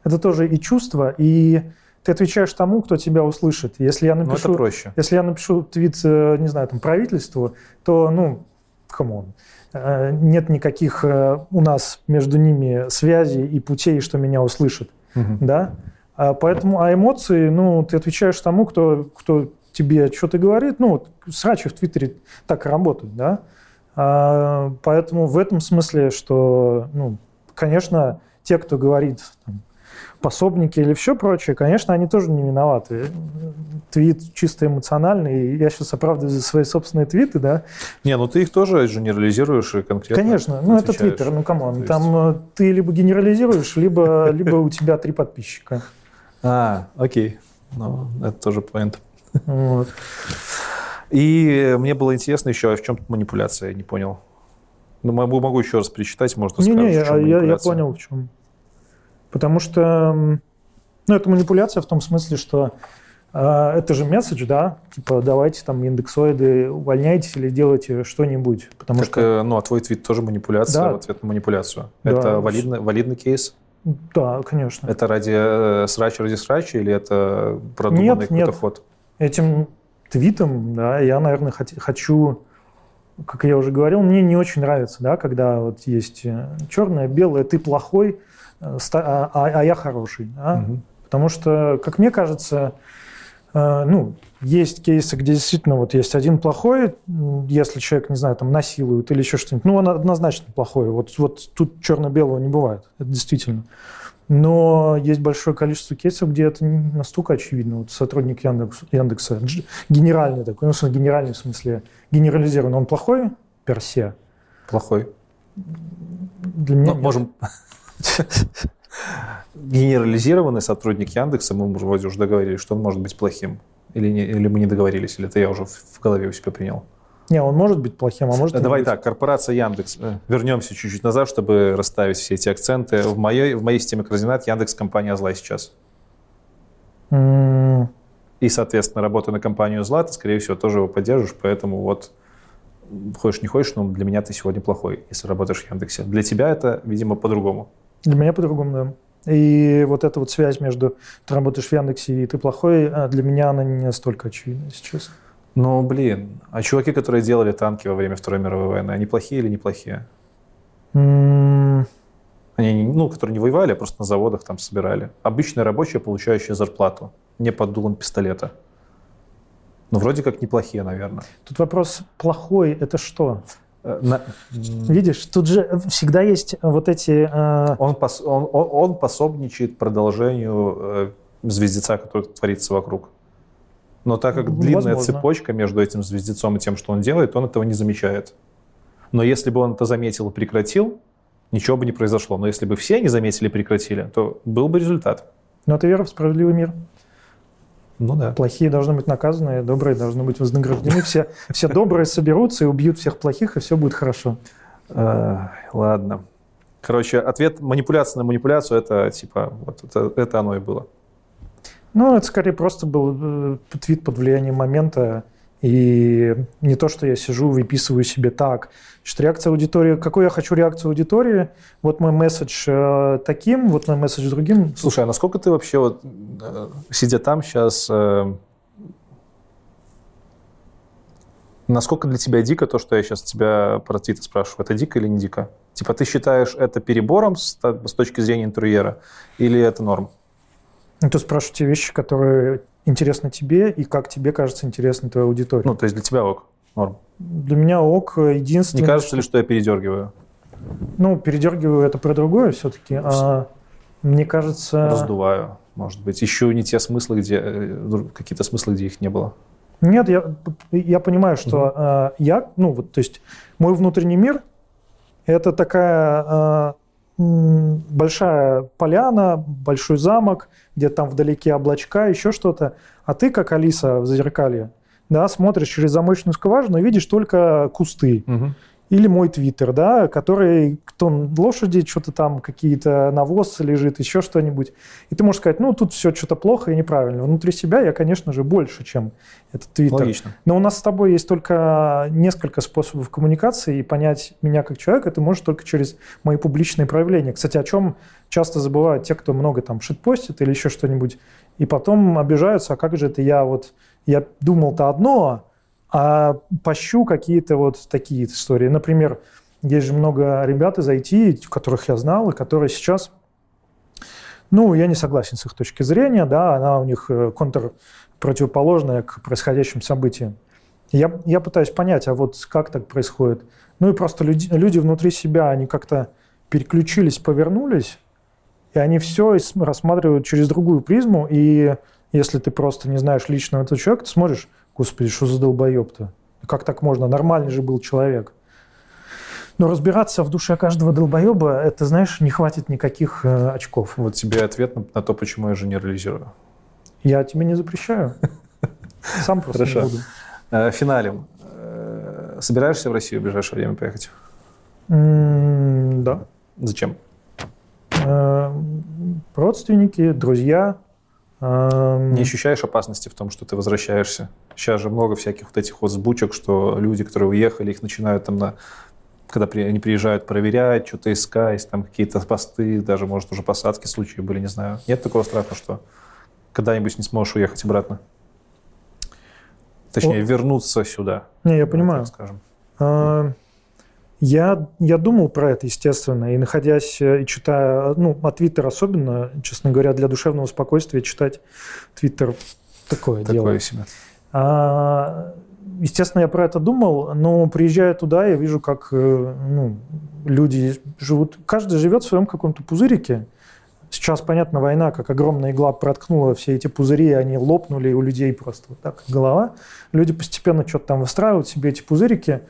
Speaker 3: это тоже и чувство, и ты отвечаешь тому, кто тебя услышит. Если я
Speaker 2: ну, это
Speaker 3: напишу,
Speaker 2: проще.
Speaker 3: если я напишу твит, э, не знаю, там, правительству, то, ну, come on, э, нет никаких э, у нас между ними связей и путей, что меня услышат,
Speaker 2: Мгм.
Speaker 3: да? А поэтому, а эмоции, ну, ты отвечаешь тому, кто, кто тебе что-то говорит, ну, вот срачи в Твиттере так и работают, да? А, поэтому в этом смысле, что, ну, конечно, те, кто говорит там, пособники или все прочее, конечно, они тоже не виноваты. Твит чисто эмоциональный. Я сейчас оправдываю за свои собственные твиты, да.
Speaker 2: Не, ну ты их тоже генерализируешь и конкретно
Speaker 3: Конечно, ну это
Speaker 2: отвечаешь.
Speaker 3: Твиттер, ну come
Speaker 2: on. Есть-
Speaker 3: Там э, ты либо генерализируешь, либо, либо у тебя три подписчика.
Speaker 2: А, окей. Ну, это тоже point.
Speaker 3: Вот.
Speaker 2: И мне было интересно еще, а в чем тут манипуляция, я не понял. Ну, могу, могу еще раз перечитать, может, расскажешь, в чем
Speaker 3: я, я- понял в чем. Потому что, ну, это манипуляция в том смысле, что э, это же месседж, да, типа давайте там индексоиды увольняйтесь или делайте что-нибудь, потому
Speaker 2: Так,
Speaker 3: что,
Speaker 2: э, ну, а твой твит тоже манипуляция
Speaker 3: Да.
Speaker 2: в ответ на манипуляцию.
Speaker 3: Да.
Speaker 2: Это валидный, валидный кейс?
Speaker 3: да, конечно.
Speaker 2: Это ради э, срача ради срача или это продуманный
Speaker 3: Нет,
Speaker 2: какой-то
Speaker 3: нет.
Speaker 2: ход?
Speaker 3: Этим твитом, да, я, наверное, хочу, как я уже говорил, мне не очень нравится, да, когда вот есть э, черное, белое, ты плохой, э, а, а- а я хороший, да.
Speaker 2: Мгм.
Speaker 3: Потому что, как мне кажется, э, ну, есть кейсы, где действительно вот есть один плохой, если человек, не знаю, там насилует или еще что-нибудь, ну, он однозначно плохой. Вот, вот тут черно-белого не бывает, это действительно. Но есть большое количество кейсов, где это не настолько очевидно. Вот сотрудник Яндекс, Яндекса, генеральный такой, ну, генеральный в смысле, генерализированный, он плохой персе?
Speaker 2: Плохой.
Speaker 3: Для меня
Speaker 2: ну, можем... Генерализированный сотрудник Яндекса, мы вроде уже договорились, что он может быть плохим. Или, не, или мы не договорились, или это я уже в голове у себя принял.
Speaker 3: Не, он может быть плохим, а может
Speaker 2: Давай так, корпорация Яндекс. Э, вернемся чуть-чуть назад, чтобы расставить все эти акценты. В моей, в моей системе координат Яндекс компания зла сейчас.
Speaker 3: Mm.
Speaker 2: И, соответственно, работая на компанию зла, ты, скорее всего, тоже его поддержишь, поэтому вот хочешь не хочешь, но для меня ты сегодня плохой, если работаешь в Яндексе. Для тебя это, видимо, по-другому.
Speaker 3: Для меня по-другому, да. И вот эта вот связь между ты работаешь в Яндексе и ты плохой, а для меня она не настолько очевидна, если честно.
Speaker 2: Ну, блин, а чуваки, которые делали танки во время Второй мировой войны, они плохие или неплохие?
Speaker 3: Mm.
Speaker 2: Они, ну, которые не воевали, а просто на заводах там собирали. Обычные рабочие, получающие зарплату, не под дулом пистолета. Ну, вроде как неплохие, наверное.
Speaker 3: Тут вопрос плохой – это что?
Speaker 2: Э, на...
Speaker 3: Видишь, тут же всегда есть вот эти... Э...
Speaker 2: Он, пос, он, он, он пособничает продолжению э, звездеца, который творится вокруг. Но так как длинная
Speaker 3: Возможно.
Speaker 2: цепочка между этим звездецом и тем, что он делает, он этого не замечает. Но если бы он это заметил и прекратил, ничего бы не произошло. Но если бы все не заметили и прекратили, то был бы результат.
Speaker 3: Но это вера в справедливый мир.
Speaker 2: Ну да.
Speaker 3: Плохие должны быть наказаны, добрые должны быть вознаграждены. Все, все добрые соберутся и убьют всех плохих, и все будет хорошо.
Speaker 2: Ладно. Короче, ответ манипуляция на манипуляцию это типа вот это, это оно и было.
Speaker 3: Ну, это скорее просто был э, твит под влиянием момента. И не то, что я сижу, выписываю себе так. Значит, реакция аудитории, какую я хочу реакцию аудитории, вот мой месседж э, таким, вот мой месседж другим.
Speaker 2: Слушай, а насколько ты вообще, вот, э, сидя там сейчас, насколько для тебя дико то, что я сейчас тебя про твиты спрашиваю? Это дико или не дико? Типа ты считаешь это перебором с, точки зрения интервьюера или это норм?
Speaker 3: Ну, ты спрашиваешь те вещи, которые интересны тебе и как тебе кажется интересны твоей аудитории.
Speaker 2: Ну, то есть для тебя ок, норм.
Speaker 3: Для меня ок единственное...
Speaker 2: Не кажется ли, что я передергиваю?
Speaker 3: Ну, передергиваю это про другое все-таки. А мне кажется...
Speaker 2: Раздуваю, может быть. Ищу не те смыслы, где... э, Какие-то смыслы, где их не было.
Speaker 3: Нет, я, я понимаю, что угу. э, я... Ну, вот, то есть мой внутренний мир – это такая... Большая поляна, большой замок, где-то там вдалеке облачка, еще что-то, а ты, как Алиса в зеркале, да, смотришь через замочную скважину и видишь только кусты.
Speaker 2: Угу.
Speaker 3: Или мой твиттер, да, который, кто лошади, что-то там, какие-то навоз лежит, еще что-нибудь. И ты можешь сказать, ну, тут все что-то плохо и неправильно. Внутри себя я, конечно же, больше, чем этот твиттер.
Speaker 2: Логично.
Speaker 3: Но у нас с тобой есть только несколько способов коммуникации, и понять меня как человека ты можешь только через мои публичные проявления. Кстати, о чем часто забывают те, кто много там шитпостит или еще что-нибудь, и потом обижаются, а как же это я вот, я думал-то одно, а пощу какие-то вот такие истории. Например, есть же много ребят из IT, которых я знал, и которые сейчас, ну, я не согласен с их точки зрения, да, она у них э, контр противоположная к происходящим событиям. Я, я пытаюсь понять, а вот как так происходит? Ну и просто люди, люди внутри себя, они как-то переключились, повернулись, и они все рассматривают через другую призму, и если ты просто не знаешь лично этого человека, ты смотришь, Господи, что за долбоеб-то? Как так можно? Нормальный же был человек. Но разбираться в душе каждого долбоеба, это, знаешь, не хватит никаких э, очков.
Speaker 2: Вот тебе ответ на, на то, почему я генерализирую.
Speaker 3: Я тебе не запрещаю. Сам просто
Speaker 2: Хорошо.
Speaker 3: не буду.
Speaker 2: Э, финалем. Э, собираешься в Россию в ближайшее время поехать?
Speaker 3: Да.
Speaker 2: Зачем?
Speaker 3: Э, Родственники, друзья.
Speaker 2: Не ощущаешь опасности в том, что ты возвращаешься? Сейчас же много всяких вот этих вот сбучек, что люди, которые уехали, их начинают там на когда при, они приезжают проверять, что-то искать, там какие-то посты, даже, может, уже посадки случаи были, не знаю. Нет такого страха, что когда-нибудь не сможешь уехать обратно? Точнее,
Speaker 3: О.
Speaker 2: вернуться сюда.
Speaker 3: Не, я понимаю.
Speaker 2: так скажем.
Speaker 3: Э, Я, я думал про это, естественно, и находясь и читая, ну, а Твиттер особенно, честно говоря, для душевного спокойствия читать Твиттер такое,
Speaker 2: Такое
Speaker 3: дело.
Speaker 2: себе.
Speaker 3: А, естественно, я про это думал, но приезжая туда, я вижу, как э, ну, люди живут. Каждый живет в своем каком-то пузырике. Сейчас, понятно, война, как огромная игла проткнула все эти пузыри, они лопнули у людей просто вот так голова. Люди постепенно что-то там выстраивают себе эти пузырики.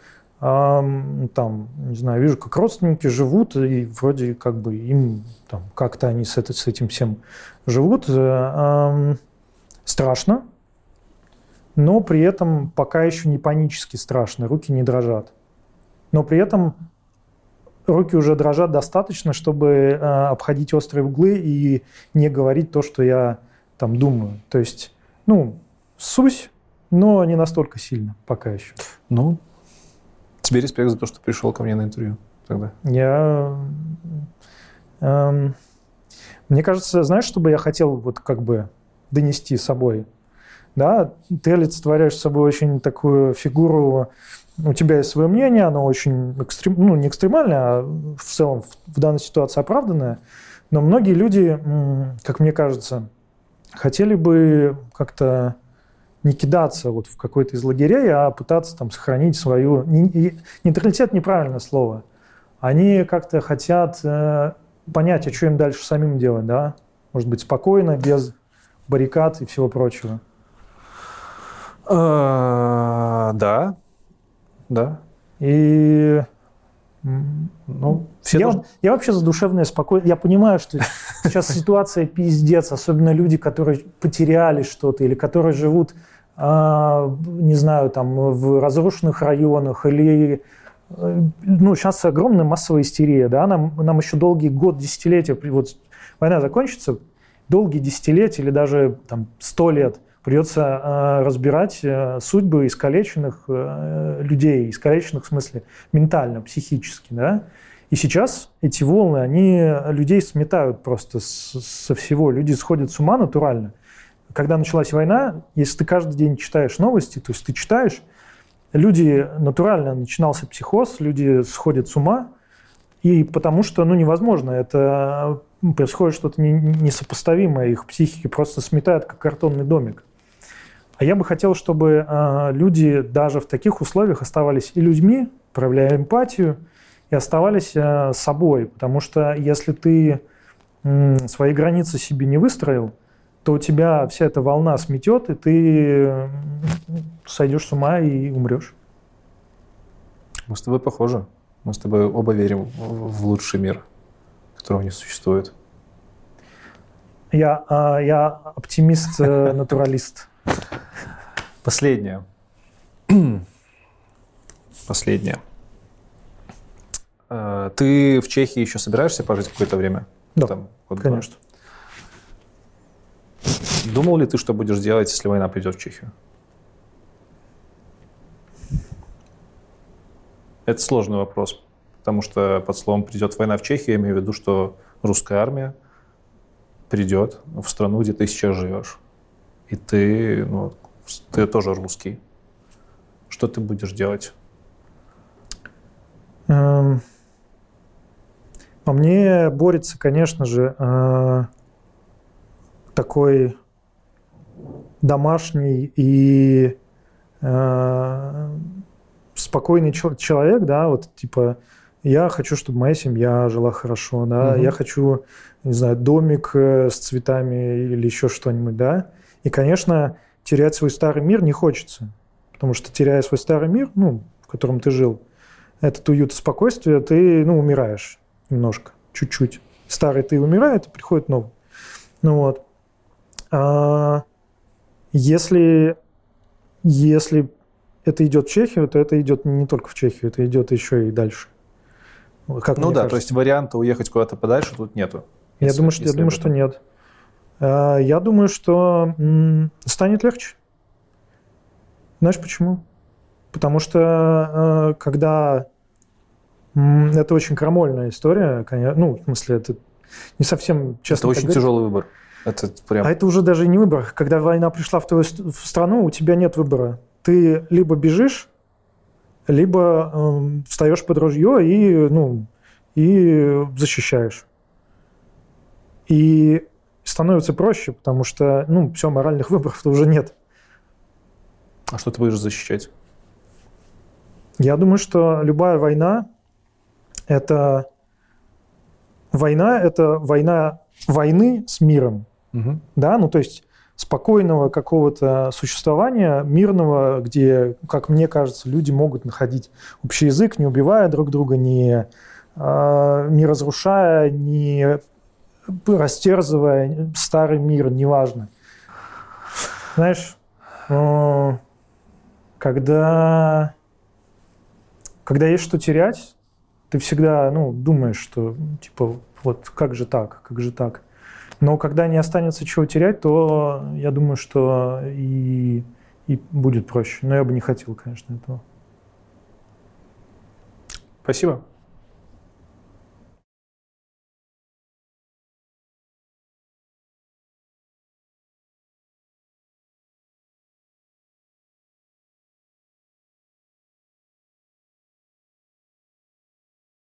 Speaker 3: Ам, там, не знаю, вижу, как родственники живут, и вроде как бы им там как-то они с, это, с этим всем живут. Э, ам, страшно, но при этом пока еще не панически страшно, руки не дрожат. Но при этом руки уже дрожат достаточно, чтобы э, обходить острые углы и не говорить то, что я там думаю. То есть, ну, сусь, но не настолько сильно пока еще.
Speaker 2: Ну, тебе респект за то, что пришел ко мне на интервью тогда.
Speaker 3: Я... эм, мне кажется, знаешь, что бы я хотел вот как бы донести с собой? Да, ты олицетворяешь собой очень такую фигуру, у тебя есть свое мнение, оно очень экстрем, ну, не экстремальное, а в целом в, в данной ситуации оправданное. Но многие люди, как мне кажется, хотели бы как-то не кидаться вот в какой-то из лагерей, а пытаться там сохранить свою... Нейтралитет – неправильное слово. Они как-то хотят э, понять, а что им дальше самим делать, да? Может быть, спокойно, без баррикад и всего прочего.
Speaker 2: А, Да, да.
Speaker 3: И
Speaker 2: Ну, все
Speaker 3: я,
Speaker 2: должны-
Speaker 3: я вообще за душевное спокойствие. Я понимаю, что сейчас ситуация пиздец, особенно люди, которые потеряли что-то или которые живут, не знаю, там в разрушенных районах или э, ну, сейчас огромная массовая истерия, да, нам, нам еще долгий год, десятилетия, вот война закончится, долгие десятилетия или даже там сто лет придется э, разбирать э, судьбы искалеченных э, людей, искалеченных в смысле ментально, психически, да. И сейчас эти волны, они людей сметают просто с- со всего. Люди сходят с ума натурально. Когда началась война, если ты каждый день читаешь новости, то есть ты читаешь, люди натурально начинался психоз, люди сходят с ума, и потому что, ну, невозможно, это происходит что-то не- несопоставимое, их психики просто сметают, как картонный домик. А я бы хотел, чтобы а, люди даже в таких условиях оставались и людьми, проявляя эмпатию, и оставались а, собой. Потому что если ты свои границы себе не выстроил, то у тебя вся эта волна сметет, и ты м, сойдешь с ума и умрешь.
Speaker 2: Мы с тобой похожи. Мы с тобой оба верим в лучший мир, которого не существует.
Speaker 3: Я, а, я оптимист, э.
Speaker 2: Последнее. Последнее. Э, Ты в Чехии еще собираешься пожить какое-то время?
Speaker 3: Да,
Speaker 2: Там?
Speaker 3: Конечно.
Speaker 2: Думал ли ты, что будешь делать, если война придет в Чехию? Это сложный вопрос, потому что под словом «придет война в Чехию» я имею в виду, что русская армия придет в страну, где ты сейчас живешь. И ты, ну, ты тоже русский. Что ты будешь делать?
Speaker 3: Эм, Во мне борется, конечно же, э, такой домашний и э, спокойный чел- человек, да, вот типа я хочу, чтобы моя семья жила хорошо, да,
Speaker 2: Мгм.
Speaker 3: я хочу, не знаю, домик э, с цветами или еще что-нибудь, да, и, конечно, терять свой старый мир не хочется, потому что теряя свой старый мир, ну, в котором ты жил, этот уют и спокойствие, ты, ну, умираешь немножко, чуть-чуть. Старый ты умирает, и приходит новый. Ну вот. А если, если это идет в Чехию, то это идет не только в Чехию, это идет еще и дальше. Как
Speaker 2: ну да,
Speaker 3: кажется.
Speaker 2: то есть варианта уехать куда-то подальше тут нету.
Speaker 3: Я
Speaker 2: Если-
Speaker 3: думаю, что, я думаю, что нет. А, Я думаю, что станет легче. Знаешь почему? Потому что э, когда это очень крамольная история, конечно, ну, в смысле, это не совсем честно.
Speaker 2: Это очень
Speaker 3: говорить.
Speaker 2: тяжелый выбор. Это прям...
Speaker 3: А это уже даже не выбор. Когда война пришла в твою в страну, у тебя нет выбора. Ты либо бежишь, либо э, встаешь под ружье и, ну, и защищаешь. И становится проще, потому что, ну, все, моральных выборов-то уже нет.
Speaker 2: А что ты будешь защищать?
Speaker 3: Я думаю, что любая война – это война, это война войны с миром.
Speaker 2: Угу.
Speaker 3: Да, ну то есть спокойного какого-то существования, мирного, где, как мне кажется, люди могут находить общий язык, не убивая друг друга, не, э, не разрушая, не растерзывая старый мир, неважно. Знаешь, э, когда, когда есть что терять, ты всегда ну, думаешь, что типа вот как же так, как же так. Но когда не останется чего терять, то я думаю, что и, и будет проще. Но я бы не хотел, конечно, этого.
Speaker 2: Спасибо.